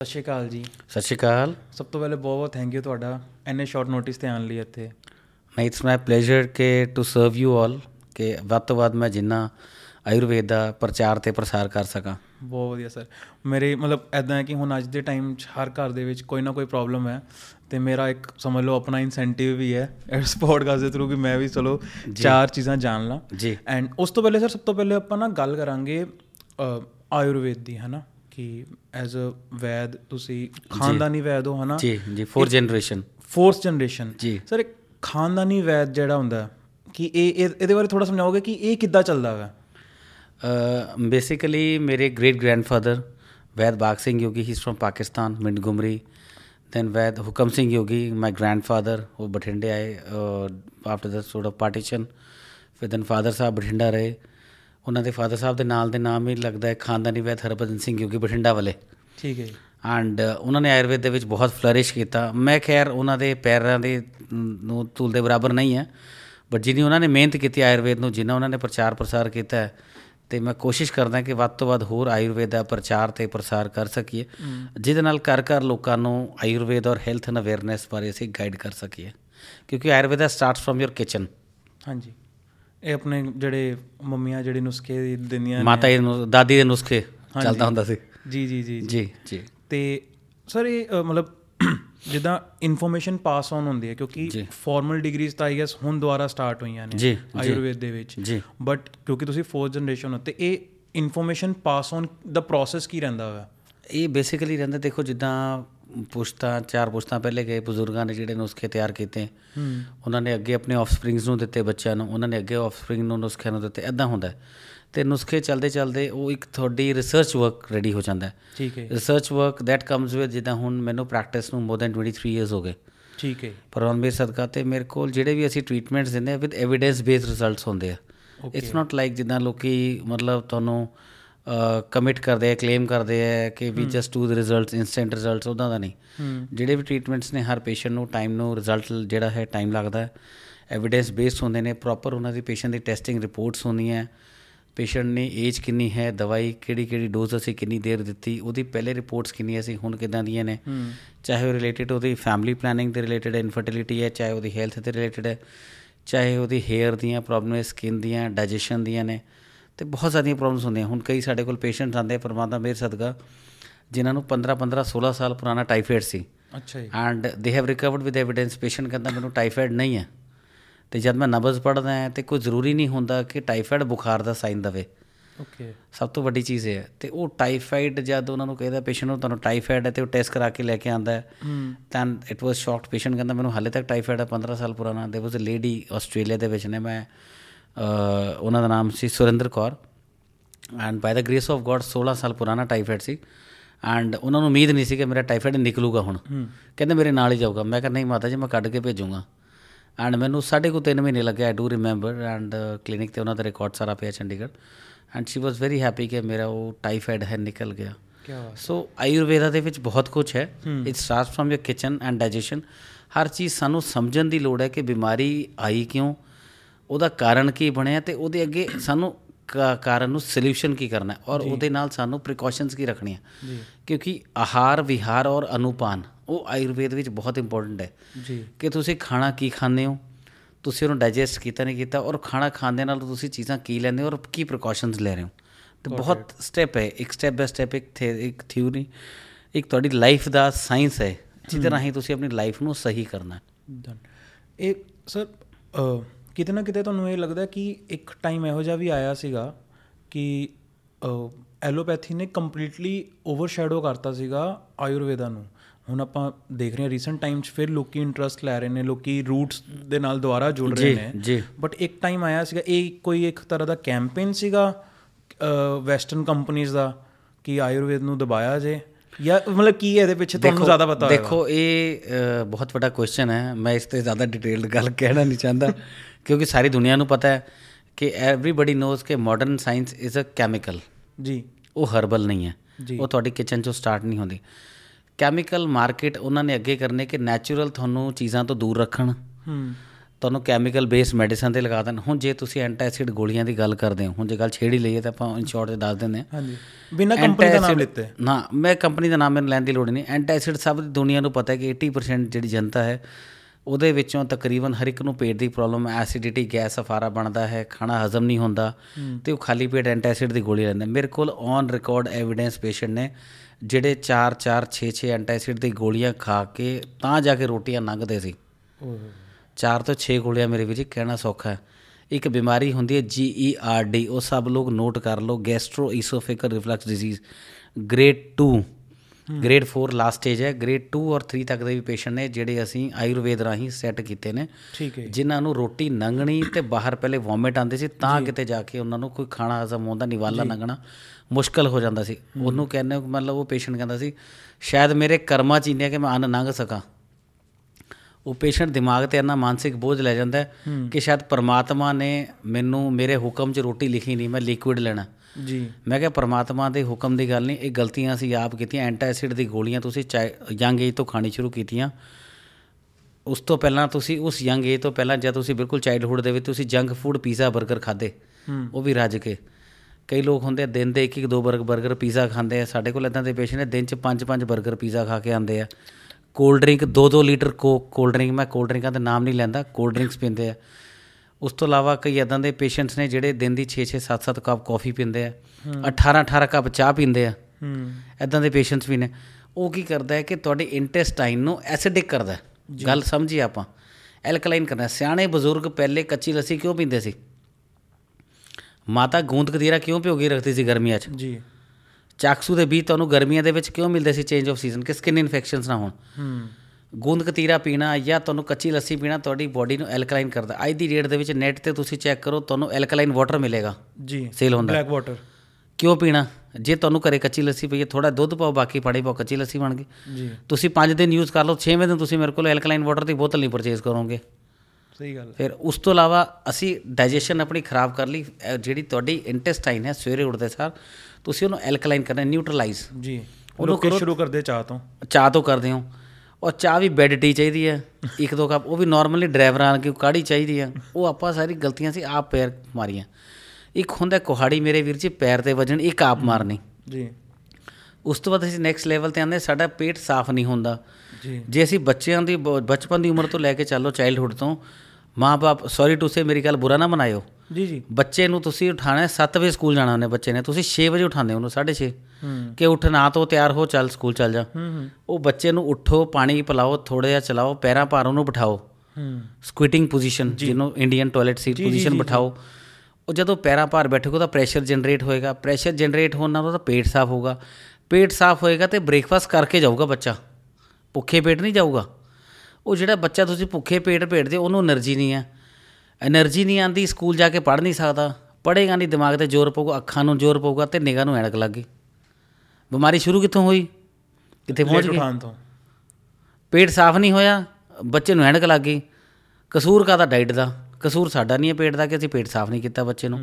ਸਤਿ ਸ਼੍ਰੀ ਅਕਾਲ ਜੀ। ਸਤਿ ਸ਼੍ਰੀ ਅਕਾਲ। ਸਭ ਤੋਂ ਪਹਿਲੇ ਬਹੁਤ ਬਹੁਤ ਥੈਂਕ ਯੂ ਤੁਹਾਡਾ ਇੰਨੇ ਸ਼ਾਰਟ ਨੋਟਿਸ ਤੇ ਆਉਣ ਲਈ ਇੱਥੇ। ਨਹੀਂ ਇਟਸ ਮਾਈ ਪਲੇਜ਼ਰ ਕਿ ਟੂ ਸਰਵ ਯੂ ਆਲ ਕਿ ਵੱਧ ਤੋਂ ਵੱਧ ਮੈਂ ਜਿੰਨਾ ਆਯੁਰਵੇਦ ਦਾ ਪ੍ਰਚਾਰ ਤੇ ਪ੍ਰਸਾਰ ਕਰ ਸਕਾਂ। ਬਹੁਤ ਵਧੀਆ ਸਰ ਮੇਰੇ ਮਤਲਬ ਐਦਾਂ ਹੈ ਕਿ ਹੁਣ ਅੱਜ ਦੇ ਟਾਈਮ 'ਚ ਹਰ ਘਰ ਦੇ ਵਿੱਚ ਕੋਈ ਨਾ ਕੋਈ ਪ੍ਰੋਬਲਮ ਹੈ ਤੇ ਮੇਰਾ ਇੱਕ ਸਮਝ ਲਓ ਆਪਣਾ ਇਨਸੈਂਟਿਵ ਵੀ ਹੈ ਇਸ ਪੋਡਕਾਸਟ ਦੇ ਥਰੂ ਕਿ ਮੈਂ ਵੀ ਚਲੋ ਚਾਰ ਚੀਜ਼ਾਂ ਜਾਣ ਲਾਂ। ਜੀ। ਐਂਡ ਉਸ ਤੋਂ ਪਹਿਲੇ ਸਰ ਸਭ ਤੋਂ ਪਹਿਲੇ ਆਪਾਂ ਨਾ ਗੱਲ ਕਰਾਂਗੇ ਆਯੁਰਵੇਦ ਦੀ ਹਨਾ ਕਿ ਐਜ਼ ਅ ਵੈਦ ਤੁਸੀਂ ਖਾਨਦਾਨੀ ਵੈਦ ਹੋ ਹਨਾ? ਜੀ ਜੀ ਫੋਰ ਜਨਰੇਸ਼ਨ ਫੋਰਥ ਜਨਰੇਸ਼ਨ ਜੀ। ਸਰ ਇੱਕ ਖਾਨਦਾਨੀ ਵੈਦ ਜਿਹੜਾ ਹੁੰਦਾ ਕਿ ਇਹ ਇਹ- ਇਹਦੇ ਬਾਰੇ ਥੋੜਾ ਸਮਝਾਓਗੇ ਕਿ ਇਹ ਕਿੱਦਾਂ ਚੱਲਦਾ ਹੈ ਬੇਸਿਕਲੀ ਮੇਰੇ ਗ੍ਰੇਟ ਗ੍ਰੈਂਡਫਾਦਰ ਵੈਦ ਬਾਗ ਸਿੰਘ ਯੋਗੀ ਹੀ ਫਰਮ ਪਾਕਿਸਤਾਨ ਮਿੰਟਗੁਮਰੀ। ਦੈਨ ਵੈਦ ਹੁਕਮ ਸਿੰਘ ਯੋਗੀ ਮਾਈ ਗ੍ਰੈਂਡਫਾਦਰ ਉਹ ਬਠਿੰਡੇ ਆਏ after the sort of partition ਫਿਰ ਦੈਨ ਫਾਦਰ ਸਾਹਿਬ ਬਠਿੰਡਾ ਰਹੇ। ਉਹਨਾਂ ਦੇ ਫਾਦਰ ਸਾਹਿਬ ਦੇ ਨਾਲ ਦੇ ਨਾਮ ਹੀ ਲੱਗਦਾ ਹੈ ਖਾਨਦਾਨੀ ਵੈਦ ਹਰਭਜਨ ਸਿੰਘ ਯੋਗੀ ਬਠਿੰਡਾ ਵਾਲੇ। ਠੀਕ ਹੈ ਜੀ। ਐਂਡ ਉਹਨਾਂ ਨੇ ਆਯੁਰਵੇਦ ਦੇ ਵਿੱਚ ਬਹੁਤ ਫਲਰਿਸ਼ ਕੀਤਾ। ਮੈਂ ਖੈਰ ਉਹਨਾਂ ਦੇ ਪੈਰਾਂ ਦੇ ਨ- ਨੂੰ ਤੂਲ ਦੇ ਬਰਾਬਰ ਨਹੀਂ ਹੈ ਬਟ ਜਿੰਨੀ ਉਹਨਾਂ ਨੇ ਮਿਹਨਤ ਕੀਤੀ ਆਯੁਰਵੇਦ ਨੂੰ ਜਿੰਨਾ ਉਹਨਾਂ ਨੇ ਪ੍ਰਚਾਰ ਪ੍ਰਸਾਰ ਕੀਤਾ ਹੈ, ਤੇ ਮੈਂ ਕੋਸ਼ਿਸ਼ ਕਰਦਾ ਕਿ ਵੱਧ ਤੋਂ ਵੱਧ ਹੋਰ ਆਯੁਰਵੇਦ ਦਾ ਪ੍ਰਚਾਰ ਤੇ ਪ੍ਰਸਾਰ ਕਰ ਸਕੀਏ ਜਿਹਦੇ ਨਾਲ ਘਰ ਘਰ ਲੋਕਾਂ ਨੂੰ ਆਯੁਰਵੇਦ ਔਰ ਹੈਲਥ ਐਂਡ ਅਵੇਅਰਨੈਸ ਬਾਰੇ ਅਸੀਂ ਗਾਈਡ ਕਰ ਸਕੀਏ। ਕਿਉਂਕਿ Ayurveda starts from your kitchen ਹਾਂਜੀ। ਇਹ ਆਪਣੇ ਜਿਹੜੇ ਮੰਮੀਆਂ ਜਿਹੜੇ ਨੁਸਖੇ ਦਿੰਦੀਆਂ ਨੇ। ਮਾਤਾ ਜੀ ਨੂੰ ਦਾਦੀ ਦੇ ਨੁਸਖੇ ਚੱਲਦਾ ਹੁੰਦਾ ਸੀ। ਜੀ ਜੀ ਜੀ ਜੀ। ਜੀ ਤੇ ਸਰ ਇਹ ਮਤਲਬ ਜਿੱਦਾਂ ਇਨਫੋਰਮੇਸ਼ਨ ਪਾਸ ਆਨ ਹੁੰਦੀ ਹੈ ਕਿਉਂਕਿ। ਫਾਰਮਲ ਡਿਗਰੀਜ਼ ਤਾਂ ਆਈ ਗੈਸ ਹੁਣ ਦੁਬਾਰਾ ਸਟਾਰਟ ਹੋਈਆਂ ਨੇ। ਆਯੁਰਵੇਦ ਦੇ ਵਿੱਚ। ਬਟ ਕਿਉਂਕਿ ਤੁਸੀਂ ਫੋਰਥ ਜਨਰੇਸ਼ਨ ਹੋ ਤੇ ਇਹ ਇਨਫੋਰਮੇਸ਼ਨ ਪਾਸ ਆਨ ਦਾ ਪ੍ਰੋਸੈਸ ਕੀ ਰਹਿੰਦਾ ਵਾ? ਇਹ ਬੇਸਿਕਲੀ ਰਹਿੰਦਾ ਦੇਖੋ ਜਿੱਦਾਂ ਪੁਸ਼ਤਾਂ ਚਾਰ ਪੁਸ਼ਤਾਂ ਪਹਿਲੇ ਗਏ ਬਜ਼ੁਰਗਾਂ ਨੇ ਜਿਹੜੇ ਨੁਸਖੇ ਤਿਆਰ ਕੀਤੇ। ਉਹਨਾਂ ਨੇ ਅੱਗੇ ਆਪਣੇ ਆਫਸਪ੍ਰਿੰਗਸ ਨੂੰ ਦਿੱਤੇ ਬੱਚਿਆਂ ਨੂੰ ਉਹਨਾਂ ਨੇ ਅੱਗੇ ਆਫਸਪ੍ਰਿੰਗ ਨੂੰ ਨੁਸਖਿਆਂ ਨੂੰ ਦਿੱਤੇ ਐਦਾਂ ਹੁੰਦਾ। ਤੇ ਨੁਸਖੇ ਚੱਲਦੇ ਚੱਲਦੇ ਉਹ ਇੱਕ ਤੁਹਾਡੀ ਰਿਸਰਚ ਵਰਕ ਰੈਡੀ ਹੋ ਜਾਂਦਾ। ਹੈ ਠੀਕ ਹੈ। Research work that comes with ਜਿੱਦਾਂ ਹੁਣ ਮੈਨੂੰ ਪ੍ਰੈਕਟਿਸ ਨੂੰ ਮੋਰ ਦੈਨ 23 ਇਅਰਸ ਹੋ ਗਏ। ਠੀਕ ਹੈ। ਪਰਵਾਨਵੀਰ ਸਦਕਾ ਤੇ ਮੇਰੇ ਕੋਲ ਜਿਹੜੇ ਵੀ ਅਸੀਂ ਟ੍ਰੀਟਮੈਂਟਸ ਦਿੰਦੇ ਆ ਵਿਦ ਐਵੀਡੈਂਸ ਬੇਸਡ ਰਿਜ਼ਲਟਸ ਹੁੰਦੇ ਆ। ਇਟਸ ਨਾਟ ਲਾਈਕ ਜਿੱਦਾਂ ਲੋਕੀ ਮਤਲਬ ਤੁਹਾਨੂੰ ਕਮਿਟ ਕਰਦੇ ਆ ਕਲੇਮ ਕਰਦੇ ਆ ਕਿ we just to the results instant results ਉਹਦਾ ਦਾ ਨਹੀਂ। ਜਿਹੜੇ ਵੀ ਟ੍ਰੀਟਮੈਂਟਸ ਨੇ ਹਰ ਪੇਸ਼ੈਂਟ ਨੂੰ ਟਾਈਮ ਨੂੰ ਰਿਜ਼ਲਟ ਜਿਹੜਾ ਹੈ ਟਾਈਮ ਲੱਗਦਾ ਹੈ। ਐਵੀਡੈਂਸ ਬੇਸਡ ਹੁੰਦੇ ਨੇ ਪ੍ਰੋਪਰ ਉਹਨਾਂ ਦੀ ਪੇਸ਼ੈਂਟ ਦੀ ਟੈਸਟਿੰਗ ਰਿਪੋਰਟਸ ਹੁੰਦੀਆਂ ਪੇਸ਼ੈਂਟ ਨੇ ਏਜ ਕਿੰਨੀ ਹੈ ਦਵਾਈ ਕਿਹੜੀ ਕਿਹੜੀ ਡੋਜ਼ ਅਸੀਂ ਕਿੰਨੀ ਦੇਰ ਦਿੱਤੀ ਉਹਦੀ ਪਹਿਲੇ ਰਿਪੋਰਟਸ ਕਿੰਨੀਆਂ ਸੀ ਹੁਣ ਕਿਦਾਂ ਦੀਆਂ ਨੇ। ਚਾਹੇ ਉਹ ਰਿਲੇਟਡ ਉਹਦੀ ਫੈਮਿਲੀ ਪਲੈਨਿੰਗ ਦੇ ਰਿਲੇਟਡ ਹੈ ਇਨਫਰਟੀਲਿਟੀ ਹੈ ਚਾਹੇ ਉਹਦੀ ਹੈਲਥ ਦੇ ਰਿਲੇਟਡ ਹੈ ਚਾਹੇ ਉਹਦੀ ਹੇਅਰ ਦੀਆਂ ਪ੍ਰੋਬਲਮ ਹੈ ਸਕਿਨ ਦੀਆਂ ਡਾਈਜੈਸ਼ਨ ਦੀਆਂ ਨੇ। ਤੇ ਬਹੁਤ ਸਾਰੀਆਂ ਪ੍ਰੋਬਲਮਸ ਹੁੰਦੀਆਂ। ਹੁਣ ਕਈ ਸਾਡੇ ਕੋਲ ਪੇਸ਼ੈਂਟਸ ਆਉਂਦੇ ਆ ਪਰਮਾਤਮਾ ਮੇਰ ਸਦਕਾ ਜਿਨ੍ਹਾਂ ਨੂੰ 15 15 16 ਸਾਲ ਪੁਰਾਣਾ ਟਾਈਫਾਇਡ ਸੀ। ਅੱਛਾ ਜੀ। And they have recovered with evidence patient ਕਹਿੰਦਾ ਮੈਨੂੰ ਟਾਈਫਾਇਡ ਨਹੀਂ ਹੈ। ਤੇ ਜਦ ਮੈਂ ਨਬਜ਼ ਪੜਦਾ ਹਾਂ ਤੇ ਕੋਈ ਜ਼ਰੂਰੀ ਨਹੀਂ ਹੁੰਦਾ ਕਿ ਟਾਈਫਾਇਡ ਬੁਖਾਰ ਦਾ ਸਾਈਨ ਦਵੇ। ਓਕੇ ਸਭ ਤੋਂ ਵੱਡੀ ਚੀਜ਼ ਇਹ ਹੈ। ਤੇ ਉਹ ਟਾਈਫਾਇਡ ਜਦ ਉਹਨਾਂ ਨੂੰ ਕਹਿੰਦਾ ਪੇਸ਼ੈਂਟ ਨੂੰ ਤੁਹਾਨੂੰ ਟਾਈਫਾਇਡ ਹੈ ਤੇ ਉਹ ਟੈਸਟ ਕਰਾ ਕੇ ਲੈ ਕੇ ਆਂਦਾ ਹੈ। ਤਾਂ ਇਟ ਵਾਸ ਸ਼ੌਕਡ ਪੇਸ਼ੈਂਟ ਕਹਿੰਦਾ ਮੈਨੂੰ ਹਾਲੇ ਤੱਕ ਟਾਈਫਾਇਡ ਹੈ 15 ਸਾਲ ਪੁਰਾਣਾ। ਦੇ ਵਾਸ ਅ ਲੇਡੀ ਆਸਟ੍ਰੇਲੀਆ ਦੇ ਵਿੱਚ ਨੇ ਮੈਂ। ਉਹਨਾਂ ਦਾ ਨਾਮ ਸੀ Surinder Kaur and by the grace of God 16 ਸਾਲ ਪੁਰਾਣਾ ਟਾਈਫਾਇਡ ਸੀ ਐਂਡ ਉਹਨਾਂ ਨੂੰ ਉਮੀਦ ਨਹੀਂ ਸੀ ਕਿ ਮੇਰਾ ਟਾਈਫਾਇਡ ਨਿਕਲੂਗਾ ਹੁਣ ਕਹਿੰਦੇ ਮੇਰੇ ਨਾਲ ਹੀ ਜਾਊਗਾ ਮੈਂ ਕਿਹਾ ਨਹੀਂ ਮਾਤਾ ਜੀ ਮੈਂ ਕੱਢ ਕੇ ਭੇਜੂੰਗਾ ਐਂਡ ਮੈਨੂੰ ਸਾਢੇ ਕੁ ਤਿੰਨ ਮਹੀਨੇ ਲੱਗੇ I do remember and clinic ਤੇ ਉਹਨਾਂ ਦਾ ਰਿਕਾਰਡ ਸਾਰਾ ਪਿਆ Chandigarh and she was very happy ਕਿ ਮੇਰਾ ਉਹ ਟਾਈਫਾਇਡ ਹੈ ਨਿਕਲ ਗਿਆ ਸੋ ਆਯੁਰਵੇਦਾ ਦੇ ਵਿੱਚ ਬਹੁਤ ਕੁਝ ਹੈ it starts from your kitchen and digestion ਹਰ ਚੀਜ਼ ਸਾਨੂੰ ਸਮਝਣ ਦੀ ਲੋੜ ਹੈ ਕਿ ਬਿਮਾਰੀ ਆਈ ਕਿਉਂ ਉਹਦਾ ਕਾਰਨ ਕੀ ਬਣਿਆ ਤੇ ਉਹਦੇ ਅੱਗੇ ਸਾਨੂੰ ਕਾਰਨ ਨੂੰ ਸੋਲੂਸ਼ਨ ਕੀ ਕਰਨਾ ਹੈ ਔਰ ਉਹਦੇ ਨਾਲ ਸਾਨੂੰ ਪ੍ਰੀਕਾਸ਼ਨਸ ਕੀ ਰੱਖਣੀਆਂ ਜੀ। ਕਿਉਂਕਿ ਆਹਾਰ ਵਿਹਾਰ ਔਰ ਅਨੁਪਾਨ ਉਹ ਆਯੁਰਵੇਦ ਵਿੱਚ ਬਹੁਤ ਇੰਪੋਰਟੈਂਟ ਹੈ। ਜੀ। ਕਿ ਤੁਸੀਂ ਖਾਣਾ ਕੀ ਖਾਂਦੇ ਹੋ? ਤੁਸੀਂ ਉਹਨੂੰ ਡਾਈਜੈਸਟ ਕੀਤਾ ਨਹੀਂ ਕੀਤਾ ਔਰ ਖਾਣਾ ਖਾਣ ਦੇ ਨਾਲ ਤੁਸੀਂ ਚੀਜ਼ਾਂ ਕੀ ਲੈਂਦੇ ਹੋ ਔਰ ਕੀ ਪ੍ਰੀਕਾਸ਼ਨਸ ਲੈ ਰਹੇ ਹੋ? ਤੇ ਬਹੁਤ ਸਟੈਪ ਹੈ। ਇੱਕ ਸਟੈਪ ਬਾਈ ਸਟੈਪ ਇੱਕ ਇੱਕ ਥਿਊਰੀ ਇੱਕ ਤੁਹਾਡੀ ਲਾਈਫ ਦਾ ਸਾਇੰਸ ਹੈ। ਜਿਹਦੇ ਰਾਹੀਂ ਤੁਸੀਂ ਆਪਣੀ ਲਾਈਫ ਨੂੰ ਸਹੀ ਕਰਨਾ ਹੈ। ਇਹ ਸਰ ਕਿਤੇ ਨਾ ਕਿਤੇ ਤੁਹਾਨੂੰ ਇਹ ਲੱਗਦਾ ਕਿ ਇੱਕ ਟਾਈਮ ਇਹੋ ਜਿਹਾ ਵੀ ਆਇਆ ਸੀਗਾ ਕਿ ਐਲੋਪੈਥੀ ਨੇ ਕੰਪਲੀਟਲੀ ਓਵਰਸ਼ੈਡੋ ਕਰਤਾ ਸੀਗਾ ਆਯੁਰਵੇਦਾ ਨੂੰ। ਹੁਣ ਆਪਾਂ ਦੇਖ ਰਹੇ ਹਾਂ ਰੀਸੈਂਟ ਟਾਈਮ 'ਚ ਫਿਰ ਲੋਕੀ ਇੰਟਰਸਟ ਲੈ ਰਹੇ ਨੇ ਲੋਕੀ ਰੂਟਸ ਦੇ ਨਾਲ ਦੁਬਾਰਾ ਜੁੜ ਰਹੇ ਨੇ। ਬਟ ਇੱਕ ਟਾਈਮ ਆਇਆ ਸੀਗਾ ਇਹ ਕੋਈ ਇੱਕ ਤਰ੍ਹਾਂ ਦਾ ਕੈਂਪੇਨ ਸੀਗਾ ਵੈਸਟਰਨ ਕੰਪਨੀਆਂ ਦਾ ਕਿ ਆਯੁਰਵੇਦ ਨੂੰ ਦਬਾਇਆ ਜੇ? ਜਾਂ ਮਤਲਬ ਕੀ ਹੈ ਇਹਦੇ ਪਿੱਛੇ ਤੁਹਾਨੂੰ ਜ਼ਿਆਦਾ ਪਤਾ ਹੋਵੇਗਾ ਦੇਖੋ ਇਹ ਬਹੁਤ ਵੱਡਾ ਕੁਐਸਚਨ ਹੈ। ਮੈਂ ਇਸ ਤੇ ਜ਼ਿਆਦਾ ਡਿਟੇਲਡ ਗੱਲ ਕਹਿਣਾ ਨਹੀਂ ਚਾਹੁੰਦਾ। ਕਿਉਂਕਿ ਸਾਰੀ ਦੁਨੀਆ ਨੂੰ ਪਤਾ ਹੈ ਕਿ ਐਵਰੀਬਾਡੀ ਨੋਜ਼ ਕਿ modern science is a chemical ਜੀ ਉਹ ਹਰਬਲ ਨਹੀਂ ਹੈ। ਉਹ ਤੁਹਾਡੀ ਕਿਚਨ ਚੋਂ ਸਟਾਰਟ ਨਹੀਂ ਹੁੰਦੀ ਕੈਮੀਕਲ ਮਾਰਕੀਟ ਉਹਨਾਂ ਨੇ ਅੱਗੇ ਕਰਨੇ ਕਿ ਨੈਚੁਰਲ ਤੁਹਾਨੂੰ ਚੀਜ਼ਾਂ ਤੋਂ ਦੂਰ ਰੱਖਣ ਹੂੰ ਤੁਹਾਨੂੰ ਕੈਮੀਕਲ ਬੇਸਡ ਮੈਡੀਸਨ ਤੇ ਲਗਾ ਦੇਣ ਹੁਣ ਜੇ ਤੁਸੀਂ ਐਂਟੀਐਸਿਡ ਗੋਲੀਆਂ ਦੀ ਗੱਲ ਕਰਦੇ ਹੋ ਹੁਣ ਜੇ ਗੱਲ ਛੇੜੀ ਲਈਏ ਤਾਂ ਆਪਾਂ ਇਨ ਸ਼ਾਰਟ ਤੇ ਦੱਸ ਦਿੰਦੇ ਹਾਂ ਹਾਂਜੀ ਬਿਨਾਂ ਕੰਪਨੀ ਦਾ ਨਾਮ ਲਿੱਤੇ ਨਾ ਮੈਂ ਕੰਪਨੀ ਦਾ ਨਾਮ ਮੈਨੂੰ ਲੈਣ ਦੀ ਲੋੜ ਨਹੀਂ ਐਂਟੀਐਸਿਡ ਸਭ ਦੀ ਦੁਨੀਆ ਨੂੰ ਪਤਾ ਹੈ ਕਿ 80% ਜਿਹੜੀ ਜਨਤਾ ਹੈ ਉਹਦੇ ਵਿੱਚੋਂ ਤਕਰੀਬਨ ਹਰ ਇੱਕ ਨੂੰ ਪੇਟ ਦੀ ਪ੍ਰੋਬਲਮ ਐਸਿਡਿਟੀ ਗੈਸ ਅਫਾਰਾ ਬਣਦਾ ਹੈ ਖਾਣਾ ਹਜ਼ਮ ਨਹੀਂ ਹੁੰਦਾ ਤੇ ਉਹ ਖਾਲੀ ਪੇਟ ਐਂਟੀਐਸਿਡ ਦੀ ਗੋਲੀ ਲੈਂਦੇ ਮੇਰੇ ਕੋਲ ਔਨ ਰਿਕਾਰਡ ਐਵੀਡੈਂਸ ਪੇਸ਼ੈਂਟ ਨੇ ਜਿਹੜੇ 4 4 6 6 ਐਂਟੀਐਸਿਡ ਦੀ ਗੋਲੀਆਂ ਖਾ ਕੇ ਤਾਂ ਜਾ ਕੇ ਰੋਟੀਆਂ ਲੰਘਦੇ ਸੀ। 4 ਤੋਂ 6 ਗੋਲੀਆਂ ਮੇਰੇ ਵਿੱਚ ਕਹਿਣਾ ਸੌਖਾ ਹੈ। ਇੱਕ ਬਿਮਾਰੀ ਹੁੰਦੀ ਹੈ ਜੀ ਈ ਆਰ ਡੀ ਉਹ ਸਭ ਲੋਕ ਨੋਟ ਕਰ ਲਓ gastro oesophageal reflux disease grade 2 grade 4 last stage ਹੈ। ਗ੍ਰੇਡ 2 ਔਰ 3 ਤੱਕ ਦੇ ਵੀ ਪੇਸ਼ੈਂਟ ਨੇ ਜਿਹੜੇ ਅਸੀਂ ਆਯੁਰਵੇਦ ਰਾਹੀਂ ਸੈੱਟ ਕੀਤੇ ਨੇ। ਠੀਕ ਹੈ। ਜਿਨ੍ਹਾਂ ਨੂੰ ਰੋਟੀ ਲੰਘਣੀ ਤੇ ਬਾਹਰ ਪਹਿਲੇ ਵੋਮਿਟ ਆਉਂਦੇ ਸੀ ਤਾਂ ਕਿਤੇ ਜਾ ਕੇ ਉਹਨਾਂ ਨੂੰ ਕੋਈ ਖਾਣਾ ਹਜ਼ਮ ਹੁੰਦਾ ਨਿਵਾਲਾ ਲੰਘਣਾ ਮੁਸ਼ਕਲ ਹੋ ਜਾਂਦਾ ਸੀ। ਉਹਨੂੰ ਕਹਿੰਦੇ ਮਤਲਬ ਉਹ ਪੇਸ਼ੈਂਟ ਕਹਿੰਦਾ ਸੀ ਸ਼ਾਇਦ ਮੇਰੇ ਕਰਮਾਂ ਚ ਇੰਨੇ ਕਿ ਮੈਂ ਅੰਨ ਲੰਘ ਸਕਾਂ। ਉਹ ਪੇਸ਼ੈਂਟ ਦਿਮਾਗ ਤੇ ਇੰਨਾ ਮਾਨਸਿਕ ਬੋਝ ਲੈ ਜਾਂਦਾ ਕਿ ਸ਼ਾਇਦ ਪਰਮਾਤਮਾ ਨੇ ਮੈਨੂੰ ਮੇਰੇ ਹੁਕਮ 'ਚ ਰੋਟੀ ਲਿਖੀ ਨਹੀਂ ਮੈਂ ਲਿਕੁਇਡ ਲੈਣਾ। ਜੀ। ਮੈਂ ਕਿਹਾ ਪਰਮਾਤਮਾ ਦੇ ਹੁਕਮ ਦੀ ਗੱਲ ਨਹੀਂ ਇਹ ਗਲਤੀਆਂ ਅਸੀਂ ਆਪ ਕੀਤੀਆਂ ਐਂਟਾਐਸਿਡ ਦੀ ਗੋਲੀਆਂ ਤੁਸੀਂ ਯੰਗ ਏਜ ਤੋਂ ਖਾਣੀ ਸ਼ੁਰੂ ਕੀਤੀਆਂ। ਉਸ ਤੋਂ ਪਹਿਲਾਂ ਤੁਸੀਂ ਉਸ ਯੰਗ ਏਜ ਤੋਂ ਪਹਿਲਾਂ ਜਦ ਤੁਸੀਂ ਬਿਲਕੁਲ ਚਾਈਲਡਹੂਡ ਦੇ ਵਿੱਚ ਤੁਸੀਂ ਜੰਕ ਫੂਡ ਪੀਜ਼ਾ 버ਗਰ ਖਾਦੇ ਉਹ ਵੀ ਰੱਜ ਕੇ। ਕਈ ਲੋਕ ਹੁੰਦੇ ਆ ਦਿਨ ਦੇ ਇੱਕ ਇੱਕ ਦੋ 버ਗਰ 버ਗਰ ਪੀਜ਼ਾ ਖਾਂਦੇ ਆ। ਸਾਡੇ ਕੋਲ ਇਦਾਂ ਦੇ ਪੇਸ਼ੈਂਟ ਨੇ ਦਿਨ ਚ ਪੰਜ ਪੰਜ 버ਗਰ ਪੀਜ਼ਾ ਖਾ ਕੇ ਆਉਂਦੇ ਆ। Cold drink 2-2 litre coke cold drink ਮੈਂ ਕੋਲਡ ਡਰਿੰਕਾਂ ਦਾ ਨਾਮ ਨਹੀਂ ਲੈਂਦਾ ਕੋਲਡ ਡਰਿੰਕਸ ਪੀਂਦੇ ਆ। ਉਸ ਤੋਂ ਇਲਾਵਾ ਕਈ ਇਦਾਂ ਦੇ ਪੇਸ਼ੈਂਟਸ ਨੇ ਜਿਹੜੇ ਦਿਨ ਦੀ 6-6 7-7 ਕੱਪ ਕਾਫੀ ਪੀਂਦੇ ਆ 18-18 ਕੱਪ ਚਾਹ ਪੀਂਦੇ ਆ। ਹੂੰ। ਇਦਾਂ ਦੇ ਪੇਸ਼ੈਂਟਸ ਵੀ ਨੇ। ਉਹ ਕੀ ਕਰਦਾ ਹੈ ਕਿ ਤੁਹਾਡੇ ਇੰਟੈਸਟਾਈਨ ਨੂੰ ਐਸਿਡਿਕ ਕਰਦਾ। ਗੱਲ ਸਮਝੀ ਆਪਾਂ। ਐਲਕਲਾਈਨ ਕਰਨਾ। ਸਿਆਣੇ ਬਜ਼ੁਰਗ ਪਹਿਲੇ ਕੱਚੀ ਲੱਸੀ ਕਿਉਂ ਪੀਂਦੇ ਸੀ? ਮਾਤਾ ਗੂੰਦ ਕਤੀਰਾ ਕਿਉਂ ਕੇ ਰੱਖਦੀ ਸੀ ਗਰਮੀਆਂ 'ਚ? ਜੀ। ਚਾਕਸੂ ਦੇ ਬੀਜ ਤੁਹਾਨੂੰ ਗਰਮੀਆਂ ਦੇ ਵਿੱਚ ਕਿਉਂ ਮਿਲਦੇ ਸੀ ਚੇਂਜ ਆਫ ਸੀਜ਼ਨ ਕਿ ਸਕਿਨ ਇਨਫੈਕਸ਼ਨਸ ਨਾ ਹੋਣ। ਹੂੰ। ਗੂੰਦ ਕਤੀਰਾ ਪੀਣਾ ਜਾਂ ਤੁਹਾਨੂੰ ਕੱਚੀ ਲੱਸੀ ਪੀਣਾ ਤੁਹਾਡੀ ਬਾਡੀ ਨੂੰ ਐਲਕਲਾਈਨ ਕਰਦਾ। ਅੱਜ ਦੀ ਡੇਟ ਦੇ ਵਿੱਚ ਨੈਟ ਤੇ ਤੁਸੀਂ ਚੈੱਕ ਕਰੋ ਤੁਹਾਨੂੰ ਐਲਕਲਾਈਨ ਵਾਟਰ ਮਿਲੇਗਾ। ਜੀ ਸੇਲ ਹੁੰਦਾ। ਬਲੈਕ ਵਾਟਰ ਕਿਉਂ ਪੀਣਾ? ਜੇ ਤੁਹਾਨੂੰ ਘਰੇ ਕੱਚੀ ਲੱਸੀ ਪਈ ਹੈ ਥੋੜਾ ਦੁੱਧ ਪਾਓ ਬਾਕੀ ਪਾਣੀ ਪਾਓ ਕੱਚੀ ਲੱਸੀ ਬਣ ਗਈ। ਜੀ। ਤੁਸੀਂ 5 ਦਿਨ ਯੂਜ਼ ਕਰ ਲਓ 6ਵੇਂ ਦਿਨ ਤੁਸੀਂ ਮੇਰੇ ਕੋਲ ਐਲਕਲਾਈਨ ਵਾਟਰ ਦੀ ਬੋਤਲ ਨਹੀਂ ਪਰਚੇਜ਼ ਕਰੋਗੇ। ਸਹੀ ਗੱਲ। ਫਿਰ ਉਸ ਤੋਂ ਇਲਾਵਾ ਅਸੀਂ ਡਾਈਜੈਸ਼ਨ ਆਪਣੀ ਖਰਾਬ ਕਰ ਲਈ। ਜਿਹੜੀ ਤੁਹਾਡੀ ਇੰਟੈਸਟਾਈਨ ਹੈ ਸਵੇਰੇ ਉੱਠਦੇ ਸਾਰ ਤੁਸੀਂ ਉਹਨੂੰ ਐਲਕਲਾਈਨ ਕਰਨਾ ਨਿਊਟਰਲਾਈਜ਼ ਜੀ। ਉਹਨੂੰ ਕਿ ਸ਼ੁਰੂ ਕਰਦੇ ਚਾਹ ਤੋਂ। ਚਾਹ ਤੋਂ ਕਰਦੇ ਹੋ। ਔਰ ਚਾਹ ਵੀ ਬੈੱਡ ਟੀ ਚਾਹੀਦੀ ਹੈ। ਇੱਕ ਦੋ ਕੱਪ ਉਹ ਵੀ ਨਾਰਮਲੀ ਡਰਾਈਵਰਾਂ ਕਿ ਕਾੜੀ ਚਾਹੀਦੀ ਹੈ। ਉਹ ਆਪਾਂ ਸਾਰੀ ਗਲਤੀਆਂ ਸੀ ਆਪ ਪੈਰ ਮਾਰੀਆਂ। ਇੱਕ ਹੁੰਦਾ ਕੁਹਾੜੀ ਮੇਰੇ ਵੀਰ ਜੀ ਪੈਰ ਤੇ ਵਜਣ ਇੱਕ ਆਪ ਮਾਰਨੀ। ਜੀ। ਉਸ ਤੋਂ ਬਾਅਦ ਅਸੀਂ ਨੈਕਸਟ ਲੈਵਲ ਤੇ ਆਂਦੇ ਸਾਡਾ ਪੇਟ ਸਾਫ਼ ਨਹੀਂ ਹੁੰਦਾ। ਜੀ। ਜੇ ਅਸੀਂ ਬੱਚਿਆਂ ਦੀ ਬਚਪਨ ਦੀ ਉਮਰ ਤੋਂ ਲੈ ਕੇ ਚੱਲੋ ਚਾਈਲਡਹੁੱਡ ਤੋਂ ਮਾਂ-ਬਾਪ ਸੌਰੀ ਟੂ ਸੇ ਮੇਰੀ ਗੱਲ ਬੁਰਾ ਨਾ ਮਨਾਇਓ। ਜੀ ਜੀ। ਬੱਚੇ ਨੂੰ ਤੁਸੀਂ ਉਠਾਣਾ ਹੈ 7 ਵਜੇ ਸਕੂਲ ਜਾਣਾ ਉਹਨੇ ਬੱਚੇ ਨੇ ਤੁਸੀਂ 6 ਵਜੇ ਉਠਾਉਂਦੇ ਉਹਨੂੰ 6:30 ਕਿ ਉਠ ਨਾ ਤੋ ਤਿਆਰ ਹੋ ਚੱਲ ਸਕੂਲ ਚੱਲ ਜਾ। ਉਹ ਬੱਚੇ ਨੂੰ ਉਠੋ ਪਾਣੀ ਪਿਲਾਓ ਥੋੜਾ ਜਿਹਾ ਚਲਾਓ ਪੈਰਾਂ ਭਾਰ ਉਹਨੂੰ ਬਿਠਾਓ। ਸਕੁਇਟਿੰਗ ਪੋਜੀਸ਼ਨ ਜਿਹਨੂੰ ਇੰਡੀਅਨ ਟਾਇਲਟ ਸੀਟ ਪੋਜੀਸ਼ਨ ਬਿਠਾਓ। ਉਹ ਜਦੋਂ ਪੈਰਾਂ ਭਾਰ ਬੈਠੇਗਾ ਤਾਂ ਪ੍ਰੈਸ਼ਰ ਜਨਰੇਟ ਹੋਏਗਾ। ਪ੍ਰੈਸ਼ਰ ਜਨਰੇਟ ਹੋਣ ਨਾਲ ਉਹਦਾ ਪੇਟ ਸਾਫ਼ ਹੋਊਗਾ। ਪੇਟ ਸਾਫ਼ ਹੋਏਗਾ ਤੇ ਬ੍ਰੇਕਫਾਸਟ ਕਰਕੇ ਜਾਊਗਾ ਬੱਚਾ। ਭੁੱਖੇ ਪੇਟ ਨਹੀਂ ਜਾਊਗਾ। ਉਹ ਜਿਹੜਾ ਬੱਚਾ ਤੁਸੀਂ ਭੁੱਖੇ ਪੇਟ ਭੇਜਦੇ ਉਹਨੂੰ એનર્ਜੀ ਨਹੀਂ ਹੈ। એનર્ਜੀ ਨਹੀਂ ਆਂਦੀ ਸਕੂਲ ਜਾ ਕੇ ਪੜ੍ਹ ਨਹੀਂ ਸਕਦਾ ਪੜ੍ਹੇਗਾ ਨਹੀਂ ਦਿਮਾਗ ਤੇ ਜ਼ੋਰ ਪਊਗਾ ਅੱਖਾਂ ਨੂੰ ਜ਼ੋਰ ਪਊਗਾ ਤੇ ਨਿਗਾਹ ਨੂੰ ਐਣਕ ਲੱਗ ਗਈ ਬਿਮਾਰੀ ਸ਼ੁਰੂ ਕਿੱਥੋਂ ਹੋਈ ਕਿੱਥੇ ਪਹੁੰਚ ਗਈ ਪੇਟ ਸਾਫ਼ ਨਹੀਂ ਹੋਇਆ ਬੱਚੇ ਨੂੰ ਐਣਕ ਲੱਗ ਗਈ ਕਸੂਰ ਕਾਦਾ ਡਾਈਟ ਦਾ ਕਸੂਰ ਸਾਡਾ ਨਹੀਂ ਹੈ ਪੇਟ ਦਾ ਕਿ ਅਸੀਂ ਪੇਟ ਸਾਫ਼ ਨਹੀਂ ਕੀਤਾ ਬੱਚੇ ਨੂੰ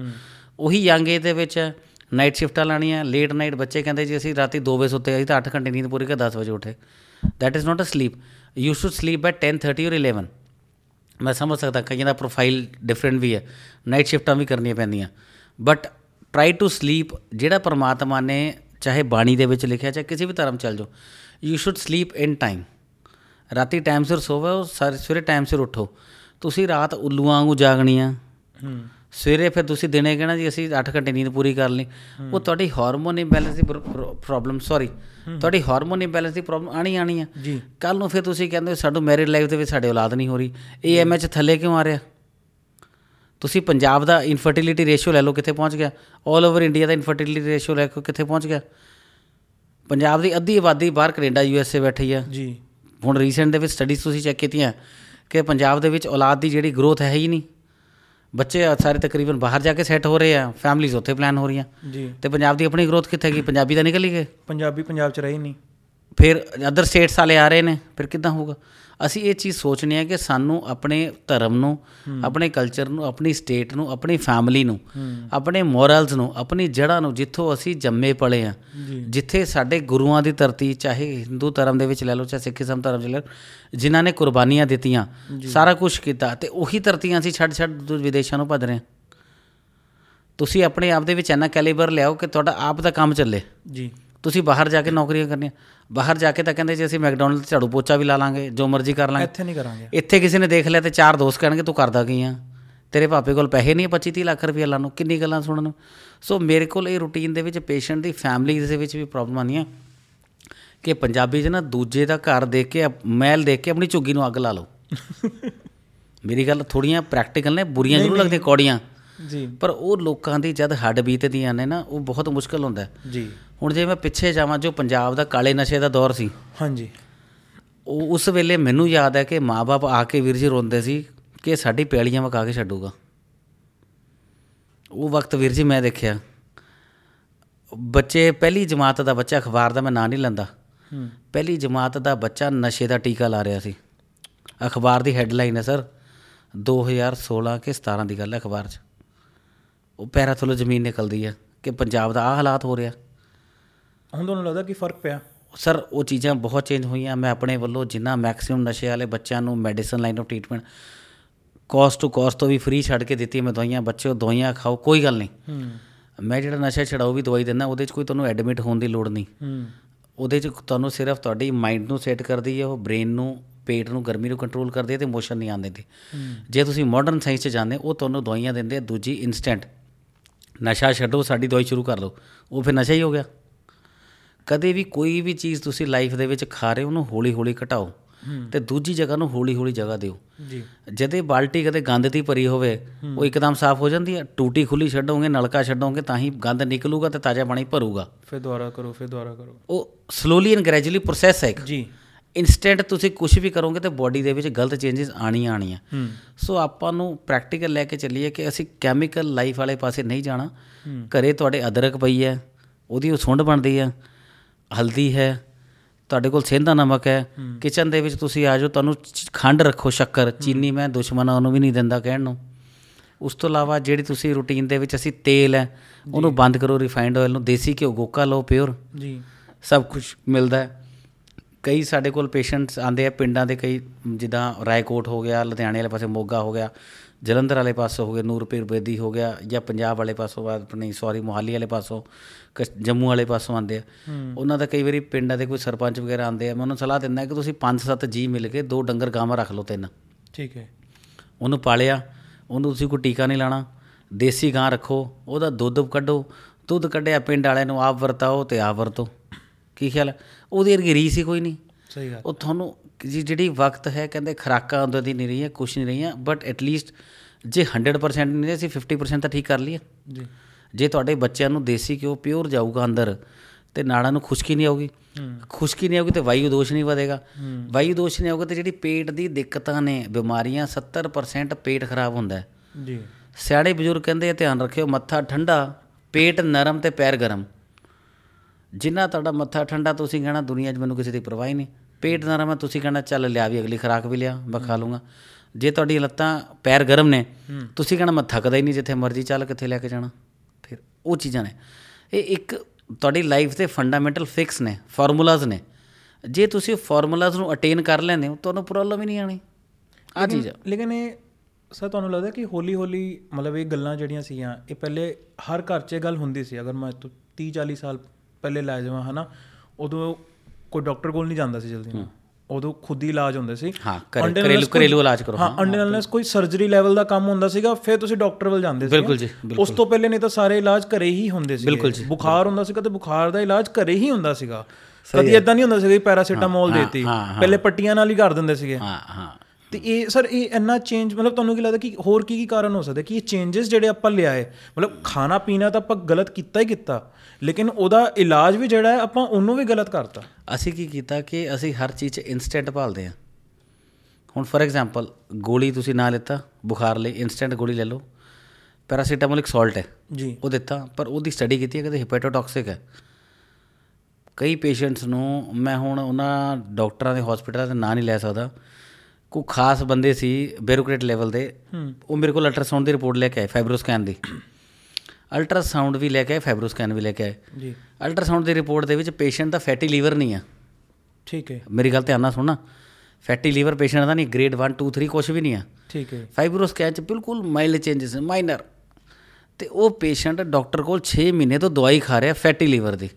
ਉਹੀ ਯੰਗ ਏਜ ਦੇ ਵਿੱਚ ਨਾਈਟ ਸ਼ਿਫਟਾਂ ਲਾਣੀਆਂ ਲੇਟ ਨਾਈਟ ਬੱਚੇ ਕਹਿੰਦੇ ਜੀ ਅਸੀਂ ਰਾਤੀ 2 ਵਜੇ ਸੁੱਤੇ ਅਸੀਂ ਤਾਂ 8 ਘੰਟੇ ਨੀਂਦ ਪੂਰੀ ਕਰ 10 ਵਜੇ ਉਠੇ that is not a sleep you should sleep at 10:30 or 11 ਮੈਂ ਸਮਝ ਸਕਦਾ ਕਈਆਂ ਦਾ ਪ੍ਰੋਫਾਈਲ ਡਿਫਰੈਂਟ ਵੀ ਹੈ ਨਾਈਟ ਸ਼ਿਫਟਾਂ ਵੀ ਕਰਨੀਆਂ ਪੈਂਦੀਆਂ। ਬਟ ਟਰਾਈ ਟੂ ਸਲੀਪ ਜਿਹੜਾ ਪਰਮਾਤਮਾ ਨੇ ਚਾਹੇ ਬਾਣੀ ਦੇ ਵਿੱਚ ਲਿਖਿਆ, ਚਾਹੇ ਕਿਸੇ ਵੀ ਧਰਮ ਚੱਲ ਜਾਓ you should sleep in time ਰਾਤੀ ਟਾਈਮ ਸਿਰ ਸੋਵੋ ਔਰ ਸਾਰੇ ਸਵੇਰੇ ਟਾਈਮ ਸਿਰ ਉੱਠੋ। ਤੁਸੀਂ ਰਾਤ ਉੱਲੂਆਂ ਵਾਂਗੂ ਜਾਗਣੀ ਆ ਹੂੰ। ਸਵੇਰੇ ਫਿਰ ਤੁਸੀਂ ਦਿਨੇ ਕਹਿਣਾ ਜੀ ਅਸੀਂ 8 ਘੰਟੇ ਨੀਂਦ ਪੂਰੀ ਕਰ ਲਈ। ਉਹ ਤੁਹਾਡੀ ਹਾਰਮੋਨ ਇੰਬੈਲੈਂਸ ਦੀ ਪ੍ਰੋਬਲਮ ਸੌਰੀ ਤੁਹਾਡੀ ਹਾਰਮੋਨ ਇੰਬੈਲੈਂਸ ਦੀ ਪ੍ਰੋਬਲਮ ਆਣੀ ਆਣੀ ਆ। ਜੀ। ਕੱਲ ਨੂੰ ਫਿਰ ਤੁਸੀਂ ਕਹਿੰਦੇ ਹੋ ਸਾਡੂ ਮੈਰਿਡ ਲਾਈਫ ਦੇ ਵਿੱਚ ਸਾਡੇ ਔਲਾਦ ਨਹੀਂ ਹੋ ਰਹੀ। ਏਐਮਐਚ ਥੱਲੇ ਕਿਉਂ ਆ ਰਿਹਾ? ਤੁਸੀਂ ਪੰਜਾਬ ਦਾ ਇਨਫਰਟੀਲਿਟੀ ਰੇਸ਼ੀਓ ਲੈ ਲਓ ਕਿੱਥੇ ਪਹੁੰਚ ਗਿਆ? 올 ਓਵਰ ਇੰਡੀਆ ਦਾ ਇਨਫਰਟੀਲਿਟੀ ਰੇਸ਼ੀਓ ਲੈ ਕੇ ਕਿੱਥੇ ਪਹੁੰਚ ਗਿਆ? ਪੰਜਾਬ ਦੀ ਅੱਧੀ ਆਬਾਦੀ ਬਾਹਰ ਕੈਨੇਡਾ ਯੂਐਸਏ ਬੈਠੀ ਆ। ਜੀ। ਹੁਣ ਰੀਸੈਂਟ ਦੇ ਵਿੱਚ ਸਟੱਡੀਜ਼ ਤੁਸੀਂ ਚੈੱਕ ਕੀਤੀਆਂ ਕਿ ਪੰਜਾਬ ਦੇ ਵਿੱਚ ਔਲਾਦ ਦੀ ਜਿਹੜੀ ਗਰੋਥ ਹੈ ਹੀ ਨਹੀਂ। ਬੱਚੇ ਸਾਰੇ ਤਕਰੀਬਨ ਬਾਹਰ ਜਾ ਕੇ ਸੈੱਟ ਹੋ ਰਹੇ ਆ ਫੈਮਲੀਜ਼ ਉੱਥੇ ਪਲਾਨ ਹੋ ਰਹੀਆਂ। ਜੀ। ਤੇ ਪੰਜਾਬ ਦੀ ਆਪਣੀ ਗਰੋਥ ਕਿੱਥੇ ਗਈ ਪੰਜਾਬੀ ਤਾਂ ਨਿਕਲ ਹੀ ਗਏ। ਪੰਜਾਬੀ ਪੰਜਾਬ ਚ ਰਹੀ ਨਹੀਂ। ਫਿਰ ਅਦਰ ਸਟੇਟਸ ਵਾਲੇ ਆ ਰਹੇ ਨੇ ਫਿਰ ਕਿੱਦਾਂ ਹੋਊਗਾ? ਅਸੀਂ ਇਹ ਚੀਜ਼ ਸੋਚਨੇ ਆ ਕਿ ਸਾਨੂੰ ਆਪਣੇ ਧਰਮ ਨੂੰ ਆਪਣੇ ਕਲਚਰ ਨੂੰ ਆਪਣੀ ਸਟੇਟ ਨੂੰ ਆਪਣੀ ਫੈਮਿਲੀ ਨੂੰ ਆਪਣੇ ਮੋਰਲਸ ਨੂੰ ਆਪਣੀ ਜੜ੍ਹਾਂ ਨੂੰ ਜਿੱਥੋਂ ਅਸੀਂ ਜੰਮੇ ਪਲੇ ਆ ਜਿੱਥੇ ਸਾਡੇ ਗੁਰੂਆਂ ਦੀ ਧਰਤੀ ਚਾਹੇ ਹਿੰਦੂ ਧਰਮ ਦੇ ਵਿੱਚ ਲੈ ਲਓ ਚਾਹੇ ਸਿੱਖੀਜ਼ਮ ਧਰਮ ਚ ਲੈ ਜਿਨ੍ਹਾਂ ਨੇ ਕੁਰਬਾਨੀਆਂ ਦਿੱਤੀਆਂ ਸਾਰਾ ਕੁਝ ਕੀਤਾ ਤੇ ਉਹੀ ਧਰਤੀਆਂ ਅਸੀਂ ਛੱਡ ਛੱਡ ਦੂ- ਵਿਦੇਸ਼ਾਂ ਨੂੰ ਭੱਜ ਰਹੇ ਹਾਂ। ਤੁਸੀਂ ਆਪਣੇ ਆਪ ਦੇ ਵਿੱਚ ਇੰਨਾ ਕੈਲੀਬਰ ਲਿਆਓ ਕਿ ਤੁਹਾਡਾ ਆਪ ਦਾ ਕੰਮ ਚੱਲੇ। ਜੀ। ਤੁਸੀਂ ਬਾਹਰ ਜਾ ਕੇ ਨੌਕਰੀਆਂ ਕਰਨੀਆਂ। ਬਾਹਰ ਜਾ ਕੇ ਤਾਂ ਕਹਿੰਦੇ ਜੀ ਅਸੀਂ ਮੈਕਡੋਨਲਡ ਤੇ ਝਾੜੂ ਪੋਚਾ ਵੀ ਲਾ ਲਾਂਗੇ ਜੋ ਮਰਜ਼ੀ ਕਰ ਲਾਂਗੇ। ਇੱਥੇ ਨਹੀਂ ਕਰਾਂਗੇ। ਇੱਥੇ ਕਿਸੇ ਨੇ ਦੇਖ ਲਿਆ ਤੇ ਚਾਰ ਦੋਸਤ ਕਹਿਣਗੇ ਤੂੰ ਕਰਦਾ ਕੀ ਆ? ਤੇਰੇ ਪਾਪੇ ਕੋਲ ਪੈਸੇ ਨਹੀਂ 25 30 ਲੱਖ ਰੁਪਏ ਲਾਉਣ ਨੂੰ। ਕਿੰਨੀ ਗੱਲਾਂ ਸੁਣਨ ਨੂੰ? ਸੋ ਮੇਰੇ ਕੋਲ ਇਹ ਰੂਟੀਨ ਦੇ ਵਿੱਚ ਪੇਸ਼ੈਂਟ ਦੀ ਫੈਮਿਲੀ ਦੇ ਵਿੱਚ ਵੀ ਪ੍ਰੋਬਲਮ ਆਉਂਦੀਆਂ। ਕਿ ਪੰਜਾਬੀ 'ਚ ਨਾ ਦੂਜੇ ਦਾ ਘਰ ਦੇਖ ਕੇ ਮਹਿਲ ਦੇਖ ਕੇ ਆਪਣੀ ਝੁੱਗੀ ਨੂੰ ਅੱਗ ਲਾ ਲਓ। ਮੇਰੀ ਗੱਲ ਥੋੜੀਆਂ ਪ੍ਰੈਕਟੀਕਲ ਨੇ ਬੁਰੀਆਂ ਜ਼ਰੂਰ ਲੱਗਦੀਆਂ ਕੌੜੀਆਂ। ਜੀ। ਪਰ ਉਹ ਲੋਕਾਂ ਦੀ ਜਦ ਹੱਡ ਬੀਤਦੀਆਂ ਨੇ ਨਾ ਉਹ ਬਹੁਤ ਮੁਸ਼ਕਲ ਹੁੰਦਾ। ਜੀ। ਹੁਣ ਜੇ ਮੈਂ ਪਿੱਛੇ ਜਾਵਾਂ ਜੋ ਪੰਜਾਬ ਦਾ ਕਾਲੇ ਨਸ਼ੇ ਦਾ ਦੌਰ ਸੀ। ਹਾਂਜੀ। ਉਹ ਉਸ ਵੇਲੇ ਮੈਨੂੰ ਯਾਦ ਹੈ ਕਿ ਮਾਪੇ ਆ ਕੇ ਵੀਰ ਜੀ ਰੋਂਦੇ ਸੀ ਕਿ ਸਾਡੀ ਪੈਲੀਆਂ ਵਕਾ ਕੇ ਛੱਡੂਗਾ। ਉਹ ਵਕਤ ਵੀਰ ਜੀ ਮੈਂ ਦੇਖਿਆ। ਬੱਚੇ ਪਹਿਲੀ ਜਮਾਤ ਦਾ ਬੱਚਾ ਅਖਬਾਰ ਦਾ ਮੈਂ ਨਾਂ ਨਹੀਂ ਲੈਂਦਾ। ਹੂੰ। ਪਹਿਲੀ ਜਮਾਤ ਦਾ ਬੱਚਾ ਨਸ਼ੇ ਦਾ ਟੀਕਾ ਲਾ ਰਿਹਾ ਸੀ। ਅਖਬਾਰ ਦੀ ਹੈਡਲਾਈਨ ਹੈ ਸਰ 2016 ਕੇ 17 ਦੀ ਗੱਲ ਹੈ ਅਖਬਾਰ 'ਚ। ਉਹ ਪੈਰਾਂ ਥੱਲੋਂ ਜ਼ਮੀਨ ਨਿਕਲਦੀ ਹੈ ਕਿ ਪੰਜਾਬ ਦਾ ਆ ਹਾਲਾਤ ਹੋ ਰਿਹਾ। ਹੁਣ ਤੁਹਾਨੂੰ ਲੱਗਦਾ ਕਿ ਫ਼ਰਕ ਪਿਆ? ਸਰ ਉਹ ਚੀਜ਼ਾਂ ਬਹੁਤ ਚੇਂਜ ਹੋਈਆਂ। ਮੈਂ ਆਪਣੇ ਵੱਲੋਂ ਜਿੰਨਾ ਮੈਕਸਿਮਮ ਨਸ਼ੇ ਵਾਲੇ ਬੱਚਿਆਂ ਨੂੰ medicine line of treatment cost to cost ਤੋਂ ਵੀ ਫ੍ਰੀ ਛੱਡ ਕੇ ਦਿੱਤੀ ਮੈਂ ਦਵਾਈਆਂ ਬੱਚਿਓ ਦਵਾਈਆਂ ਖਾਓ ਕੋਈ ਗੱਲ ਨਹੀਂ। ਮੈਂ ਜਿਹੜਾ ਨਸ਼ਾ ਛਡਾਓ ਵੀ ਦਵਾਈ ਦਿੰਦਾ ਉਹਦੇ 'ਚ ਕੋਈ ਤੁਹਾਨੂੰ ਐਡਮਿਟ ਹੋਣ ਦੀ ਲੋੜ ਨਹੀਂ। ਉਹਦੇ 'ਚ ਤੁਹਾਨੂੰ ਸਿਰਫ ਤੁਹਾਡੀ ਮਾਈਂਡ ਨੂੰ ਸੈੱਟ ਕਰਦੀ ਹੈ ਉਹ ਬ੍ਰੇਨ ਨੂੰ ਪੇਟ ਨੂੰ ਗਰਮੀ ਨੂੰ ਕੰਟਰੋਲ ਕਰਦੀ ਹੈ ਤੇ ਇਮੋਸ਼ਨ ਨਹੀਂ ਆਉਂਦੇ ਤੇ ਜੇ ਤੁਸੀਂ ਮਾਡਰਨ ਸਾਇੰਸ 'ਚ ਜਾਂਦੇ ਉਹ ਤੁਹਾਨੂੰ ਦਵਾਈਆਂ ਦਿੰਦੇ ਆ ਦੂਜੀ ਇਨਸਟੈਂਟ ਨਸ਼ਾ ਛੱਡੋ ਸਾਡੀ ਦਵਾਈ ਸ਼ੁਰੂ ਕਰ ਲਓ। ਉਹ ਫਿਰ ਨਸ਼ਾ ਹੀ ਹੋ ਗਿਆ। ਕਦੇ ਵੀ ਕੋਈ ਵੀ ਚੀਜ਼ ਤੁਸੀਂ ਲਾਈਫ ਦੇ ਵਿੱਚ ਖਾ ਰਹੇ ਉਹਨੂੰ ਹੌਲੀ ਹੌਲੀ ਘਟਾਓ ਤੇ ਦੂਜੀ ਜਗ੍ਹਾ ਨੂੰ ਹੌਲੀ ਹੌਲੀ ਜਗ੍ਹਾ ਦਿਓ। ਜੀ। ਜਦੇ ਬਾਲਟੀ ਕਦੇ ਗੰਦ ਦੀ ਭਰੀ ਹੋਵੇ ਉਹ ਇੱਕਦਮ ਸਾਫ਼ ਹੋ ਜਾਂਦੀ ਹੈ। ਟੂਟੀ ਖੁੱਲੀ ਛੱਡੋਗੇ ਨਲਕਾ ਛੱਡੋਗੇ ਤਾਂ ਹੀ ਗੰਦ ਨਿਕਲੂਗਾ ਤੇ ਤਾਜ਼ਾ ਪਾਣੀ ਭਰੂਗਾ। ਫਿਰ ਦੁਬਾਰਾ ਕਰੋ ਫਿਰ ਦੁਬਾਰਾ ਕਰੋ। ਉਹ ਸਲੋਲੀ ਐਂਡ ਗ੍ਰੈਜੂਅਲੀ ਪ੍ਰੋਸੈਸ ਹੈ ਇੱਕ। ਜੀ। ਇਨਸਟੈਂਟ ਤੁਸੀਂ ਕੁਝ ਵੀ ਕਰੋਗੇ ਤੇ ਬਾਡੀ ਦੇ ਵਿੱਚ ਗਲਤ ਚੇਂਜਸ ਆਣੀਆਂ ਆਣੀਆਂ ਸੋ ਆਪਾਂ ਨੂੰ ਪ੍ਰੈਕਟੀਕਲ ਲੈ ਕੇ ਚੱਲੀਏ ਕਿ ਅਸੀਂ ਕੈਮੀਕਲ ਲਾਈਫ ਵਾਲੇ ਪਾਸੇ ਨਹੀਂ ਜਾਣਾ। ਘਰੇ ਤੁਹਾਡੇ ਅਦਰਕ ਪਈ ਹੈ ਉਹਦੀ ਉਹ ਸੁੰਡ ਬਣਦੀ ਹੈ ਹਲਦੀ ਹੈ ਤੁਹਾਡੇ ਕੋਲ ਸੇਂਦਾ ਨਮਕ ਹੈ। ਕਿਚਨ ਦੇ ਵਿੱਚ ਤੁਸੀਂ ਆ ਜਾਓ ਤੁਹਾਨੂੰ ਖੰਡ ਰੱਖੋ ਸ਼ੱਕਰ ਚੀਨੀ ਮੈਂ ਦੁਸ਼ਮਣਾਂ ਨੂੰ ਵੀ ਨਹੀਂ ਦਿੰਦਾ ਕਹਿਣ ਨੂੰ। ਉਸ ਤੋਂ ਇਲਾਵਾ ਜਿਹੜੀ ਤੁਸੀਂ ਰੂਟੀਨ ਦੇ ਵਿੱਚ ਅਸੀਂ ਤੇਲ ਹੈ ਉਹਨੂੰ ਬੰਦ ਕਰੋ ਰਿਫਾਈਨਡ ਆਇਲ ਨੂੰ। ਦੇਸੀ ਘਿਓ ਗੋਕਾ ਲਓ ਪਿਓਰ ਜੀ। ਸਭ ਕੁਝ ਮਿਲਦਾ ਹੈ। ਕਈ ਸਾਡੇ ਕੋਲ ਪੇਸ਼ੈਂਟਸ ਆਂਦੇ ਆ ਪਿੰਡਾਂ ਦੇ ਕਈ ਜਿੱਦਾਂ ਰਾਏਕੋਟ ਹੋ ਗਿਆ ਲੁਧਿਆਣੇ ਵਾਲੇ ਪਾਸੇ ਮੋਗਾ ਹੋ ਗਿਆ ਜਲੰਧਰ ਵਾਲੇ ਪਾਸੋਂ ਹੋ ਗਿਆ ਨੂਰਪੀਰ ਬੇਦੀ ਹੋ ਗਿਆ ਜਾਂ ਪੰਜਾਬ ਵਾਲੇ ਪਾਸੋਂ ਆਪਣੀ ਸੌਰੀ ਮੋਹਾਲੀ ਵਾਲੇ ਪਾਸੋਂ ਜੰਮੂ ਵਾਲੇ ਪਾਸੋਂ ਆਂਦੇ ਆ। ਉਹਨਾਂ ਦਾ ਕਈ ਵਾਰੀ ਪਿੰਡਾਂ ਦੇ ਕੋਈ ਸਰਪੰਚ ਵਗੈਰਾ ਆਂਦੇ ਆ ਮੈਂ ਉਹਨੂੰ ਸਲਾਹ ਦਿੰਦਾ ਕਿ ਤੁਸੀਂ 5-7 ਜੀ ਮਿਲ ਕੇ ਦੋ ਡੰਗਰ ਗਾਵਾਂ ਰੱਖ ਲਓ ਤਿੰਨ। ਠੀਕ ਹੈ। ਉਹਨੂੰ ਪਾਲਿਆ ਉਹਨੂੰ ਤੁਸੀਂ ਕੋਈ ਟੀਕਾ ਨਹੀਂ ਲਾਣਾ ਦੇਸੀ ਗਾਂ ਰੱਖੋ ਉਹਦਾ ਦੁੱਧ ਕੱਢੋ ਦੁੱਧ ਕੱਢਿਆ ਪਿੰਡ ਵਾਲਿਆਂ ਨੂੰ ਆਪ ਵਰਤਾਓ ਤੇ ਆਪ ਵਰਤੋ। ਕੀ ਖਿਆਲ ਹੈ? ਉਹਦੀ ਵਰਗੀ ਰੀਸ ਹੀ ਕੋਈ ਨਹੀਂ। ਸਹੀ ਗੱਲ। ਉਹ ਤੁਹਾਨੂੰ ਜੀ ਜਿਹੜੀ ਵਕਤ ਹੈ ਕਹਿੰਦੇ ਖਰਾਕਾਂ ਉਹਦੇ ਦੀ ਨਹੀਂ ਰਹੀਆਂ ਕੁਛ ਨਹੀਂ ਰਹੀਆਂ ਬਟ ਐਟਲੀਸਟ ਜੇ 100% ਨਹੀਂ ਅਸੀਂ 50% ਤਾਂ ਠੀਕ ਕਰ ਲਈਏ। ਜੀ। ਜੇ ਤੁਹਾਡੇ ਬੱਚਿਆਂ ਨੂੰ ਦੇਸੀ ਘਿਓ ਪਿਓਰ ਜਾਊਗਾ ਅੰਦਰ ਤੇ ਨਾੜਾਂ ਨੂੰ ਖੁਸ਼ਕੀ ਨਹੀਂ ਆਊਗੀ। ਖੁਸ਼ਕੀ ਨਹੀਂ ਆਊਗੀ ਤੇ ਵਾਯੂ ਦੋਸ਼ ਨਹੀਂ ਵਧੇਗਾ। ਵਾਯੂ ਦੋਸ਼ ਨਹੀਂ ਆਊਗਾ ਤੇ ਜਿਹੜੀ ਪੇਟ ਦੀ ਦਿੱਕਤਾਂ ਨੇ ਬਿਮਾਰੀਆਂ 70% ਪੇਟ ਖਰਾਬ ਹੁੰਦਾ ਹੈ। ਜੀ। ਸਿਆਣੇ ਬਜ਼ੁਰਗ ਕਹਿੰਦੇ ਆ ਧਿਆਨ ਰੱਖਿਓ ਮੱਥਾ ਠੰਡਾ ਪੇਟ ਨਰਮ ਤੇ ਪੈਰ ਗਰਮ। ਜਿੰਨਾ ਤੁਹਾਡਾ ਮੱਥਾ ਠੰਡਾ ਤੁਸੀਂ ਕਹਿਣਾ ਦੁਨੀਆ 'ਚ ਮੈਨੂੰ ਕਿਸੇ ਦੀ ਪਰਵਾਹ ਹੀ ਨਹੀਂ। ਪੇਟ ਨਰਮ ਹੈ ਤੁਸੀਂ ਕਹਿਣਾ ਚੱਲ ਲਿਆ ਵੀ ਅਗਲੀ ਖੁਰਾਕ ਵੀ ਲਿਆ ਮੈਂ ਖਾ ਲੂੰਗਾ। ਜੇ ਤੁਹਾਡੀ ਲੱਤਾਂ ਪੈਰ ਗਰਮ ਨੇ ਤੁਸੀਂ ਕਹਿਣਾ ਮੈਂ ਥੱਕਦਾ ਹੀ ਨਹੀਂ ਜਿੱਥੇ ਮਰਜ਼ੀ ਚੱਲ ਕਿੱਥੇ ਲੈ ਕੇ ਜਾਣਾ। ਫਿਰ ਉਹ ਚੀਜ਼ਾਂ ਨੇ। ਇਹ ਇੱਕ ਤੁਹਾਡੀ ਲਾਈਫ ਦੇ ਫੰਡਾਮੈਂਟਲ ਫਿਕਸ ਨੇ ਫਾਰਮੂਲਾਜ਼ ਨੇ। ਜੇ ਤੁਸੀਂ ਫਾਰਮੂਲਾਜ਼ ਨੂੰ ਅਟੇਨ ਕਰ ਲੈਂਦੇ ਹੋ ਤੁਹਾਨੂੰ ਪ੍ਰੋਬਲਮ ਹੀ ਨਹੀਂ ਆਣੀ ਆ ਚੀਜ਼ ਲੇਕਿਨ ਇਹ ਸਰ ਤੁਹਾਨੂੰ ਲੱਗਦਾ ਕਿ ਹੌਲੀ ਹੌਲੀ ਮਤਲਬ ਇਹ ਗੱਲਾਂ ਜਿਹੜੀਆਂ ਸੀਗੀਆਂ ਇਹ ਪਹਿਲੇ ਹਰ ਘਰ 'ਚ ਇਹ ਗੱਲ ਹੁੰਦੀ ਸੀ ਅਗਰ ਮੈਂ ਤੋਂ 30 40 ਸਾਲ ਪਹਿਲੇ ਲੈ ਜਾਵਾਂ ਹਨਾ? ਉਦੋਂ ਕੋਈ ਡਾਕਟਰ ਕੋਲ ਨਹੀਂ ਜਾਂਦਾ ਸੀ ਜਲਦੀ ਨਾਲ ਉਦੋਂ ਖੁਦ ਹੀ ਇਲਾਜ ਹੁੰਦੇ ਸੀ। ਹਾਂ, ਘਰੇਲੂ- ਘਰੇਲੂ ਇਲਾਜ ਕਰੋ, ਹਾਂ ਅੰਡਰਨੈਸ ਕੋਈ ਸਰਜਰੀ ਲੈਵਲ ਦਾ ਕੰਮ ਹੁੰਦਾ ਸੀਗਾ ਫਿਰ ਤੁਸੀਂ ਡਾਕਟਰ ਵੱਲ ਜਾਂਦੇ ਸੀ ਬਿਲਕੁਲ ਜੀ, ਉਸ ਤੋਂ ਪਹਿਲੇ ਨਹੀਂ ਤਾਂ ਸਾਰੇ ਇਲਾਜ ਘਰੇ ਹੀ ਹੁੰਦੇ ਸੀ ਬਿਲਕੁਲ ਜੀ, ਬੁਖਾਰ ਹੁੰਦਾ ਸੀਗਾ ਤੇ ਬੁਖਾਰ ਦਾ ਇਲਾਜ ਘਰੇ ਹੀ ਹੁੰਦਾ ਸੀਗਾ। ਕਦੀ ਇਦਾਂ ਨਹੀਂ ਹੁੰਦਾ ਸੀਗਾ ਪੈਰਾਸੀਟਾਮੋਲ ਦੇਤੀ। ਪਹਿਲੇ ਪੱਟੀਆਂ ਨਾਲ ਹੀ ਕਰ ਦਿੰਦੇ ਸੀਗੇ। ਹਾਂ ਹਾਂ। ਤੇ ਇਹ ਸਰ ਇਹ ਇੰਨਾ ਚੇਂਜ ਮਤਲਬ ਤੁਹਾਨੂੰ ਕੀ ਲੱਗਦਾ ਕਿ ਹੋਰ ਕੀ ਕੀ ਕਾਰਨ ਹੋ ਸਕਦੇ? ਕਿ ਇਹ ਚੇਂਜਸ ਜਿਹੜੇ ਆਪਾਂ ਲਿਆਏ ਮਤਲਬ ਖਾਣਾ ਪੀਣਾ ਤਾਂ ਆਪਾਂ ਗਲਤ ਕੀਤਾ ਹੀ ਕੀਤਾ ਲੇਕਿਨ ਉਹਦਾ ਇਲਾਜ ਵੀ ਜਿਹੜਾ ਹੈ ਆਪਾਂ ਉਹਨੂੰ ਵੀ ਗਲਤ ਕਰਤਾ। ਅਸੀਂ ਕੀ ਕੀਤਾ ਕਿ ਅਸੀਂ ਹਰ ਚੀਜ਼ 'ਚ ਇਨਸਟੈਂਟ ਭਾਲਦੇ ਹਾਂ। ਹੁਣ ਫੋਰ ਐਗਜ਼ਾਮਪਲ ਗੋਲੀ ਤੁਸੀਂ ਨਾ ਲਿੱਤਾ ਬੁਖਾਰ ਲਈ ਇਨਸਟੈਂਟ ਗੋਲੀ ਲੈ ਲਓ। ਪੈਰਾਸੀਟਾਮੋਲ ਇੱਕ ਸਾਲਟ ਹੈ। ਜੀ। ਉਹ ਦਿੱਤਾ ਪਰ ਉਹਦੀ ਸਟੱਡੀ ਕੀਤੀ ਹੈ ਕਿ ਹੈਪੇਟੋਟੌਕਸਿਕ ਹੈ। ਕਈ ਪੇਸ਼ੈਂਟਸ ਨੂੰ ਮੈਂ ਹੁਣ ਉਹਨਾਂ ਡਾਕਟਰਾਂ ਦੇ ਹਸਪੀਟਲਾਂ ਦੇ ਨਾਂ ਨਹੀਂ ਲੈ ਸਕਦਾ ਕੋਈ ਖਾਸ ਬੰਦੇ ਸੀ ਬਿਊਰੋਕਰੇਟ ਲੈਵਲ ਦੇ ਉਹ ਮੇਰੇ ਕੋਲ ਅਲਟਰਾਸਾਊਂਡ ਦੀ ਰਿਪੋਰਟ ਲੈ ਕੇ ਆਏ ਫਾਈਬਰੋਸਕੈਨ ਦੀ। ਅਲਟਰਾਸਾਊਂਡ ਵੀ ਲੈ ਕੇ ਆਏ ਫਾਈਬਰੋਸਕੈਨ ਵੀ ਲੈ ਕੇ ਆਏ। ਜੀ। ਅਲਟਰਾਸਾਊਂਡ ਦੀ ਰਿਪੋਰਟ ਦੇ ਵਿੱਚ ਪੇਸ਼ੈਂਟ ਦਾ ਫੈਟੀ ਲੀਵਰ ਨਹੀਂ ਆ। ਠੀਕ ਹੈ। ਮੇਰੀ ਗੱਲ ਧਿਆਨ ਨਾਲ ਸੁਣਨਾ ਫੈਟੀ ਲੀਵਰ ਪੇਸ਼ੈਂਟ ਦਾ ਨਹੀਂ ਗ੍ਰੇਡ 1 2 3 ਕੁਝ ਵੀ ਨਹੀਂ ਆ। ਠੀਕ ਹੈ। ਫਾਈਬਰੋਸਕੈਨ ਚ ਬਿਲਕੁਲ ਮਾਈਲਡ ਚੇਂਜਸ ਮਾਈਨਰ ਤੇ ਉਹ ਪੇਸ਼ੈਂਟ ਡਾਕਟਰ ਕੋਲ 6 ਮਹੀਨੇ ਤੋਂ ਦਵਾਈ ਖਾ ਰਿਹਾ ਫੈਟੀ ਲੀਵਰ ਦੀ।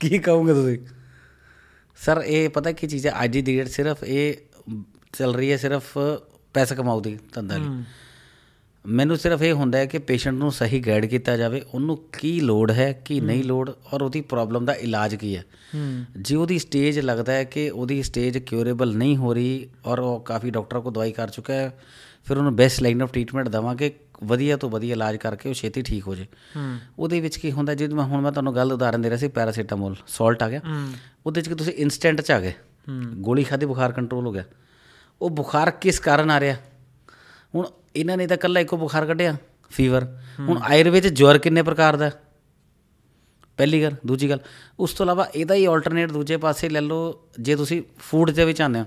ਕੀ ਕਹੋਗੇ ਤੁਸੀਂ? ਸਰ ਇਹ ਪਤਾ ਕੀ ਚੀਜ਼ ਹੈ? ਅੱਜ ਦੀ ਡੇਟ ਸਿਰਫ ਇਹ ਚੱਲ ਰਹੀ ਹੈ ਸਿਰਫ ਪੈਸਾ ਕਮਾਉ ਦੀ ਧੰਦਾ ਲਈ। ਮੈਨੂੰ ਸਿਰਫ ਇਹ ਹੁੰਦਾ ਹੈ ਕਿ ਪੇਸ਼ੈਂਟ ਨੂੰ ਸਹੀ ਗਾਈਡ ਕੀਤਾ ਜਾਵੇ ਉਹਨੂੰ ਕੀ ਲੋੜ ਹੈ ਕੀ ਨਹੀਂ ਲੋੜ ਔਰ ਉਹਦੀ ਪ੍ਰੋਬਲਮ ਦਾ ਇਲਾਜ ਕੀ ਹੈ। ਜੇ ਉਹਦੀ ਸਟੇਜ ਲੱਗਦਾ ਹੈ ਕਿ ਉਹਦੀ ਸਟੇਜ ਕਿਉਰੇਬਲ ਨਹੀਂ ਹੋ ਰਹੀ ਔਰ ਉਹ ਕਾਫੀ ਡਾਕਟਰ ਕੋ ਦਵਾਈ ਕਰ ਚੁੱਕਾ ਹੈ ਫਿਰ ਉਹਨੂੰ ਬੈਸਟ ਲਾਈਨ ਆਫ ਟ੍ਰੀਟਮੈਂਟ ਦਵਾਂਗੇ ਵਧੀਆ ਤੋਂ ਵਧੀਆ ਇਲਾਜ ਕਰਕੇ ਉਹ ਛੇਤੀ ਠੀਕ ਹੋ ਜੇ। ਹੂੰ। ਉਹਦੇ ਵਿੱਚ ਕੀ ਹੁੰਦਾ ਜਿਵੇਂ ਮੈਂ ਹੁਣ ਮੈਂ ਤੁਹਾਨੂੰ ਗੱਲ ਉਦਾਹਰਨ ਦੇ ਰਿਹਾ ਸੀ ਪੈਰਾਸੀਟਾਮੋਲ ਸਾਲਟ ਆ ਗਿਆ। ਹੂੰ। ਉਹਦੇ ਚ ਕਿ ਤੁਸੀਂ ਇਨਸਟੈਂਟ ਚ ਆ ਗਏ। ਗੋਲੀ ਖਾਦੀ ਬੁਖਾਰ ਕੰਟਰੋਲ ਹੋ ਗਿਆ। ਉਹ ਬੁਖਾਰ ਕਿਸ ਕਾਰਨ ਆ ਰਿਹਾ? ਹੁਣ ਇਹਨਾਂ ਨੇ ਤਾਂ ਕੱਲਾ ਇੱਕੋ ਬੁਖਾਰ ਕੱਢਿਆ ਫੀਵਰ ਹੁਣ ਆਯੁਰਵੇਦ ਜਵਰ ਕਿੰਨੇ ਪ੍ਰਕਾਰ ਦਾ? ਪਹਿਲੀ ਗੱਲ ਦੂਜੀ ਗੱਲ ਉਸ ਤੋਂ ਇਲਾਵਾ ਇਹਦਾ ਹੀ ਆਲਟਰਨੇਟ ਦੂਜੇ ਪਾਸੇ ਲੈ ਲਓ ਜੇ ਤੁਸੀਂ ਫੂਡ ਦੇ ਵਿੱਚ ਆਉਂਦੇ ਹੋ।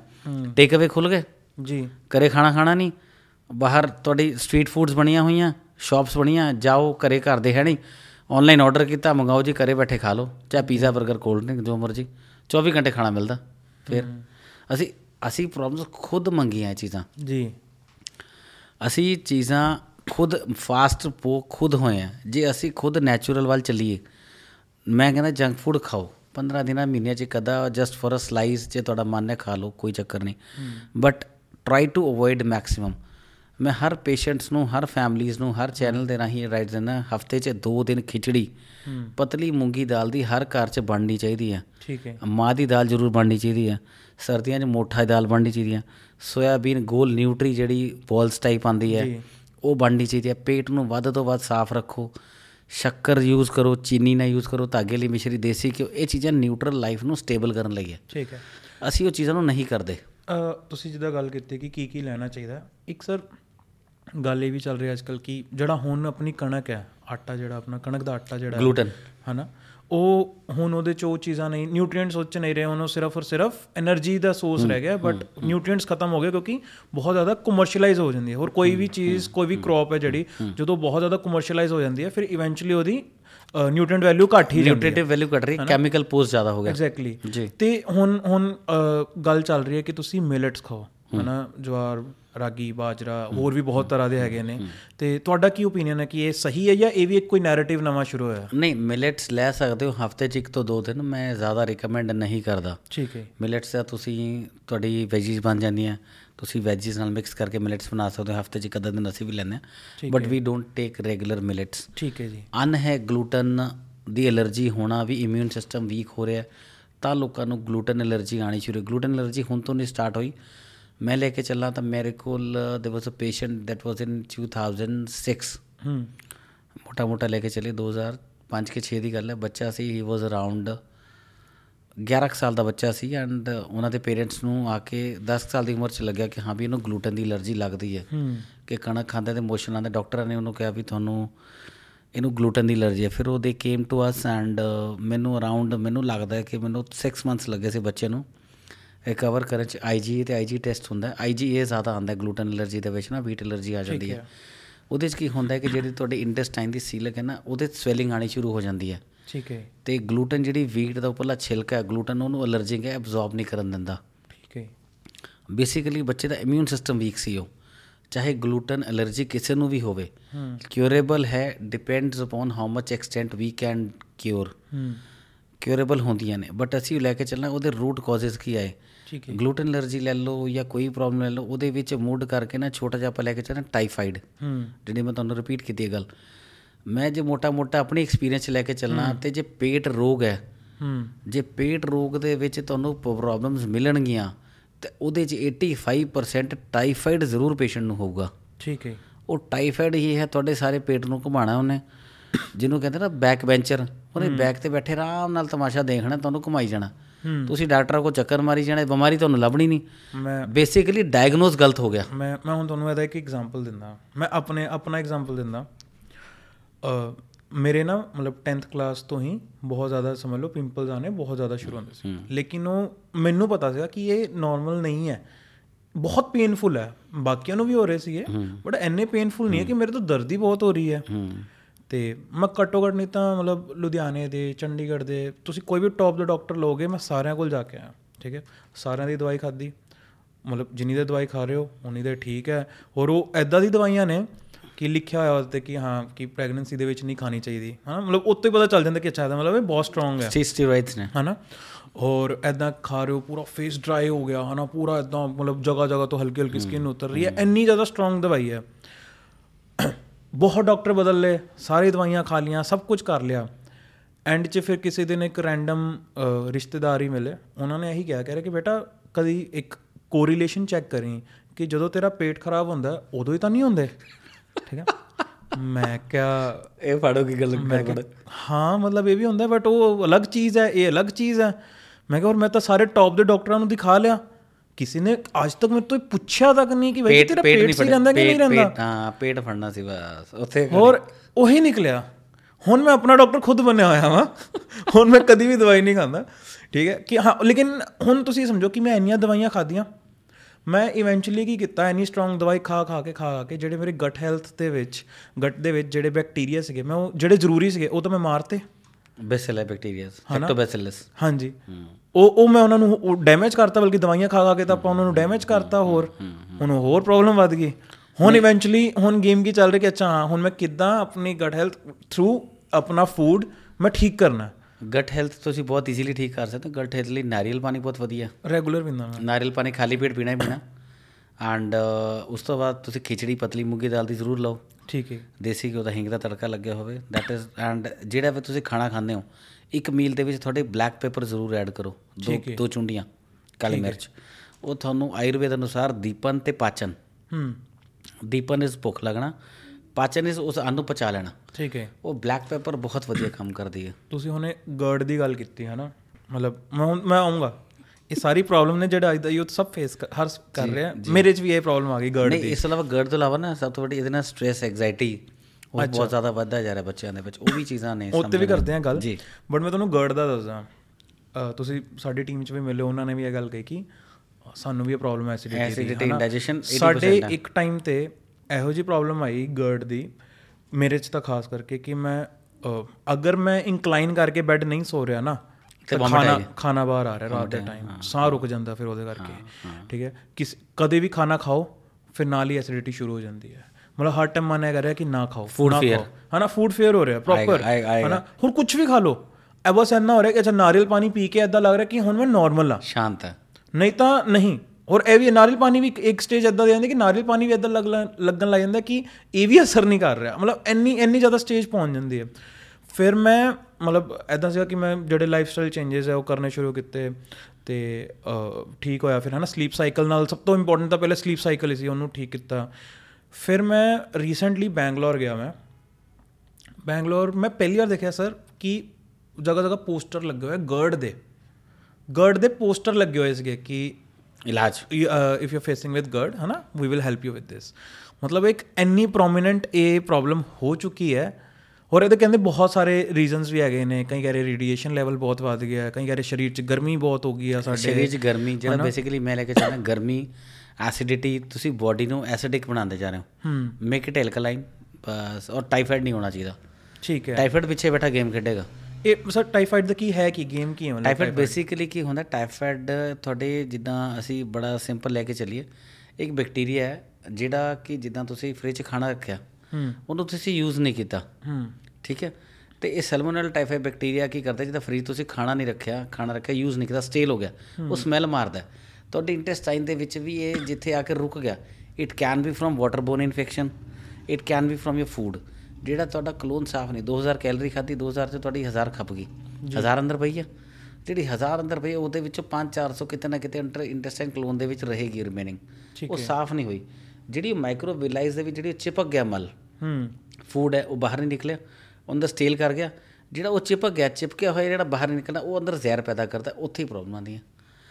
ਟੇਕ ਅਵੇ ਖੁੱਲ ਗਏ। ਜੀ। ਘਰੇ ਖਾਣਾ ਖਾਣਾ ਨਹੀਂ। ਬਾਹਰ ਤੁਹਾਡੀ ਸਟਰੀਟ ਫੂਡਸ ਬਣੀਆਂ ਹੋਈਆਂ ਸ਼ਾਪਸ ਬਣੀਆਂ ਜਾਓ ਘਰੇ ਘਰ ਦੇ ਹੈ ਨਹੀਂ। ਆਨਲਾਈਨ ਆਰਡਰ ਕੀਤਾ ਮੰਗਾਓ ਜੀ ਘਰੇ ਬੈਠੇ ਖਾ ਲਓ ਚਾਹੇ ਪੀਜ਼ਾ 버ਗਰ ਕੋਲਡ ਡਰਿੰਕ ਜੋ ਮਰਜ਼ੀ। 24 ਘੰਟੇ ਖਾਣਾ ਮਿਲਦਾ ਫਿਰ ਅਸੀਂ ਅਸੀਂ ਪ੍ਰੋਬਲਮਸ ਖੁਦ ਮੰਗੀਆਂ ਇਹ ਚੀਜ਼ਾਂ। ਜੀ। ਅਸੀਂ ਚੀਜ਼ਾਂ ਖੁਦ ਫਾਸਟ ਪੋ ਖੁਦ ਹੋਏ ਆ। ਜੇ ਅਸੀਂ ਖੁਦ ਨੈਚੁਰਲ ਵੱਲ ਚੱਲੀਏ ਮੈਂ ਕਹਿੰਦਾ ਜੰਕ ਫੂਡ ਖਾਓ। 15 ਦਿਨਾਂ ਮਹੀਨੇ ਚ ਕਦਾ ਜਸਟ ਫॉर ਅ ਸਲਾਈਸ ਜੇ ਤੁਹਾਡਾ ਮਨ ਹੈ ਖਾ ਲਓ ਕੋਈ ਚੱਕਰ ਨਹੀਂ। But try to avoid maximum ਮੈਂ ਹਰ ਪੇਸ਼ੈਂਟਸ ਨੂੰ ਹਰ ਫੈਮਲੀਜ਼ ਨੂੰ ਹਰ ਚੈਨਲ ਦੇ ਰਾਹੀਂ ਰਾਈਟ ਦਿੰਦਾ ਹਫ਼ਤੇ 'ਚ 2 ਦਿਨ ਖਿਚੜੀ ਪਤਲੀ ਮੂੰਗੀ ਦਾਲ ਦੀ ਹਰ ਘਰ 'ਚ ਬਣਨੀ ਚਾਹੀਦੀ ਹੈ ਠੀਕ ਹੈ। ਮਾਂ ਦੀ ਦਾਲ ਜ਼ਰੂਰ ਬਣਨੀ ਚਾਹੀਦੀ ਹੈ ਸਰਦੀਆਂ 'ਚ ਮੋਠਾ ਦਾਲ ਬਣਨੀ ਚਾਹੀਦੀ ਹੈ ਸੋਇਆਬੀਨ ਗੋਲ ਨਿਊਟਰੀ ਜਿਹੜੀ ਬੋਲਸ ਟਾਈਪ ਆਂਦੀ ਹੈ। ਉਹ ਬਣਨੀ ਚਾਹੀਦੀ ਹੈ ਪੇਟ ਨੂੰ ਵੱਧ ਤੋਂ ਵੱਧ ਸਾਫ਼ ਰੱਖੋ। ਸ਼ੱਕਰ ਯੂਜ਼ ਕਰੋ ਚੀਨੀ ਨਾ ਯੂਜ਼ ਕਰੋ ਧਾਗੇ ਲਈ ਮਿਸ਼ਰੀ ਦੇਸੀ ਘਿਓ ਇਹ ਚੀਜ਼ਾਂ ਨਿਊਟਰਲ ਲਾਈਫ ਨੂੰ ਸਟੇਬਲ ਕਰਨ ਲਈ ਹੈ ਠੀਕ ਹੈ। ਅਸੀਂ ਉਹ ਚੀਜ਼ਾਂ ਨੂੰ ਨਹੀਂ ਕਰਦੇ। ਤੁਸੀਂ ਜਿੱਦਾਂ ਗੱਲ ਕੀਤੀ ਕਿ ਕੀ ਕੀ ਲੈਣਾ ਚਾਹੀਦਾ। ਇੱਕ ਸਰ ਗੱਲ ਇਹ ਵੀ ਚੱਲ ਰਹੀ ਹੈ ਅੱਜਕੱਲ ਕਿ ਜਿਹੜਾ ਹੁਣ ਆਪਣੀ ਕਣਕ ਹੈ ਆਟਾ ਜਿਹੜਾ ਆਪਣਾ ਕਣਕ ਦਾ ਆਟਾ ਜਿਹੜਾ ਗਲੂਟਨ ਹਨਾ ਉਹ ਹੁਣ ਉਹਦੇ ਚ ਉਹ ਚੀਜ਼ਾਂ ਨਹੀਂ ਨਿਊਟ੍ਰੀਐਂਟਸ ਉਹ ਚ ਨਹੀਂ ਰਹੇ ਹੁਣ ਉਹ ਸਿਰਫ ਔਰ ਸਿਰਫ એનર્ਜੀ ਦਾ ਸੋਰਸ ਰਹਿ ਗਿਆ ਬਟ ਨਿਊਟ੍ਰੀਐਂਟਸ ਖਤਮ ਹੋ ਗਏ ਕਿਉਂਕਿ ਬਹੁਤ ਜ਼ਿਆਦਾ ਕਮਰਸ਼ੀਅਲਾਈਜ਼ ਹੋ ਜਾਂਦੀ ਹੈ। ਹੋਰ ਕੋਈ ਵੀ ਚੀਜ਼ ਕੋਈ ਵੀ ਕ੍ਰੌਪ ਹੈ ਜਿਹੜੀ ਜਦੋਂ ਬਹੁਤ ਜ਼ਿਆਦਾ ਕਮਰਸ਼ੀਅਲਾਈਜ਼ ਹੋ ਜਾਂਦੀ ਹੈ ਫਿਰ ਇਵੈਂਚੁਅਲੀ ਉਹਦੀ ਨਿਊਟ੍ਰੀਐਂਟ ਵੈਲਿਊ ਘੱਟ ਹੀ ਨਿਊਟ੍ਰੀਟਿਵ ਵੈਲਿਊ ਘਟ ਰਹੀ ਕੈਮੀਕਲ ਪੋਜ਼ ਜ਼ਿਆਦਾ ਹੋ ਗਿਆ। ਐਗਜ਼ੈਕਟਲੀ ਤੇ ਹੁਣ ਹੁਣ ਗੱਲ ਚੱਲ ਰਹੀ ਹੈ ਕਿ ਤੁਸੀਂ ਮਿਲਟਸ ਖਾਓ ਹਨਾ ਜਵਾਰ ਰਾਗੀ ਬਾਜਰਾ ਹੋਰ ਵੀ ਬਹੁਤ ਤਰ੍ਹਾਂ ਦੇ ਹੈਗੇ ਨੇ। ਤੇ ਤੁਹਾਡਾ ਕੀ ਓਪੀਨੀਅਨ ਹੈ ਕਿ ਇਹ ਸਹੀ ਹੈ ਜਾਂ ਇਹ ਵੀ ਇੱਕ ਕੋਈ ਨੈਰੇਟਿਵ ਨਵਾਂ ਸ਼ੁਰੂ ਹੋਇਆ? ਨਹੀਂ ਮਿਲਟਸ ਲੈ ਸਕਦੇ ਹੋ। ਹਫ਼ਤੇ 'ਚ ਇੱਕ ਤੋਂ ਦੋ ਦਿਨ ਮੈਂ ਜ਼ਿਆਦਾ ਰეკਮੈਂਡ ਨਹੀਂ ਕਰਦਾ। ਠੀਕ ਹੈ। ਮਿਲਟਸ ਦਾ ਤੁਸੀਂ ਤੁਹਾਡੀ ਵੈਜੀਜ਼ ਬਣ ਜਾਂਦੀਆਂ। ਤੁਸੀਂ ਵੈਜੀਜ਼ ਨਾਲ ਮਿਕਸ ਕਰਕੇ ਮਿਲਟਸ ਬਣਾ ਸਕਦੇ ਹੋ। ਹਫ਼ਤੇ 'ਚ ਇੱਕ ਦਿਨ ਅਸੀਂ ਵੀ ਲੈਂਦੇ ਹਾਂ। But we don't take regular millets ਠੀਕ ਹੈ ਜੀ। ਅਨ ਹੈ ਗਲੂਟਨ ਦੀ ਐਲਰਜੀ ਹੋਣਾ ਵੀ ਇਮਿਊਨ ਸਿਸਟਮ ਵੀਕ ਹੋ ਰਿਹਾ ਤਾਂ ਲੋਕਾਂ ਨੂੰ ਗਲੂਟਨ ਐਲਰਜੀ ਆਣੀ ਸ਼ੁਰੂ ਗਲੂਟਨ ਐਲਰਜੀ ਹੁਣ ਤੋਂ ਨਹੀਂ ਸਟਾਰਟ ਹੋਈ। ਮੈਂ ਲੈ ਕੇ ਚੱਲਾਂ ਤਾਂ ਮੇਰੇ ਕੋਲ there was a patient that was in 2006 ਹੂੰ ਮੋਟਾ ਮੋਟਾ ਲੈ ਕੇ ਚਲੇ 2005 ਕੇ 6 ਦੀ ਗੱਲ ਹੈ ਬੱਚਾ ਸੀ ਹੀ ਵਾਸ ਅਰਾਊਂਡ 11 ਕੁ ਸਾਲ ਦਾ ਬੱਚਾ ਸੀ ਐਂਡ ਉਹਨਾਂ ਦੇ ਪੇਰੈਂਟਸ ਨੂੰ ਆ ਕੇ 10 ਕੁ ਸਾਲ ਦੀ ਉਮਰ 'ਚ ਲੱਗਿਆ ਕਿ ਹਾਂ ਵੀ ਇਹਨੂੰ ਗਲੂਟਨ ਦੀ ਐਲਰਜੀ ਲੱਗਦੀ ਹੈ ਹੂੰ ਕਿ ਕਣਕ ਖਾਂਦੇ ਤੇ ਮੋਸ਼ਨ ਆਉਂਦੇ ਡਾਕਟਰਾਂ ਨੇ ਉਹਨੂੰ ਕਿਹਾ ਵੀ ਤੁਹਾਨੂੰ ਇਹਨੂੰ ਗਲੂਟਨ ਦੀ ਐਲਰਜੀ ਹੈ ਫਿਰ ਉਹ they came to us and ਮੈਨੂੰ ਅਰਾਊਂਡ ਮੈਨੂੰ ਲੱਗਦਾ ਹੈ ਕਿ ਮੈਨੂੰ 6 ਮੰਥਸ ਲੱਗੇ ਸੀ ਬੱਚੇ ਨੂੰ ਰਿਕਵਰ ਕਰਨ ਚ ਆਈਜੀ ਤੇ ਆਈਜੀ ਟੈਸਟ ਹੁੰਦਾ ਆਈਜੀ ਇਹ ਜ਼ਿਆਦਾ ਆਉਂਦਾ ਗਲੂਟਨ ਐਲਰਜੀ ਦੇ ਵਿੱਚ ਨਾ ਵੀਟ ਐਲਰਜੀ ਆ ਜਾਂਦੀ ਹੈ। ਉਹਦੇ ਚ ਕੀ ਹੁੰਦਾ ਹੈ ਕਿ ਜਿਹੜੀ ਤੁਹਾਡੇ ਇੰਟੈਸਟਾਈਨ ਦੀ ਸੀਲਕ ਹੈ ਨਾ ਉਹਦੇ ਸਵੈਲਿੰਗ ਆਣੀ ਸ਼ੁਰੂ ਹੋ ਜਾਂਦੀ ਹੈ। ਠੀਕ ਹੈ। ਤੇ ਗਲੂਟਨ ਜਿਹੜੀ ਵੀਟ ਦਾ ਉੱਪਰਲਾ ਛਿਲਕਾ ਹੈ ਗਲੂਟਨ ਉਹਨੂੰ ਅਲਰਜਿਕ ਹੈ ਐਬਜ਼ੌਰਬ ਨਹੀਂ ਕਰਨ ਦਿੰਦਾ। ਠੀਕ ਹੈ। ਬੇਸਿਕਲੀ ਬੱਚੇ ਦਾ ਇਮਿਊਨ ਸਿਸਟਮ ਵੀਕ ਸੀ ਉਹ। ਚਾਹੇ ਗਲੂਟਨ ਐਲਰਜੀ ਕਿਸੇ ਨੂੰ ਵੀ ਹੋਵੇ। ਕਿਉਰੇਬਲ ਹੈ depends upon how much extent we can cure ਹੂੰ। ਕਿਉਰੇਬਲ ਹੁੰਦੀਆਂ ਨੇ। ਬਟ ਅਸੀਂ ਲੈ ਕੇ ਚੱਲਣਾ ਉਹਦੇ ਰੂਟ ਕਾਜ਼ਸ ਕੀ ਆਏ? ਠੀਕ ਹੈ। ਗਲੂਟਨ ਐਲਰਜੀ ਲੈ ਲਓ ਜਾਂ ਕੋਈ ਪ੍ਰੋਬਲਮ ਲੈ ਲਓ ਉਹਦੇ ਵਿੱਚ ਮੂਡ ਕਰਕੇ ਨਾ ਛੋਟਾ ਜਿਹਾ ਆਪਾਂ ਲੈ ਕੇ ਚੱਲਣਾ ਟਾਈਫਾਈਡ ਹੂੰ। ਜਿਹੜੀ ਮੈਂ ਤੁਹਾਨੂੰ ਰਿਪੀਟ ਕੀਤੀ ਇਹ ਗੱਲ। ਮੈਂ ਜੇ ਮੋਟਾ ਮੋਟਾ ਆਪਣੀ ਐਕਸਪੀਰੀਅੰਸ ਲੈ ਕੇ ਚੱਲਣਾ ਤੇ ਜੇ ਪੇਟ ਰੋਗ ਹੈ ਹੂੰ। ਜੇ ਪੇਟ ਰੋਗ ਦੇ ਵਿੱਚ ਤੁਹਾਨੂੰ ਪ੍ਰੋਬਲਮਸ ਮਿਲਣਗੀਆਂ ਤੇ ਉਹਦੇ 'ਚ 85% ਟਾਈਫਾਈਡ ਜ਼ਰੂਰ ਪੇਸ਼ੈਂਟ ਨੂੰ ਹੋਊਗਾ। ਠੀਕ ਹੈ। ਉਹ ਟਾਈਫਾਈਡ ਹੀ ਹੈ ਤੁਹਾਡੇ ਸਾਰੇ ਪੇਟ ਨੂੰ ਘੁਮਾਣਾ ਉਹਨੇ। ਜਿਹਨੂੰ ਕਹਿੰਦੇ ਨਾ ਬੈਕ ਬੈਂਚਰ ਉਹਨੇ ਬੈਕ ਤੇ ਬੈਠੇ ਆਰਾਮ ਨਾਲ ਤਮਾਸ਼ਾ ਦੇਖਣਾ ਤੁਹਾਨੂੰ ਘੁਮਾਈ ਜਾਣਾ। ਹੂੰ ਤੁਸੀਂ ਡਾਕਟਰ ਕੋਲ ਚੱਕਰ ਮਾਰੀ ਜਾਣਾ ਬਿਮਾਰੀ ਤੁਹਾਨੂੰ ਲੱਭਣੀ ਨਹੀਂ। ਮੈਂ ਬੇਸਿਕਲੀ ਡਾਇਗਨੋਸ ਗਲਤ ਹੋ ਗਿਆ। ਮੈਂ ਮੈਂ ਹੁਣ ਤੁਹਾਨੂੰ ਇਹਦਾ ਇੱਕ ਐਗਜ਼ਾਮਪਲ ਦਿੰਦਾ। ਮੈਂ ਆਪਣੇ ਆਪਣਾ ਐਗਜ਼ਾਮਪਲ ਦਿੰਦਾ। ਮੇਰੇ ਨਾ ਮਤਲਬ 10th ਕਲਾਸ ਤੋਂ ਹੀ ਬਹੁਤ ਜ਼ਿਆਦਾ ਸਮਝ ਲਓ ਪਿੰਪਲਸ ਆਨੇ ਬਹੁਤ ਜ਼ਿਆਦਾ ਸ਼ੁਰੂ ਹੁੰਦੇ ਸੀ। ਲੇਕਿਨ ਉਹ ਮੈਨੂੰ ਪਤਾ ਸੀਗਾ ਕਿ ਇਹ ਨਾਰਮਲ ਨਹੀਂ ਹੈ। ਬਹੁਤ ਪੇਨਫੁਲ ਹੈ। ਬਾਕੀਆਂ ਨੂੰ ਵੀ ਹੋ ਰਹੇ ਸੀਗੇ। ਬਟ ਐਨੇ ਪੇਨਫੁਲ ਨਹੀਂ ਹੈ ਕਿ ਮੇਰੇ ਤੋਂ ਦਰਦ ਹੀ ਬਹੁਤ ਹੋ ਰਹੀ ਹੂੰ। ਤੇ ਮੈਂ ਘੱਟੋ ਘੱਟ ਨਹੀਂ ਤਾਂ ਮਤਲਬ ਲੁਧਿਆਣੇ ਦੇ ਚੰਡੀਗੜ੍ਹ ਦੇ ਤੁਸੀਂ ਕੋਈ ਵੀ ਟੌਪ ਦੇ ਡਾਕਟਰ ਲਓਗੇ ਮੈਂ ਸਾਰਿਆਂ ਕੋਲ ਜਾ ਕੇ ਆਇਆ ਠੀਕ ਹੈ? ਸਾਰਿਆਂ ਦੀ ਦਵਾਈ ਖਾਦੀ ਮਤਲਬ ਜਿੰਨੀ ਦੇ ਦਵਾਈ ਖਾ ਰਹੇ ਹੋ ਉਨੀ ਦੇ ਠੀਕ ਹੈ। ਔਰ ਉਹ ਐਦਾਂ ਦੀ ਦਵਾਈਆਂ ਨੇ ਕਿ ਲਿਖਿਆ ਹੋਇਆ ਉਹਦੇ ਤੇ ਕਿ ਹਾਂ ਕਿ ਪ੍ਰੈਗਨੈਂਸੀ ਦੇ ਵਿੱਚ ਨਹੀਂ ਖਾਣੀ ਚਾਹੀਦੀ ਹਾਂ ਮਤਲਬ ਉੱਤੇ ਪਤਾ ਚੱਲ ਜਾਂਦਾ ਕਿ ਅੱਛਾ ਇਹਦਾ ਮਤਲਬ ਇਹ ਬਹੁਤ ਸਟਰੋਂਗ ਹੈ। ਸਟੀਰੋਇਡਸ ਨੇ। ਹਨਾ? ਔਰ ਐਦਾਂ ਖਾ ਰਹੇ ਹੋ ਪੂਰਾ ਫੇਸ ਡਰਾਈ ਹੋ ਗਿਆ ਹਨਾ? ਪੂਰਾ ਐਦਾਂ ਮਤਲਬ ਜਗ੍ਹਾ ਜਗ੍ਹਾ ਤੋਂ ਹਲਕੀ ਹਲਕੀ ਸਕਿਨ ਉਤਰ ਰਹੀ ਹੈ। ਇੰਨੀ ਜ਼ਿਆਦਾ ਸਟਰੋਂਗ ਦਵਾਈ ਹੈ। ਬਹੁਤ ਡਾਕਟਰ ਬਦਲ ਲਏ ਸਾਰੀ ਦਵਾਈਆਂ ਖਾ ਲੀਆਂ ਸਭ ਕੁਝ ਕਰ ਲਿਆ। ਐਂਡ 'ਚ ਫਿਰ ਕਿਸੇ ਦਿਨ ਇੱਕ ਰੈਂਡਮ ਰਿਸ਼ਤੇਦਾਰ ਹੀ ਮਿਲੇ। ਉਹਨਾਂ ਨੇ ਇਹੀ ਕਿਹਾ ਕਹਿ ਰਹੇ ਕਿ ਬੇਟਾ ਕਦੀ ਇੱਕ ਕੋਰਿਲੇਸ਼ਨ ਚੈੱਕ ਕਰੀ ਕਿ ਜਦੋਂ ਤੇਰਾ ਪੇਟ ਖਰਾਬ ਹੁੰਦਾ ਉਦੋਂ ਹੀ ਤਾਂ ਨਹੀਂ ਹੁੰਦੇ। ਠੀਕ ਹੈ ਮੈਂ ਕਿਹਾ ਇਹ ਫਾੜੋ ਕੀ ਗੱਲ ਕਿਹਾ ਹਾਂ ਮਤਲਬ ਇਹ ਵੀ ਹੁੰਦਾ ਬਟ ਉਹ ਅਲੱਗ ਚੀਜ਼ ਹੈ ਇਹ ਅਲੱਗ ਚੀਜ਼ ਹੈ। ਮੈਂ ਕਿਹਾ ਔਰ ਮੈਂ ਤਾਂ ਸਾਰੇ ਟੌਪ ਦੇ ਡਾਕਟਰਾਂ ਨੂੰ ਦਿਖਾ ਲਿਆ। ਕਿਸੇ ਨੇ ਅੱਜ ਤੱਕ ਮੇਰੇ ਤੋਂ ਪੁੱਛਿਆ ਤੱਕ ਨਹੀਂ ਕਿ ਬਈ ਤੇਰਾ ਪੇਟ ਸਹੀ ਰਹਿੰਦਾ ਕਿ ਨਹੀਂ ਰਹਿੰਦਾ? ਪੇਟ ਹਾਂ ਪੇਟ ਫੜਨਾ ਸੀ ਬਸ। ਉੱਥੇ ਹੋਰ ਉਹੀ ਨਿਕਲਿਆ। ਹੁਣ ਮੈਂ ਆਪਣਾ ਡਾਕਟਰ ਖੁਦ ਬਣਿਆ ਹੋਇਆ ਵਾਂ। ਹੁਣ ਮੈਂ ਕਦੀ ਵੀ ਦਵਾਈ ਨਹੀਂ ਖਾਂਦਾ। ਠੀਕ ਹੈ? ਕਿ ਹਾਂ ਲੇਕਿਨ ਹੁਣ ਤੁਸੀਂ ਸਮਝੋ ਕਿ ਮੈਂ ਇੰਨੀਆਂ ਦਵਾਈਆਂ ਖਾਧੀਆਂ। ਮੈਂ ਇਵੈਂਚੁਅਲੀ ਕੀ ਕੀਤਾ ਇੰਨੀ ਸਟਰੋਂਗ ਦਵਾਈ ਖਾ ਖਾ ਕੇ ਖਾ ਖਾ ਕੇ ਜਿਹੜੇ ਮੇਰੇ ਗਟ ਹੈਲਥ ਦੇ ਵਿੱਚ ਗਟ ਦੇ ਵਿੱਚ ਜਿਹੜੇ ਬੈਕਟੀਰੀਆ ਸੀਗੇ ਮੈਂ ਉਹ ਜਿਹੜੇ ਜ਼ਰੂਰੀ ਸੀਗੇ ਉਹ ਤਾਂ ਮੈਂ ਮਾਰਤੇ। ਬੈਸਿਲਾ ਬੈਕਟੀਰੀਆਸ ਹੈਕਟੋਬੈਸਿਲਸ ਹਾਂਜੀ। ਉਹ ਉਹ ਮੈਂ ਉਹਨਾਂ ਨੂੰ ਡੈਮੇਜ ਕਰਤਾ ਬਲਕਿ ਦਵਾਈਆਂ ਖਾ ਖਾ ਕੇ ਤਾਂ ਆਪਾਂ ਉਹਨਾਂ ਨੂੰ ਡੈਮੇਜ ਕਰਤਾ ਹੋਰ। ਹੁਣ ਹੋਰ ਪ੍ਰੋਬਲਮ ਵੱਧ ਗਈ। ਹੁਣ ਇਵੈਂਚੁਅਲੀ ਹੁਣ ਗੇਮ ਕੀ ਚੱਲ ਰਹੀ ਕਿ ਅੱਛਾ ਹਾਂ ਹੁਣ ਮੈਂ ਕਿੱਦਾਂ ਆਪਣੀ ਗਟ ਹੈਲਥ ਥਰੂ ਆਪਣਾ ਫੂਡ ਮੈਂ ਠੀਕ ਕਰਨਾ ਗਟ ਹੈਲਥ ਤੁਸੀਂ ਬਹੁਤ ਈਜ਼ੀਲੀ ਠੀਕ ਕਰ ਸਕਦੇ ਹੋ। ਗਟ ਹੈਲਥ ਲਈ ਨਾਰੀਅਲ ਪਾਣੀ ਬਹੁਤ ਵਧੀਆ। ਰੈਗੂਲਰ ਪੀਂਦਾ ਮੈਂ। ਨਾਰੀਅਲ ਪਾਣੀ ਖਾਲੀ ਪੇਟ ਪੀਣਾ ਹੀ ਪੀਣਾ। ਐਂਡ ਉਸ ਤੋਂ ਬਾਅਦ ਤੁਸੀਂ ਖਿਚੜੀ ਪਤਲੀ ਮੂੰਗੀ ਦਾਲ ਦੀ ਜ਼ਰੂਰ ਲਓ। ਠੀਕ ਹੈ। ਦੇਸੀ ਘਿਓ ਦਾ ਹਿੰਗ ਦਾ ਤੜਕਾ ਲੱਗਿਆ ਹੋਵੇ ਦੈਟ ਇਜ਼ ਐਂਡ ਜਿਹੜਾ ਵੀ ਤੁਸੀਂ ਖਾਣਾ ਖਾਂਦੇ ਹੋ ਇੱਕ ਮੀਲ ਦੇ ਵਿੱਚ ਤੁਹਾਡੇ ਬਲੈਕ ਪੇਪਰ ਜ਼ਰੂਰ ਐਡ ਕਰੋ ਦੋ ਦੋ ਚੁੰਡੀਆਂ ਕਾਲੀ ਮਿਰਚ। ਉਹ ਤੁਹਾਨੂੰ ਆਯੁਰਵੇਦ ਅਨੁਸਾਰ ਦੀਪਨ ਤੇ ਪਾਚਨ। ਹੂੰ। ਦੀਪਨ ਇਜ਼ ਭੁੱਖ ਲੱਗਣਾ ਪਾਚਨ ਇਜ਼ ਉਸ ਅੰਨ ਨੂੰ ਪਚਾ ਲੈਣਾ। ਠੀਕ ਹੈ। ਉਹ ਬਲੈਕ ਪੇਪਰ ਬਹੁਤ ਵਧੀਆ ਕੰਮ ਕਰਦੀ ਹੈ। ਤੁਸੀਂ ਹੁਣੇ ਗਰਡ ਦੀ ਗੱਲ ਕੀਤੀ ਹੈ ਨਾ ਮਤਲਬ ਮੈਂ ਆਉਂਗਾ ਇਹ ਸਾਰੀ ਪ੍ਰੋਬਲਮ ਨੇ ਜਿਹੜਾ ਅੱਜ ਦਾ ਯੂਥ ਸਭ ਫੇਸ ਹਰ ਕਰ ਰਿਹਾ। ਮੇਰੇ 'ਚ ਵੀ ਇਹ ਪ੍ਰੋਬਲਮ ਆ ਗਈ ਗਰਡ ਨਹੀਂ ਇਸ ਤੋਂ ਇਲਾਵਾ ਗਰਡ ਤੋਂ ਇਲਾਵਾ ਨਾ ਸਭ ਤੋਂ ਵੱਡੀ ਇਹਦੇ ਨਾਲ ਸਟ੍ਰੈਸ ਐਂਗਜ਼ਾਇਟੀ ਉਹ ਬਹੁਤ ਜ਼ਿਆਦਾ ਵੱਧਦਾ ਜਾ ਰਿਹਾ ਬੱਚਿਆਂ ਦੇ ਵਿੱਚ ਉਹ ਵੀ ਚੀਜ਼ਾਂ ਨੇ ਉੱਤੇ ਵੀ ਕਰਦੇ ਆ ਗੱਲ। ਜੀ। ਬਟ ਮੈਂ ਤੁਹਾਨੂੰ ਗਰਡ ਦਾ ਦੱਸਦਾ। ਤੁਸੀਂ ਸਾਡੀ ਟੀਮ 'ਚ ਵੀ ਮਿਲੇ ਉਹਨਾਂ ਨੇ ਵੀ ਇਹ ਗੱਲ ਕਹੀ ਕਿ ਸਾਨੂੰ ਵੀ ਇਹ ਪ੍ਰੋਬਲਮ ਐਸਿਡਿਟੀ ਦੀ indigestion 80% ਸਾਡੇ ਇੱਕ ਟਾਈਮ ਤੇ ਇਹੋ ਜੀ ਪ੍ਰੋਬਲਮ ਆਈ ਗਰਡ ਦੀ ਮੇਰੇ 'ਚ ਤਾਂ ਖਾਸ ਕਰਕੇ ਕਿ ਮੈਂ ਅਗਰ ਮੈਂ ਇਨਕਲਾਈਨ ਕਰਕੇ ਬੈੱਡ ਨਹੀਂ ਸੋ ਰਿਹਾ ਨਾ ਤੇ ਖਾਣਾ ਖਾਣਾ ਬਾਹਰ ਆ ਰਿਹਾ ਰਾਤ ਦੇ ਟਾਈਮ ਸਾਹ ਰੁਕ ਜਾਂਦਾ ਫਿਰ ਉਹਦੇ ਕਰਕੇ। ਠੀਕ ਹੈ? ਕਿਸ ਕਦੇ ਵੀ ਖਾਣਾ ਖਾਓ ਫਿਰ ਨਾਲ ਹੀ ਐਸਿਡਿਟੀ ਸ਼ੁਰੂ ਹੋ ਜਾਂਦੀ ਹੈ। ਮਤਲਬ ਹਰ ਟਾਈਮ ਮਨ ਇਹ ਕਰ ਰਿਹਾ ਕਿ ਨਾ ਖਾਓ fear. ਖਾਓ। ਹਨਾ ਫੂਡ ਫੇਅਰ ਹੋ ਰਿਹਾ ਪ੍ਰੋਪਰ। ਹਨਾ? ਹੋਰ ਕੁਝ ਵੀ ਖਾ ਲਓ। ਇਹ ਬਸ ਇੰਨਾ ਹੋ ਰਿਹਾ ਕਿ ਅੱਛਾ ਨਾਰੀਅਲ ਪਾਣੀ ਪੀ ਕੇ ਐਦਾਂ ਲੱਗ ਰਿਹਾ ਕਿ ਹੁਣ ਮੈਂ ਨਾਰਮਲ ਆ ਸ਼ਾਂਤ ਹੈ। ਨਹੀਂ ਤਾਂ ਨਹੀਂ। ਔਰ ਇਹ ਵੀ ਨਾਰੀਅਲ ਪਾਣੀ ਵੀ ਇੱਕ- ਸਟੇਜ ਐਦਾਂ ਦੇ ਜਾਂਦੀ ਕਿ ਨਾਰੀਅਲ ਪਾਣੀ ਵੀ ਐਦਾਂ ਲੱਗ ਲੱਗਣ ਲੱਗ ਜਾਂਦਾ ਕਿ ਇਹ ਵੀ ਅਸਰ ਨਹੀਂ ਕਰ ਰਿਹਾ। ਮਤਲਬ ਇੰਨੀ ਇੰਨੀ ਜ਼ਿਆਦਾ ਸਟੇਜ ਪਹੁੰਚ ਜਾਂਦੀ ਹੈ। ਫਿਰ ਮੈਂ ਮਤਲਬ ਐਦਾਂ ਸੀਗਾ ਕਿ ਮੈਂ ਜਿਹੜੇ ਲਾਈਫ ਸਟਾਈਲ ਚੇਂਜਸ ਹੈ ਉਹ ਕਰਨੇ ਸ਼ੁਰੂ ਕੀਤੇ ਤੇ ਠੀਕ ਹੋਇਆ ਫਿਰ ਹਨਾ? ਸਲੀਪ ਸਾਈਕਲ ਨਾਲ ਸਭ ਤੋਂ ਇੰਪੋਰਟੈਂਟ ਤਾਂ ਪਹਿਲੇ ਸਲੀਪ ਸਾਈਕਲ ਸੀ ਉਹਨੂੰ ਠੀਕ ਕੀਤਾ। ਫਿਰ ਮੈਂ ਰੀਸੈਂਟਲੀ ਬੈਂਗਲੌਰ ਗਿਆ ਮੈਂ। ਬੈਂਗਲੌਰ ਮੈਂ ਪਹਿਲੀ ਵਾਰ ਦੇਖਿਆ ਸਰ ਕਿ ਜਗ੍ਹਾ ਜਗ੍ਹਾ ਪੋਸਟਰ ਲੱਗੇ ਹੋਏ ਗਰਡ ਦੇ। ਗਰਡ ਦੇ ਪੋਸਟਰ ਲੱਗੇ ਹੋਏ ਸੀਗੇ ਕਿ ਇਲਾਜ। If you facing with GERD ਹਨਾ? We will help you with this ਮਤਲਬ ਇੱਕ ਇੰਨੀ ਪ੍ਰੋਮਿਨੈਂਟ ਇਹ ਪ੍ਰੋਬਲਮ ਹੋ ਚੁੱਕੀ ਹੈ ਔਰ ਇਹਦੇ ਕਹਿੰਦੇ ਬਹੁਤ ਸਾਰੇ ਰੀਜ਼ਨਸ ਵੀ ਹੈਗੇ ਨੇ। ਕਈ ਕਹਿ ਰਹੇ ਰੇਡੀਏਸ਼ਨ ਲੈਵਲ ਬਹੁਤ ਵੱਧ ਗਿਆ ਕਈ ਕਹਿ ਰਹੇ ਸਰੀਰ 'ਚ ਗਰਮੀ ਬਹੁਤ ਹੋ ਗਈ ਆ ਸਾਡੇ ਸਰੀਰ 'ਚ ਗਰਮੀ ਜਿਹੜਾ ਬੇਸਿਕਲੀ ਮੈਂ ਲੈ ਕੇ ਚੱਲਦਾ ਗਰਮੀ ਐਸਿਡਿਟੀ ਤੁਸੀਂ ਬਾਡੀ ਨੂੰ ਐਸਿਡਿਕ ਬਣਾਉਂਦੇ ਜਾ ਰਹੇ ਹੋ। ਮੇਕ ਇਟ ਐਲਕਲਾਈਨ ਬਸ ਔਰ ਟਾਈਫਾਇਡ ਨਹੀਂ ਹੋਣਾ ਚਾਹੀਦਾ। ਠੀਕ ਹੈ। ਟਾਈਫਾਇਡ ਪਿੱਛੇ ਬੈਠਾ ਗੇਮ ਖੇਡੇਗਾ। ਇਹ ਸਰ ਟਾਈਫਾਈਡ ਦਾ ਕੀ ਹੈ ਕੀ ਗੇਮ ਕੀ ਹੈ ਮਤਲਬ ਟਾਈਫਾਇਡ ਬੇਸਿਕਲੀ ਕੀ ਹੁੰਦਾ ਟਾਈਫਾਇਡ ਤੁਹਾਡੇ ਜਿੱਦਾਂ ਅਸੀਂ ਬੜਾ ਸਿੰਪਲ ਲੈ ਕੇ ਚੱਲੀਏ। ਇੱਕ ਬੈਕਟੀਰੀਆ ਹੈ ਜਿਹੜਾ ਕਿ ਜਿੱਦਾਂ ਤੁਸੀਂ ਫ੍ਰਿਜ ਖਾਣਾ ਰੱਖਿਆ ਉਹਨੂੰ ਤੁਸੀਂ ਯੂਜ਼ ਨਹੀਂ ਕੀਤਾ। ਹੂੰ। ਠੀਕ ਹੈ? ਤੇ ਇਹ ਸੈਲਮੋਨਲ ਟਾਈਫਾਇਡ ਬੈਕਟੀਰੀਆ ਕੀ ਕਰਦਾ ਜਿੱਦਾਂ ਫ੍ਰਿਜ ਤੁਸੀਂ ਖਾਣਾ ਨਹੀਂ ਰੱਖਿਆ ਖਾਣਾ ਰੱਖਿਆ ਯੂਜ਼ ਨਹੀਂ ਕੀਤਾ ਸਟੇਲ ਹੋ ਗਿਆ। ਉਹ ਸਮੈਲ ਮਾਰਦਾ। ਤੁਹਾਡੇ ਇੰਟੈਸਟਾਈਨ ਦੇ ਵਿੱਚ ਵੀ ਇਹ ਜਿੱਥੇ ਆ ਕੇ ਰੁਕ ਗਿਆ it can be from waterborne infection it can be from your food ਜਿਹੜਾ ਤੁਹਾਡਾ ਕਲੋਨ ਸਾਫ਼ ਨਹੀਂ 2000 ਕੈਲਰੀ ਖਾਧੀ 2000 ਚ ਤੁਹਾਡੀ 1000 ਖਪ ਗਈ। 1000 ਅੰਦਰ ਪਈ ਆ? ਜਿਹੜੀ 1000 ਅੰਦਰ ਪਈ ਉਹਦੇ ਵਿੱਚੋਂ 5-400 ਕਿਤੇ ਨਾ ਕਿਤੇ ਇੰਟੈਸਟਾਈਨ ਕਲੋਨ ਦੇ ਵਿੱਚ ਰਹੇਗੀ ਰਿਮੇਨਿੰਗ ਉਹ ਸਾਫ਼ ਨਹੀਂ ਹੋਈ। ਜਿਹੜੀ ਮਾਈਕਰੋਵਿਲਾਈਜ਼ ਦੇ ਵਿੱਚ ਜਿਹੜੀ ਚਿਪਕ ਗਿਆ ਮਲ ਹੂੰ। ਫੂਡ ਹੈ ਉਹ ਬਾਹਰ ਨਹੀਂ ਨਿਕਲਿਆ ਉਹਦਾ ਸਟੇਲ ਕਰ ਗਿਆ। ਜਿਹੜਾ ਉਹ ਚਿਪਕ ਗਿਆ ਚਿਪਕਿਆ ਹੋਇਆ ਜਿਹੜਾ ਬਾਹਰ ਨਹੀਂ ਨਿਕਲਣਾ ਉਹ ਅੰਦਰ ਜ਼ਹਿਰ ਪੈਦਾ ਕਰਦਾ ਉੱਥੇ ਹੀ ਪ੍ਰੋਬਲਮ ਆਉਂਦੀ ਹੈ।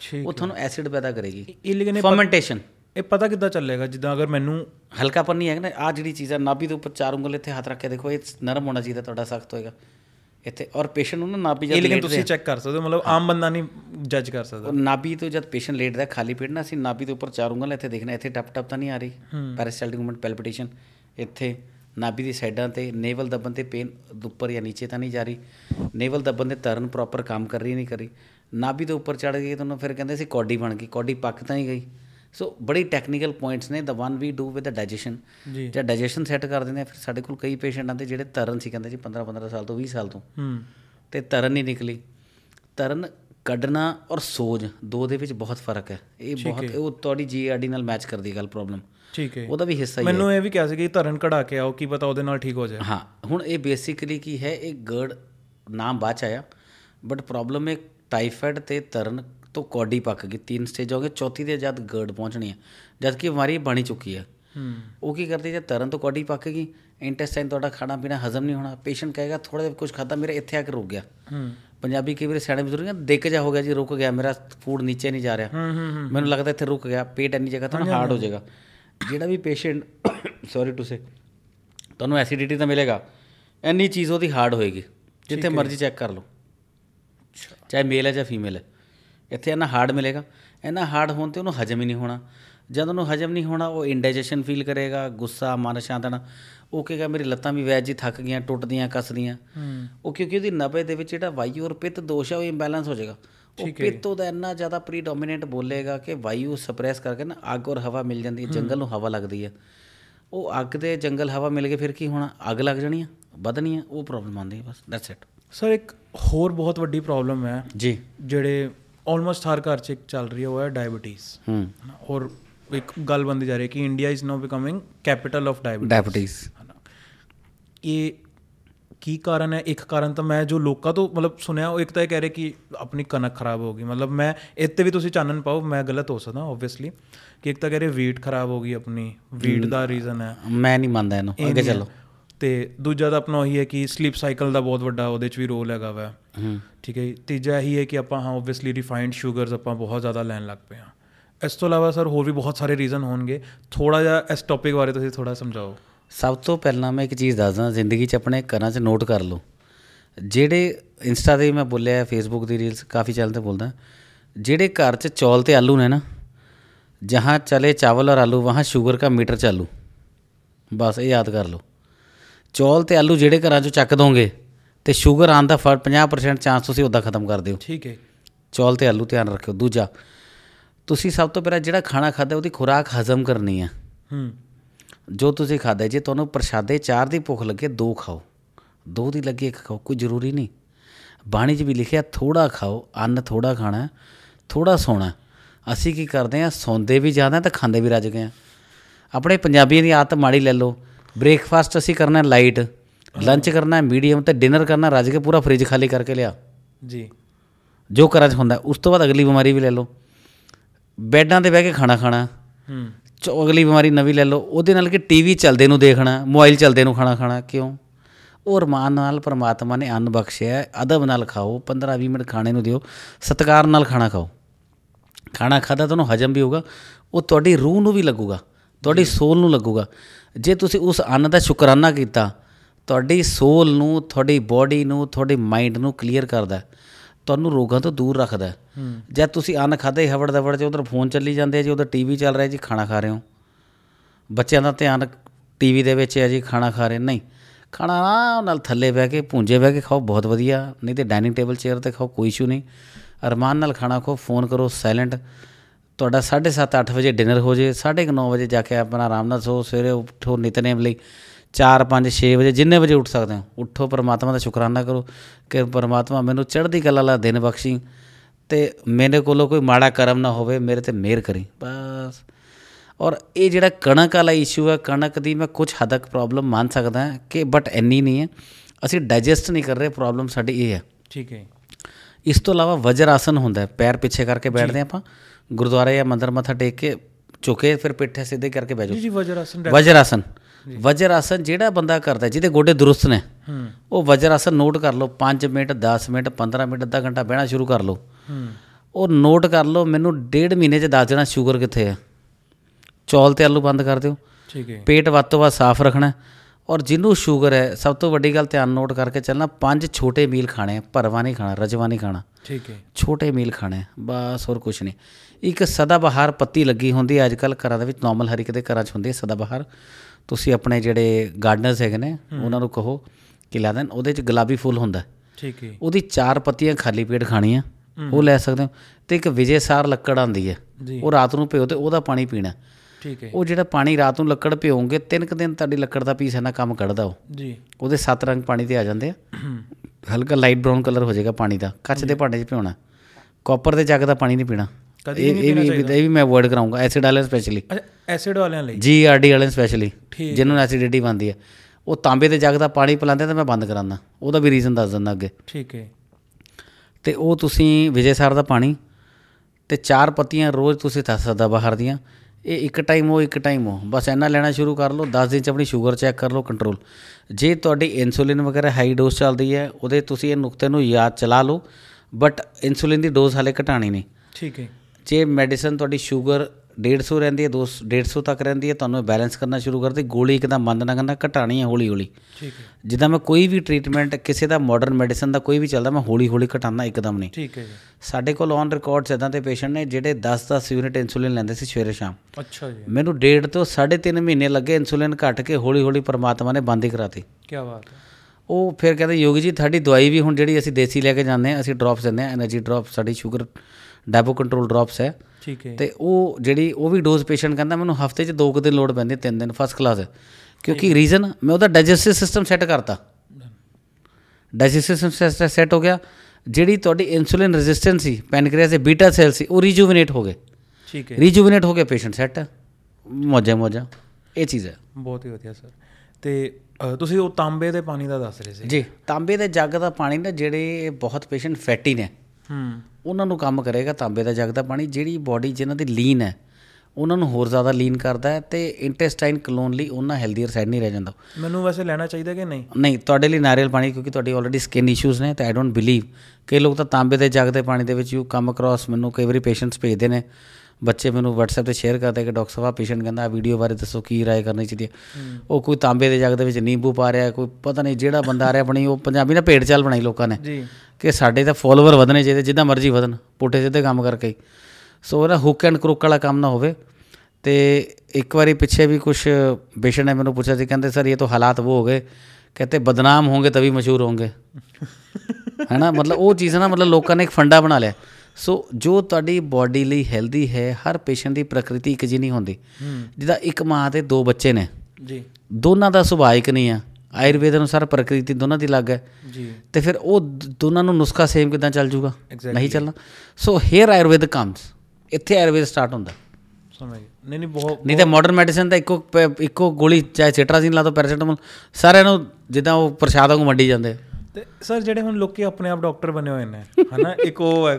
ਠੀਕ ਉਹ ਤੁਹਾਨੂੰ ਐਸਿਡ ਪੈਦਾ ਕਰੇਗੀ। ਇਹ ਲੇਕਿਨ ਫਰਮੈਂਟੇਸ਼ਨ ਇਹ ਪਤਾ ਕਿੱਦਾਂ ਚੱਲੇਗਾ? ਜਿੱਦਾਂ ਅਗਰ ਮੈਨੂੰ ਹਲਕਾਪਨ ਨਹੀਂ ਹੈ ਨਾ ਆ ਜਿਹੜੀ ਚੀਜ਼ ਹੈ ਨਾਭੀ ਦੇ ਉੱਪਰ ਚਾਰ ਉਂਗਲ ਇੱਥੇ ਹੱਥ ਰੱਖ ਕੇ ਦੇਖੋ ਇਹ ਨਰਮ ਹੋਣਾ ਚਾਹੀਦਾ ਤੁਹਾਡਾ ਸਖਤ ਹੋਏਗਾ। ਇੱਥੇ ਔਰ ਪੇਸ਼ੈਂਟ ਨੂੰ ਨਾ ਨਾਭੀ ਜਦ ਲੇਟਦੇ ਤੁਸੀਂ ਚੈੱਕ ਕਰ ਸਕਦੇ ਹੋ ਮਤਲਬ ਆਮ ਬੰਦਾ ਨਹੀਂ ਜੱਜ ਕਰ ਸਕਦਾ। ਨਾਭੀ ਤੋਂ ਜਦ ਪੇਸ਼ੈਂਟ ਲੇਟਦਾ ਹੈ, ਖਾਲੀ ਪੇਟ ਨਾ ਅਸੀਂ ਨਾਭੀ ਦੇ ਉੱਪਰ ਚਾਰ ਉਂਗਲ ਇੱਥੇ ਦੇਖਣਾ ਇੱਥੇ ਟਪ ਟਪ ਤਾਂ ਨਹੀਂ ਆ ਰਹੀ। ਪੈਰਾਸਟੈਲਟਿਕ ਮੂਵਮੈਂਟ ਪੈਲਪੀਟੇਸ਼ਨ ਇੱਥੇ ਨਾਭੀ ਦੀ ਸਾਈਡਾਂ ਤੇ ਨੇਵਲ ਦਬਨ ਤੇ ਪੇਨ ਉੱਪਰ ਜਾਂ ਨੀਚੇ ਤਾਂ ਨਹੀਂ ਜਾ ਰਹੀ। ਨੇਵਲ ਦਬਨ ਦੇ ਤਰਨ ਪ੍ਰੋਪਰ ਕੰਮ ਕਰ ਰਹੀ ਨਹੀਂ ਕਰ ਨਾਭੀ ਦੇ ਉੱਪਰ ਚੜ ਗਈ ਤੁਹਾਨੂੰ ਫਿਰ ਕਹਿੰਦੇ ਸੀ ਕੋਡੀ ਬਣ ਗਈ ਕੋਡੀ ਪੱਕ ਤਾਂ ਨਹੀਂ ਗਈ। ਸੋ ਬੜੀ ਟੈਕਨੀਕਲ ਪੁਆਇੰਟਸ ਨੇ the one we do with the digestion ਜੀ। ਡਾਈਜੈਸ਼ਨ ਸੈੱਟ ਕਰ ਦਿੰਦੇ ਆ ਫਿਰ ਸਾਡੇ ਕੋਲ ਕਈ ਪੇਸ਼ੈਂਟ ਆਉਂਦੇ ਜਿਹੜੇ ਤਰਨ ਸੀ ਕਹਿੰਦੇ ਜੀ 15 15 ਸਾਲ ਤੋਂ 20 ਸਾਲ ਤੋਂ। ਹੂੰ। ਤੇ ਤਰਨ ਨਹੀਂ ਨਿਕਲੀ। ਤਰਨ ਕੱਢਣਾ ਔਰ ਸੋਜ ਦੋ ਦੇ ਵਿੱਚ ਬਹੁਤ ਫ਼ਰਕ ਹੈ। ਇਹ ਬਹੁਤ ਉਹ ਤੁਹਾਡੀ ਜੀਆਰਡੀ ਨਾਲ ਮੈਚ ਕਰਦੀ ਗੱਲ ਪ੍ਰੋਬਲਮ ਠੀਕ ਹੈ। ਉਹਦਾ ਵੀ ਹਿੱਸਾ ਹੀ ਹੈ। ਮੈਨੂੰ ਇਹ ਵੀ ਕਿਹਾ ਸੀ ਕਿ ਧਰਨ ਕਢਾ ਕੇ ਆਓ ਕੀ ਪਤਾ ਉਹਦੇ ਨਾਲ ਠੀਕ ਹੋ ਜਾਏ। ਹਾਂ ਹੁਣ ਇਹ ਬੇਸਿਕਲੀ ਕੀ ਹੈ ਇਹ ਗਰਡ ਨਾਮ ਬਾਅਦ ਆਇਆ। ਬਟ ਪ੍ਰੋਬਲਮ ਹੈ ਟਾਈਫਾਇਡ ਤੇ ਤਰਨ ਤੋਂ ਕੋਡੀ ਪੱਕ ਗਈ ਤਿੰਨ ਸਟੇਜ ਹੋ ਗਏ ਚੌਥੀ ਦੇ ਜਦ ਗਰਡ ਪਹੁੰਚਣੀ ਹੈ ਜਦ ਕਿ ਬਿਮਾਰੀ ਬਣੀ ਚੁੱਕੀ ਹੈ। ਉਹ ਕੀ ਕਰਦੀ ਜੇ ਤਰਨ ਤੋਂ ਕੋਡੀ ਪੱਕ ਗਈ ਇੰਟੈਸਟਾਈਨ ਤੁਹਾਡਾ ਖਾਣਾ ਪੀਣਾ ਹਜ਼ਮ ਨਹੀਂ ਹੋਣਾ ਪੇਸ਼ੈਂਟ ਕਹੇਗਾ ਥੋੜਾ ਜਿਹਾ ਕੁਝ ਖਾਦਾ ਮੇਰੇ ਇੱਥੇ ਆ ਕੇ ਰੁਕ ਗਿਆ। ਪੰਜਾਬੀ ਕਈ ਵਾਰੀ ਸਿਆਣੇ ਬਜ਼ੁਰਗ ਦਿੱਕ ਜਾ ਹੋ ਗਿਆ ਜੀ ਰੁਕ ਗਿਆ ਮੇਰਾ ਫੂਡ ਨੀਚੇ ਨਹੀਂ ਜਾ ਰਿਹਾ। ਮੈਨੂੰ ਲੱਗਦਾ ਇੱਥੇ ਰੁਕ ਗਿਆ ਪੇਟ ਇੰਨੀ ਜਗ੍ਹਾ ਤਾਂ ਹਾਰਡ ਹੋ ਜਾਏਗਾ। ਜਿਹੜਾ ਵੀ ਪੇਸ਼ੈਂਟ ਸੌਰੀ ਟੂ ਸੇ ਤੁਹਾਨੂੰ ਐਸਿਡਿਟੀ ਤਾਂ ਮਿਲੇਗਾ ਇੰਨੀ ਚੀਜ਼ ਉਹਦੀ ਹਾਰਡ ਹੋਏਗੀ ਜਿੱਥੇ ਮਰਜ਼ੀ ਚੈੱਕ ਕਰ ਲਓ। ਚਾਹੇ ਮੇਲ ਹੈ ਜਾਂ ਫੀਮੇਲ ਹੈ। ਇੱਥੇ ਇਹਨਾਂ ਹਾਰਡ ਮਿਲੇਗਾ। ਇਹਨਾਂ ਹਾਰਡ ਹੋਣ ਤੇ ਉਹਨੂੰ ਹਜਮ ਹੀ ਨਹੀਂ ਹੋਣਾ। ਜਦ ਉਹਨੂੰ ਹਜਮ ਨਹੀਂ ਹੋਣਾ ਉਹ ਇੰਡਾਈਜੈਸ਼ਨ ਫੀਲ ਕਰੇਗਾ ਗੁੱਸਾ ਮਨ ਸ਼ਾਂਤਣਾ ਉਹ ਕਹੇਗਾ ਮੇਰੀ ਲੱਤਾਂ ਵੀ ਵੈਜ ਜੀ ਥੱਕ ਗਈਆਂ ਟੁੱਟਦੀਆਂ ਕੱਸਦੀਆਂ। ਉਹ ਕਿਉਂਕਿ ਉਹਦੀ ਨਬੇ ਦੇ ਵਿੱਚ ਜਿਹੜਾ ਵਾਯੂ ਔਰ ਪਿੱਤ ਦੋਸ਼ ਹੈ ਉਹ ਇੰਬੈਲੈਂਸ ਹੋ ਜਾਏਗਾ। ਉਹ ਪਿੱਤ ਉਹਦਾ ਇੰਨਾ ਜ਼ਿਆਦਾ ਪ੍ਰੀਡੋਮੀਨੈਂਟ ਬੋਲੇਗਾ ਕਿ ਵਾਯੂ ਸਪਰੈਸ ਕਰਕੇ ਨਾ ਅੱਗ ਔਰ ਹਵਾ ਮਿਲ ਜਾਂਦੀ ਹੈ ਜੰਗਲ ਨੂੰ ਹਵਾ ਲੱਗਦੀ ਹੈ। ਉਹ ਅੱਗ ਦੇ ਜੰਗਲ ਹਵਾ ਮਿਲ ਕੇ ਫਿਰ ਕੀ ਹੋਣਾ? ਅੱਗ ਲੱਗ ਜਾਣੀ ਹੈ ਵਧਣੀ ਹੈ ਉਹ ਪ੍ਰੋਬਲਮ ਆਉਂਦੀ ਹੈ ਬਸ ਦੈਟਸ ਇਟ ਸਰ ਇੱਕ ਹੋਰ ਬਹੁਤ ਵੱਡੀ ਪ੍ਰੋਬਲਮ ਹੈ ਜੀ। ਜਿਹੜੇ ਆਲਮੋਸਟ ਹਰ ਘਰ 'ਚ ਇੱਕ ਚੱਲ ਰਹੀ ਹੈ ਉਹ ਹੈ ਡਾਇਬੀਟੀਜ਼ ਹੂੰ। ਔਰ ਇੱਕ ਗੱਲ ਬੰਦੀ ਜਾ ਰਹੀ ਹੈ ਕਿ India is now becoming capital of diabetes diabetes ਇਹ ਕੀ ਕਾਰਨ ਹੈ? ਇੱਕ ਕਾਰਨ ਤਾਂ ਮੈਂ ਜੋ ਲੋਕਾਂ ਤੋਂ ਮਤਲਬ ਸੁਣਿਆ ਉਹ ਇੱਕ ਤਾਂ ਇਹ ਕਹਿ ਰਹੇ ਕਿ ਆਪਣੀ ਕਣਕ ਖਰਾਬ ਹੋ ਗਈ। ਮਤਲਬ ਮੈਂ ਇੱਥੇ ਵੀ ਤੁਸੀਂ ਚਾਨਣ ਪਾਓ ਮੈਂ ਗਲਤ ਹੋ ਸਕਦਾ ਆਬਵੀਅਸਲੀ ਕਿ ਇੱਕ ਤਾਂ ਕਹਿ ਰਹੇ ਵੀਟ ਖਰਾਬ ਹੋ ਗਈ ਆਪਣੀ। ਵੀਟ ਦਾ ਰੀਜ਼ਨ ਹੈ। ਮੈਂ ਨਹੀਂ ਮੰਨਦਾ ਇਹਨੂੰ। ਇਹ ਅੱਗੇ। ਚੱਲੋ। ਤੇ ਦੂਜਾ ਤਾਂ ਆਪਣਾ ਉਹੀ ਹੈ ਕਿ ਸਲੀਪ ਸਾਈਕਲ ਦਾ ਬਹੁਤ ਵੱਡਾ ਉਹਦੇ 'ਚ ਵੀ ਰੋਲ ਹੈਗਾ ਵਾ। ਠੀਕ ਹੈ। ਤੀਜਾ ਇਹੀ ਹੈ ਕਿ ਆਪਾਂ ਹਾਂ ਆਬਵੀਅਸਲੀ ਰਿਫਾਈਨਡ ਸ਼ੂਗਰਸ ਆਪਾਂ ਬਹੁਤ ਜ਼ਿਆਦਾ ਲੈਣ ਲੱਗ ਪਏ ਹਾਂ। ਇਸ ਤੋਂ ਇਲਾਵਾ ਸਰ ਹੋਰ ਵੀ ਬਹੁਤ ਸਾਰੇ ਰੀਜ਼ਨ ਹੋਣਗੇ। ਥੋੜਾ ਜਿਹਾ ਇਸ ਟੌਪਿਕ ਬਾਰੇ ਤੁਸੀਂ ਥੋੜਾ ਸਮਝਾਓ। ਸਭ ਤੋਂ ਪਹਿਲਾਂ ਮੈਂ ਇੱਕ ਚੀਜ਼ ਦੱਸਦਾ ਜ਼ਿੰਦਗੀ 'ਚ ਆਪਣੇ ਘਰਾਂ 'ਚ ਨੋਟ ਕਰ ਲਓ। ਜਿਹੜੇ ਇੰਸਟਾ ਤੇ ਵੀ ਮੈਂ ਬੋਲਿਆ ਫੇਸਬੁੱਕ ਦੀ ਰੀਲਸ ਕਾਫੀ ਚੱਲ ਤੇ ਬੋਲਦਾ ਜਿਹੜੇ ਘਰ 'ਚ ਚੌਲ ਤੇ ਆਲੂ ਨੇ ਨਾ ਜਹਾਂ ਚਲੇ ਚਾਵਲ ਔਰ ਆਲੂ ਵਹਾਂ ਸ਼ੂਗਰ ਦਾ ਮੀਟਰ ਚਾਲੂ ਬਸ ਇਹ ਯਾਦ ਕਰ ਲਓ। ਚੌਲ ਤੇ ਆਲੂ ਜਿਹੜੇ ਘਰਾਂ 'ਚੋਂ ਚੱਕ ਦੋਗੇ ਤੇ ਸ਼ੂਗਰ ਆਉਣ ਦਾ ਫਰ 50% ਚਾਂਸ ਤੁਸੀਂ ਉੱਦਾਂ ਖਤਮ ਕਰ ਦਿਓ। ਠੀਕ ਹੈ। ਚੌਲ ਤੇ ਆਲੂ ਧਿਆਨ ਰੱਖਿਓ। ਦੂਜਾ ਤੁਸੀਂ ਸਭ ਤੋਂ ਪਹਿਲਾਂ ਜਿਹੜਾ ਖਾਣਾ ਖਾਦਾ ਉਹਦੀ ਖੁਰਾਕ ਹਜ਼ਮ ਕਰਨੀ ਹੈ। ਹੂੰ। ਜੋ ਤੁਸੀਂ ਖਾਦਾ ਜੇ ਤੁਹਾਨੂੰ ਪ੍ਰਸ਼ਾਦੇ ਚਾਰ ਦੀ ਭੁੱਖ ਲੱਗੇ ਦੋ ਖਾਓ। ਦੋ ਦੀ ਲੱਗੇ ਇੱਕ ਖਾਓ ਕੋਈ ਜ਼ਰੂਰੀ ਨਹੀਂ। ਬਾਣੀ 'ਚ ਵੀ ਲਿਖਿਆ ਥੋੜਾ ਖਾਓ ਅੰਨ ਥੋੜਾ ਖਾਣਾ ਥੋੜਾ ਸੋਣਾ ਅਸੀਂ ਕੀ ਕਰਦੇ ਆ ਸੌਂਦੇ ਵੀ ਜ਼ਿਆਦਾ ਤੇ ਖਾਂਦੇ ਵੀ ਰੱਜ ਗਏ ਆ ਆਪਣੇ ਪੰਜਾਬੀਆਂ ਦੀ ਆਦਤ ਮਾੜੀ ਲੈ ਲਓ। ਬ੍ਰੇਕਫਾਸਟ ਅਸੀਂ ਕਰਨਾ ਲਾਈਟ। ਲੰਚ ਕਰਨਾ ਮੀਡੀਅਮ ਤੇ ਡਿਨਰ ਕਰਨਾ ਰੱਜ ਕੇ ਪੂਰਾ ਫ੍ਰਿਜ ਖਾਲੀ ਕਰਕੇ ਲਿਆ। ਜੀ। ਜੋ ਘਰਾਂ 'ਚ ਹੁੰਦਾ ਉਸ ਤੋਂ ਬਾਅਦ ਅਗਲੀ ਬਿਮਾਰੀ ਵੀ ਲੈ ਲਓ। ਬੈੱਡਾਂ ਤੇ ਬਹਿ ਕੇ ਖਾਣਾ ਖਾਣਾ। ਹੂੰ। ਚੋ ਅਗਲੀ ਬਿਮਾਰੀ ਨਵੀਂ ਲੈ ਲਓ। ਉਹਦੇ ਨਾਲ ਕਿ ਟੀਵੀ ਚੱਲਦੇ ਨੂੰ ਦੇਖਣਾ ਮੋਬਾਈਲ ਚੱਲਦੇ ਨੂੰ ਖਾਣਾ ਖਾਣਾ ਕਿਉਂ? ਉਹ ਰਮਾਨ ਨਾਲ ਪਰਮਾਤਮਾ ਨੇ ਅੰਨ ਬਖਸ਼ਿਆ ਹੈ, ਅਦਬ ਨਾਲ ਖਾਓ 15-20 ਮਿੰਟ ਖਾਣੇ ਨੂੰ ਦਿਓ ਸਤਿਕਾਰ ਨਾਲ ਖਾਣਾ ਖਾਓ। ਖਾਣਾ ਖਾਦਾ ਤੁਹਾਨੂੰ ਹਜਮ ਵੀ ਹੋਊਗਾ ਉਹ ਤੁਹਾਡੀ ਰੂਹ ਨੂੰ ਵੀ ਲੱਗੂਗਾ ਤੁਹਾਡੀ ਸੋਲ ਨੂੰ ਲੱਗੂਗਾ। ਜੇ ਤੁਸੀਂ ਉਸ ਅੰਨ ਦਾ ਸ਼ੁਕਰਾਨਾ ਕੀਤਾ ਤੁਹਾਡੀ ਸੋਲ ਨੂੰ ਤੁਹਾਡੀ ਬਾਡੀ ਨੂੰ ਤੁਹਾਡੇ ਮਾਈਂਡ ਨੂੰ ਕਲੀਅਰ ਕਰਦਾ ਤੁਹਾਨੂੰ ਰੋਗਾਂ ਤੋਂ ਦੂਰ ਰੱਖਦਾ। ਜਦ ਤੁਸੀਂ ਅੰਨ ਖਾਦੇ ਹਵੜ ਦਵੜ ਚ ਉਧਰ ਫੋਨ ਚੱਲੀ ਜਾਂਦੇ ਜੀ ਉਧਰ ਟੀਵੀ ਚੱਲ ਰਿਹਾ ਜੀ ਖਾਣਾ ਖਾ ਰਹੇ ਹੋ। ਬੱਚਿਆਂ ਦਾ ਧਿਆਨ ਟੀਵੀ ਦੇ ਵਿੱਚ ਹੈ ਜੀ ਖਾਣਾ ਖਾ ਰਹੇ ਨਹੀਂ। ਖਾਣਾ ਨਾਲ ਥੱਲੇ ਬਹਿ ਕੇ ਭੁੰਜੇ ਬਹਿ ਕੇ ਖਾਓ ਬਹੁਤ ਵਧੀਆ। ਨਹੀਂ ਤੇ ਡਾਈਨਿੰਗ ਟੇਬਲ ਚੇਅਰ ਤੇ ਖਾਓ ਕੋਈ ਇਸ਼ੂ ਨਹੀਂ। ਅਰਮਾਨ ਨਾਲ ਖਾਣਾ ਖਾਓ ਫੋਨ ਕਰੋ ਸਾਇਲੈਂਟ ਤੁਹਾਡਾ 7:30 8 ਵਜੇ ਡਿਨਰ ਹੋ ਜੇ 9:30 ਵਜੇ ਜਾ ਕੇ ਆਪਣਾ ਆਰਾਮ ਨਾਲ ਸੋ ਸਵੇਰੇ ਉੱਠੋ ਨਿਤਨੇਮ ਲਈ। 4 5 6 ਵਜੇ ਜਿੰਨੇ ਵਜੇ ਉੱਠ ਸਕਦੇ ਹੋ? ਉੱਠੋ ਪਰਮਾਤਮਾ ਦਾ ਸ਼ੁਕਰਾਨਾ ਕਰੋ ਕਿ ਪਰਮਾਤਮਾ ਮੈਨੂੰ ਚੜ੍ਹਦੀ ਕਲਾ ਵਾਲਾ ਦਿਨ ਬਖਸ਼ੀ ਤੇ ਮੇਰੇ ਕੋਲੋਂ ਕੋਈ ਮਾੜਾ ਕਰਮ ਨਾ ਹੋਵੇ ਮੇਰੇ ਤੇ ਮਿਹਰ ਕਰੀ। ਬਸ। ਔਰ ਇਹ ਜਿਹੜਾ ਕਣਕ ਵਾਲਾ ਇਸ਼ੂ ਹੈ ਕਣਕ ਦੀ ਮੈਂ ਕੁਝ ਹੱਦ ਤੱਕ ਪ੍ਰੋਬਲਮ ਮੰਨ ਸਕਦਾ ਹਾਂ ਕਿ ਬਟ ਇੰਨੀ ਨਹੀਂ ਹੈ। ਅਸੀਂ ਡਾਈਜੈਸਟ ਨਹੀਂ ਕਰ ਰਹੇ ਪ੍ਰੋਬਲਮ ਸਾਡੀ ਇਹ ਹੈ। ਠੀਕ ਹੈ ਇਸ ਤੋਂ ਇਲਾਵਾ ਵਜਰ ਆਸਨ ਹੁੰਦਾ ਹੈ ਪੈਰ ਪਿੱਛੇ ਕਰਕੇ ਬੈਠਦੇ ਆਪਾਂ ਗੁਰਦੁਆਰੇ ਜਾਂ ਮੰਦਰ ਮੱਥਾ ਟੇਕ ਕੇ ਝੁਕੇ ਫਿਰ ਪਿੱਠੇ ਸਿੱਧੇ ਕਰਕੇ ਬਹਿ ਜੀ ਜੀ ਵਜਰ ਆਸਨ ਵਜਰ ਆਸਨ ਵਜਰ ਆਸਨ ਜਿਹੜਾ ਬੰਦਾ ਕਰਦਾ ਜਿਹਦੇ ਗੋਡੇ ਦਰੁਸਤ ਨੇ ਉਹ ਵਜਰ ਆਸਨ ਨੋਟ ਕਰ ਲਓ 5 ਮਿੰਟ 10 ਮਿੰਟ 15 ਮਿੰਟ ਅੱਧਾ ਘੰਟਾ ਬਹਿਣਾ ਸ਼ੁਰੂ ਕਰ ਲਓ। ਉਹ ਨੋਟ ਕਰ ਲਓ ਮੈਨੂੰ ਡੇਢ ਮਹੀਨੇ 'ਚ ਦੱਸ ਦੇਣਾ ਸ਼ੂਗਰ ਕਿੱਥੇ ਹੈ ਚੌਲ ਤੇ ਆਲੂ ਬੰਦ ਕਰ ਦਿਓ। ਠੀਕ ਹੈ। ਪੇਟ ਵੱਧ ਤੋਂ ਵੱਧ ਸਾਫ਼ ਰੱਖਣਾ। ਔਰ ਜਿਹਨੂੰ ਸ਼ੂਗਰ ਹੈ ਸਭ ਤੋਂ ਵੱਡੀ ਗੱਲ ਧਿਆਨ ਨੋਟ ਕਰਕੇ ਚੱਲਣਾ ਪੰਜ ਛੋਟੇ ਮੀਲ ਖਾਣੇ ਭਰਵਾ ਨਹੀਂ ਖਾਣਾ ਰਜਵਾ ਨਹੀਂ ਖਾਣਾ। ਠੀਕ ਹੈ। ਛੋਟੇ ਮੀਲ ਖਾਣੇ ਬਸ ਹੋਰ ਕੁਝ ਨਹੀਂ। ਇੱਕ ਸਦਾ ਬਹਾਰ ਪੱਤੀ ਲੱਗੀ ਹੁੰਦੀ ਹੈ ਅੱਜ ਕੱਲ ਘਰਾਂ ਦੇ ਵਿੱਚ ਨਾਰਮਲ ਹਰ ਇੱਕ ਦੇ ਘਰਾਂ 'ਚ ਹੁੰਦੀ ਹੈ ਸਦਾ ਬਹਾਰ ਤੁਸੀਂ ਆਪਣੇ ਜਿਹੜੇ ਗਾਰਡਨਰਸ ਹੈਗੇ ਨੇ ਉਹਨਾਂ ਨੂੰ ਕਹੋ ਕਿ ਲਾ ਦੇਣ ਉਹਦੇ 'ਚ ਗੁਲਾਬੀ ਫੁੱਲ ਹੁੰਦਾ। ਠੀਕ ਹੈ। ਉਹਦੀ ਚਾਰ ਪੱਤੀਆਂ ਖਾਲੀ ਪੇਟ ਖਾਣੀਆਂ ਉਹ ਲੈ ਸਕਦੇ ਹੋ। ਤੇ ਇੱਕ ਵਿਜੇਸਾਰ ਲੱਕੜ ਆਉਂਦੀ ਹੈ ਉਹ ਰਾਤ ਨੂੰ ਭਿਓ ਤੇ ਉਹਦਾ ਪਾਣੀ ਪੀਣਾ। ਠੀਕ ਹੈ। ਉਹ ਜਿਹੜਾ ਪਾਣੀ ਰਾਤ ਨੂੰ ਲੱਕੜ ਭਿਓਗੇ ਤਿੰਨ ਕੁ ਦਿਨ ਤੁਹਾਡੀ ਲੱਕੜ ਦਾ ਪੀਸ ਇਹਨਾਂ ਕੰਮ ਕੱਢਦਾ ਉਹ। ਜੀ। ਉਹਦੇ ਸੱਤ ਰੰਗ ਪਾਣੀ ਤੇ ਆ ਜਾਂਦੇ ਆ। ਹਲਕਾ ਲਾਈਟ ਬ੍ਰਾਊਨ ਕਲਰ ਹੋ ਜਾਏਗਾ ਪਾਣੀ ਦਾ ਕੱਚ ਦੇ ਭਾਂਡੇ 'ਚ ਭਿਉਣਾ। ਕਾਪਰ ਦੇ ਜੱਗ ਦਾ ਪਾਣੀ ਨਹੀਂ ਪੀਣਾ। ਕਦੀ ਇਹ ਇਹ ਵੀ ਇਹ ਵੀ ਮੈਂ ਅਵੋਇਡ ਕਰਾਉਂਗਾ ਐਸਿਡ ਵਾਲੇ ਸਪੈਸ਼ਲੀ ਅੱਛਾ ਐਸਿਡ ਵਾਲਿਆਂ ਲਈ? ਜੀ ਆਰ ਡੀ ਵਾਲੇ ਸਪੈਸ਼ਲੀ ਜਿਹਨਾਂ ਨੂੰ ਐਸਿਡਿਟੀ ਬਣਦੀ ਹੈ। ਉਹ ਤਾਂਬੇ ਦੇ ਜੱਗ ਦਾ ਪਾਣੀ ਪਿਲਾਉਂਦੇ ਤਾਂ ਮੈਂ ਬੰਦ ਕਰਾਂਦਾ ਉਹਦਾ ਵੀ ਰੀਜ਼ਨ ਦੱਸ ਦਿੰਦਾ ਅੱਗੇ। ਠੀਕ ਹੈ। ਤੇ ਉਹ ਤੁਸੀਂ ਵਿਜੇ ਸਰ ਦਾ ਪਾਣੀ ਤੇ ਚਾਰ ਪੱਤੀਆਂ ਰੋਜ਼ ਤੁਸੀਂ ਦੱਸ ਸਕਦਾ ਬਾਹਰ ਦੀਆਂ। ਇਹ ਇੱਕ ਟਾਈਮ ਉਹ ਇੱਕ ਟਾਈਮ ਉਹ। ਬਸ ਇੰਨਾ ਲੈਣਾ ਸ਼ੁਰੂ ਕਰ ਲਓ 10 ਦਿਨ ਚ ਆਪਣੀ ਸ਼ੂਗਰ ਚੈੱਕ ਕਰ ਲਓ ਕੰਟਰੋਲ ਜੇ ਤੁਹਾਡੀ ਇਨਸੂਲਿਨ ਵਗੈਰਾ ਹਾਈ ਡੋਜ਼ ਚੱਲਦੀ ਹੈ ਉਹਦੇ ਤੁਸੀਂ ਇਹ ਨੁਕਤੇ ਨੂੰ ਯਾਦ ਚਲਾ ਲਓ ਬਟ ਇਨਸੂਲਿਨ ਦੀ ਡੋਜ਼ ਹਾਲੇ ਘਟਾਣੀ ਨਹੀਂ। ਠੀਕ ਹੈ। ਜੇ ਮੈਡੀਸਨ ਤੁਹਾਡੀ ਸ਼ੂਗਰ 150 ਰਹਿੰਦੀ ਹੈ 200 150 ਤੱਕ ਰਹਿੰਦੀ ਹੈ ਤੁਹਾਨੂੰ ਬੈਲੈਂਸ ਕਰਨਾ ਸ਼ੁਰੂ ਕਰਦੇ ਗੋਲੀ ਇੱਕਦਮ ਬੰਦ ਨਾ ਕਰਨਾ ਘਟਾਣੀ ਹੈ ਹੌਲੀ ਹੌਲੀ ਠੀਕ ਹੈ। ਜਿੱਦਾਂ ਮੈਂ ਕੋਈ ਵੀ ਟ੍ਰੀਟਮੈਂਟ ਕਿਸੇ ਦਾ ਮਾਡਰਨ ਮੈਡੀਸਨ ਦਾ ਕੋਈ ਵੀ ਚੱਲਦਾ ਮੈਂ ਹੌਲੀ ਹੌਲੀ ਘਟਾਣਾ ਇੱਕਦਮ ਨਹੀਂ। ਠੀਕ ਹੈ ਜੀ। ਸਾਡੇ ਕੋਲ ਔਨ ਰਿਕਾਰਡਸ ਇਦਾਂ ਤੇ ਪੇਸ਼ੈਂਟ ਨੇ ਜਿਹੜੇ 10-10 ਯੂਨਿਟ ਇਨਸੂਲਿਨ ਲੈਂਦੇ ਸੀ ਸਵੇਰੇ ਸ਼ਾਮ। ਅੱਛਾ ਜੀ। ਮੈਨੂੰ 1.5 ਤੋਂ 3.5 ਮਹੀਨੇ ਲੱਗੇ ਇਨਸੂਲਿਨ ਘਟ ਕੇ ਹੌਲੀ ਹੌਲੀ ਪਰਮਾਤਮਾ ਨੇ ਬੰਦ ਹੀ ਕਰਾਤੀ। ਕੀ ਬਾਤ ਹੈ। ਉਹ ਫਿਰ ਕਹਿੰਦੇ ਯੋਗੀ ਜੀ ਤੁਹਾਡੀ ਦਵਾਈ ਵੀ ਹੁਣ ਜਿਹੜੀ ਅਸੀਂ ਦੇਸੀ ਲੈ ਕੇ ਜਾਂਦੇ ਆ ਅਸੀਂ ਡ੍ਰੌਪਸ ਦਿੰਦੇ ਆ એનર્ਜੀ ਡ੍ਰੌਪ ਸਾਡੀ ਸ਼ੂਗਰ ਡਾਇਬੋ ਕੰਟਰੋਲ ਡ੍ਰੌਪਸ ਹੈ। ਠੀਕ ਹੈ। ਤੇ ਉਹ ਜਿਹੜੀ ਉਹ ਵੀ ਡੋਜ਼ ਪੇਸ਼ੈਂਟ ਕਹਿੰਦਾ ਮੈਨੂੰ ਹਫ਼ਤੇ 'ਚ ਦੋ ਕੁ ਦਿਨ ਲੋੜ ਪੈਂਦੀ ਹੈ, ਤਿੰਨ ਦਿਨ ਫਸਟ ਕਲਾਸ ਕਿਉਂਕਿ ਰੀਜ਼ਨ ਮੈਂ ਉਹਦਾ ਡਾਈਜੈਸਟਿਵ ਸਿਸਟਮ ਸੈੱਟ ਕਰਤਾ। ਡਾਈਜੈਸਟਿਵ ਸਿਸਟਮ ਸੈੱਟ ਹੋ ਗਿਆ। ਜਿਹੜੀ ਤੁਹਾਡੀ ਇਨਸੂਲਿਨ ਰੈਜ਼ਿਸਟੈਂਸ ਸੀ ਪੈਨਕ੍ਰੀਆਸ ਦੇ ਬੀਟਾ ਸੈਲ ਸੀ ਉਹ ਰੀਜੂਵਿਨੇਟ ਹੋ ਗਏ। ਠੀਕ ਹੈ। ਰੀਜੂਵਿਨੇਟ ਹੋ ਗਿਆ ਪੇਸ਼ੈਂਟ ਸੈੱਟ ਮੌਜਾਂ ਮੌਜਾਂ। ਇਹ ਚੀਜ਼ ਹੈ। ਬਹੁਤ ਹੀ ਵਧੀਆ ਸਰ ਤੇ ਤੁਸੀਂ ਉਹ ਤਾਂਬੇ ਦੇ ਪਾਣੀ ਦਾ ਦੱਸ ਰਹੇ ਸੀ। ਜੀ ਤਾਂਬੇ ਦੇ ਜੱਗ ਦਾ ਪਾਣੀ ਨਾ ਜਿਹੜੇ ਬਹੁਤ ਪੇਸ਼ੈਂਟ ਫੈਟੀ ਨੇ। ਹੂੰ। ਉਹਨਾਂ ਨੂੰ ਕੰਮ ਕਰੇਗਾ ਤਾਂਬੇ ਦਾ ਜੱਗ ਦਾ ਪਾਣੀ ਜਿਹੜੀ ਬਾਡੀ ਜਿਨ੍ਹਾਂ ਦੀ ਲੀਨ ਹੈ ਉਹਨਾਂ ਨੂੰ ਹੋਰ ਜ਼ਿਆਦਾ ਲੀਨ ਕਰਦਾ ਹੈ ਤੇ ਇੰਟੈਸਟਾਈਨ ਕਲੋਨ ਲਈ ਉਹਨਾਂ ਹੈਲਦੀਅਰ ਸਾਈਡ ਨਹੀਂ ਰਹਿ ਜਾਂਦਾ। ਮੈਨੂੰ ਵੈਸੇ ਲੈਣਾ ਚਾਹੀਦਾ ਕਿ ਨਹੀਂ? ਨਹੀਂ ਤੁਹਾਡੇ ਲਈ ਨਾਰੀਅਲ ਪਾਣੀ ਕਿਉਂਕਿ ਤੁਹਾਡੀ ਆਲਰੇਡੀ ਸਕਿਨ ਇਸ਼ੂਜ਼ ਨੇ ਤੇ ਆਈ ਡੋਨਟ ਬਿਲੀਵ ਕਈ ਲੋਕ ਤਾਂ ਤਾਂਬੇ ਦੇ ਜੱਗ ਦੇ ਪਾਣੀ ਦੇ ਵਿੱਚ ਯੂ ਕਮ ਅਕ੍ਰੋਸ ਮੈਨੂੰ ਕਈ ਵਾਰੀ ਪੇਸ਼ੈਂਟਸ ਭੇਜਦੇ ਨੇ। ਬੱਚੇ ਮੈਨੂੰ WhatsApp ਤੇ ਸ਼ੇਅਰ ਕਰਦੇ ਕਿ ਡਾਕਟਰ ਸਾਹਿਬ ਆ ਪੇਸ਼ੈਂਟ ਕਹਿੰਦਾ ਆ ਵੀਡੀਓ ਬਾਰੇ ਦੱਸੋ ਕੀ رائے ਕਰਨੀ ਚਾਹੀਦੀ ਹੈ। ਉਹ ਕੋਈ ਤਾਂਬੇ ਦੇ ਜੱਗ ਦੇ ਵਿੱਚ ਨਿੰਬੂ ਪਾ ਰਿਹਾ ਕੋਈ ਪਤਾ ਨਹੀਂ ਜਿਹੜਾ ਬੰਦਾ ਆ ਰਿਹਾ ਆਪਣੀ ਉਹ ਪੰਜਾਬੀ ਨਾਲ ਭੇਡ ਚਾਲ ਬਣਾਈ ਲੋਕਾਂ ਨੇ। ਜੀ। ਕਿ ਸਾਡੇ ਤਾਂ ਫੋਲੋਅਰ ਵਧਣੇ ਚਾਹੀਦੇ ਜਿੱਦਾਂ ਮਰਜ਼ੀ ਵਧਣ ਪੁੱਠੇ ਸਿੱਧੇ ਕੰਮ ਕਰਕੇ। ਸੋ ਉਹਦਾ ਹੁੱਕ ਐਂਡ ਕਰੁੱਕ ਵਾਲਾ ਕੰਮ ਨਾ ਹੋਵੇ। ਤੇ ਇੱਕ ਵਾਰੀ ਪਿੱਛੇ ਵੀ ਕੁਝ ਪੇਸ਼ੈਂਟ ਨੇ ਮੈਨੂੰ ਪੁੱਛਿਆ ਸੀ ਕਹਿੰਦੇ ਸਰ ਇਹ ਤਾਂ ਹਾਲਾਤ ਉਹ ਹੋ ਗਏ। ਕਹਿੰਦੇ ਬਦਨਾਮ ਹੋਣਗੇ ਤभी ਮਸ਼ਹੂਰ ਹੋਣਗੇ। ਹੈਨਾ? ਮਤਲਬ ਉਹ ਚੀਜ਼ ਨਾ ਮਤਲਬ ਲੋਕਾਂ ਨੇ ਇੱਕ ਫੰਡਾ ਬਣਾ ਲਿਆ। ਸੋ ਜੋ ਤੁਹਾਡੀ ਬਾਡੀ ਲਈ ਹੈਲਦੀ ਹੈ ਹਰ ਪੇਸ਼ੈਂਟ ਦੀ ਪ੍ਰਕਿਰਤੀ ਇੱਕ ਜਿਹੀ ਨਹੀਂ ਹੁੰਦੀ। ਜਿੱਦਾਂ ਇੱਕ ਮਾਂ ਦੇ ਦੋ ਬੱਚੇ ਨੇ। ਜੀ। ਦੋਨਾਂ ਦਾ ਸੁਭਾਅ ਇੱਕ ਨਹੀਂ ਆ। ਆਯੁਰਵੇਦ ਅਨੁਸਾਰ ਪ੍ਰਕਿਰਤੀ ਦੋਨਾਂ ਦੀ ਅਲੱਗ ਹੈ। ਜੀ। ਤੇ ਫਿਰ ਉਹ ਦੋਨਾਂ ਨੂੰ ਨੁਸਖਾ ਸੇਮ ਕਿਦਾਂ ਚੱਲ ਜੂਗਾ. ਨਹੀਂ ਚੱਲਣਾ। ਸੋ ਹੇਅਰ ਆਯੁਰਵੇਦ ਕਮਸ ਇੱਥੇ ਆਯੁਰਵੇਦ ਸਟਾਰਟ ਹੁੰਦਾ। ਸਮਝ ਨਹੀਂ ਨਹੀਂ ਬਹੁਤ ਨਹੀਂ ਤਾਂ ਮਾਡਰਨ ਮੈਡੀਸਨ ਤਾਂ ਇੱਕੋ ਇੱਕੋ ਗੋਲੀ ਚਾਹੇ ਸਿਟਰਾਜ਼ਿਨ ਲਾ ਦੋ ਪੈਰਾਸੀਟਾਮੋਲ ਸਾਰਿਆਂ ਨੂੰ ਜਿੱਦਾਂ ਉਹ ਪ੍ਰਸ਼ਾਦਾਂ ਨੂੰ ਵੰਡੀ ਜਾਂਦੇ ਤੇ ਸਰ ਜਿਹੜੇ ਹੁਣ ਲੋਕੀ ਆਪਣੇ ਆਪ ਡਾਕਟਰ ਬਣੇ ਹੋਏ ਨੇ ਹਨਾ ਇੱਕ ਉਹ ਹੈ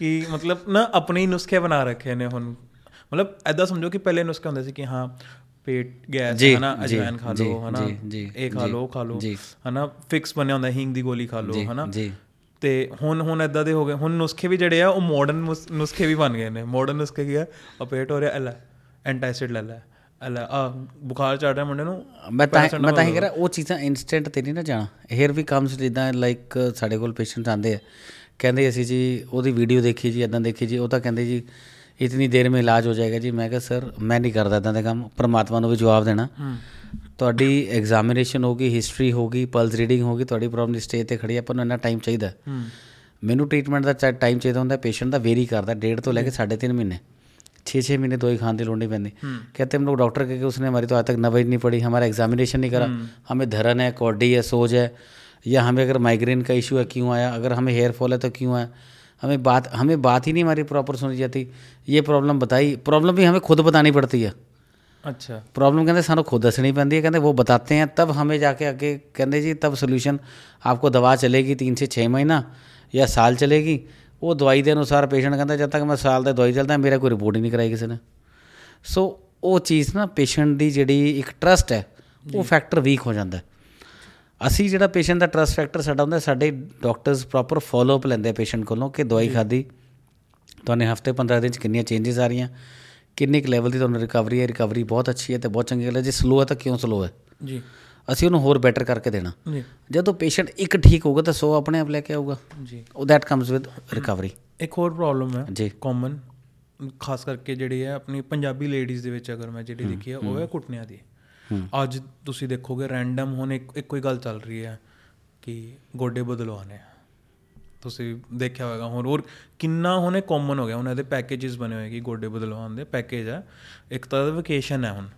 ਕਿ ਮਤਲਬ ਨਾ ਆਪਣੇ ਹੀ ਨੁਸਖੇ ਬਣਾ ਰੱਖੇ ਨੇ ਹੁਣ। ਮਤਲਬ ਐਦਾਂ ਸਮਝੋ ਕਿ ਪਹਿਲੇ ਨੁਸਖੇ ਹੁੰਦੇ ਸੀ ਕਿ ਹਾਂ ਪੇਟ ਗੈਸ ਹਨਾ ਅਜਵਾਇਨ ਖਾ ਲਓ ਹਨਾ ਇਹ ਖਾ ਲਓ ਖਾ ਲਓ। ਹਨਾ ਫਿਕਸ ਬਣਿਆ ਹੁੰਦਾ ਹਿੰਗ ਦੀ ਗੋਲੀ ਖਾ ਲਓ ਹਨਾ। ਜੀ। ਤੇ ਹੁਣ ਹੁਣ ਐਦਾਂ ਦੇ ਹੋ ਗਏ ਹੁਣ ਨੁਸਖੇ ਵੀ ਜਿਹੜੇ ਆ ਉਹ ਮਾਡਰਨ ਨੁਸਖੇ ਵੀ ਬਣ ਗਏ ਨੇ। ਮਾਡਰਨ ਨੁਸਖੇ ਕੀ ਆ ਆ ਪੇਟ ਹੋ ਰਿਹਾ ਐਲਾ ਐਂਟਾਸਿਡ ਲੈ ਲੈ ਐਲਾ ਆ ਬੁਖਾਰ ਚੜ ਰਿਹਾ ਮੁੰਡੇ ਨੂੰ ਮੈਂ ਤਾਂ ਮੈਂ ਤਾਂ ਹੀ ਕਹ ਰਿਹਾ ਉਹ ਚੀਜ਼ਾਂ ਇਨਸਟੈਂਟ ਤੇ ਨਹੀਂ ਨਾ ਜਾਣਾ। ਹੇਅਰ ਵੀ ਕਮਸ ਜਿੱਦਾਂ ਲਾਈਕ ਸਾਡੇ ਕੋਲ ਪੇਸ਼ੈਂਟ ਆਉਂਦੇ ਆ। ਕਹਿੰਦੇ ਅਸੀਂ ਜੀ ਉਹਦੀ ਵੀਡੀਓ ਦੇਖੀ ਜੀ ਇਦਾਂ ਦੇਖੀ ਜੀ ਉਹ ਤਾਂ ਕਹਿੰਦੇ ਜੀ ਇਤਨੀ ਦੇਰ ਮੇਂ ਇਲਾਜ ਹੋ ਜਾਏਗਾ ਜੀ ਮੈਂ ਕਿਹਾ ਸਰ ਮੈਂ ਨਹੀਂ ਕਰਦਾ ਇਦਾਂ ਦੇ ਕੰਮ ਪਰਮਾਤਮਾ ਨੂੰ ਵੀ ਜਵਾਬ ਦੇਣਾ ਤੁਹਾਡੀ ਐਗਜ਼ਾਮੀਨੇਸ਼ਨ ਹੋਗੀ ਹਿਸਟਰੀ ਹੋਗੀ ਪਲਸ ਰੀਡਿੰਗ ਹੋਗੀ ਤੁਹਾਡੀ ਪ੍ਰੋਬਲਮ ਦੀ ਸਟੇਜ ਤੇ ਖੜੀ ਹੈ, ਆਪਾਂ ਨੂੰ ਇੰਨਾ ਟਾਈਮ ਚਾਹੀਦਾ ਹੈ। ਹੂੰ ਮੈਨੂੰ ਟ੍ਰੀਟਮੈਂਟ ਦਾ ਟਾਈਮ ਚਾਹੀਦਾ ਹੁੰਦਾ ਪੇਸ਼ੈਂਟ ਦਾ ਵੇਰੀ ਕਰਦਾ ਡੇਢ ਤੋਂ ਲੈ ਕੇ 3.5 ਮਹੀਨੇ 6-6 महीने दवाई खाने की लोड़ नहीं पैंती कहते हम लोग डॉक्टर के कि उसने हमारी तो आज तक नवाई नहीं पड़ी हमारा एग्जामिनेशन नहीं करा हमें धरन है कॉडी है सोज है या हमें अगर माइग्रेन का इशू है क्यों आया अगर हमें हेयर फॉल है तो क्यों आया हमें बात हमें बात ही नहीं हमारी प्रॉपर सुनी जाती ये प्रॉब्लम बताई प्रॉब्लम भी हमें खुद बतानी पड़ती है ਅੱਛਾ प्रॉब्लम कहते ਸਾਨੂੰ खुद दसनी पैंती है कहते वो बताते हैं तब हमें जाके आगे कहते जी तब सोल्यूशन आपको दवा चलेगी तीन से छः महीना या साल चलेगी ਉਹ ਦਵਾਈ ਦੇ ਅਨੁਸਾਰ ਪੇਸ਼ੈਂਟ ਕਹਿੰਦਾ ਜਦ ਤੱਕ ਮੈਂ ਸਾਲ ਦਾ ਦਵਾਈ ਚੱਲਦਾ ਮੇਰਾ ਕੋਈ ਰਿਪੋਰਟ ਹੀ ਨਹੀਂ ਕਰਾਈ ਕਿਸੇ ਨੇ ਸੋ ਉਹ ਚੀਜ਼ ਨਾ ਪੇਸ਼ੈਂਟ ਦੀ ਜਿਹੜੀ ਇੱਕ ਟਰਸਟ ਹੈ ਉਹ ਫੈਕਟਰ ਵੀਕ ਹੋ ਜਾਂਦਾ ਹੈ। ਅਸੀਂ ਜਿਹੜਾ ਪੇਸ਼ੈਂਟ ਦਾ ਟਰਸਟ ਫੈਕਟਰ ਸਾਡਾ ਹੁੰਦਾ ਸਾਡੇ ਡਾਕਟਰਸ ਪ੍ਰੋਪਰ ਫਾਲੋ ਅਪ ਲੈਂਦੇ ਪੇਸ਼ੈਂਟ ਕੋਲੋਂ ਕਿ ਦਵਾਈ ਖਾਦੀ ਤੁਹਾਨੂੰ ਹਫ਼ਤੇ 15 ਦਿਨ ਚ ਕਿੰਨੀਆਂ ਚੇਂਜਸ ਆ ਰਹੀਆਂ ਕਿੰਨੇ ਕੁ ਲੈਵਲ ਦੀ ਤੁਹਾਨੂੰ ਰਿਕਵਰੀ ਹੈ ਰਿਕਵਰੀ ਬਹੁਤ ਅੱਛੀ ਹੈ ਤੇ ਬਹੁਤ ਚੰਗੀ ਗੱਲ ਹੈ ਜੇ ਸਲੋ ਹੈ ਤਾਂ ਕਿਉਂ ਸਲੋ ਹੈ? ਜੀ। ਅਸੀਂ ਉਹਨੂੰ ਹੋਰ ਬੈਟਰ ਕਰਕੇ ਦੇਣਾ। ਜੀ। ਜਦੋਂ ਪੇਸ਼ੈਂਟ ਇੱਕ ਠੀਕ ਹੋਊਗਾ ਤਾਂ 100 ਆਪਣੇ ਆਪ ਲੈ ਕੇ ਆਊਗਾ। ਜੀ। ਉਹ ਦੈਟ ਕਮਸ ਵਿਦ ਰਿਕਵਰੀ ਇੱਕ ਹੋਰ ਪ੍ਰੋਬਲਮ ਹੈ ਜੀ। ਕਾਮਨ ਖਾਸ ਕਰਕੇ ਜਿਹੜੀ ਹੈ ਆਪਣੀ ਪੰਜਾਬੀ ਲੇਡੀਜ਼ ਦੇ ਵਿੱਚ ਅਗਰ ਮੈਂ ਜਿਹੜੀ ਦੇਖੀ ਹੈ ਉਹ ਹੈ ਘੁਟਨਿਆਂ ਦੀ। ਅੱਜ ਤੁਸੀਂ ਦੇਖੋਗੇ ਰੈਂਡਮ ਹੁਣ ਇੱਕ ਇੱਕੋ ਹੀ ਗੱਲ ਚੱਲ ਰਹੀ ਹੈ ਕਿ ਗੋਡੇ ਬਦਲਵਾਣੇ ਤੁਸੀਂ ਦੇਖਿਆ ਹੋਵੇਗਾ ਹੁਣ ਹੋਰ ਕਿੰਨਾ ਹੁਣੇ ਕਾਮਨ ਹੋ ਗਿਆ। ਹੁਣ ਇਹਦੇ ਪੈਕੇजेस ਬਣੇ ਹੋਏ ਕਿ ਗੋਡੇ ਬਦਲਵਾਉਣ ਦੇ ਪੈਕੇਜ ਹੈ ਇੱਕ ਤਰ੍ਹਾਂ ਦਾ ਵਕੇਸ਼ਨ ਹੈ ਹੁਣ।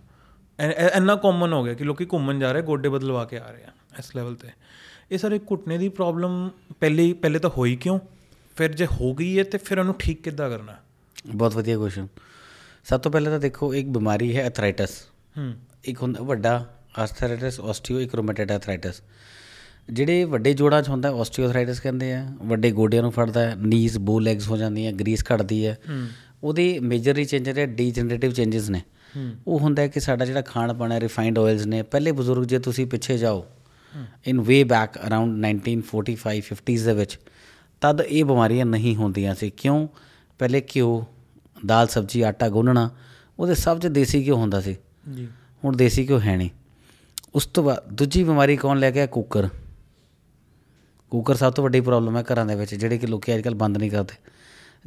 ਇੰਨਾ ਕਾਮਨ ਹੋ ਗਿਆ ਕਿ ਲੋਕੀ ਘੁੰਮਣ ਜਾ ਰਹੇ ਗੋਡੇ ਬਦਲਵਾ ਕੇ ਆ ਰਹੇ ਆ ਇਸ ਲੈਵਲ ਤੇ। ਇਹ ਸਾਰੇ ਘੁਟਨੇ ਦੀ ਪ੍ਰੋਬਲਮ ਪਹਿਲੇ ਪਹਿਲੇ ਤਾਂ ਹੋਈ ਕਿਉਂ? ਫਿਰ ਜੇ ਹੋ ਗਈ ਹੈ ਤੇ ਫਿਰ ਉਹਨੂੰ ਠੀਕ ਕਿੱਦਾਂ ਕਰਨਾ? ਬਹੁਤ ਵਧੀਆ ਕੁਐਸਚਨ ਸਭ ਤੋਂ ਪਹਿਲਾਂ ਤਾਂ ਦੇਖੋ ਇੱਕ ਬਿਮਾਰੀ ਹੈ ਐਥਰਾਈਟਸ ਹੂੰ। ਇੱਕ ਹੁੰਦਾ ਵੱਡਾ ਆਰਥਰਾਈਟਸ ਆਸਟੀਓ ਇੱਕ ਰੂਮੇਟਡ ਆਰਥਰਾਈਟਸ ਜਿਹੜੇ ਵੱਡੇ ਜੋੜਾਂ 'ਚ ਹੁੰਦਾ ਆਸਟੀਓਆਰਥਰਾਈਟਸ ਕਹਿੰਦੇ ਆ ਵੱਡੇ ਗੋਡਿਆਂ ਨੂੰ ਫੜਦਾ ਹੈ ਨੀਜ਼ ਬੋ ਲੈਗਸ ਹੋ ਜਾਂਦੀਆਂ ਗਰੀਸ ਘਟਦੀ ਹੈ। ਉਹਦੇ ਮੇਜਰਲੀ ਚੇਂਜਰ ਹੈ ਡੀਜਨਰੇਟਿਵ ਚੇਂਜਸ ਨੇ। ਉਹ ਹੁੰਦਾ ਕਿ ਸਾਡਾ ਜਿਹੜਾ ਖਾਣ ਪਾਣ ਰਿਫਾਈਨਡ ਆਇਲਸ ਨੇ। ਪਹਿਲੇ ਬਜ਼ੁਰਗ ਜੇ ਤੁਸੀਂ ਪਿੱਛੇ ਜਾਓ ਇਨ ਵੇ ਬੈਕ ਅਰਾਊਂਡ 1945 50s ਦੇ ਵਿੱਚ ਤਦ ਇਹ ਬਿਮਾਰੀਆਂ ਨਹੀਂ ਹੁੰਦੀਆਂ ਸੀ। ਕਿਉਂ? ਪਹਿਲੇ ਘਿਓ ਦਾਲ ਸਬਜ਼ੀ ਆਟਾ ਗੁੰਨਣਾ ਉਹਦੇ ਸਭ 'ਚ ਦੇਸੀ ਘਿਓ ਹੁੰਦਾ ਸੀ। ਜੀ। ਹੁਣ ਦੇਸੀ ਘਿਓ ਹੈ ਨਹੀਂ। ਉਸ ਤੋਂ ਬਾਅਦ ਦੂਜੀ ਬਿਮਾਰੀ ਕੌਣ ਲੈ ਗਿਆ ਕੁੱਕਰ। ਕੁੱਕਰ ਸਭ ਤੋਂ ਵੱਡੀ ਪ੍ਰੋਬਲਮ ਹੈ ਘਰਾਂ ਦੇ ਵਿੱਚ ਜਿਹੜੇ ਕਿ ਲੋਕੀ ਅੱਜਕੱਲ ਬੰਦ ਨਹੀਂ ਕਰਦੇ।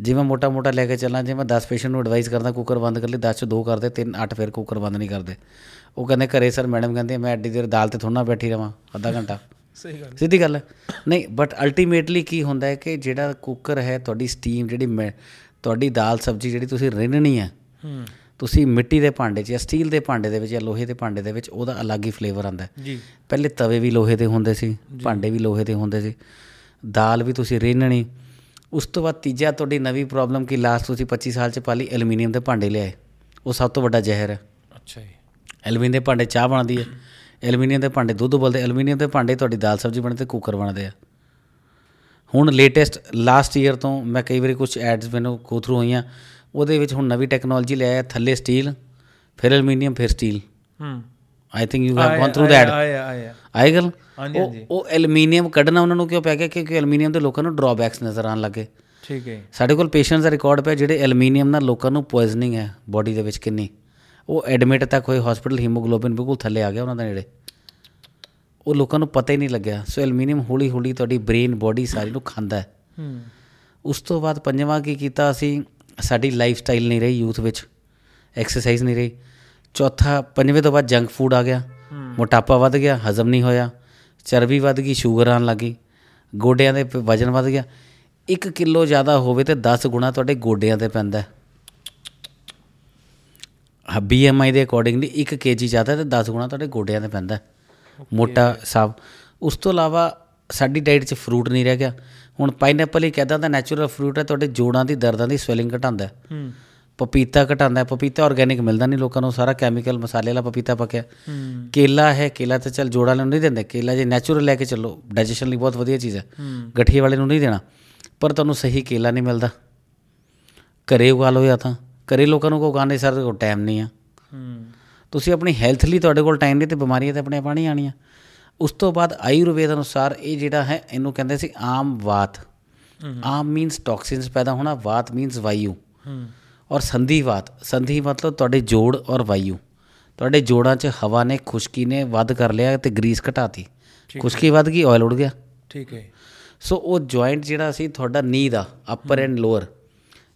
ਜੇ ਮੈਂ ਮੋਟਾ ਮੋਟਾ ਲੈ ਕੇ ਚੱਲਾਂ ਜੇ ਮੈਂ 10 ਪੇਸ਼ੈਂਟ ਨੂੰ ਐਡਵਾਈਸ ਕਰਦਾ ਕੁੱਕਰ ਬੰਦ ਕਰ ਲਈ 10 ਚ 2 ਕਰਦੇ 3 8 ਫਿਰ ਕੁੱਕਰ ਬੰਦ ਨਹੀਂ ਕਰਦੇ। ਉਹ ਕਹਿੰਦੇ ਘਰੇ ਸਰ ਮੈਡਮ ਕਹਿੰਦੇ ਮੈਂ ਐਡੀ ਦੇਰ ਦਾਲ ਤੇ ਥੋੜਾ ਬੈਠੀ ਰਵਾਂ ਅੱਧਾ ਘੰਟਾ। ਸਹੀ ਗੱਲ ਸਿੱਧੀ ਗੱਲ ਨਹੀਂ ਬਟ ਅਲਟੀਮੇਟਲੀ ਕੀ ਹੁੰਦਾ ਹੈ ਕਿ ਜਿਹੜਾ ਕੁੱਕਰ ਹੈ ਤੁਹਾਡੀ ਸਟੀਮ ਜਿਹੜੀ ਤੁਹਾਡੀ ਦਾਲ ਸਬਜ਼ੀ ਜਿਹੜੀ ਤੁਸੀਂ ਰਿੰਨਣੀ ਹੈ ਹੂੰ। ਤੁਸੀਂ ਮਿੱਟੀ ਦੇ ਭਾਂਡੇ 'ਚ ਜਾਂ ਸਟੀਲ ਦੇ ਭਾਂਡੇ ਦੇ ਵਿੱਚ ਜਾਂ ਲੋਹੇ ਦੇ ਭਾਂਡੇ ਦੇ ਵਿੱਚ ਉਹਦਾ ਅਲੱਗ ਹੀ ਫਲੇਵਰ ਆਉਂਦਾ ਜੀ। ਪਹਿਲੇ ਤਵੇ ਵੀ ਲੋਹੇ ਦੇ ਹੁੰਦੇ ਸੀ ਭਾਂਡੇ ਵੀ ਲੋਹੇ ਦੇ ਹੁੰਦੇ ਸੀ। ਦਾਲ ਵੀ ਤੁਸੀਂ ਰਿੰਨਣੀ। ਉਸ ਤੋਂ ਬਾਅਦ ਤੀਜਾ ਤੁਹਾਡੀ ਨਵੀਂ ਪ੍ਰੋਬਲਮ ਕੀ ਲਾਸਟ ਤੁਸੀਂ 25 ਸਾਲ ਚ ਪਾਲੀ ਐਲੂਮੀਨੀਅਮ ਦੇ ਭਾਂਡੇ ਲਿਆਏ। ਉਹ ਸਭ ਤੋਂ ਵੱਡਾ ਜ਼ਹਿਰ ਹੈ। ਅੱਛਾ ਜੀ। ਐਲੂਮੀਨੀਅਮ ਦੇ ਭਾਂਡੇ ਚਾਹ ਬਣਦੀ ਹੈ। ਐਲੂਮੀਨੀਅਮ ਦੇ ਭਾਂਡੇ ਦੁੱਧ ਉਬਲਦੇ ਐਲੂਮੀਨੀਅਮ ਦੇ ਭਾਂਡੇ ਤੁਹਾਡੀ ਦਾਲ ਸਬਜ਼ੀ ਬਣਦੇ ਤੇ ਕੁੱਕਰ ਬਣਦੇ ਆ। ਹੁਣ ਲੇਟੈਸਟ ਲਾਸਟ ਈਅਰ ਤੋਂ ਮੈਂ ਕਈ ਵਾਰੀ ਕੁਝ ਐਡਸ ਮੈਨੂੰ ਗੋ ਥਰੂ ਹੋਈਆਂ। ਉਹਦੇ ਵਿੱਚ ਹੁਣ ਨਵੀਂ ਟੈਕਨੋਲੋਜੀ ਲਿਆਇਆ ਥੱਲੇ ਸਟੀਲ ਫਿਰ ਐਲੂਮੀਨੀਅਮ ਫਿਰ ਸਟੀਲ ਹੂੰ। I think you have gone through that ਆਇਆ ਆਇਆ ਆਈ ਗੱਲ? ਉਹ ਐਲੂਮੀਨੀਅਮ ਕੱਢਣਾ ਉਹਨਾਂ ਨੂੰ ਕਿਉਂ ਪੈ ਗਿਆ? ਕਿਉਂਕਿ ਐਲੂਮੀਨੀਅਮ ਦੇ ਲੋਕਾਂ ਨੂੰ ਡਰਾਬੈਕਸ ਨਜ਼ਰ ਆਉਣ ਲੱਗੇ। ਠੀਕ ਹੈ ਸਾਡੇ ਕੋਲ ਪੇਸ਼ੈਂਟਸ ਦਾ ਰਿਕਾਰਡ ਪਿਆ ਜਿਹੜੇ ਐਲੂਮੀਨੀਅਮ ਨਾਲ ਲੋਕਾਂ ਨੂੰ ਪੋਇਜ਼ਨਿੰਗ ਹੈ ਬਾਡੀ ਦੇ ਵਿੱਚ ਕਿੰਨੀ। ਉਹ ਐਡਮਿਟ ਤੱਕ ਹੋਏ ਹਸਪੀਟਲ ਹੀਮੋਗਲੋਬਿਨ ਬਿਲਕੁਲ ਥੱਲੇ ਆ ਗਿਆ ਉਹਨਾਂ ਦੇ ਨੇੜੇ। ਉਹ ਲੋਕਾਂ ਨੂੰ ਪਤਾ ਹੀ ਨਹੀਂ ਲੱਗਿਆ। ਸੋ ਐਲੂਮੀਨੀਅਮ ਹੌਲੀ ਹੌਲੀ ਤੁਹਾਡੀ ਬ੍ਰੇਨ ਬਾਡੀ ਸਾਰੀ ਨੂੰ ਖਾਂਦਾ ਹੈ। ਹੂੰ। ਉਸ ਤੋਂ ਬਾਅਦ ਪੰਜਵਾਂ ਕੀ ਕੀਤਾ ਅਸੀਂ? ਸਾਡੀ ਲਾਈਫ ਸਟਾਈਲ ਨਹੀਂ ਰਹੀ ਯੂਥ ਵਿੱਚ ਐਕਸਰਸਾਈਜ਼ ਨਹੀਂ ਰਹੀ। ਚੌਥਾ ਪੰਜਵੇਂ ਤੋਂ ਬਾਅਦ ਜੰਕ ਫੂਡ ਆ ਗਿਆ। ਮੋਟਾਪਾ ਵੱਧ ਗਿਆ ਹਜ਼ਮ ਨਹੀਂ ਹੋਇਆ। ਚਰਬੀ ਵੱਧ ਗਈ ਸ਼ੂਗਰ ਆਉਣ ਲੱਗੀ ਗੋਡਿਆਂ ਦੇ ਵਜ਼ਨ ਵੱਧ ਗਿਆ। 1 ਕਿਲੋ ਜ਼ਿਆਦਾ ਹੋਵੇ ਤੇ 10 ਗੁਣਾ ਤੁਹਾਡੇ ਗੋਡਿਆਂ ਤੇ ਪੈਂਦਾ ਹੈ। ਬੀਐਮਆਈ ਦੇ ਅਕੋਰਡਿੰਗਲੀ 1 ਕੇਜੀ ਜ਼ਿਆਦਾ ਤੇ 10 ਗੁਣਾ ਤੁਹਾਡੇ ਗੋਡਿਆਂ ਤੇ ਪੈਂਦਾ ਹੈ। ਮੋਟਾ ਸਾਬ। ਉਸ ਤੋਂ ਇਲਾਵਾ ਸਾਡੀ ਡਾਈਟ 'ਚ ਫਰੂਟ ਨਹੀਂ ਰਹਿ ਗਿਆ। ਹੁਣ ਪਾਈਨਐਪਲ ਹੀ ਕਹਿੰਦਾ ਦਾ ਨੈਚੁਰਲ ਫਰੂਟ ਹੈ ਤੁਹਾਡੇ ਜੋੜਾਂ ਦੀ ਦਰਦਾਂ ਦੀ ਸਵੈਲਿੰਗ ਘਟਾਉਂਦਾ ਹੈ। ਪਪੀਤਾ ਘਟਾਉਂਦਾ ਹੈ ਪਪੀਤਾ ਆਰਗੈਨਿਕ ਮਿਲਦਾ ਨਹੀਂ ਲੋਕਾਂ ਨੂੰ ਸਾਰਾ ਕੈਮੀਕਲ ਮਸਾਲੇ ਵਾਲਾ ਪਪੀਤਾ ਪੱਕਿਆ। ਹੂੰ। ਕੇਲਾ ਹੈ ਕੇਲਾ ਤਾਂ ਚੱਲ ਜੋੜਾਂ ਨੂੰ ਨਹੀਂ ਦਿੰਦੇ ਕੇਲਾ ਜੇ ਨੈਚੁਰਲ ਲੈ ਕੇ ਚੱਲੋ ਡਾਈਜੈਸ਼ਨ ਲਈ ਬਹੁਤ ਵਧੀਆ ਚੀਜ਼ ਹੈ। ਗਠੀਏ ਵਾਲੇ ਨੂੰ ਨਹੀਂ ਦੇਣਾ ਪਰ ਤੁਹਾਨੂੰ ਸਹੀ ਕੇਲਾ ਨਹੀਂ ਮਿਲਦਾ। ਘਰੇ ਉਗਾ ਲਓ ਜਾਂ ਤਾਂ ਘਰੇ ਲੋਕਾਂ ਨੂੰ ਕੋ ਉਗਾਉਣ ਸਰ ਕੋਲ ਟਾਈਮ ਨਹੀਂ ਆ। ਹੂੰ। ਤੁਸੀਂ ਆਪਣੀ ਹੈਲਥ ਲਈ ਤੁਹਾਡੇ ਕੋਲ ਟਾਈਮ ਨਹੀਂ ਤੇ ਬਿਮਾਰੀਆਂ ਤੇ ਆਪਣੇ ਆਪ ਆਉਣੀਆਂ। ਆਣੀਆਂ ਉਸ ਤੋਂ ਬਾਅਦ ਆਯੁਰਵੇਦ ਅਨੁਸਾਰ ਇਹ ਜਿਹੜਾ ਹੈ ਇਹਨੂੰ ਕਹਿੰਦੇ ਸੀ ਆਮ ਵਾਤ। ਆਮ ਮੀਨਸ ਟੌਕਸਿਨਸ ਪੈਦਾ ਹੋਣਾ ਵਾਤ ਮੀਨਸ ਵਾਯੂ। ਔਰ ਸੰਧੀਵਾਤ ਸੰਧੀ ਮਤਲਬ ਤੁਹਾਡੇ ਜੋੜ ਔਰ ਵਾਯੂ। ਤੁਹਾਡੇ ਜੋੜਾਂ 'ਚ ਹਵਾ ਨੇ ਖੁਸ਼ਕੀ ਨੇ ਵੱਧ ਕਰ ਲਿਆ ਤੇ ਗਰੀਸ ਘਟਾਤੀ। ਖੁਸ਼ਕੀ ਵੱਧ ਗਈ ਆਇਲ ਉੜ ਗਿਆ। ਠੀਕ ਹੈ। ਸੋ ਉਹ ਜੁਆਇੰਟ ਜਿਹੜਾ ਸੀ ਤੁਹਾਡਾ ਨੀ ਦਾ ਅਪਰ ਐਂਡ ਲੋਅਰ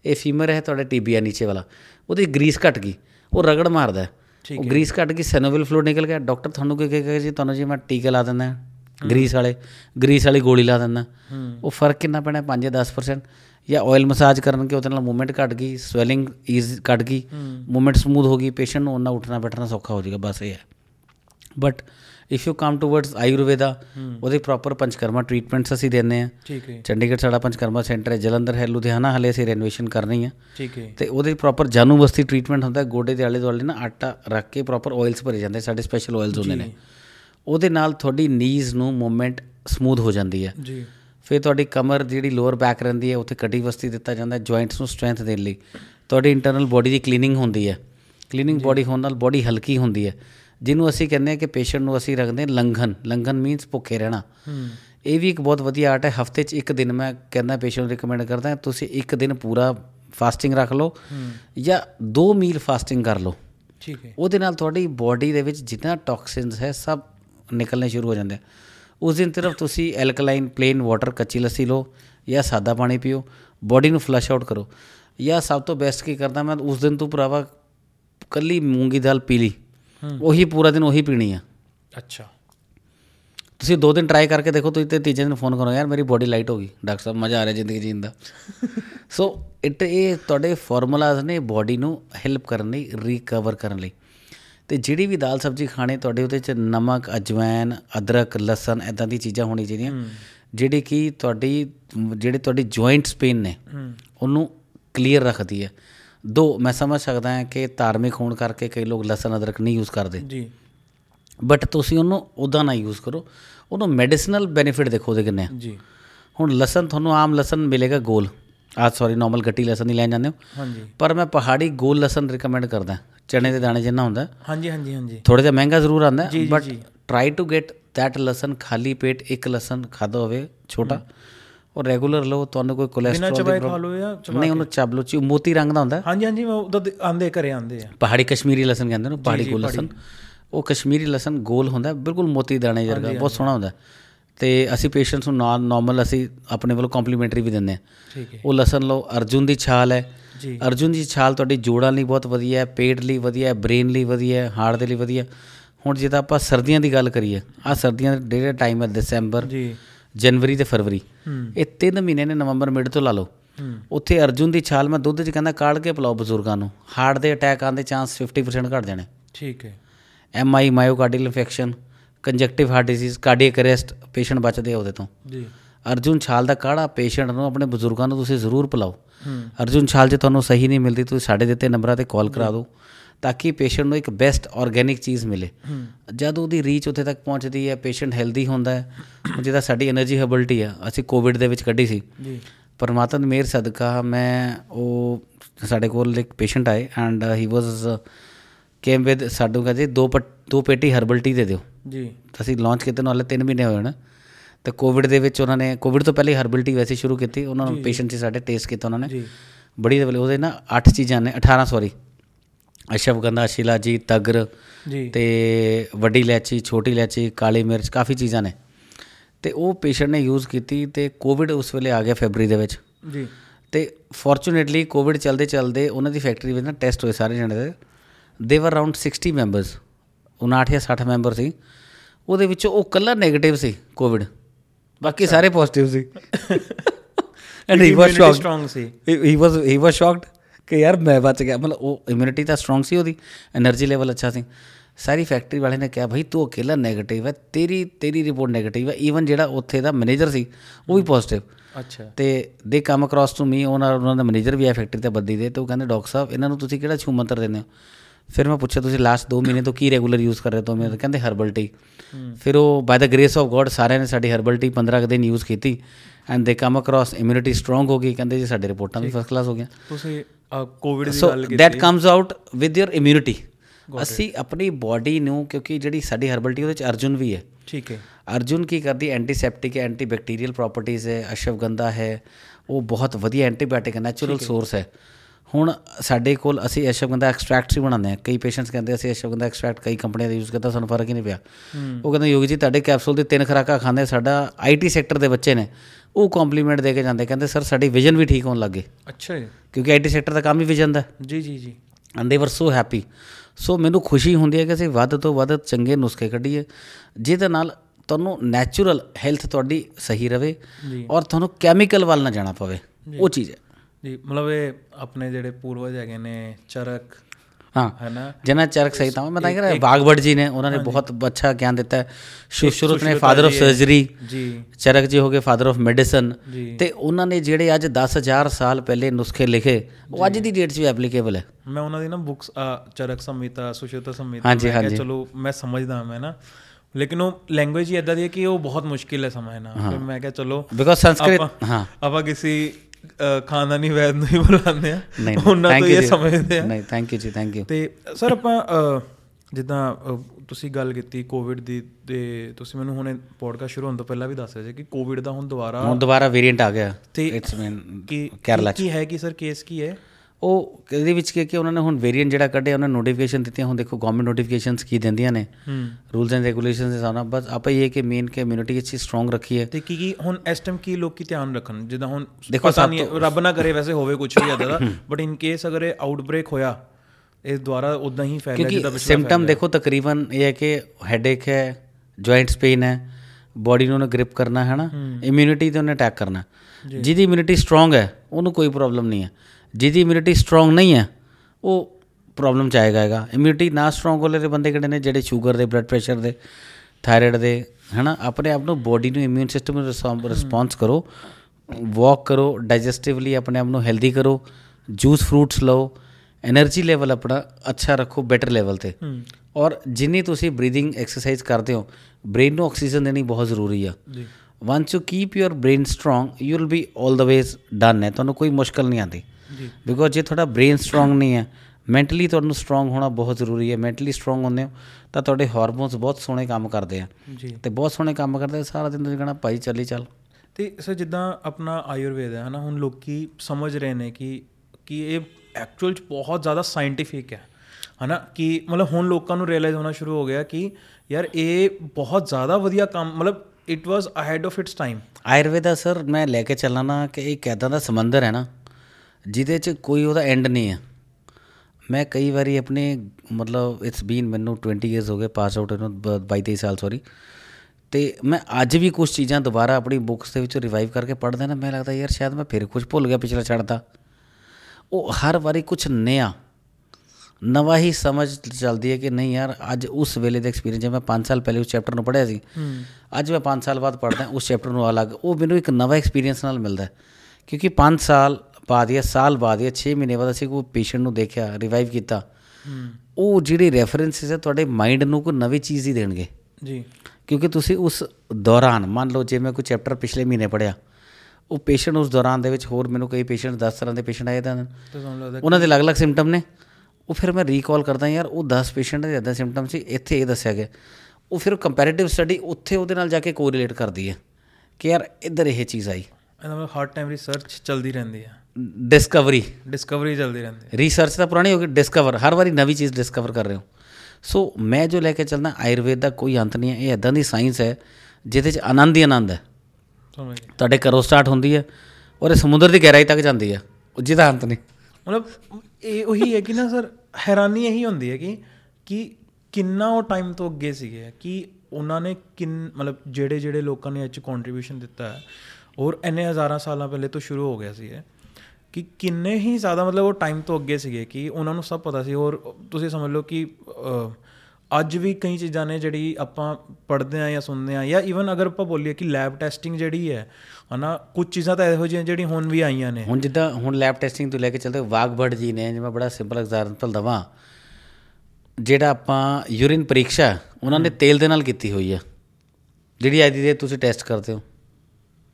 ਇਹ ਫੀਮਰ ਹੈ ਤੁਹਾਡਾ ਟੀਬੀਆ ਨੀਚੇ ਵਾਲਾ। ਉਹਦੀ ਗਰੀਸ ਘਟ ਗਈ। ਉਹ ਰਗੜ ਮਾਰਦਾ। ਉਹ ਗਰੀਸ ਘਟ ਗਈ ਸੈਨੋਵਿਲ ਫਲੂਇਡ ਨਿਕਲ ਗਿਆ। ਡਾਕਟਰ ਤੁਹਾਨੂੰ ਕੀ ਕਹੇਗਾ ਜੀ? ਤੁਹਾਨੂੰ ਜੀ ਮੈਂ ਟੀਕੇ ਲਾ ਦਿੰਦਾ ਗਰੀਸ ਵਾਲੇ ਗਰੀਸ ਵਾਲੀ ਗੋਲੀ ਲਾ ਦਿੰਦਾ। ਉਹ ਫ਼ਰਕ ਕਿੰਨਾ ਪੈਣਾ? 5 ਜਾਂ 10% ਜਾਂ ਆਇਲ ਮਸਾਜ ਕਰਨ ਕੇ ਉਹਦੇ ਨਾਲ ਮੂਵਮੈਂਟ ਘਟ ਗਈ ਸਵੈਲਿੰਗ ਈਜ਼ ਘਟ ਗਈ ਮੂਵਮੈਂਟ ਸਮੂਥ ਹੋ ਗਈ ਪੇਸ਼ੈਂਟ ਨੂੰ ਉਹਨਾਂ ਉੱਠਣਾ ਬੈਠਣਾ ਸੌਖਾ ਹੋ ਜਾਏਗਾ ਬਸ ਇਹ ਹੈ। But if you come towards Ayurveda ਉਹਦੇ ਪ੍ਰੋਪਰ ਪੰਚਕਰਮਾ ਟ੍ਰੀਟਮੈਂਟਸ ਅਸੀਂ ਦਿੰਦੇ ਆ ਠੀਕ ਹੈ। ਚੰਡੀਗੜ੍ਹ ਸਾਡਾ ਪੰਚਕਰਮਾ ਸੈਂਟਰ ਹੈ ਜਲੰਧਰ ਹੈ ਲੁਧਿਆਣਾ ਹਲੇ ਅਸੀਂ ਰੈਨੋਵੇਸ਼ਨ ਕਰਨੀ ਆ। ਠੀਕ ਹੈ। ਤੇ ਉਹਦੇ ਪ੍ਰੋਪਰ ਜਾਨੂ ਬਸਤੀ ਟ੍ਰੀਟਮੈਂਟ ਹੁੰਦਾ। ਗੋਡੇ ਦੇ ਆਲੇ ਦੁਆਲੇ ਨਾ ਆਟਾ ਰੱਖ ਕੇ ਪ੍ਰੋਪਰ ਆਇਲਸ ਭਰੇ ਜਾਂਦੇ ਸਾਡੇ ਸਪੈਸ਼ਲ ਆਇਲਸ ਹੁੰਦੇ ਨੇ। ਉਹਦੇ ਨਾਲ ਤੁਹਾਡੀ ਨੀਜ਼ ਨੂੰ ਮੂਵਮੈਂਟ ਸਮੂਥ ਹੋ ਜਾਂਦੀ ਹੈ। ਜੀ। ਫਿਰ ਤੁਹਾਡੀ ਕਮਰ ਜਿਹੜੀ ਲੋਅਰ ਬੈਕ ਰਹਿੰਦੀ ਹੈ ਉੱਥੇ ਕਟੀ ਵਸਤੀ ਦਿੱਤਾ ਜਾਂਦਾ ਹੈ ਜੁਆਇੰਟਸ ਨੂੰ ਸਟਰੈਂਥ ਦੇਣ ਲਈ। ਤੁਹਾਡੀ ਇੰਟਰਨਲ ਬੋਡੀ ਦੀ ਕਲੀਨਿੰਗ ਹੁੰਦੀ ਹੈ। ਕਲੀਨਿੰਗ ਬੋਡੀ ਹੋਣ ਨਾਲ ਬੋਡੀ ਹਲਕੀ ਹੁੰਦੀ ਹੈ। ਜਿਹਨੂੰ ਅਸੀਂ ਕਹਿੰਦੇ ਹਾਂ ਕਿ ਪੇਸ਼ੈਂਟ ਨੂੰ ਅਸੀਂ ਰੱਖਦੇ ਲੰਘਨ ਲੰਘਨ ਮੀਨਸ ਭੁੱਖੇ ਰਹਿਣਾ। ਇਹ ਵੀ ਇੱਕ ਬਹੁਤ ਵਧੀਆ ਆਰਟ ਹੈ। ਹਫ਼ਤੇ 'ਚ ਇੱਕ ਦਿਨ ਮੈਂ ਕਹਿੰਦਾ ਪੇਸ਼ੈਂਟ ਨੂੰ ਰਿਕਮੈਂਡ ਕਰਦਾ ਤੁਸੀਂ ਇੱਕ ਦਿਨ ਪੂਰਾ ਫਾਸਟਿੰਗ ਰੱਖ ਲਓ ਜਾਂ ਦੋ ਮੀਲ ਫਾਸਟਿੰਗ ਕਰ ਲਓ। ਠੀਕ ਹੈ। ਉਹਦੇ ਨਾਲ ਤੁਹਾਡੀ ਬਾਡੀ ਦੇ ਵਿੱਚ ਜਿੰਨਾ ਟੌਕਸਿਨਸ ਹੈ ਸਭ ਨਿਕਲਣੇ ਸ਼ੁਰੂ ਹੋ ਜਾਂਦੇ ਆ। ਉਸ ਦਿਨ ਸਿਰਫ ਤੁਸੀਂ ਐਲਕਲਾਈਨ ਪਲੇਨ ਵਾਟਰ ਕੱਚੀ ਲੱਸੀ ਲਓ ਜਾਂ ਸਾਦਾ ਪਾਣੀ ਪੀਓ। ਬਾਡੀ ਨੂੰ ਫਲਸ਼ ਆਊਟ ਕਰੋ। ਜਾਂ ਸਭ ਤੋਂ ਬੈਸਟ ਕੀ ਕਰਦਾ ਮੈਂ ਉਸ ਦਿਨ ਤੂੰ ਭਰਾਵਾ ਕੱਲੀ ਮੂੰਗੀ ਦਾਲ ਪੀ ਲਈ। ਉਹੀ ਪੂਰਾ ਦਿਨ ਉਹੀ ਪੀਣੀ ਆ। ਅੱਛਾ। ਤੁਸੀਂ ਦੋ ਦਿਨ ਟਰਾਈ ਕਰਕੇ ਦੇਖੋ ਤੁਸੀਂ ਤੇ ਤੀਜੇ ਦਿਨ ਫੋਨ ਕਰੋ ਯਾਰ ਮੇਰੀ ਬੋਡੀ ਲਾਈਟ ਹੋ ਗਈ। ਡਾਕਟਰ ਸਾਹਿਬ ਮਜ਼ਾ ਆ ਰਿਹਾ ਜ਼ਿੰਦਗੀ ਜੀਣ ਦਾ। ਸੋ ਇਟ ਇਹ ਤੁਹਾਡੇ ਫਾਰਮੂਲਾਜ਼ ਨੇ ਬਾਡੀ ਨੂੰ ਹੈਲਪ ਕਰਨ ਲਈ ਰੀਕਵਰ ਕਰਨ ਲਈ। ਤੇ ਜਿਹੜੀ ਵੀ ਦਾਲ ਸਬਜ਼ੀ ਖਾਣੇ ਤੁਹਾਡੇ ਉਹਦੇ ਚ ਨਮਕ ਅਜਵਾਇਨ ਅਦਰਕ ਲਸਣ ਐਦਾਂ ਦੀ ਚੀਜ਼ਾਂ ਹੋਣੀ ਚਾਹੀਦੀਆਂ। ਜਿਹੜੀ ਕਿ ਤੁਹਾਡੀ ਜਿਹੜੇ ਤੁਹਾਡੀ ਜੁਆਇੰਟਸ ਪੇਨ ਨੇ ਉਹਨੂੰ ਕਲੀਅਰ ਰੱਖਦੀ ਹੈ। ਦੋ ਮੈਂ ਸਮਝ ਸਕਦਾ ਹਾਂ ਕਿ ਧਾਰਮਿਕ ਹੋਣ ਕਰਕੇ ਕਈ ਲੋਕ ਲਸਣ ਅਦਰਕ ਨਹੀਂ ਯੂਜ਼ ਕਰਦੇ। ਜੀ। ਬਟ ਤੁਸੀਂ ਉਹਨੂੰ ਉਦਾਂ ਨਾ ਯੂਜ਼ ਕਰੋ। ਉਹਨੂੰ ਮੈਡੀਸਿਨਲ ਬੈਨੀਫਿਟ ਦੇਖੋ ਉਹਦੇ ਕਿੰਨੇ ਆ। ਜੀ। ਹੁਣ ਲਸਣ ਤੁਹਾਨੂੰ ਆਮ ਲਸਣ ਮਿਲੇਗਾ ਗੋਲ। ਆ ਸੌਰੀ ਨਾਰਮਲ ਗੱਟੀ ਲਸਣ ਨਹੀਂ ਲੈਣ ਜਾਂਦੇ ਹੋ। ਹਾਂਜੀ। ਪਰ ਮੈਂ ਪਹਾੜੀ ਗੋਲ ਲਸਣ ਰਿਕਮੈਂਡ ਕਰਦਾ। ਚਨੇ ਦੇ ਦਾਣੇ ਜਿੰਨਾ ਹੁੰਦਾ। ਹਾਂਜੀ ਹਾਂਜੀ ਹਾਂਜੀ। ਥੋੜਾ ਜਿਹਾ ਮਹਿੰਗਾ ਜ਼ਰੂਰ ਆਂਦਾ but. Try to get that ਲਸਣ ਖਾਲੀ ਪੇਟ ਇੱਕ ਲਸਣ ਖਾਦਾ ਹੋਵੇ ਛੋਟਾ। ਔਰ ਰੈਗੂਲਰ ਲਓ ਤੁਹਾਨੂੰ ਕੋਈ ਬਿਨਾਂ ਕੋਲੇਸਟ੍ਰੋਲ ਚਬਾਏ ਖਾ ਲਓ ਜਾਂ ਨਹੀਂ ਉਹਨੂੰ ਚੱਬ ਲਓ ਚੀ ਮੋਤੀ ਰੰਗ ਦਾ ਹੁੰਦਾ। ਹਾਂਜੀ ਹਾਂਜੀ ਦੇ- ਆਂਦੇ ਘਰੇ ਆਂਦੇ ਆ। ਪਹਾੜੀ ਕਸ਼ਮੀਰੀ ਲਸਣ ਕਹਿੰਦੇ ਨੇ ਪਹਾੜੀ ਗੋਲ ਲਸਣ। ਉਹ ਕਸ਼ਮੀਰੀ ਲਸਣ ਗੋਲ ਹੁੰਦਾ ਬਿਲਕੁਲ ਮੋਤੀ ਦਾਣੇ ਵਰਗਾ ਬਹੁਤ ਸੋਹਣਾ ਹੁੰਦਾ। ਤੇ ਅਸੀਂ ਪੇਸ਼ੈਂਟਸ ਨੂੰ ਨਾਨ ਨਾਰਮਲ ਅਸੀਂ ਆਪਣੇ ਵੱਲੋਂ ਕੰਪਲੀਮੈਂਟਰੀ ਵੀ ਦਿੰਦੇ ਆ। ਠੀਕ ਹੈ। ਉਹ ਲਸਣ ਲਓ ਅਰਜੁਨ ਦੀ ਛਾਲ ਹੈ। ਜੀ। ਅਰਜੁਨ ਦੀ ਛਾਲ ਤੁਹਾਡੀ ਜੋੜਾਂ ਲਈ ਬਹੁਤ ਵਧੀਆ ਹੈ ਪੇਟ ਲਈ ਵਧੀਆ ਹੈ ਬ੍ਰੇਨ ਲਈ ਵਧੀਆ ਹੈ ਹਾਰਟ ਦੇ ਲਈ ਵਧੀਆ ਹੁਣ ਜੇ ਤਾਂ ਆਪਾਂ ਸਰਦੀਆਂ ਦੀ ਗੱਲ ਕਰੀਏ ਆ ਸਰਦੀਆਂ ਦੇ ਜਿਹੜੇ ਟਾਈਮ ਹੈ ਦਸੰਬਰ ਜੀ। ਜਨਵਰੀ ਤੇ ਫਰਵਰੀ ਇਹ ਤਿੰਨ ਮਹੀਨੇ ਨੇ ਨਵੰਬਰ ਮਿਡ ਤੋਂ ਲਾ ਲਓ। ਉੱਥੇ ਅਰਜੁਨ ਦੀ ਛਾਲ ਮੈਂ ਦੁੱਧ 'ਚ ਕਹਿੰਦਾ ਕਾੜ ਕੇ ਪਿਲਾਓ ਬਜ਼ੁਰਗਾਂ ਨੂੰ। ਹਾਰਟ ਦੇ ਅਟੈਕ ਆਉਣ ਦੇ ਚਾਂਸ 50% ਘਟ ਜਾਣੇ। ਠੀਕ ਹੈ। M I myocardial infection conjunctive heart disease cardiac arrest patient ਬਚਦੇ ਆ ਉਹਦੇ ਤੋਂ। ਜੀ। ਅਰਜੁਨ ਛਾਲ ਦਾ ਕਾੜਾ ਪੇਸ਼ੈਂਟ ਨੂੰ ਆਪਣੇ ਬਜ਼ੁਰਗਾਂ ਨੂੰ ਤੁਸੀਂ ਜ਼ਰੂਰ ਪਿਲਾਓ। ਅਰਜੁਨ ਛਾਲ ਜੇ ਤੁਹਾਨੂੰ ਸਹੀ ਨਹੀਂ ਮਿਲਦੀ ਤੁਸੀਂ ਸਾਡੇ ਦਿੱਤੇ ਨੰਬਰਾਂ ਤੇ ਕਾਲ ਕਰਾ ਦਿਓ। ਤਾਂ ਕਿ ਪੇਸ਼ੈਂਟ ਨੂੰ ਇੱਕ ਬੈਸਟ ਆਰਗੈਨਿਕ ਚੀਜ਼ ਮਿਲੇ। ਜਦ ਉਹਦੀ ਰੀਚ ਉੱਥੇ ਤੱਕ ਪਹੁੰਚਦੀ ਹੈ ਪੇਸ਼ੈਂਟ ਹੈਲਦੀ ਹੁੰਦਾ ਹੈ ਜਿਹਦਾ ਸਾਡੀ એનર્ਜੀ ਹੈਬਿਲਿਟੀ ਆ ਅਸੀਂ ਕੋਵਿਡ ਦੇ ਵਿੱਚ ਕੱਢੀ ਸੀ। ਜੀ। ਪਰਮਾਤਮਾ ਦੀ ਮਿਹਰ ਸਦਕਾ ਮੈਂ ਉਹ ਸਾਡੇ ਕੋਲ ਇੱਕ ਪੇਸ਼ੈਂਟ ਆਏ and he was came with ਸਾਡੂ ਕਹਿੰਦੇ ਦੋ ਪਟ ਦੋ ਪੇਟੀ ਹਰਬਲ ਟੀ ਦੇ ਦਿਓ। ਜੀ। ਅਸੀਂ ਲਾਂਚ ਕੀਤੇ ਨੂੰ ਹਲੇ 3 ਮਹੀਨੇ ਹੋਏ ਹਨ ਤੇ ਕੋਵਿਡ ਦੇ ਵਿੱਚ ਉਹਨਾਂ ਨੇ ਕੋਵਿਡ ਤੋਂ ਪਹਿਲੇ ਹਰਬਲ ਟੀ ਵੈਸੇ ਸ਼ੁਰੂ ਕੀਤੀ ਉਹਨਾਂ ਨੂੰ ਪੇਸ਼ੈਂਟ ਸੀ ਸਾਡੇ ਟੇਸਟ ਕੀਤਾ ਉਹਨਾਂ ਨੇ। ਬੜੀ ਉਹਦੇ ਨਾ 8 ਚੀਜ਼ਾਂ ਨੇ 18 ਸੌਰੀ ਅਸ਼ਵਗੰਧਾ ਸ਼ਿਲਾਜੀ ਤਗਰ ਜੀ ਤੇ ਵੱਡੀ ਇਲਾਇਚੀ ਛੋਟੀ ਇਲਾਇਚੀ ਕਾਲੀ ਮਿਰਚ ਕਾਫੀ ਚੀਜ਼ਾਂ ਨੇ ਤੇ ਉਹ ਪੇਸ਼ੈਂਟ ਨੇ ਯੂਜ਼ ਕੀਤੀ ਤੇ ਕੋਵਿਡ ਉਸ ਵੇਲੇ ਆ ਗਿਆ ਫੈਬਰੀ ਦੇ ਵਿੱਚ ਜੀ ਤੇ ਫੋਰਚੂਨੇਟਲੀ ਕੋਵਿਡ ਚਲਦੇ ਚਲਦੇ ਉਹਨਾਂ ਦੀ ਫੈਕਟਰੀ ਵਿੱਚ ਨਾ ਟੈਸਟ ਹੋਏ ਸਾਰੇ ਜਣੇ ਦੇ ਦੇ ਵਰ ਅਰਾਊਂਡ 60 ਮੈਂਬਰਸ 59 ਜਾਂ 60 ਮੈਂਬਰ ਸੀ ਉਹਦੇ ਵਿੱਚੋਂ ਉਹ ਕੱਲਾ 네ਗੇਟਿਵ ਸੀ ਕੋਵਿਡ ਬਾਕੀ ਸਾਰੇ positive C and he was shocked he was he was shocked ਕਿ ਯਾਰ ਮੈਂ ਬਚ ਗਿਆ। ਮਤਲਬ ਉਹ ਇਮਿਊਨਿਟੀ ਤਾਂ ਸਟਰੋਂਗ ਸੀ ਉਹਦੀ એનર્ਜੀ ਲੈਵਲ ਅੱਛਾ ਸੀ। ਸਾਰੀ ਫੈਕਟਰੀ ਵਾਲੇ ਨੇ ਕਿਹਾ ਭਾਈ ਤੂੰ ਅਕੇਲਾ 네ਗੇਟਿਵ ਹੈ ਤੇਰੀ ਤੇਰੀ ਰਿਪੋਰਟ 네ਗੇਟਿਵ ਹੈ। ਈਵਨ ਜਿਹੜਾ ਉੱਥੇ ਦਾ ਮੈਨੇਜਰ ਸੀ ਉਹ ਵੀ ਪੋਜ਼ਿਟਿਵ ਅੱਛਾ। ਤੇ ਦੇ ਕਮ ਅਕ੍ਰੋਸ ਟੂ ਮੀ ਉਹਨਾਂ ਉਹਨਾਂ ਦਾ ਮੈਨੇਜਰ ਵੀ ਹੈ ਫੈਕਟਰੀ ਤੇ ਬੱਦੀ ਦੇ ਤੇ ਉਹ ਕਹਿੰਦੇ ਡਾਕਟਰ ਸਾਹਿਬ ਇਹਨਾਂ ਨੂੰ ਤੁਸੀਂ ਕਿਹੜਾ ਛੂ ਮੰਤਰ ਦਿੰਦੇ ਹੋ? ਫਿਰ ਮੈਂ ਪੁੱਛਿਆ ਤੁਸੀਂ ਲਾਸਟ 2 ਮਹੀਨੇ ਤੋਂ ਕੀ ਰੈਗੂਲਰ ਯੂਜ਼ ਕਰ ਰਹੇ ਹੋ? ਮੈਂ ਕਹਿੰਦੇ ਹਰਬਲ ਟੀ ਫਿਰ ਉਹ by the grace of God ਸਾਰਿਆਂ ਨੇ ਸਾਡੀ ਹਰਬਲ ਟੀ 15 ਦਿਨ ਯੂਜ਼ ਕੀਤੀ। ਐਂਡ ਦੇ ਕਮ ਅਕ੍ਰੋਸ ਇਮਿਊਨਿਟੀ ਸਟਰੋਂਗ ਹੋ ਗਈ। ਕਹਿੰਦੇ ਜੀ ਸਾਡੇ ਰਿਪੋਰਟਾਂ ਵੀ ਫਸਟ ਕਲਾਸ ਹੋ ਗਈਆਂ। ਤੁਸੀਂ ਕੋਵਿਡ ਦੀ ਗੱਲ ਕੀਤੀ। That comes out with your immunity ਅਸੀਂ ਆਪਣੀ ਬਾਡੀ ਨੂੰ ਕਿਉਂਕਿ ਜਿਹੜੀ ਸਾਡੀ ਹਰਬਲ ਟੀ ਉਹਦੇ ਚ ਅਰਜੁਨ ਵੀ ਹੈ। ਠੀਕ ਹੈ। ਅਰਜੁਨ ਕੀ ਕਰਦੀ ਐਂਟੀਸੈਪਟਿਕ ਹੈ ਐਂਟੀਬੈਕਟੀਰੀਅਲ ਪ੍ਰੋਪਰਟੀਜ਼ ਹੈ ਅਸ਼ਵਗੰਧਾ ਹੈ ਉਹ ਬਹੁਤ ਵਧੀਆ ਐਂਟੀਬਾਇਓਟਿਕ ਹੈ ਨੈਚੁਰਲ ਸੋਰਸ ਹੈ। ਹੁਣ ਸਾਡੇ ਕੋਲ ਅਸੀਂ ਅਸ਼ਵਗੰਧਾ ਐਕਸਟ੍ਰੈਕਟਸ ਵੀ ਬਣਾਉਂਦੇ ਹਾਂ। ਕਈ ਪੇਸ਼ੈਂਟਸ ਕਹਿੰਦੇ ਅਸੀਂ ਅਸ਼ਵਗੰਧਾ ਐਕਸਟ੍ਰੈਕਟ ਕਈ ਕੰਪਨੀਆਂ ਦਾ ਯੂਜ਼ ਕੀਤਾ ਸਾਨੂੰ ਫ਼ਰਕ ਹੀ ਨਹੀਂ ਪਿਆ। ਉਹ ਕਹਿੰਦੇ ਯੋਗੀ ਜੀ ਤੁਹਾਡੇ ਕੈਪਸੂਲ ਦੀ ਤਿੰਨ ਖੁਰਾਕਾਂ ਖਾਂਦੇ ਸਾਡਾ ਆਈਟੀ ਸੈਕਟਰ ਦੇ ਬੱਚੇ ਨੇ। ਉਹ ਕੰਪਲੀਮੈਂਟ ਦੇ ਕੇ ਜਾਂਦੇ ਕਹਿੰਦੇ ਸਰ ਸਾਡੀ ਵਿਜ਼ਨ ਵੀ ਠੀਕ ਹੋਣ ਲੱਗੇ ਅੱਛਾ ਜੀ। ਕਿਉਂਕਿ ਆਈਟੀ ਸੈਕਟਰ ਦਾ ਕੰਮ ਹੀ ਵਿਜ਼ਨ ਦਾ ਜੀ ਜੀ ਜੀ। ਐਂਡ ਦੇ ਵਰ ਸੋ ਹੈਪੀ ਸੋ ਮੈਨੂੰ ਖੁਸ਼ੀ ਹੁੰਦੀ ਹੈ ਕਿ ਅਸੀਂ ਵੱਧ ਤੋਂ ਵੱਧ ਚੰਗੇ ਨੁਸਖੇ ਕੱਢੀਏ ਜਿਹਦੇ ਨਾਲ ਤੁਹਾਨੂੰ ਨੈਚੁਰਲ ਹੈਲਥ ਤੁਹਾਡੀ ਸਹੀ ਰਵੇ ਔਰ ਤੁਹਾਨੂੰ ਕੈਮੀਕਲ ਵੱਲ ਨਾ ਜਾਣਾ ਪਵੇ। ਉਹ ਚੀਜ਼ ਹੈ। ਜੀ ਮਤਲਬ ਇਹ ਆਪਣੇ ਜਿਹੜੇ ਪੂਰਵਜ ਹੈਗੇ ਨੇ ਚਰਕ ਹਾਂ ਹੈ ਨਾ ਜਨਾ ਚਰਕ ਸਹੀ ਤਾਂ ਮੈਂ ਤਾਂ ਕਹਿੰਦਾ ਬਾਗਵੜ ਜੀ ਨੇ ਉਹਨਾਂ ਨੇ ਬਹੁਤ ਅੱਛਾ ਗਿਆਨ ਦਿੱਤਾ ਹੈ ਸੁਸ਼ਰੁਤ ਨੇ ਫਾਦਰ ਆਫ ਸਰਜਰੀ ਜੀ ਚਰਕ ਜੀ ਹੋ ਗਏ ਫਾਦਰ ਆਫ ਮੈਡੀਸਨ ਤੇ ਉਹਨਾਂ ਨੇ ਜਿਹੜੇ ਅੱਜ 10000 ਸਾਲ ਪਹਿਲੇ ਨੁਸਖੇ ਲਿਖੇ ਉਹ ਅੱਜ ਦੀ ਡੇਟ 'ਚ ਵੀ ਐਪਲੀਕੇਬਲ ਹੈ ਮੈਂ ਉਹਨਾਂ ਦੀ ਨਾ ਬੁੱਕਸ ਚਰਕ ਸੰਹਿਤਾ ਸੁਸ਼ਰੁਤ ਸੰਹਿਤਾ ਮੈਂ। ਚਲੋ ਮੈਂ ਸਮਝਦਾ ਮੈਂ ਨਾ ਲੇਕਿਨ ਉਹ ਲੈਂਗੁਏਜ ਹੀ ਇਦਾਂ ਦੀ ਹੈ ਕਿ ਉਹ ਬਹੁਤ ਮੁਸ਼ਕਿਲ ਹੈ ਸਮਝਣਾ ਫਿਰ ਮੈਂ ਕਿਹਾ ਚਲੋ ਬਿਕੋਜ਼ ਸੰਸਕ੍ਰਿਤ ਹਾਂ ਆਪਾਂ ਕਿਸੇ ਖਾਨਦਾਨੀ ਵੈਦ ਨੂੰ ਹੀ ਬੁਲਾਉਂਦੇ ਆ। ਨਹੀਂ ਉਹਨਾਂ ਤੋਂ ਥੈਂਕ ਯੂ ਇਹ ਸਮਝਦੇ ਆ। ਨਹੀਂ ਥੈਂਕ ਯੂ ਜੀ ਥੈਂਕ ਯੂ ਤੇ ਸਰ ਆਪਾਂ ਜਿੱਦਾਂ ਤੁਸੀਂ ਗੱਲ ਕੀਤੀ ਕੋਵਿਡ ਦੀ ਤੇ ਤੁਸੀਂ ਮੈਨੂੰ ਹੁਣੇ ਪੋਡਕਾਸਟ ਸ਼ੁਰੂ ਹੋਣ ਤੋਂ ਪਹਿਲਾਂ ਵੀ ਦੱਸ ਰਹੇ ਸੀ ਕਿ ਕੋਵਿਡ ਦਾ ਹੁਣ ਦੁਬਾਰਾ ਹੁਣ ਦੁਬਾਰਾ ਵੇਰੀਐਂਟ ਆ ਗਿਆ। ਇਟਸ ਮੀਨ ਕੀ ਕੇਰਲਾ ਕੀ ਹੈ ਕੀ ਸਰ? ਕੇਸ ਕੀ ਹੈ? ਉਹ ਇਹਦੇ ਵਿੱਚ ਕੀ ਕਿ ਉਹਨਾਂ ਨੇ ਹੁਣ ਵੇਰੀਐਂਟ ਜਿਹੜਾ ਕੱਢਿਆ ਉਹਨਾਂ ਨੋਟੀਫਿਕੇਸ਼ਨ ਦਿੱਤੀਆਂ। ਹੁਣ ਦੇਖੋ ਗਵਰਨਮੈਂਟ ਨੋਟੀਫਿਕੇਸ਼ਨਸ ਕੀ ਦਿੰਦੀਆਂ ਨੇ? ਰੂਲਸ ਐਂਡ ਰੈਗੂਲੇਸ਼ਨਸ ਦੇ ਨਾਲ। ਬਸ ਆਪਾਂ ਇਹ ਕਿ ਮੇਨ ਕਿ ਇਮਿਊਨਿਟੀ ਅੱਛੀ ਸਟਰੋਂਗ ਰੱਖੀ ਹੈ। ਤੇ ਕੀ ਕੀ ਹੁਣ ਇਸ ਟਾਈਮ ਕੀ ਲੋਕੀ ਧਿਆਨ ਰੱਖਣ? ਜਿੱਦਾਂ ਹੁਣ ਪਤਾ ਨਹੀਂ ਰੱਬ ਨਾ ਕਰੇ ਵੈਸੇ ਹੋਵੇ ਕੁਝ ਵੀ ਇਦਾਂ ਦਾ ਬਟ ਇਨ ਕੇਸ ਅਗਰ ਇਹ ਆਊਟਬ੍ਰੇਕ ਹੋਇਆ ਇਹ ਦੁਬਾਰਾ ਉਦਾਂ ਹੀ ਫੈਲਿਆ ਜਿੱਦਾਂ ਪਿਛਲਾ ਸਿੰਪਟਮ ਦੇਖੋ ਤਕਰੀਬਨ ਇਹ ਹੈ ਕਿ ਹੈਡੇਕ ਹੈ ਜੁਆਇੰਟਸ ਪੇਨ ਹੈ ਬਾਡੀ ਨੂੰ ਉਹਨੇ ਗ੍ਰਿਪ ਕਰਨਾ ਹੈ ਨਾ ਇਮਿਊਨਿਟੀ ਤੇ ਉਹਨੇ ਅਟੈਕ ਕਰਨਾ। ਜਿਹਦੀ ਇਮਿਊਨਿਟੀ ਸਟਰੋਂਗ ਹੈ ਉਹਨੂੰ ਕੋਈ ਪ੍ਰੋਬਲਮ ਨਹੀਂ ਹੈ। ਜਿਹਦੀ ਇਮਿਊਨਿਟੀ ਸਟਰੋਂਗ ਨਹੀਂ ਹੈ ਉਹ ਪ੍ਰੋਬਲਮ ਚ ਆਏਗਾ ਹੈਗਾ ਇਮਿਊਨਿਟੀ ਨਾ ਸਟਰੋਂਗ ਹੋਲੇ ਦੇ ਬੰਦੇ ਕਿਹੜੇ ਨੇ? ਜਿਹੜੇ ਸ਼ੂਗਰ ਦੇ ਬਲੱਡ ਪ੍ਰੈਸ਼ਰ ਦੇ ਥਾਇਰਾਇਡ ਦੇ ਹਨਾ? ਆਪਣੇ ਆਪ ਨੂੰ ਬੋਡੀ ਨੂੰ ਇਮਿਊਨ ਸਿਸਟਮ ਨੂੰ ਰਿਸਪੌਂਸ ਕਰੋ ਵਾਕ ਕਰੋ ਡਾਈਜੈਸਟਿਵਲੀ ਆਪਣੇ ਆਪ ਨੂੰ ਹੈਲਦੀ ਕਰੋ ਜੂਸ ਫਰੂਟਸ ਲਓ એનર્ਜੀ ਲੈਵਲ ਆਪਣਾ ਅੱਛਾ ਰੱਖੋ ਬੈਟਰ ਲੈਵਲ ਤੇ। ਔਰ ਜਿੰਨੀ ਤੁਸੀਂ ਬਰੀਥਿੰਗ ਐਕਸਰਸਾਈਜ਼ ਕਰਦੇ ਹੋ ਬ੍ਰੇਨ ਨੂੰ ਆਕਸੀਜਨ ਦੇਣੀ ਬਹੁਤ ਜ਼ਰੂਰੀ ਆ। ਜੀ। Once you keep your brain strong you will be 올 the ways done ਹੈ। ਤੁਹਾਨੂੰ ਕੋਈ ਮੁਸ਼ਕਲ ਨਹੀਂ ਆਂਦੀ ਬਿਕੋਜ਼ ਜੇ ਤੁਹਾਡਾ ਬ੍ਰੇਨ ਸਟਰੋਂਗ ਨਹੀਂ ਹੈ ਮੈਂਟਲੀ ਤੁਹਾਨੂੰ ਸਟਰੋਂਗ ਹੋਣਾ ਬਹੁਤ ਜ਼ਰੂਰੀ ਹੈ। ਮੈਂਟਲੀ ਸਟਰੋਂਗ ਹੁੰਦੇ ਹੋ ਤਾਂ ਤੁਹਾਡੇ ਹਾਰਮੋਨਸ ਬਹੁਤ ਸੋਹਣੇ ਕੰਮ ਕਰਦੇ ਆ। ਤੇ ਬਹੁਤ ਸੋਹਣੇ ਕੰਮ ਕਰਦੇ ਸਾਰਾ ਦਿਨ ਤੁਸੀਂ ਕਹਣਾ ਭਾਈ ਚੱਲੀ ਚੱਲ। ਤੇ ਸਰ ਜਿੱਦਾਂ ਆਪਣਾ ਆਯੁਰਵੇਦ ਹੈ ਹਨਾ ਹੁਣ ਲੋਕੀ ਸਮਝ ਰਹੇ ਨੇ ਕਿ ਕਿ ਇਹ ਐਕਚੁਅਲ ਚ ਬਹੁਤ ਜ਼ਿਆਦਾ ਸਾਇੰਟੀਫਿਕ ਹੈ। ਹਨਾ ਕਿ ਮਤਲਬ ਹੁਣ ਲੋਕਾਂ ਨੂੰ ਰਿਅਲਾਈਜ਼ ਹੋਣਾ ਸ਼ੁਰੂ ਹੋ ਗਿਆ ਕਿ ਯਾਰ ਇਹ ਬਹੁਤ ਜ਼ਿਆਦਾ ਵਧੀਆ ਕੰਮ ਮਤਲਬ it was ahead of its time Ayurveda sir ਮੈਂ ਲੈ ਕੇ ਚੱਲਾਂ ਨਾ ਕਿ ਇੱਕ ਐਦਾਂ ਦਾ ਸਮੁੰਦਰ ਹੈ ਨਾ ਜਿਹਦੇ 'ਚ ਕੋਈ ਉਹਦਾ ਐਂਡ ਨਹੀਂ ਹੈ। ਮੈਂ ਕਈ ਵਾਰੀ ਆਪਣੇ ਮਤਲਬ ਇਟਸ ਬੀਨ ਮੈਨੂੰ 20 ਇਅਰਸ ਹੋ ਗਏ ਪਾਸ ਆਊਟ ਨੂੰ 22 23 ਸਾਲ ਸੌਰੀ ਤੇ ਮੈਂ ਅੱਜ ਵੀ ਕੁਝ ਚੀਜ਼ਾਂ ਦੁਬਾਰਾ ਆਪਣੀ ਬੁੱਕਸ ਦੇ ਵਿੱਚ ਰਿਵਾਈਵ ਕਰਕੇ ਪੜ੍ਹਦਾ ਨਾ ਮੈਂ ਲੱਗਦਾ ਯਾਰ ਸ਼ਾਇਦ ਮੈਂ ਫਿਰ ਕੁਝ ਭੁੱਲ ਗਿਆ ਪਿਛਲਾ ਛੱਡਦਾ ਉਹ ਹਰ ਵਾਰੀ ਕੁਝ ਨਿਆ ਨਵਾਂ ਹੀ ਸਮਝ ਚੱਲਦੀ ਹੈ ਕਿ ਨਹੀਂ ਯਾਰ ਅੱਜ ਉਸ ਵੇਲੇ ਦਾ ਐਕਸਪੀਰੀਅੰਸ ਜੇ ਮੈਂ 5 ਸਾਲ ਪਹਿਲੇ ਉਸ ਚੈਪਟਰ ਨੂੰ ਪੜ੍ਹਿਆ ਸੀ। ਅੱਜ ਮੈਂ 5 ਸਾਲ ਬਾਅਦ ਪੜ੍ਹਦਾ ਉਸ ਚੈਪਟਰ ਨੂੰ ਅਲੱਗ ਉਹ ਮੈਨੂੰ ਇੱਕ ਨਵਾਂ ਐਕਸਪੀਰੀਅੰਸ ਨਾਲ ਮਿਲਦਾ। ਕਿਉਂਕਿ 5 ਸਾਲ ਬਾਅਦ ਜਾਂ ਸਾਲ ਬਾਅਦ ਜਾਂ 6 ਮਹੀਨੇ ਬਾਅਦ ਅਸੀਂ ਕੋਈ ਪੇਸ਼ੈਂਟ ਨੂੰ ਦੇਖਿਆ ਰਿਵਾਈਵ ਕੀਤਾ ਉਹ ਜਿਹੜੇ ਰੈਫਰੈਂਸਸ ਹੈ ਤੁਹਾਡੇ ਮਾਈਂਡ ਨੂੰ ਕੋਈ ਨਵੀਂ ਚੀਜ਼ ਹੀ ਦੇਣਗੇ। ਜੀ। ਕਿਉਂਕਿ ਤੁਸੀਂ ਉਸ ਦੌਰਾਨ ਮੰਨ ਲਓ ਜੇ ਮੈਂ ਕੋਈ ਚੈਪਟਰ ਪਿਛਲੇ ਮਹੀਨੇ ਪੜ੍ਹਿਆ ਉਹ ਪੇਸ਼ੈਂਟ ਉਸ ਦੌਰਾਨ ਦੇ ਵਿੱਚ ਹੋਰ ਮੈਨੂੰ ਕਈ ਪੇਸ਼ੈਂਟ 10 ਤਰ੍ਹਾਂ ਦੇ ਪੇਸ਼ੈਂਟ ਆਏ ਤਾਂ ਉਹਨਾਂ ਦੇ ਅਲੱਗ-ਅਲੱਗ ਸਿੰਪਟਮ ਨੇ। ਉਹ ਫਿਰ ਮੈਂ ਰੀਕਾਲ ਕਰਦਾ ਯਾਰ ਉਹ 10 ਪੇਸ਼ੈਂਟ ਦੇ ਇਦਾਂ ਸਿੰਪਟਮ ਸੀ ਇੱਥੇ ਇਹ ਦੱਸਿਆ ਗਿਆ। ਉਹ ਫਿਰ ਕੰਪੈਰੀਟਿਵ ਸਟੱਡੀ ਉੱਥੇ ਉਹਦੇ ਨਾਲ ਜਾ ਕੇ ਕੋਰਿਲੇਟ ਕਰਦੀ ਹੈ ਕਿ ਯਾਰ ਇੱਧਰ ਇਹ ਚੀਜ਼ ਆਈ। ਇਹਦਾ ਮਤਲਬ ਹਰ ਟਾਈਮ ਰਿਸਰਚ ਚੱਲਦੀ ਰਹਿੰਦੀ ਹੈ। ਡਿਸਕਵਰੀ ਡਿਸਕਵਰੀ ਚੱਲਦੀ ਰਹਿੰਦੀ ਹੈ। ਰਿਸਰਚ ਤਾਂ ਪੁਰਾਣੀ ਹੋ ਗਈ ਡਿਸਕਵਰ ਹਰ ਵਾਰੀ ਨਵੀਂ ਚੀਜ਼ ਡਿਸਕਵਰ ਕਰ ਰਹੇ ਹੋ। ਸੋ ਮੈਂ ਜੋ ਲੈ ਕੇ ਚੱਲਦਾ ਆਯੁਰਵੇਦ ਦਾ ਕੋਈ ਅੰਤ ਨਹੀਂ ਹੈ ਇਹ ਇਦਾਂ ਦੀ ਸਾਇੰਸ ਹੈ ਜਿਹਦੇ 'ਚ ਆਨੰਦ ਹੀ ਆਨੰਦ ਹੈ। ਸਮਝ ਗਏ। ਤੁਹਾਡੇ ਘਰੋਂ ਸਟਾਰਟ ਹੁੰਦੀ ਹੈ ਔਰ ਇਹ ਸਮੁੰਦਰ ਦੀ ਗਹਿਰਾਈ ਤੱਕ ਜਾਂਦੀ ਹੈ ਉਹ ਜਿਹਦਾ ਅੰਤ ਨਹੀਂ। ਮਤਲਬ ਇਹ ਉਹੀ ਹੈ ਕਿ ਨਾ ਸਰ ਹੈਰਾਨੀ ਇਹੀ ਹੁੰਦੀ ਹੈ ਕਿ ਕਿ ਕਿੰਨਾ ਉਹ ਟਾਈਮ ਤੋਂ ਅੱਗੇ ਸੀਗੇ ਕਿ ਉਹਨਾਂ ਨੇ ਕਿੰਨ ਮਤਲਬ ਜਿਹੜੇ ਜਿਹੜੇ ਲੋਕਾਂ ਨੇ ਇਹ 'ਚ ਕੰਟਰੀਬਿਊਸ਼ਨ ਦਿੱਤਾ ਹੈ ਔਰ ਇੰਨੇ ਹਜ਼ਾਰਾਂ ਸਾਲਾਂ ਪਹਿਲੇ ਤੋਂ ਸ਼ੁਰੂ ਹੋ ਗਿਆ ਸੀ ਇਹ। ਕਿ ਕਿੰਨੇ ਹੀ ਜ਼ਿਆਦਾ ਮਤਲਬ ਉਹ ਟਾਈਮ ਤੋਂ ਅੱਗੇ ਸੀਗੇ ਕਿ ਉਹਨਾਂ ਨੂੰ ਸਭ ਪਤਾ ਸੀ। ਔਰ ਤੁਸੀਂ ਸਮਝ ਲਓ ਕਿ ਅੱਜ ਵੀ ਕਈ ਚੀਜ਼ਾਂ ਨੇ ਜਿਹੜੀ ਆਪਾਂ ਪੜ੍ਹਦੇ ਆ ਜਾਂ ਸੁਣਦੇ ਆ ਜਾਂ ਇਵਨ ਅਗਰ ਆਪਾਂ ਬੋਲੀਏ ਕਿ ਲੈਬ ਟੈਸਟਿੰਗ ਜਿਹੜੀ ਹੈ ਹਨਾ ਕੁਝ ਚੀਜ਼ਾਂ ਤਾਂ ਇਹੋ ਜਿਹੀਆਂ ਜਿਹੜੀ ਹੁਣ ਵੀ ਆਈਆਂ ਨੇ। ਹੁਣ ਜਿੱਦਾਂ ਹੁਣ ਲੈਬ ਟੈਸਟਿੰਗ ਤੋਂ ਲੈ ਕੇ ਚੱਲਦੇ ਵਾਗਬੜ ਜੀ ਨੇ ਜਿਵੇਂ ਬੜਾ ਸਿੰਪਲ ਐਗਜ਼ਾਮਪਲ ਦਵਾਂ ਜਿਹੜਾ ਆਪਾਂ ਯੂਰਿਨ ਪ੍ਰੀਖਿਆ ਉਹਨਾਂ ਨੇ ਤੇਲ ਦੇ ਨਾਲ ਕੀਤੀ ਹੋਈ ਹੈ ਜਿਹੜੀ ਅੱਜ ਦੇ ਤੁਸੀਂ ਟੈਸਟ ਕਰਦੇ ਹੋ।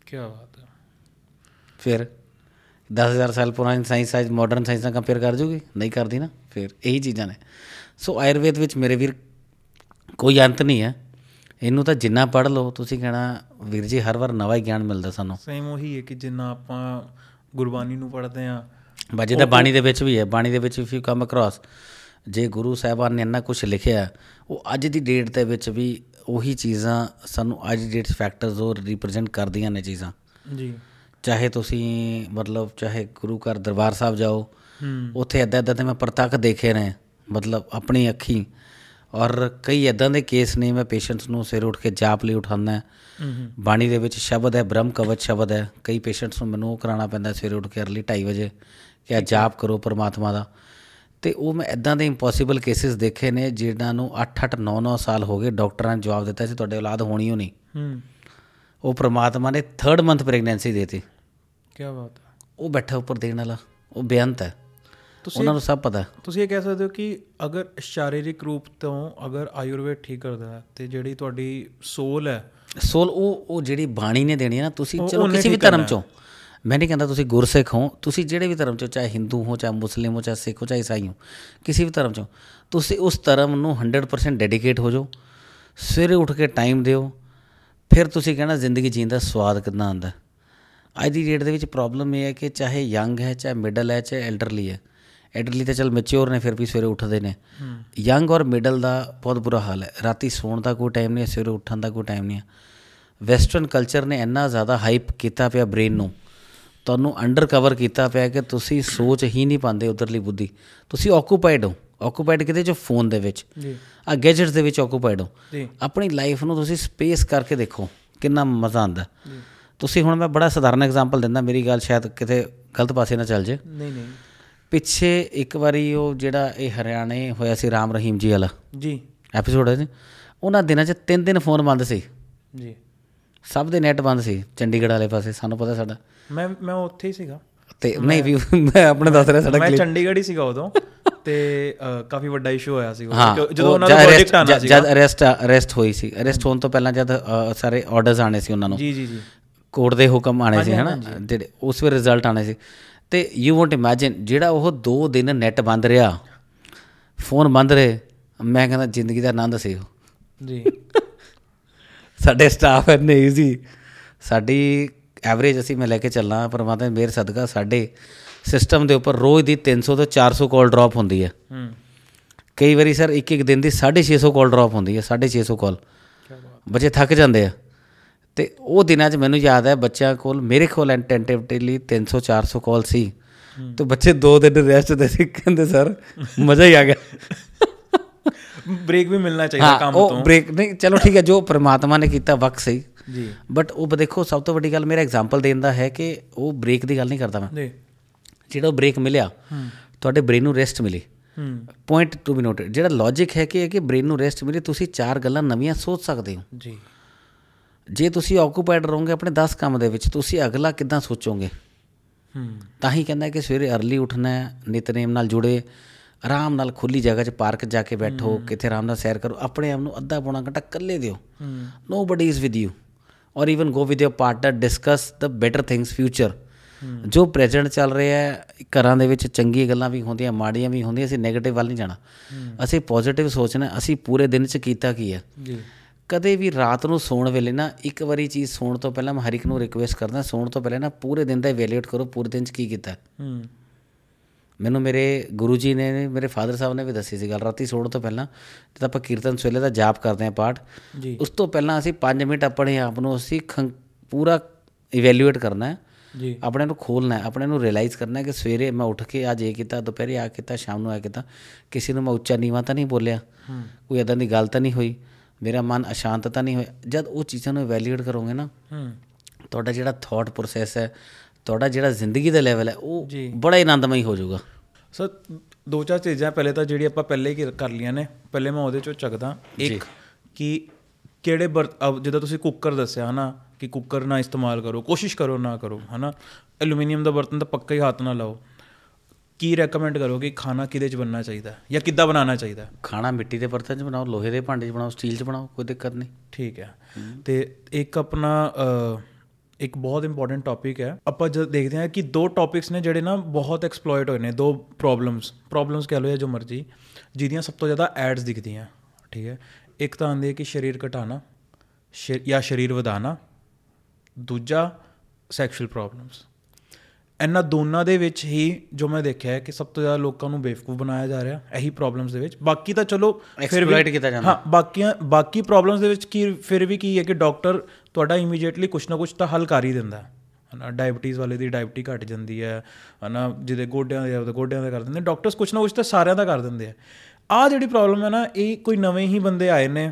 ਕੀ ਬਾਤ ਹੈ। ਫਿਰ 10000 ਸਾਲ ਪੁਰਾਣੀ ਸਾਇੰਸ ਅੱਜ ਮਾਡਰਨ ਸਾਇੰਸ ਨਾਲ ਕੰਪੇਅਰ ਕਰ ਜੂਗੀ? ਨਹੀਂ ਕਰਦੀ ਨਾ ਫਿਰ ਇਹੀ ਚੀਜ਼ਾਂ ਨੇ। ਸੋ ਆਯੁਰਵੇਦ ਵਿੱਚ ਮੇਰੇ ਵੀਰ ਕੋਈ ਅੰਤ ਨਹੀਂ ਹੈ। ਇਹਨੂੰ ਤਾਂ ਜਿੰਨਾ ਪੜ੍ਹ ਲਓ ਤੁਸੀਂ ਕਹਿਣਾ ਵੀਰ ਜੀ ਹਰ ਵਾਰ ਨਵਾਂ ਹੀ ਗਿਆਨ ਮਿਲਦਾ ਸਾਨੂੰ। ਸੇਮ ਉਹੀ ਹੈ ਕਿ ਜਿੰਨਾ ਆਪਾਂ ਗੁਰਬਾਣੀ ਨੂੰ ਪੜ੍ਹਦੇ ਆ ਬਾਜੀ ਦਾ ਬਾਣੀ ਦੇ ਵਿੱਚ ਵੀ ਹੈ ਬਾਣੀ ਦੇ ਵਿੱਚ ਇਫ ਯੂ ਕਮ ਅਕ੍ਰੋਸ ਜੇ ਗੁਰੂ ਸਾਹਿਬਾਨ ਨੇ ਇੰਨਾ ਕੁਝ ਲਿਖਿਆ ਉਹ ਅੱਜ ਦੀ ਡੇਟ ਦੇ ਵਿੱਚ ਵੀ ਉਹੀ ਚੀਜ਼ਾਂ ਸਾਨੂੰ ਅੱਜ ਦੀ ਡੇਟ ਫੈਕਟਰਸ ਉਹ ਰਿਪਰੈਜ਼ੈਂਟ ਕਰਦੀਆਂ ਨੇ ਚੀਜ਼ਾਂ। ਜੀ। ਚਾਹੇ ਤੁਸੀਂ ਮਤਲਬ ਚਾਹੇ ਗੁਰੂ ਘਰ ਦਰਬਾਰ ਸਾਹਿਬ ਜਾਓ ਉੱਥੇ ਇਦਾਂ ਇਦਾਂ ਦੇ ਮੈਂ ਪ੍ਰਤੱਖ ਦੇਖੇ ਨੇ ਮਤਲਬ ਆਪਣੀ ਅੱਖੀ। ਔਰ ਕਈ ਇਦਾਂ ਦੇ ਕੇਸ ਨੇ ਮੈਂ ਪੇਸ਼ੈਂਟਸ ਨੂੰ ਸਿਰ ਉੱਠ ਕੇ ਜਾਪ ਲਈ ਉਠਾਉਂਦਾ ਹੂੰ। ਬਾਣੀ ਦੇ ਵਿੱਚ ਸ਼ਬਦ ਹੈ ਬ੍ਰਹਮ ਕਵਚ ਸ਼ਬਦ ਹੈ। ਕਈ ਪੇਸ਼ੈਂਟਸ ਨੂੰ ਮੈਨੂੰ ਉਹ ਕਰਾਉਣਾ ਪੈਂਦਾ ਸਵੇਰੇ ਉੱਠ ਕੇ ਅਰਲੀ 2:30 ਵਜੇ ਕਿ ਆ ਜਾਪ ਕਰੋ ਪਰਮਾਤਮਾ ਦਾ। ਤੇ ਉਹ ਮੈਂ ਇਦਾਂ ਦੇ ਇੰਪੋਸੀਬਲ ਕੇਸਿਸ ਦੇਖੇ ਨੇ ਜਿਨ੍ਹਾਂ ਨੂੰ 8-8 9-9 ਸਾਲ ਹੋ ਗਏ ਡਾਕਟਰਾਂ ਨੇ ਜਵਾਬ ਦਿੱਤਾ ਸੀ ਤੁਹਾਡੇ ਔਲਾਦ ਹੋਣੀ ਹੋ ਨਹੀਂ। ਹੂੰ। ਉਹ ਪ੍ਰਮਾਤਮਾ ਨੇ 3rd ਮੰਥ ਪ੍ਰੈਗਨੈਂਸੀ ਦੇਤੀ। ਕੀ ਬਾਤ ਹੈ। ਉਹ ਬੈਠਾ ਉੱਪਰ ਦੇਣ ਵਾਲਾ ਉਹ ਬੇਅੰਤ ਹੈ। ਤੁਸੀਂ ਉਹਨਾਂ ਨੂੰ ਸਭ ਪਤਾ ਤੁਸੀਂ ਇਹ ਕਹਿ ਸਕਦੇ ਹੋ ਕਿ ਅਗਰ ਸ਼ਾਰੀਰਿਕ ਰੂਪ ਤੋਂ ਅਗਰ ਆਯੁਰਵੇਦ ਠੀਕ ਕਰਦਾ ਹੈ ਤੇ ਜਿਹੜੀ ਤੁਹਾਡੀ ਸੋਲ ਹੈ ਸੋਲ ਉਹ ਉਹ ਜਿਹੜੀ ਬਾਣੀ ਨੇ ਦੇਣੀ ਹੈ ਨਾ ਤੁਸੀਂ ਚਲੋ ਕਿਸੇ ਵੀ ਧਰਮ ਚੋਂ ਮੈਂ ਨਹੀਂ ਕਹਿੰਦਾ ਤੁਸੀਂ ਗੁਰਸਿੱਖ ਹੋ ਤੁਸੀਂ ਜਿਹੜੇ ਵੀ ਧਰਮ ਚੋਂ ਚਾਹੇ ਹਿੰਦੂ ਹੋ ਚਾਹੇ ਮੁਸਲਿਮ ਹੋ ਚਾਹੇ ਸਿੱਖ ਹੋ ਚਾਹੇ ਈਸਾਈ ਹੋ ਕਿਸੇ ਵੀ ਧਰਮ ਚੋਂ ਤੁਸੀਂ ਉਸ ਧਰਮ ਨੂੰ 100% ਡੈਡੀਕੇਟ ਹੋ ਜਾਓ ਸਵੇਰੇ ਉੱਠ ਕੇ ਟਾਈਮ ਦਿਓ ਫਿਰ ਤੁਸੀਂ ਕਹਿਣਾ ਜ਼ਿੰਦਗੀ ਜੀਣ ਦਾ ਸਵਾਦ ਕਿੰਨਾ ਆਉਂਦਾ ਅੱਜ ਦੀ ਡੇਟ ਦੇ ਵਿੱਚ ਪ੍ਰੋਬਲਮ ਇਹ ਹੈ ਕਿ ਚਾਹੇ ਯੰਗ ਹੈ ਚਾਹੇ ਮਿਡਲ ਹੈ ਚਾਹੇ ਐਲਡਰਲੀ ਹੈ। ਐਲਡਰਲੀ ਤਾਂ ਚਲ ਮੈਚੁਰ ਨੇ ਫਿਰ ਵੀ ਸਵੇਰੇ ਉੱਠਦੇ ਨੇ। ਯੰਗ ਔਰ ਮਿਡਲ ਦਾ ਬਹੁਤ ਬੁਰਾ ਹਾਲ ਹੈ। ਰਾਤੀ ਸੌਣ ਦਾ ਕੋਈ ਟਾਈਮ ਨਹੀਂ ਸਵੇਰੇ ਉੱਠਣ ਦਾ ਕੋਈ ਟਾਈਮ ਨਹੀਂ ਹੈ। ਵੈਸਟਰਨ ਕਲਚਰ ਨੇ ਇੰਨਾ ਜ਼ਿਆਦਾ ਹਾਈਪ ਕੀਤਾ ਪਿਆ ਬ੍ਰੇਨ ਨੂੰ। ਤੁਹਾਨੂੰ ਅੰਡਰ ਕਵਰ ਕੀਤਾ ਪਿਆ ਕਿ ਤੁਸੀਂ ਸੋਚ ਹੀ ਨਹੀਂ ਪਾਉਂਦੇ ਉਧਰਲੀ ਬੁੱਧੀ। ਤੁਸੀਂ ਆਕੂਪਾਈਡ ਹੋ। ਆਕੂਪਾਈਡ ਕਿਤੇ ਜੋ ਫੋਨ ਦੇ ਵਿੱਚ। ਜੀ। ਆ ਗੈਜਟਸ ਦੇ ਵਿੱਚ ਆਕੂਪਾਈਡ ਹੋ। ਜੀ। ਆਪਣੀ ਲਾਈਫ ਨੂੰ ਤੁਸੀਂ ਸਪੇਸ ਕਰਕੇ ਦੇਖੋ ਕਿੰਨਾ ਮਜ਼ਾ ਆਉਂਦਾ। ਤੁਸੀਂ ਹੁਣ ਮੈਂ ਬੜਾ ਸਧਾਰਨ ਐਗਜ਼ਾਮਪਲ ਦਿੰਦਾ ਮੇਰੀ ਗੱਲ ਸ਼ਾਇਦ ਕਿਤੇ ਗਲਤ ਪਾਸੇ ਨਾ ਚੱਲ ਜੇ। ਨਹੀਂ ਨਹੀਂ। ਪਿੱਛੇ ਇੱਕ ਵਾਰੀ ਉਹ ਜਿਹੜਾ ਇਹ ਹਰਿਆਣੇ ਹੋਇਆ ਸੀ ਰਾਮ ਰਹੀਮ ਜੀ ਵਾਲਾ। ਜੀ। ਐਪੀਸੋਡ ਹੈ ਜੀ। ਉਹਨਾਂ ਦਿਨਾਂ 'ਚ ਤਿੰਨ ਦਿਨ ਫੋਨ ਬੰਦ ਸੀ। ਜੀ। ਸਭ ਦੇ ਨੈਟ ਬੰਦ ਸੀ ਚੰਡੀਗੜ੍ਹ ਵਾਲੇ ਪਾਸੇ ਸਾਨੂੰ ਪਤਾ ਸਾਡਾ। ਮੈਂ ਮੈਂ ਉੱਥੇ ਹੀ ਸੀਗਾ। ਤੇ ਨਹੀਂ ਵੀ ਮੈਂ ਆਪਣੇ ਦੱਸ ਰਿਹਾ ਸਾਡਾ ਮੈਂ ਚੰਡੀਗੜ੍ਹ ਹੀ ਸੀਗਾ ਉਦੋਂ। ਤੇ ਕਾਫੀ ਵੱਡਾ ਇਸ਼ੂ ਹੋਇਆ ਸੀ ਜਦੋਂ ਉਹ ਉਹਨਾਂ ਦਾ ਪ੍ਰੋਜੈਕਟ ਆਣਾ ਸੀਗਾ। ਜਦ ਅਰੈਸਟ ਅਰੈਸਟ ਹੋਈ ਸੀ। ਅਰੈਸਟ ਹੋਣ ਤੋਂ ਪਹਿਲਾਂ ਜਦ ਸਾਰੇ ਆਰਡਰਸ ਆਣੇ ਸੀ ਉਹਨਾਂ ਨੂੰ। ਜੀ ਜੀ ਜੀ। ਕੋਰਟ ਦੇ ਹੁਕਮ ਆਣੇ ਸੀ ਹਨਾ? ਜਿਹੜੇ ਉਸ ਵੇ ਰਿਜ਼ਲਟ ਆਣੇ ਸੀ। ਤੇ ਯੂ ਵਾਂਟ ਇਮੇਜਿਨ ਜਿਹੜਾ ਉਹ 2 ਦਿਨ ਨੈਟ ਬੰਦ ਰਿਹਾ ਫੋਨ ਬੰਦ ਰਹੇ ਮੈਂ ਕਹਿੰਦਾ ਜ਼ਿੰਦਗੀ ਦਾ ਆਨੰਦ ਸੀ ਉਹ। ਜੀ। ਸਾਡੇ ਸਟਾਫ ਇੰਨੇ ਈਜ਼ੀ ਸਾਡੀ ਐਵਰੇਜ ਅਸੀਂ ਮੈਂ ਲੈ ਕੇ ਚੱਲਾਂ ਪਰਮਾਤਮਾ ਦੀ ਮਿਹਰ ਸਦਕਾ ਸਾਡੇ ਸਿਸਟਮ ਦੇ ਉੱਪਰ ਰੋਜ਼ ਦੀ 300 ਤੋਂ 400 ਕਾਲ ਡ੍ਰੌਪ ਹੁੰਦੀ ਹੈ। ਹੂੰ। ਕਈ ਵਾਰੀ ਸਰ ਇੱਕ ਇੱਕ ਦਿਨ ਦੀ 650 ਕਾਲ ਡ੍ਰੌਪ ਹੁੰਦੀ ਹੈ 650 ਕਾਲ ਬੱਚੇ ਥੱਕ ਜਾਂਦੇ ਆ। ਤੇ ਉਹ ਦਿਨਾਂ 'ਚ ਮੈਨੂੰ ਯਾਦ ਹੈ ਬੱਚਿਆਂ ਕੋਲ ਮੇਰੇ ਕੋਲ ਐਂਟੈਂਟਿਵਲੀ 300 400 ਕਾਲ ਸੀ ਤੇ ਬੱਚੇ ਦੋ ਦਿਨ ਰੈਸਟ ਦੇ ਸੀ ਕਹਿੰਦੇ ਸਰ ਮਜ਼ਾ ਹੀ ਆ ਗਿਆ। ਬ੍ਰੇਕ ਵੀ ਮਿਲਣਾ ਚਾਹੀਦਾ ਹਾਂ ਕੰਮ ਉਹ ਤੋਂ। ਬ੍ਰੇਕ ਨਹੀਂ ਚਲੋ ਠੀਕ ਹੈ ਜੋ ਪ੍ਰਮਾਤਮਾ ਨੇ ਕੀਤਾ ਵਕਤ ਸਹੀ। ਜੀ। ਬਟ ਉਹ ਦੇਖੋ ਸਭ ਤੋਂ ਵੱਡੀ ਗੱਲ ਮੇਰਾ ਐਗਜ਼ਾਮਪਲ ਦੇਣ ਦਾ ਹੈ ਕਿ ਉਹ ਬ੍ਰੇਕ ਦੀ ਗੱਲ ਨਹੀਂ ਕਰਦਾ ਮੈਂ। ਜੀ। ਜਿਹੜਾ ਉਹ ਬ੍ਰੇਕ ਮਿਲਿਆ ਤੁਹਾਡੇ ਬ੍ਰੇਨ ਨੂੰ ਰੈਸਟ ਮਿਲੀ। ਪੁਆਇੰਟ ਟੂ ਬੀ ਨੋਟਡ ਜਿਹੜਾ ਲੌਜੀਕ ਹੈ ਕਿ ਇਹ ਕਿ ਬ੍ਰੇਨ ਨੂੰ ਰੈਸਟ ਮਿਲੇ ਤੁਸੀਂ ਚਾਰ ਗੱਲਾਂ ਨਵੀਆਂ ਸੋਚ ਸਕਦੇ ਹੋ। ਜੀ। ਜੇ ਤੁਸੀਂ ਆਕੂਪਾਈਡ ਰਹੋਗੇ ਆਪਣੇ 10 ਕੰਮ ਦੇ ਵਿੱਚ ਤੁਸੀਂ ਅਗਲਾ ਕਿੱਦਾਂ ਸੋਚੋਗੇ? ਹੂੰ ਤਾਂ ਹੀ ਕਹਿੰਦਾ ਕਿ ਸਵੇਰੇ ਅਰਲੀ ਉੱਠਣਾ ਹੈ ਨਿਤਨੇਮ ਨਾਲ ਜੁੜੇ ਆਰਾਮ ਨਾਲ ਖੁੱਲੀ ਜਗ੍ਹਾ 'ਚ ਪਾਰਕ ਜਾ ਕੇ ਬੈਠੋ ਕਿਤੇ ਆਰਾਮ ਨਾਲ ਸੈਰ ਕਰੋ ਆਪਣੇ ਆਪ ਨੂੰ ਅੱਧਾ ਪੌਣਾ ਘੰਟਾ ਇਕੱਲੇ ਦਿਓ। ਹੂੰ। Nobody is with you or even go with your partner discuss the better things future ਜੋ ਪ੍ਰੈਜ਼ੈਂਟ ਚੱਲ ਰਿਹਾ ਹੈ ਘਰਾਂ ਦੇ ਵਿੱਚ ਚੰਗੀਆਂ ਗੱਲਾਂ ਵੀ ਹੁੰਦੀਆਂ ਮਾੜੀਆਂ ਵੀ ਹੁੰਦੀਆਂ ਅਸੀਂ 네ਗੇਟਿਵ ਵੱਲ ਨਹੀਂ ਜਾਣਾ। ਅਸੀਂ ਪੋਜ਼ਿਟਿਵ ਸੋਚਣਾ ਅਸੀਂ ਪੂਰੇ ਦਿਨ 'ਚ ਕੀਤਾ ਕੀ ਹੈ? ਜੀ। ਕਦੇ ਵੀ ਰਾਤ ਨੂੰ ਸੌਣ ਵੇਲੇ ਨਾ ਇੱਕ ਵਾਰੀ ਚੀਜ਼ ਸੌਣ ਤੋਂ ਪਹਿਲਾਂ ਮੈਂ ਹਰ ਇੱਕ ਨੂੰ ਰਿਕੁਐਸਟ ਕਰਦਾ ਸੌਣ ਤੋਂ ਪਹਿਲਾਂ ਨਾ ਪੂਰੇ ਦਿਨ ਦਾ ਇਵੈਲੂਏਟ ਕਰੋ ਪੂਰੇ ਦਿਨ 'ਚ ਕੀ ਕੀਤਾ। ਹੂੰ। ਮੈਨੂੰ ਮੇਰੇ ਗੁਰੂ ਜੀ ਨੇ ਮੇਰੇ ਫਾਦਰ ਸਾਹਿਬ ਨੇ ਵੀ ਦੱਸੀ ਸੀ ਗੱਲ ਰਾਤੀ ਸੌਣ ਤੋਂ ਪਹਿਲਾਂ ਜਦ ਆਪਾਂ ਕੀਰਤਨ ਸਵੇਲੇ ਦਾ ਜਾਪ ਕਰਦੇ ਹਾਂ ਪਾਠ ਜੀ। ਉਸ ਤੋਂ ਪਹਿਲਾਂ ਅਸੀਂ 5 ਮਿੰਟ ਆਪਣੇ ਆਪ ਨੂੰ ਅਸੀਂ ਪੂਰਾ ਇਵੈਲੂਏਟ ਕਰਨਾ ਹੈ। ਜੀ। ਆਪਣੇ ਨੂੰ ਖੋਲਣਾ ਹੈ ਆਪਣੇ ਨੂੰ ਰਿਅਲਾਈਜ਼ ਕਰਨਾ ਹੈ ਕਿ ਸਵੇਰੇ ਮੈਂ ਉੱਠ ਕੇ ਅੱਜ ਇਹ ਕੀਤਾ ਦੁਪਹਿਰੇ ਆ ਕੀਤਾ ਸ਼ਾਮ ਨੂੰ ਆ ਕੀਤਾ ਕਿਸੇ ਨੂੰ ਮੈਂ ਉੱਚਾ ਨੀਵਾਂ ਤਾਂ ਨਹੀਂ ਬੋਲਿਆ। ਕੋਈ ਇਦਾਂ ਦੀ ਗੱਲ ਤਾਂ ਨਹੀਂ ਹੋਈ। ਮੇਰਾ ਮਨ ਅਸ਼ਾਂਤ ਤਾਂ ਨਹੀਂ ਹੋਇਆ। ਜਦ ਉਹ ਚੀਜ਼ਾਂ ਨੂੰ ਇਵੈਲੂਏਟ ਕਰੋਗੇ ਨਾ ਹੂੰ। ਤੁਹਾਡਾ ਜਿਹੜਾ ਥਾਟ ਪ੍ਰੋਸੈਸ ਹੈ ਤੁਹਾਡਾ ਜਿਹੜਾ ਜ਼ਿੰਦਗੀ ਦਾ ਲੈਵਲ ਹੈ ਉਹ। ਬੜਾ ਆਨੰਦਮਈ ਹੋ ਜਾਊਗਾ। ਸਰ ਦੋ ਚਾਰ ਚੀਜ਼ਾਂ ਪਹਿਲੇ ਤਾਂ ਜਿਹੜੀ ਆਪਾਂ ਪਹਿਲੇ ਹੀ ਕਰ ਲੀਆਂ ਨੇ ਪਹਿਲੇ ਮੈਂ ਉਹਦੇ ਚੋਂ ਚੱਕਦਾ। ਇੱਕ ਕਿ ਕਿਹੜੇ ਜਿੱਦਾਂ ਤੁਸੀਂ ਕੁੱਕਰ ਦੱਸਿਆ ਹਨਾ ਕਿ ਕੁੱਕਰ ਨਾ ਇਸਤੇਮਾਲ ਕਰੋ ਕੋਸ਼ਿਸ਼ ਕਰੋ ਨਾ ਕਰੋ ਹਨਾ। ਐਲੂਮੀਨੀਅਮ ਦਾ ਬਰਤਨ ਤਾਂ ਪੱਕਾ ਹੀ ਹੱਥ ਨਾ ਲਾਓ। ਕੀ ਰეკਮੈਂਡ ਕਰੋਗੇ ਖਾਣਾ ਕਿਹਦੇ ਚ ਬਣਨਾ ਚਾਹੀਦਾ ਜਾਂ ਕਿੱਦਾਂ ਬਣਾਉਣਾ ਚਾਹੀਦਾ? ਖਾਣਾ ਮਿੱਟੀ ਦੇ ਬਰਤਨ 'ਚ ਬਣਾਓ ਲੋਹੇ ਦੇ ਭਾਂਡੇ 'ਚ ਬਣਾਓ ਸਟੀਲ 'ਚ ਬਣਾਓ ਕੋਈ ਦਿੱਕਤ ਨਹੀਂ। ਠੀਕ ਹੈ। ਤੇ ਇੱਕ ਆਪਣਾ ਇੱਕ ਬਹੁਤ ਇੰਪੋਰਟੈਂਟ ਟੌਪਿਕ ਹੈ। ਆਪਾਂ ਜਦ ਦੇਖਦੇ ਹਾਂ ਕਿ ਦੋ ਟੌਪਿਕਸ ਨੇ ਜਿਹੜੇ ਨਾ ਬਹੁਤ ਐਕਸਪਲੋਇਟ ਹੋਏ ਨੇ ਦੋ ਪ੍ਰੋਬਲਮਸ ਪ੍ਰੋਬਲਮਸ ਕਹਿ ਲਓ ਜਾਂ ਜੋ ਮਰਜ਼ੀ ਜਿਹਦੀਆਂ ਸਭ ਤੋਂ ਜ਼ਿਆਦਾ ਐਡਸ ਦਿਖਦੀਆਂ। ਠੀਕ ਹੈ। ਇੱਕ ਤਾਂ ਆਉਂਦੀ ਹੈ ਕਿ ਸਰੀਰ ਘਟਾਣਾ ਜਾਂ ਸਰੀਰ ਵਧਾਣਾ ਦੂਜਾ ਸੈਕਸ਼ੂਅਲ ਪ੍ਰੋਬਲਮਸ ਇਹਨਾਂ ਦੋਨਾਂ ਦੇ ਵਿੱਚ ਹੀ ਜੋ ਮੈਂ ਦੇਖਿਆ ਹੈ ਕਿ ਸਭ ਤੋਂ ਜ਼ਿਆਦਾ ਲੋਕਾਂ ਨੂੰ ਬੇਵਕੂਫ ਬਣਾਇਆ ਜਾ ਰਿਹਾ ਇਹੀ ਪ੍ਰੋਬਲਮਸ ਦੇ ਵਿੱਚ। ਬਾਕੀ ਤਾਂ ਚਲੋ ਫਿਰ ਵੀ ਕੀਤਾ ਜਾਂਦਾ। ਹਾਂ ਬਾਕੀਆਂ ਬਾਕੀ ਪ੍ਰੋਬਲਮਸ ਦੇ ਵਿੱਚ ਕੀ ਫਿਰ ਵੀ ਕੀ ਹੈ ਕਿ ਡਾਕਟਰ ਤੁਹਾਡਾ ਇਮੀਡੀਏਟਲੀ ਕੁਛ ਨਾ ਕੁਛ ਤਾਂ ਹੱਲ ਕਰ ਹੀ ਦਿੰਦਾ ਹੈ। ਹਨਾ ਡਾਇਬੀਟੀਜ਼ ਵਾਲੇ ਦੀ ਡਾਇਬਟੀ ਘਟ ਜਾਂਦੀ ਹੈ ਹਨਾ ਜਿਹਦੇ ਗੋਡਿਆਂ ਦੇ ਉਹਦੇ ਗੋਡਿਆਂ ਦਾ ਕਰ ਦਿੰਦੇ ਡਾਕਟਰਸ ਕੁਛ ਨਾ ਕੁਛ ਤਾਂ ਸਾਰਿਆਂ ਦਾ ਕਰ ਦਿੰਦੇ ਆ। ਆ ਜਿਹੜੀ ਪ੍ਰੋਬਲਮ ਹੈ ਨਾ ਇਹ ਕੋਈ ਨਵੇਂ ਹੀ ਬੰਦੇ ਆਏ ਨੇ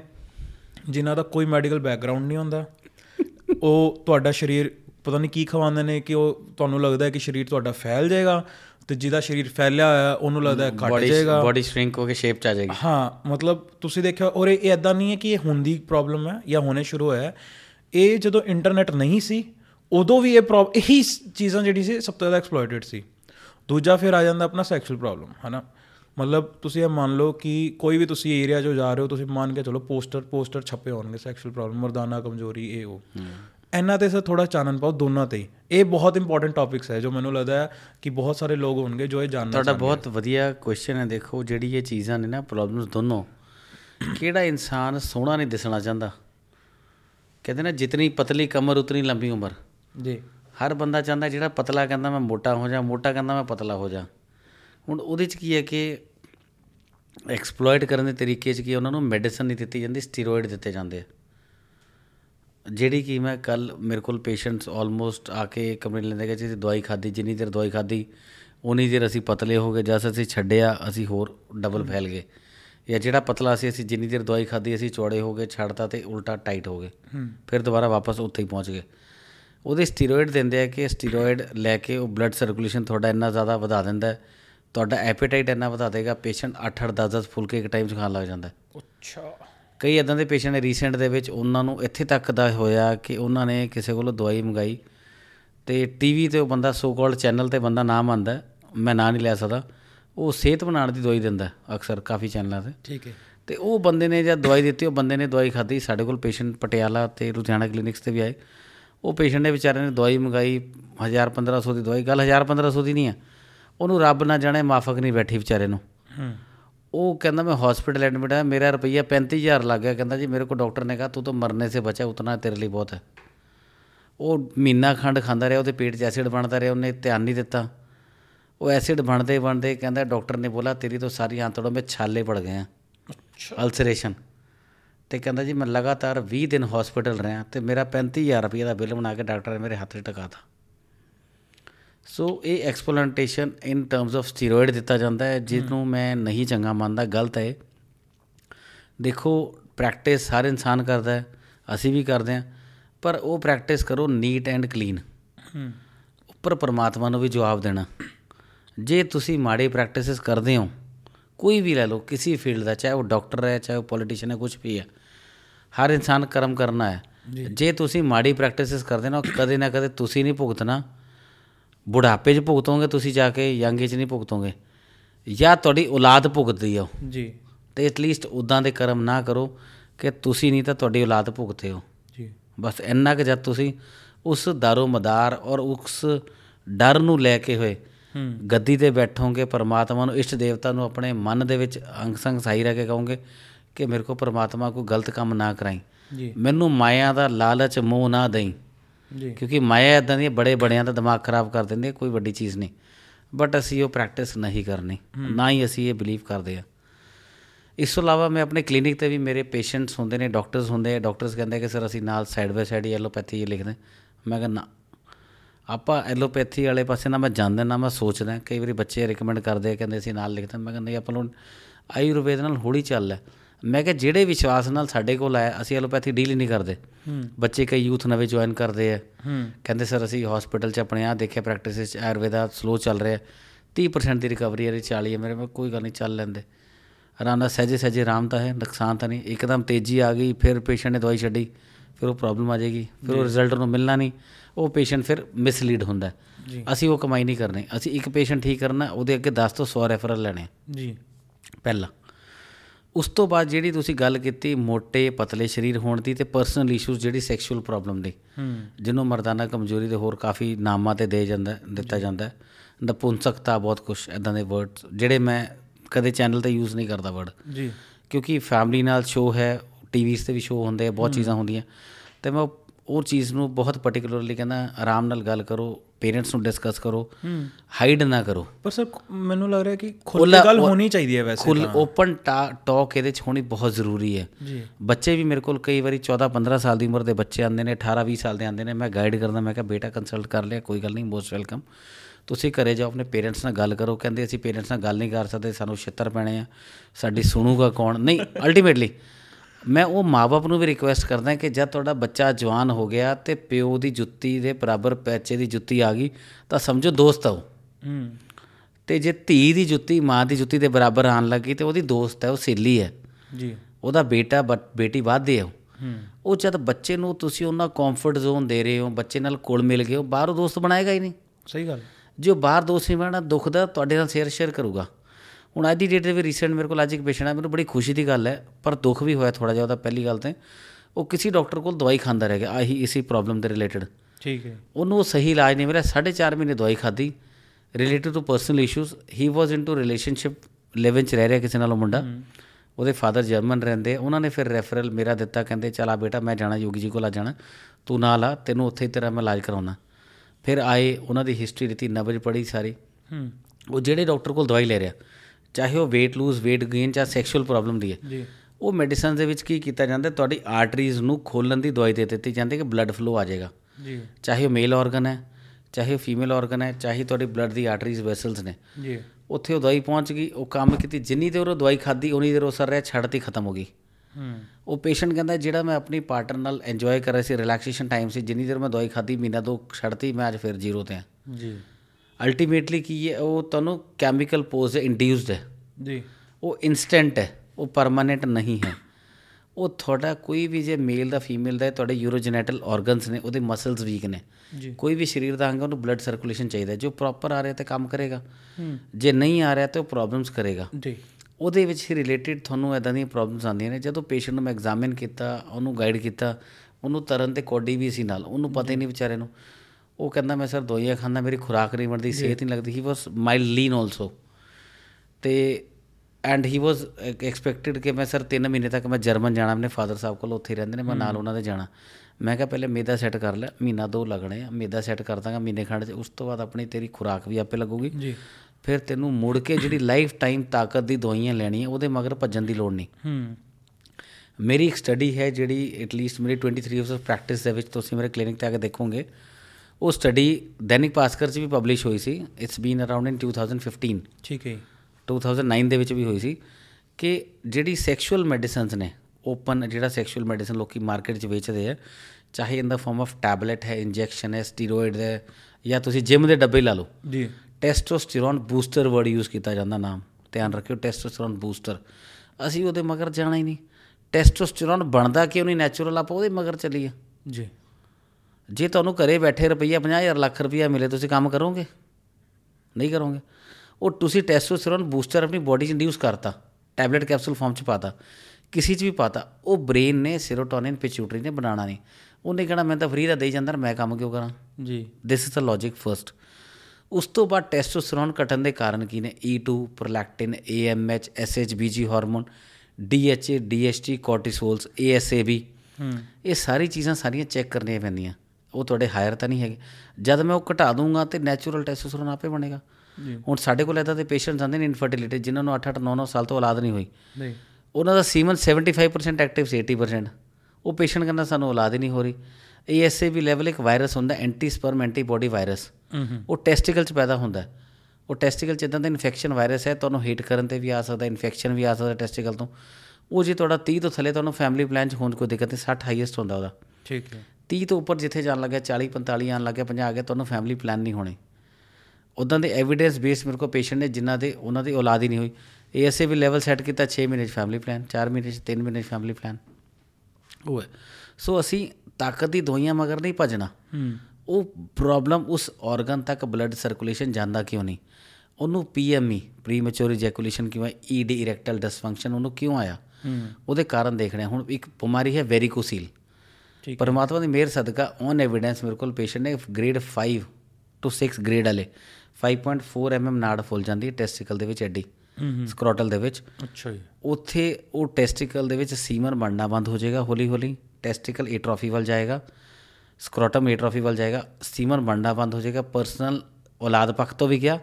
ਜਿਨ੍ਹਾਂ ਦਾ ਕੋਈ ਮੈਡੀਕਲ ਬੈਕਗ੍ਰਾਉਂਡ ਨਹੀਂ ਹੁੰਦਾ। ਉਹ ਤੁਹਾਡਾ ਸਰੀਰ ਪਤਾ ਨਹੀਂ ਕੀ ਖਵਾਉਂਦੇ ਨੇ ਕਿ ਉਹ ਤੁਹਾਨੂੰ ਲੱਗਦਾ ਹੈ ਕਿ ਸਰੀਰ ਤੁਹਾਡਾ ਫੈਲ ਜਾਏਗਾ ਤੇ ਜਿਹਦਾ ਸਰੀਰ ਫੈਲਿਆ ਹੋਇਆ ਉਹਨੂੰ ਲੱਗਦਾ ਹੈ ਘਟ ਜਾਏਗਾ। ਬੋਡੀ ਸ਼੍ਰਿੰਕ ਹੋ ਕੇ ਸ਼ੇਪ 'ਚ ਆ ਜਾਏਗੀ। ਹਾਂ ਮਤਲਬ ਤੁਸੀਂ ਦੇਖਿਆ ਔਰ ਇਹ ਐਦਾਂ ਨਹੀਂ ਹੈ ਕਿ ਇਹ ਹੁੰਦੀ ਪ੍ਰੋਬਲਮ ਹੈ ਜਾਂ ਹੋਣੇ ਸ਼ੁਰੂ ਹੋਇਆ ਹੈ। ਇਹ ਜਦੋਂ ਇੰਟਰਨੈਟ ਨਹੀਂ ਸੀ ਉਦੋਂ ਵੀ ਇਹ ਇਹੀ ਚੀਜ਼ਾਂ ਜਿਹੜੀ ਸੀ ਸਭ ਤੋਂ ਜ਼ਿਆਦਾ ਐਕਸਪਲੋਇਟਡ ਸੀ। ਦੂਜਾ ਫਿਰ ਆ ਜਾਂਦਾ ਆਪਣਾ ਸੈਕਸ਼ੂਅਲ ਪ੍ਰੋਬਲਮ ਹਨਾ? ਮਤਲਬ ਤੁਸੀਂ ਇਹ ਮੰਨ ਲਓ ਕਿ ਕੋਈ ਵੀ ਤੁਸੀਂ ਏਰੀਆ 'ਚੋਂ ਜਾ ਰਹੇ ਹੋ ਤੁਸੀਂ ਮੰਨ ਕੇ ਚਲੋ ਪੋਸਟਰ ਪੋਸਟਰ ਛਪੇ ਹੋਣਗੇ ਸੈਕਸ਼ੂਅਲ ਪ੍ਰੋਬਲਮ ਮਰਦਾਨਾ ਕਮਜ਼ੋਰੀ ਇਹ ਉਹ। ਇਹਨਾਂ ਤੇ ਸਰ ਥੋੜਾ ਚਾਨਣ ਪਾਓ ਦੋਨਾਂ ਤੇ ਇਹ ਬਹੁਤ ਇੰਪੋਰਟੈਂਟ ਟੌਪਿਕਸ ਹੈ ਜੋ ਮੈਨੂੰ ਲੱਗਦਾ ਹੈ ਕਿ ਬਹੁਤ ਸਾਰੇ ਲੋਕ ਹੋਣਗੇ ਜੋ ਇਹ ਜਾਣਨਾ ਤੁਹਾਡਾ ਬਹੁਤ ਵਧੀਆ ਕੁਐਸਚਨ ਹੈ ਦੇਖੋ ਜਿਹੜੀ ਇਹ ਚੀਜ਼ਾਂ ਨੇ ਨਾ ਪ੍ਰੋਬਲਮਸ ਦੋਨੋਂ। ਕਿਹੜਾ ਇਨਸਾਨ ਸੋਹਣਾ ਨਹੀਂ ਦਿਸਣਾ ਚਾਹੁੰਦਾ? ਕਹਿੰਦੇ ਨਾ ਜਿਤਨੀ ਪਤਲੀ ਕਮਰ ਉਤਨੀ ਲੰਬੀ ਉਮਰ। ਜੀ। ਹਰ ਬੰਦਾ ਚਾਹੁੰਦਾ ਜਿਹੜਾ ਪਤਲਾ ਕਹਿੰਦਾ ਮੈਂ ਮੋਟਾ ਹੋ ਜਾ ਮੋਟਾ ਕਹਿੰਦਾ ਮੈਂ ਪਤਲਾ ਹੋ ਜਾ। ਹੁਣ ਉਹਦੇ ਚ ਕੀ ਹੈ ਕਿ ਐਕਸਪਲੋਇਟ ਕਰਨ ਦੇ ਤਰੀਕੇ ਚ ਕੀ ਉਹਨਾਂ ਨੂੰ ਮੈਡੀਸਨ ਨਹੀਂ ਦਿੱਤੀ ਜਾਂਦੀ ਸਟੀਰੋਇਡ ਦਿੱਤੇ ਜਾਂਦੇ ਆ। ਜਿਹੜੀ ਕਿ ਮੈਂ ਕੱਲ ਮੇਰੇ ਕੋਲ ਪੇਸ਼ੈਂਟਸ ਆਲਮੋਸਟ ਆ ਕੇ ਕੰਪਲੇਂਟ ਲੈਂਦੇ ਕਿ ਜੀ ਦਵਾਈ ਖਾਦੀ ਜਿੰਨੀ ਦੇਰ ਦਵਾਈ ਖਾਦੀ ਉਨੀ ਦੇਰ ਅਸੀਂ ਪਤਲੇ ਹੋ ਗਏ ਜਦ ਅਸੀਂ ਛੱਡਿਆ ਅਸੀਂ ਹੋਰ ਡਬਲ ਫੈਲ ਗਏ। ਜਾਂ ਜਿਹੜਾ ਪਤਲਾ ਸੀ ਅਸੀਂ ਜਿੰਨੀ ਦੇਰ ਦਵਾਈ ਖਾਦੀ ਅਸੀਂ ਚੌੜੇ ਹੋ ਗਏ ਛੱਡਤਾ ਤੇ ਉਲਟਾ ਟਾਈਟ ਹੋ ਗਏ। ਫਿਰ ਦੁਬਾਰਾ ਵਾਪਸ ਉੱਥੇ ਹੀ ਪਹੁੰਚ ਗਏ। ਉਹਦੇ ਸਟੀਰੋਇਡ ਦਿੰਦੇ ਆ ਕਿ ਸਟੀਰੋਇਡ ਲੈ ਕੇ ਉਹ ਬਲੱਡ ਸਰਕੂਲੇਸ਼ਨ ਤੁਹਾਡਾ ਇੰਨਾ ਜ਼ਿਆਦਾ ਵਧਾ ਦਿੰਦਾ ਹੈ, ਤੁਹਾਡਾ ਐਪੇਟਾਈਟ ਇੰਨਾ ਵਧਾ ਦੇਗਾ ਪੇਸ਼ੈਂਟ 8-8 10-10 ਫੁਲਕੇ ਇੱਕ ਟਾਈਮ 'ਚ ਖਾਣ ਲੱਗ ਜਾਂਦਾ। ਅੱਛਾ। ਕਈ ਇਦਾਂ ਦੇ ਪੇਸ਼ੈਂਟ ਰੀਸੈਂਟ ਦੇ ਵਿੱਚ ਉਹਨਾਂ ਨੂੰ ਇੱਥੇ ਤੱਕ ਦਾ ਹੋਇਆ ਕਿ ਉਹਨਾਂ ਨੇ ਕਿਸੇ ਕੋਲੋਂ ਦਵਾਈ ਮੰਗਾਈ ਤੇ ਟੀਵੀ ਤੇ ਉਹ ਬੰਦਾ ਸੋ ਕਾਲਡ ਚੈਨਲ ਤੇ ਬੰਦਾ ਨਾਮ ਆਂਦਾ ਮੈਂ ਨਾਂ ਨਹੀਂ ਲੈ ਸਕਦਾ ਉਹ ਸਿਹਤ ਬਣਾਉਣ ਦੀ ਦਵਾਈ ਦਿੰਦਾ ਅਕਸਰ ਕਾਫੀ ਚੈਨਲਾਂ ਤੇ। ਠੀਕ ਹੈ। ਤੇ ਉਹ ਬੰਦੇ ਨੇ ਜਦ ਦਵਾਈ ਦਿੱਤੀ ਉਹ ਬੰਦੇ ਨੇ ਦਵਾਈ ਖਾਧੀ ਸਾਡੇ ਕੋਲ ਪੇਸ਼ੈਂਟ ਪਟਿਆਲਾ ਤੇ ਲੁਧਿਆਣਾ ਕਲੀਨਿਕਸ ਤੇ ਵੀ ਆਏ। ਉਹ ਪੇਸ਼ੈਂਟ ਨੇ ਵਿਚਾਰੇ ਨੇ ਦਵਾਈ ਮੰਗਾਈ 1000 1500 ਦੀ ਦਵਾਈ ਗੱਲ 1000 1500 ਦੀ ਨਹੀਂ ਆ। ਉਹਨੂੰ ਰੱਬ ਨਾ ਜਾਣੇ ਮਾਫਕ ਨਹੀਂ ਬੈਠੀ ਵਿਚਾਰੇ ਨੂੰ। ਹੂੰ। ਉਹ ਕਹਿੰਦਾ ਮੈਂ ਹਸਪੀਟਲ ਐਡਮਿਟ ਆ ਮੇਰਾ ਰੁਪਈਆ 35000 ਲੱਗ ਗਿਆ। ਕਹਿੰਦਾ ਜੀ ਮੇਰੇ ਕੋ ਡਾਕਟਰ ਨੇ ਕਹਾ ਤੂੰ ਤਾਂ ਮਰਨੇ ਸੇ ਬਚਾ ਉਤਨਾ ਤੇਰੇ ਲਈ ਬਹੁਤ ਹੈ। ਉਹ ਮਹੀਨਾ ਖੰਡ ਖਾਂਦਾ ਰਿਹਾ ਉਹਦੇ ਪੇਟ 'ਚ ਐਸਿਡ ਬਣਦਾ ਰਿਹਾ ਉਹਨੇ ਧਿਆਨ ਨਹੀਂ ਦਿੱਤਾ। ਉਹ ਐਸਿਡ ਬਣਦੇ ਬਣਦੇ ਕਹਿੰਦਾ ਡਾਕਟਰ ਨੇ ਬੋਲਾ ਤੇਰੀ ਤਾਂ ਸਾਰੀ ਆਂਤੜੋਂ ਵਿੱਚ ਛਾਲੇ ਪੜ ਗਏ ਆ ਅਲਸਰੇਸ਼ਨ ਤੇ ਕਹਿੰਦਾ ਜੀ ਮੈਂ ਲਗਾਤਾਰ 20 ਦਿਨ ਹਸਪੀਟਲ ਰਿਹਾ ਤੇ ਮੇਰਾ 35000 ਰੁਪਏ ਦਾ ਬਿੱਲ ਬਣਾ ਕੇ ਡਾਕਟਰ ਨੇ ਮੇਰੇ ਹੱਥ 'ਚ ਟਿਕਾਤਾ ਸੋ ਇਹ explanation in terms of steroid ਦਿੱਤਾ ਜਾਂਦਾ ਹੈ ਜਿਹਨੂੰ ਮੈਂ ਨਹੀਂ ਚੰਗਾ ਮੰਨਦਾ ਗਲਤ ਹੈ। ਦੇਖੋ ਪ੍ਰੈਕਟਿਸ ਹਰ ਇਨਸਾਨ ਕਰਦਾ ਹੈ ਅਸੀਂ ਵੀ ਕਰਦੇ ਹਾਂ ਪਰ ਉਹ ਪ੍ਰੈਕਟਿਸ ਕਰੋ ਨੀਟ ਐਂਡ ਕਲੀਨ ਉੱਪਰ ਪਰਮਾਤਮਾ ਨੂੰ ਵੀ ਜਵਾਬ ਦੇਣਾ। ਜੇ ਤੁਸੀਂ ਮਾੜੀ ਪ੍ਰੈਕਟਿਸਿਸ ਕਰਦੇ ਹੋ ਕੋਈ ਵੀ ਲੈ ਲਓ ਕਿਸੇ ਫੀਲਡ ਦਾ ਚਾਹੇ ਉਹ ਡਾਕਟਰ ਹੈ ਚਾਹੇ ਉਹ ਪੋਲੀਟੀਸ਼ੀਅਨ ਹੈ ਕੁਝ ਵੀ ਹੈ ਹਰ ਇਨਸਾਨ ਕਰਮ ਕਰਨਾ ਹੈ। ਜੇ। ਤੁਸੀਂ ਮਾੜੀ ਪ੍ਰੈਕਟਿਸਿਸ ਕਰਦੇ ਨਾ ਕਦੇ ਨਾ ਕਦੇ ਤੁਸੀਂ ਨਹੀਂ ਭੁਗਤਣਾ ਬੁਢਾਪੇ 'ਚ ਭੁਗਤੋਗੇ ਤੁਸੀਂ ਜਾ ਕੇ ਯੰਗ ਏਜ ਨਹੀਂ ਭੁਗਤੋਗੇ। ਜਾਂ ਤੁਹਾਡੀ ਔਲਾਦ ਭੁਗਤਦੀ ਆ। ਜੀ। ਤੇ ਐਟਲੀਸਟ ਉਦਾਂ ਦੇ ਕਰਮ ਨਾ ਕਰੋ ਕਿ ਤੁਸੀਂ ਨਹੀਂ ਤਾਂ ਤੁਹਾਡੀ ਔਲਾਦ ਭੁਗਤੇ ਹੋ। ਜੀ। ਬਸ ਇੰਨਾ ਕਿ ਜਦ ਤੁਸੀਂ ਉਸ ਦਾਰੋ ਮਦਾਰ ਔਰ ਉਸ ਡਰ ਨੂੰ ਲੈ ਕੇ ਹੋਏ ਗੱਦੀ ਤੇ ਬੈਠੋਗੇ ਪਰਮਾਤਮਾ ਨੂੰ ਇਸ਼ਟ ਦੇਵਤਾ ਨੂੰ ਆਪਣੇ ਮਨ ਦੇ ਵਿੱਚ ਅੰਗ ਸੰਗ ਸਾਈ ਰਹਿ ਕੇ ਕਹੋਗੇ ਕਿ ਮੇਰੇ ਕੋ ਪਰਮਾਤਮਾ ਕੋਈ ਗਲਤ ਕੰਮ ਨਾ ਕਰਾਈ। ਜੀ। ਮੈਨੂੰ ਮਾਇਆ ਦਾ ਲਾਲਚ ਮੋਹ ਨਾ ਦੇਈ। ਜੀ। ਕਿਉਂਕਿ ਮਾਇਆ ਇਦਾਂ ਦੀ ਬੜੇ ਬੜਿਆਂ ਦਾ ਦਿਮਾਗ ਖਰਾਬ ਕਰ ਦਿੰਦੀ ਹੈ ਕੋਈ ਵੱਡੀ ਚੀਜ਼ ਨਹੀਂ। ਬਟ ਅਸੀਂ ਉਹ ਪ੍ਰੈਕਟਿਸ ਨਹੀਂ ਕਰਨੀ। ਨਾ ਹੀ ਅਸੀਂ ਇਹ ਬਿਲੀਵ ਕਰਦੇ ਆ ਇਸ ਤੋਂ ਇਲਾਵਾ ਮੈਂ ਆਪਣੇ ਕਲੀਨਿਕ ਤੇ ਵੀ ਮੇਰੇ ਪੇਸ਼ੈਂਟਸ ਹੁੰਦੇ ਨੇ ਡਾਕਟਰਸ ਹੁੰਦੇ ਆ ਡਾਕਟਰਸ ਕਹਿੰਦੇ ਕਿ ਸਰ ਅਸੀਂ ਨਾਲ ਸਾਈਡ ਬਾਈ ਸਾਈਡ ਐਲੋਪੈਥੀ ਇਹ ਲਿਖਦੇ ਮੈਂ ਕਹਿੰਦਾ ਨਾ। ਆਪਾਂ ਐਲੋਪੈਥੀ ਵਾਲੇ ਪਾਸੇ ਨਾ ਮੈਂ ਜਾਂਦਾ ਨਾ ਮੈਂ ਸੋਚਦਾ। ਕਈ ਵਾਰੀ ਬੱਚੇ ਰეკਮੈਂਡ ਕਰਦੇ ਆ, ਕਹਿੰਦੇ ਅਸੀਂ ਨਾਲ ਲਿਖਦੇ ਮੈਂ ਕਹਿੰਦਾ ਆਪਾਂ ਨੂੰ ਆਯੁਰਵੇਦ ਨਾਲ ਹੌਲੀ ਚੱਲ ਹੈ। ਮੈਂ ਕਿਹਾ ਜਿਹੜੇ ਵਿਸ਼ਵਾਸ ਨਾਲ ਸਾਡੇ ਕੋਲ ਆਇਆ ਅਸੀਂ ਐਲੋਪੈਥੀ ਡੀਲ ਹੀ ਨਹੀਂ ਕਰਦੇ। ਬੱਚੇ ਕਈ ਯੂਥ ਨਵੇਂ ਜੁਆਇਨ ਕਰਦੇ ਆ। ਕਹਿੰਦੇ ਸਰ ਅਸੀਂ ਹਸਪੀਟਲ 'ਚ ਆਪਣੇ ਆ ਦੇਖਿਆ ਪ੍ਰੈਕਟਿਸ 'ਚ ਆਯੁਰਵੇਦਾ ਸਲੋ ਚੱਲ ਰਿਹਾ। 30% ਦੀ ਰਿਕਵਰੀ ਹੈ 40 ਹੈ ਮੇਰੇ ਮੈਂ ਕੋਈ ਗੱਲ ਨਹੀਂ ਚੱਲ ਲੈਂਦੇ। ਆਰਾਮ ਨਾਲ ਸਹਿਜੇ ਸਹਿਜੇ ਆਰਾਮ ਤਾਂ ਹੈ ਨੁਕਸਾਨ ਤਾਂ ਨਹੀਂ। ਇੱਕਦਮ ਤੇਜ਼ੀ ਆ ਗਈ ਫਿਰ ਪੇਸ਼ੈਂਟ ਨੇ ਦਵਾਈ ਛੱਡੀ ਫਿਰ ਉਹ ਪ੍ਰੋਬਲਮ ਆ ਜਾਏਗੀ ਫਿਰ ਉਹ ਰਿਜ਼ਲਟ ਨੂੰ ਮਿਲਣਾ ਨਹੀਂ। ਉਹ ਪੇਸ਼ੈਂਟ ਫਿਰ ਮਿਸਲੀਡ ਹੁੰਦਾ ਅਸੀਂ ਉਹ ਕਮਾਈ ਨਹੀਂ ਕਰਨੀ। ਅਸੀਂ ਇੱਕ ਪੇਸ਼ੈਂਟ ਠੀਕ ਕਰਨਾ ਉਹਦੇ ਅੱਗੇ 10 ਤੋਂ 100 ਰੈਫਰਲ ਲੈਣੇ ਜੀ। ਪਹਿਲਾ। ਉਸ ਤੋਂ ਬਾਅਦ ਜਿਹੜੀ ਤੁਸੀਂ ਗੱਲ ਕੀਤੀ ਮੋٹے ਪਤਲੇ ਸਰੀਰ ਹੋਣ ਦੀ ਤੇ ਪਰਸਨਲ ਇਸ਼ੂਜ਼ ਜਿਹੜੀ ਸੈਕਸ਼ੂਅਲ ਪ੍ਰੋਬਲਮ ਦੀ ਜਿਹਨੂੰ ਮਰਦਾਨਾ ਕਮਜ਼ੋਰੀ ਦੇ ਹੋਰ ਕਾਫੀ ਨਾਮਾਂ ਤੇ ਦੇ ਜਾਂਦਾ ਦਿੱਤਾ ਜਾਂਦਾ। ਹੈ ਨਪੁੰਸਕਤਾ ਬਹੁਤ ਕੁਝ ਇਦਾਂ ਦੇ ਵਰਡਸ ਜਿਹੜੇ ਮੈਂ ਕਦੇ ਚੈਨਲ ਤੇ ਯੂਜ਼ ਨਹੀਂ ਕਰਦਾ ਵਰਡ ਜੀ। ਕਿਉਂਕਿ ਫੈਮਿਲੀ ਨਾਲ ਸ਼ੋਅ ਹੈ ਟੀਵੀਜ਼ ਤੇ ਵੀ ਸ਼ੋਅ ਹੁੰਦੇ ਆ ਬਹੁਤ ਚੀਜ਼ਾਂ ਹੁੰਦੀਆਂ। ਤੇ ਮੈਂ ਉਹ- ਚੀਜ਼ ਨੂੰ ਬਹੁਤ ਪਾਰਟਿਕੂਲਰਲੀ ਕਹਿੰਦਾ ਆਰਾਮ ਨਾਲ ਗੱਲ ਕਰੋ ਪੇਰੈਂਟਸ ਨੂੰ ਡਿਸਕਸ ਕਰੋ ਹਾਈਡ ਨਾ ਕਰੋ। ਪਰ ਸਰ ਮੈਨੂੰ ਲੱਗ ਰਿਹਾ ਕਿ ਖੁੱਲ੍ਹ ਗੱਲ ਹੋਣੀ ਚਾਹੀਦੀ ਹੈ ਵੈਸੇ ਖੁੱਲ ਓਪਨ ਟਾਕ ਇਹਦੇ ਚ ਹੋਣੀ ਬਹੁਤ ਜ਼ਰੂਰੀ ਹੈ। ਜੀ। ਬੱਚੇ ਵੀ ਮੇਰੇ ਕੋਲ ਕਈ ਵਾਰੀ 14 15 ਸਾਲ ਦੀ ਉਮਰ ਦੇ ਬੱਚੇ ਆਉਂਦੇ ਨੇ 18 20 ਸਾਲ ਦੇ ਆਉਂਦੇ ਨੇ ਮੈਂ ਗਾਈਡ ਕਰਦਾ ਮੈਂ ਕਿਹਾ ਬੇਟਾ ਕੰਸਲਟ ਕਰ ਲਿਆ ਕੋਈ ਗੱਲ ਨਹੀਂ ਮੋਸਟ ਵੈਲਕਮ ਤੁਸੀਂ ਘਰੇ ਜਾਓ ਆਪਣੇ ਪੇਰੈਂਟਸ ਨਾਲ ਗੱਲ ਕਰੋ ਕਹਿੰਦੇ ਅਸੀਂ ਪੇਰੈਂਟਸ ਨਾਲ ਗੱਲ ਨਹੀਂ ਕਰ ਸਕਦੇ ਸਾਨੂੰ ਛਿੱਤਰ ਪੈਣੇ ਆ ਸਾਡੀ ਸੁਣੂਗਾ ਕੌਣ? ਨਹੀਂ ਅਲਟੀਮੇਟਲੀ ਮੈਂ ਉਹ ਮਾਪੇ ਨੂੰ ਵੀ ਰਿਕੁਐਸਟ ਕਰਦਾ ਕਿ ਜਦ ਤੁਹਾਡਾ ਬੱਚਾ ਜਵਾਨ ਹੋ ਗਿਆ ਤੇ ਪਿਓ ਦੀ ਜੁੱਤੀ ਦੇ ਬਰਾਬਰ ਬੱਚੇ ਦੀ ਜੁੱਤੀ ਆ ਗਈ ਤਾਂ ਸਮਝੋ ਦੋਸਤ ਆ ਉਹ। ਹੂੰ। ਤੇ ਜੇ ਧੀ ਦੀ ਜੁੱਤੀ ਮਾਂ ਦੀ ਜੁੱਤੀ ਦੇ ਬਰਾਬਰ ਆਣ ਲੱਗੀ ਤੇ ਉਹਦੀ ਦੋਸਤ ਹੈ ਉਹ ਸਹੇਲੀ ਹੈ ਜੀ। ਉਹਦਾ ਬੇਟਾ ਬਟ- ਵਾਧੇ ਆ ਉਹ। ਹੂੰ। ਉਹ ਜਦ ਬੱਚੇ ਨੂੰ ਤੁਸੀਂ ਉਹਨਾਂ ਕੰਫਰਟ ਜ਼ੋਨ ਦੇ ਰਹੇ ਹੋ ਬੱਚੇ ਨਾਲ ਕੋਲ ਮਿਲ ਗਏ ਹੋ ਬਾਹਰੋਂ ਦੋਸਤ ਬਣਾਏਗਾ ਹੀ ਨਹੀਂ। ਸਹੀ ਗੱਲ। ਜੇ ਬਾਹਰ ਦੋਸਤ ਨਹੀਂ ਬਣਨਾ ਦੁੱਖ ਦਾ ਤੁਹਾਡੇ ਨਾਲ ਸ਼ੇਅਰ ਸ਼ੇਅਰ ਕਰੂਗਾ। ਹੁਣ ਅੱਜ ਦੀ ਡੇਟ ਦੇ ਵੀ ਰੀਸੈਂਟ ਮੇਰੇ ਕੋਲ ਅੱਜ ਇੱਕ ਪੇਸ਼ੈਂਟ ਆ ਮੈਨੂੰ ਬੜੀ ਖੁਸ਼ੀ ਦੀ ਗੱਲ ਹੈ ਪਰ ਦੁੱਖ ਵੀ ਹੋਇਆ ਥੋੜਾ ਜਿਹਾ ਉਹਦਾ ਪਹਿਲੀ ਗੱਲ ਤੇ। ਉਹ ਕਿਸੇ ਡਾਕਟਰ ਕੋਲ ਦਵਾਈ ਖਾਂਦਾ ਰਹਿ ਗਿਆ ਆਹੀ ਇਸੇ ਪ੍ਰੋਬਲਮ ਦੇ ਰਿਲੇਟਡ ਠੀਕ ਹੈ। ਉਹਨੂੰ ਉਹ ਸਹੀ ਇਲਾਜ ਨਹੀਂ ਮਿਲਿਆ 4.5 ਮਹੀਨੇ ਦਵਾਈ ਖਾਧੀ ਰਿਲੇਟਡ ਟੂ ਪਰਸਨਲ ਇਸ਼ੂਜ਼ ਹੀ ਵਾਸ ਇਨਟੂ ਰਿਲੇਸ਼ਨਸ਼ਿਪ ਲਿਵਿੰਗ ਚ ਰਹਿ ਰਿਹਾ ਕਿਸੇ ਨਾਲ ਉਹ ਮੁੰਡਾ ਉਹਦੇ ਫਾਦਰ ਜਰਮਨ ਰਹਿੰਦੇ ਉਹਨਾਂ ਨੇ ਫਿਰ ਰੈਫਰਲ ਮੇਰਾ ਦਿੱਤਾ ਕਹਿੰਦੇ ਚਲ ਆ ਬੇਟਾ ਮੈਂ ਜਾਣਾ ਯੋਗੀ ਜੀ ਕੋਲ ਆ ਜਾਣਾ ਤੂੰ ਨਾਲ ਆ ਤੈਨੂੰ ਉੱਥੇ ਤੇਰਾ ਮੈਂ ਇਲਾਜ ਕਰਾਉਣਾ। ਫਿਰ ਆਏ ਉਹਨਾਂ ਦੀ ਹਿਸਟਰੀ ਦਿੱਤੀ ਨਬਜ ਪੜੀ ਸਾਰੀ। ਹੂੰ। ਉਹ ਜਿਹੜੇ ਡਾਕਟਰ ਕੋਲ ਦਵਾਈ ਲੈ ਰਿਹਾ ਚਾਹੇ ਉਹ weight lose weight gain ਜਾਂ ਸੈਕਸ਼ੂਅਲ ਪ੍ਰੋਬਲਮ ਦੀ ਹੈ। ਜੀ। ਉਹ ਮੈਡੀਸਨ ਦੇ ਵਿੱਚ ਕੀ ਕੀਤਾ ਜਾਂਦਾ ਤੁਹਾਡੀ ਆਰਟਰੀਜ਼ ਨੂੰ ਖੋਲਣ ਦੀ ਦਵਾਈ ਦੇ ਦਿੱਤੀ ਜਾਂਦੀ ਕਿ ਬਲੱਡ ਫਲੋ ਆ ਜਾਏਗਾ। ਜੀ। ਚਾਹੇ ਉਹ ਮੇਲ ਆਰਗਨ ਹੈ ਚਾਹੇ ਫੀਮੇਲ ਆਰਗਨ ਹੈ ਚਾਹੇ ਤੁਹਾਡੀ ਬਲੱਡ ਦੀ ਆਰਟਰੀਜ਼ ਵੈਸਲਸ ਨੇ। ਜੀ। ਉੱਥੇ ਉਹ ਦਵਾਈ ਪਹੁੰਚ ਗਈ ਉਹ ਕੰਮ ਕੀਤੀ ਜਿੰਨੀ ਦੇਰ ਉਹ ਦਵਾਈ ਖਾਦੀ ਉਨੀ ਦੇਰ ਉਹ ਸਰ ਰਿਹਾ ਛੱਡਤੀ ਖਤਮ ਹੋ ਗਈ। ਹੂੰ। ਉਹ ਪੇਸ਼ੈਂਟ ਕਹਿੰਦਾ ਜਿਹੜਾ ਮੈਂ ਆਪਣੀ ਪਾਰਟਨਰ ਨਾਲ ਇੰਜੋਏ ਕਰ ਰਿਹਾ ਸੀ ਰਿਲੈਕਸੇਸ਼ਨ ਟਾਈਮ ਸੀ ਜਿੰਨੀ ਦੇਰ ਮੈਂ ਦਵਾਈ ਖਾਦੀ ਮਹੀਨਾ ਦੋ ਛੱਡਤੀ ਮੈਂ ਅੱਜ ਫਿਰ ਜ਼ੀਰੋ ਤੇ ਹਾਂ। ਜੀ। ਅਲਟੀਮੇਟਲੀ ਕੀ ਹੈ ਉਹ ਤੁਹਾਨੂੰ ਕੈਮੀਕਲ ਪੋਜ਼ ਇੰਡਿਊਸਡ ਹੈ। ਜੀ। ਉਹ ਇਨਸਟੈਂਟ ਹੈ ਉਹ ਪਰਮਾਨੈਂਟ ਨਹੀਂ ਹੈ। ਉਹ ਤੁਹਾਡਾ ਕੋਈ ਵੀ ਜੇ ਮੇਲ ਦਾ ਫੀਮੇਲ ਦਾ ਤੁਹਾਡੇ ਯੂਰੋਜੈਨੇਟਲ ਆਰਗਨਸ ਨੇ ਉਹਦੇ ਮਸਲਸ ਵੀਕ ਨੇ। ਜੀ। ਕੋਈ ਵੀ ਸਰੀਰ ਦਾ ਅੰਗ ਉਹਨੂੰ ਬਲੱਡ ਸਰਕੂਲੇਸ਼ਨ ਚਾਹੀਦਾ। ਜੋ ਪ੍ਰੋਪਰ ਆ ਰਿਹਾ ਤੇ ਕੰਮ ਕਰੇਗਾ। ਜੇ ਨਹੀਂ ਆ ਰਿਹਾ ਤੇ ਉਹ ਪ੍ਰੋਬਲਮਸ ਕਰੇਗਾ। ਜੀ। ਉਹਦੇ ਵਿੱਚ ਰਿਲੇਟਡ ਤੁਹਾਨੂੰ ਐਦਾਂ ਦੀਆਂ ਪ੍ਰੋਬਲਮਸ ਆਉਂਦੀਆਂ ਨੇ। ਜਦੋਂ ਪੇਸ਼ੈਂਟ ਨੂੰ ਮੈਂ ਐਗਜ਼ਾਮਿਨ ਕੀਤਾ ਉਹਨੂੰ ਗਾਈਡ ਕੀਤਾ ਉਹਨੂੰ ਤਰਨ ਤੇ ਕੋਡੀ ਵੀ ਸੀ ਨਾਲ ਉਹਨੂੰ ਪਤਾ ਹੀ ਨਹੀਂ ਵਿਚਾਰੇ ਨੂੰ। ਉਹ ਕਹਿੰਦਾ ਮੈਂ ਸਰ ਦਵਾਈਆਂ ਖਾਂਦਾ ਮੇਰੀ ਖੁਰਾਕ ਨਹੀਂ ਬਣਦੀ ਸਿਹਤ ਨਹੀਂ ਲੱਗਦੀ। He was mild lean also ਤੇ ਐਂਡ ਹੀ ਵਾਸ ਐਕਸਪੈਕਟਡ ਕਿ ਮੈਂ ਸਰ 3 ਮਹੀਨੇ ਤੱਕ ਮੈਂ ਜਰਮਨ ਜਾਣਾ ਆਪਣੇ ਫਾਦਰ ਸਾਹਿਬ ਕੋਲ ਉੱਥੇ ਰਹਿੰਦੇ ਨੇ ਮੈਂ ਨਾਲ ਉਹਨਾਂ ਦੇ ਜਾਣਾ। ਮੈਂ ਕਿਹਾ ਪਹਿਲੇ ਮੇਦਾ ਸੈੱਟ ਕਰ ਲੈ ਮਹੀਨਾ ਦੋ ਲੱਗਣੇ ਆ ਮੇਦਾ ਸੈੱਟ ਕਰ ਦਾਂਗਾ ਮਹੀਨੇ ਖੰਡ ਚ ਉਸ ਤੋਂ ਬਾਅਦ ਆਪਣੀ ਤੇਰੀ ਖੁਰਾਕ ਵੀ ਆਪੇ ਲੱਗੂਗੀ। ਜੀ। ਫਿਰ ਤੈਨੂੰ ਮੁੜ ਕੇ ਜਿਹੜੀ ਲਾਈਫ ਟਾਈਮ ਤਾਕਤ ਦੀ ਦਵਾਈਆਂ ਲੈਣੀਆਂ ਉਹਦੇ ਮਗਰ ਭੱਜਣ ਦੀ ਲੋੜ ਨਹੀਂ। ਹੂੰ। ਮੇਰੀ ਇੱਕ ਸਟੱਡੀ ਹੈ ਜਿਹੜੀ ਐਟਲੀਸਟ ਮੇਰੀ 23 ਇਅਰਸ ਆਫ ਪ੍ਰੈਕਟਿਸ ਦੇ ਵਿੱਚ ਤੁਸੀਂ ਮੇਰੇ ਕਲੀਨਿਕ ਤੇ ਆ ਕੇ ਦੇਖੋਗੇ। ਉਹ ਸਟੱਡੀ ਦੈਨਿਕ ਭਾਸਕਰ 'ਚ ਵੀ ਪਬਲਿਸ਼ ਹੋਈ ਸੀ। ਇਟਸ ਬੀਨ ਅਰਾਊਂਡ ਇਨ 2015 ਠੀਕ ਹੈ 2009 ਦੇ ਵਿੱਚ ਵੀ ਹੋਈ ਸੀ ਕਿ ਜਿਹੜੀ ਸੈਕਸ਼ੂਅਲ ਮੈਡੀਸਿਨਸ ਨੇ ਓਪਨ ਜਿਹੜਾ ਸੈਕਸ਼ੂਅਲ ਮੈਡੀਸਿਨ ਲੋਕੀ ਮਾਰਕੀਟ 'ਚ ਵੇਚਦੇ ਆ ਚਾਹੇ in the form of tablet ਹੈ ਇੰਜੈਕਸ਼ਨ ਹੈ ਸਟੀਰੋਇਡ ਹੈ ਜਾਂ ਤੁਸੀਂ ਜਿਮ ਦੇ ਡੱਬੇ ਲਾ ਲਓ। ਜੀ। ਟੈਸਟੋਸਟੇਰੋਨ ਬੂਸਟਰ ਵਰਡ ਯੂਜ਼ ਕੀਤਾ ਜਾਂਦਾ ਨਾਮ। ਧਿਆਨ ਰੱਖਿਓ ਟੈਸਟੋਸਟੇਰੋਨ ਬੂਸਟਰ ਅਸੀਂ ਉਹਦੇ ਮਗਰ ਜਾਣਾ ਹੀ ਨਹੀਂ। ਟੈਸਟੋਸਟੇਰੋਨ ਬਣਦਾ ਕਿਉਂ ਨਹੀਂ? ਨੈਚੁਰਲ ਆਪਾਂ ਉਹਦੇ ਮਗਰ ਚੱਲੀਏ। ਜੀ। ਜੇ ਤੁਹਾਨੂੰ ਘਰੇ ਬੈਠੇ ਰੁਪਈਆ 50000 ਲੱਖ ਰੁਪਈਆ ਮਿਲੇ ਤੁਸੀਂ ਕੰਮ ਕਰੋਗੇ? ਨਹੀਂ ਕਰੋਗੇ। ਉਹ ਤੁਸੀਂ ਟੈਸਟੋਸਟੇਰੋਨ ਬੂਸਟਰ ਆਪਣੀ ਬੋਡੀ 'ਚ ਇੰਡਿਊਸ ਕਰਤਾ ਟੈਬਲੇਟ ਕੈਪਸੂਲ ਫਾਰਮ 'ਚ ਪਾਤਾ ਕਿਸੇ 'ਚ ਵੀ ਪਾਤਾ ਉਹ ਬ੍ਰੇਨ ਨੇ ਸੀਰੋਟੋਨਿਨ ਪਿਚੂਟਰੀ ਨੇ ਬਣਾਉਣਾ ਨਹੀਂ। ਉਹਨੇ ਕਹਿਣਾ ਮੈਂ ਤਾਂ ਫ੍ਰੀ ਦਾ ਦੇਈ ਜਾਂਦਾ ਮੈਂ ਕੰਮ ਕਿਉਂ ਕਰਾਂ? ਜੀ। This is the logic first ਉਸ ਤੋਂ ਬਾਅਦ ਟੈਸਟੋਸਟੇਰੋਨ ਘਟਣ ਦੇ ਕਾਰਨ ਕੀ ਨੇ? E2 prolactin AMH SHBG hormone DHA DHT cortisols ASAB ਹੂੰ। ਇਹ ਸਾਰੀ ਚੀਜ਼ਾਂ ਸਾਰੀਆਂ ਚੈੱਕ ਕਰਨੀਆਂ ਪੈਂਦੀਆਂ। ਉਹ ਤੁਹਾਡੇ ਹਾਇਰ ਤਾਂ ਨਹੀਂ ਹੈਗੇ। ਜਦ ਮੈਂ ਉਹ ਘਟਾ ਦੂੰਗਾ ਤੇ ਨੈਚੁਰਲ ਟੈਸਟੋਸਟੇਰੋਨ ਆਪੇ ਬਣੇਗਾ। ਹੁਣ ਸਾਡੇ ਕੋਲ ਇਦਾਂ ਦੇ ਪੇਸ਼ੈਂਟਸ ਆਉਂਦੇ ਨੇ ਇਨਫਰਟੀਲਿਟੀ ਜਿਨ੍ਹਾਂ ਨੂੰ 8-8 9-9 ਸਾਲ ਤੋਂ ਔਲਾਦ ਨਹੀਂ ਹੋਈ। ਨਹੀਂ। ਉਹਨਾਂ ਦਾ ਸੀਮਨ 75% ਐਕਟਿਵ ਸੀ 80% ਉਹ ਪੇਸ਼ੈਂਟ ਕਹਿੰਦਾ ਸਾਨੂੰ ਔਲਾਦ ਹੀ ਨਹੀਂ ਹੋ ਰਹੀ। ASAB ਲੈਵਲ ਇੱਕ ਵਾਇਰਸ ਹੁੰਦਾ ਐਂਟੀ ਸਪਰਮ ਐਂਟੀਬਾਡੀ ਵਾਇਰਸ ਉਹ ਟੈਸਟੀਕਲ 'ਚ ਪੈਦਾ ਹੁੰਦਾ। ਉਹ ਟੈਸਟੀਕਲ 'ਚ ਇਦਾਂ ਦਾ ਇਨਫੈਕਸ਼ਨ ਵਾਇਰਸ ਹੈ ਤੁਹਾਨੂੰ ਹੀਟ ਕਰਨ ਤੇ ਵੀ ਆ ਸਕਦਾ ਇਨਫੈਕਸ਼ਨ ਵੀ ਆ ਸਕਦਾ ਟੈਸਟੀਕਲ ਤੋਂ। ਉਹ ਜੇ ਤੁਹਾਡਾ 30 ਤੋਂ ਥੱਲੇ ਤੁਹਾਨੂੰ ਫੈਮਿਲੀ ਪਲਾਨ 'ਚ ਹੋਣ ਕੋਈ ਦਿੱਕਤ ਨਹੀਂ 60 ਹਾਈਐਸਟ ਹੁੰਦਾ ਉਹਦਾ। ਠੀਕ ਹੈ। 30 ਤੋਂ ਉੱਪਰ ਜਿੱਥੇ ਜਾਣ ਲੱਗਿਆ 40 45 ਆਣ ਲੱਗਿਆ 50 ਆ ਗਿਆ ਤੁਹਾਨੂੰ ਫੈਮਿਲੀ ਪਲਾਨ ਨਹੀਂ ਹੋਣੇ। ਉਦਾਂ ਦੇ ਐਵੀਡੈਂਸ ਬੇਸ ਮੇਰੇ ਕੋਲ ਪੇਸ਼ੈਂਟ ਨੇ ਜਿਨ੍ਹਾਂ ਦੇ ਉਹਨਾਂ ਦੀ ਔਲਾਦ ਹੀ ਨਹੀਂ ਹੋਈ। ਏਐਸਏ ਵੀ ਲੈਵਲ ਸੈੱਟ ਕੀਤਾ 6 ਮਹੀਨੇ 'ਚ ਫੈਮਿਲੀ ਪਲਾਨ 4 ਮਹੀਨੇ 'ਚ 3 ਮਹੀਨੇ 'ਚ ਫੈਮਿਲੀ ਪਲਾਨ ਉਹ ਹੈ। ਸੋ ਅਸੀਂ ਤਾਕਤ ਦੀ ਦਵਾਈਆਂ ਮਗਰ ਨਹੀਂ ਭਜਣਾ। ਉਹ ਪ੍ਰੋਬਲਮ ਉਸ ਆਰਗਨ ਤੱਕ ਬਲੱਡ ਸਰਕੂਲੇਸ਼ਨ ਜਾਂਦਾ ਕਿਉਂ ਨਹੀਂ? ਉਹਨੂੰ ਪੀਐਮਈ ਪ੍ਰੀਮੈਚੁਰ ਇਜੈਕੂਲੇਸ਼ਨ ਕਿਉਂ ਈਡੀ ਇਰੈਕਟਲ ਡਿਸਫੰਕਸ਼ਨ ਉਹਨੂੰ ਕਿਉਂ ਆਇਆ? ਉਹਦੇ ਕਾਰਨ ਦੇਖਣੇ। ਹੁਣ ਇੱਕ ਬਿਮਾਰੀ ਹੈ ਵੈਰੀਕੋਸੀਲ ਪਰਮਾਤਮਾ ਦੀ ਮਿਹਰ ਸਦਕਾ ਔਨ ਐਵੀਡੈਂਸ ਮੇਰੇ ਕੋਲ ਪੇਸ਼ੈਂਟ ਨੇ ਗ੍ਰੇਡ 5 ਟੂ 6 ਗ੍ਰੇਡ ਵਾਲੇ। 5.4 mm ਨਾੜ ਫੁੱਲ ਜਾਂਦੀ ਹੈ ਟੈਸਟੀਕਲ ਦੇ ਵਿੱਚ ਐਡੀ ਸਕਰੋਟਲ ਦੇ ਵਿੱਚ। ਅੱਛਾ ਜੀ। ਉੱਥੇ ਉਹ ਟੈਸਟੀਕਲ ਦੇ ਵਿੱਚ ਸੀਮਨ ਬਣਨਾ ਬੰਦ ਹੋ ਜਾਏਗਾ ਹੌਲੀ ਹੌਲੀ ਟੈਸਟੀਕਲ ਏਟ੍ਰੋਫੀ ਵੱਲ ਜਾਏਗਾ ਸਕਰੋਟਮ ਏਟ੍ਰੋਫੀ ਵੱਲ ਜਾਏਗਾ ਸੀਮਨ ਬਣਨਾ ਬੰਦ ਹੋ ਜਾਏਗਾ ਪਰਸਨਲ ਔਲਾਦ ਪੱਖ ਤੋਂ ਵੀ ਗਿਆ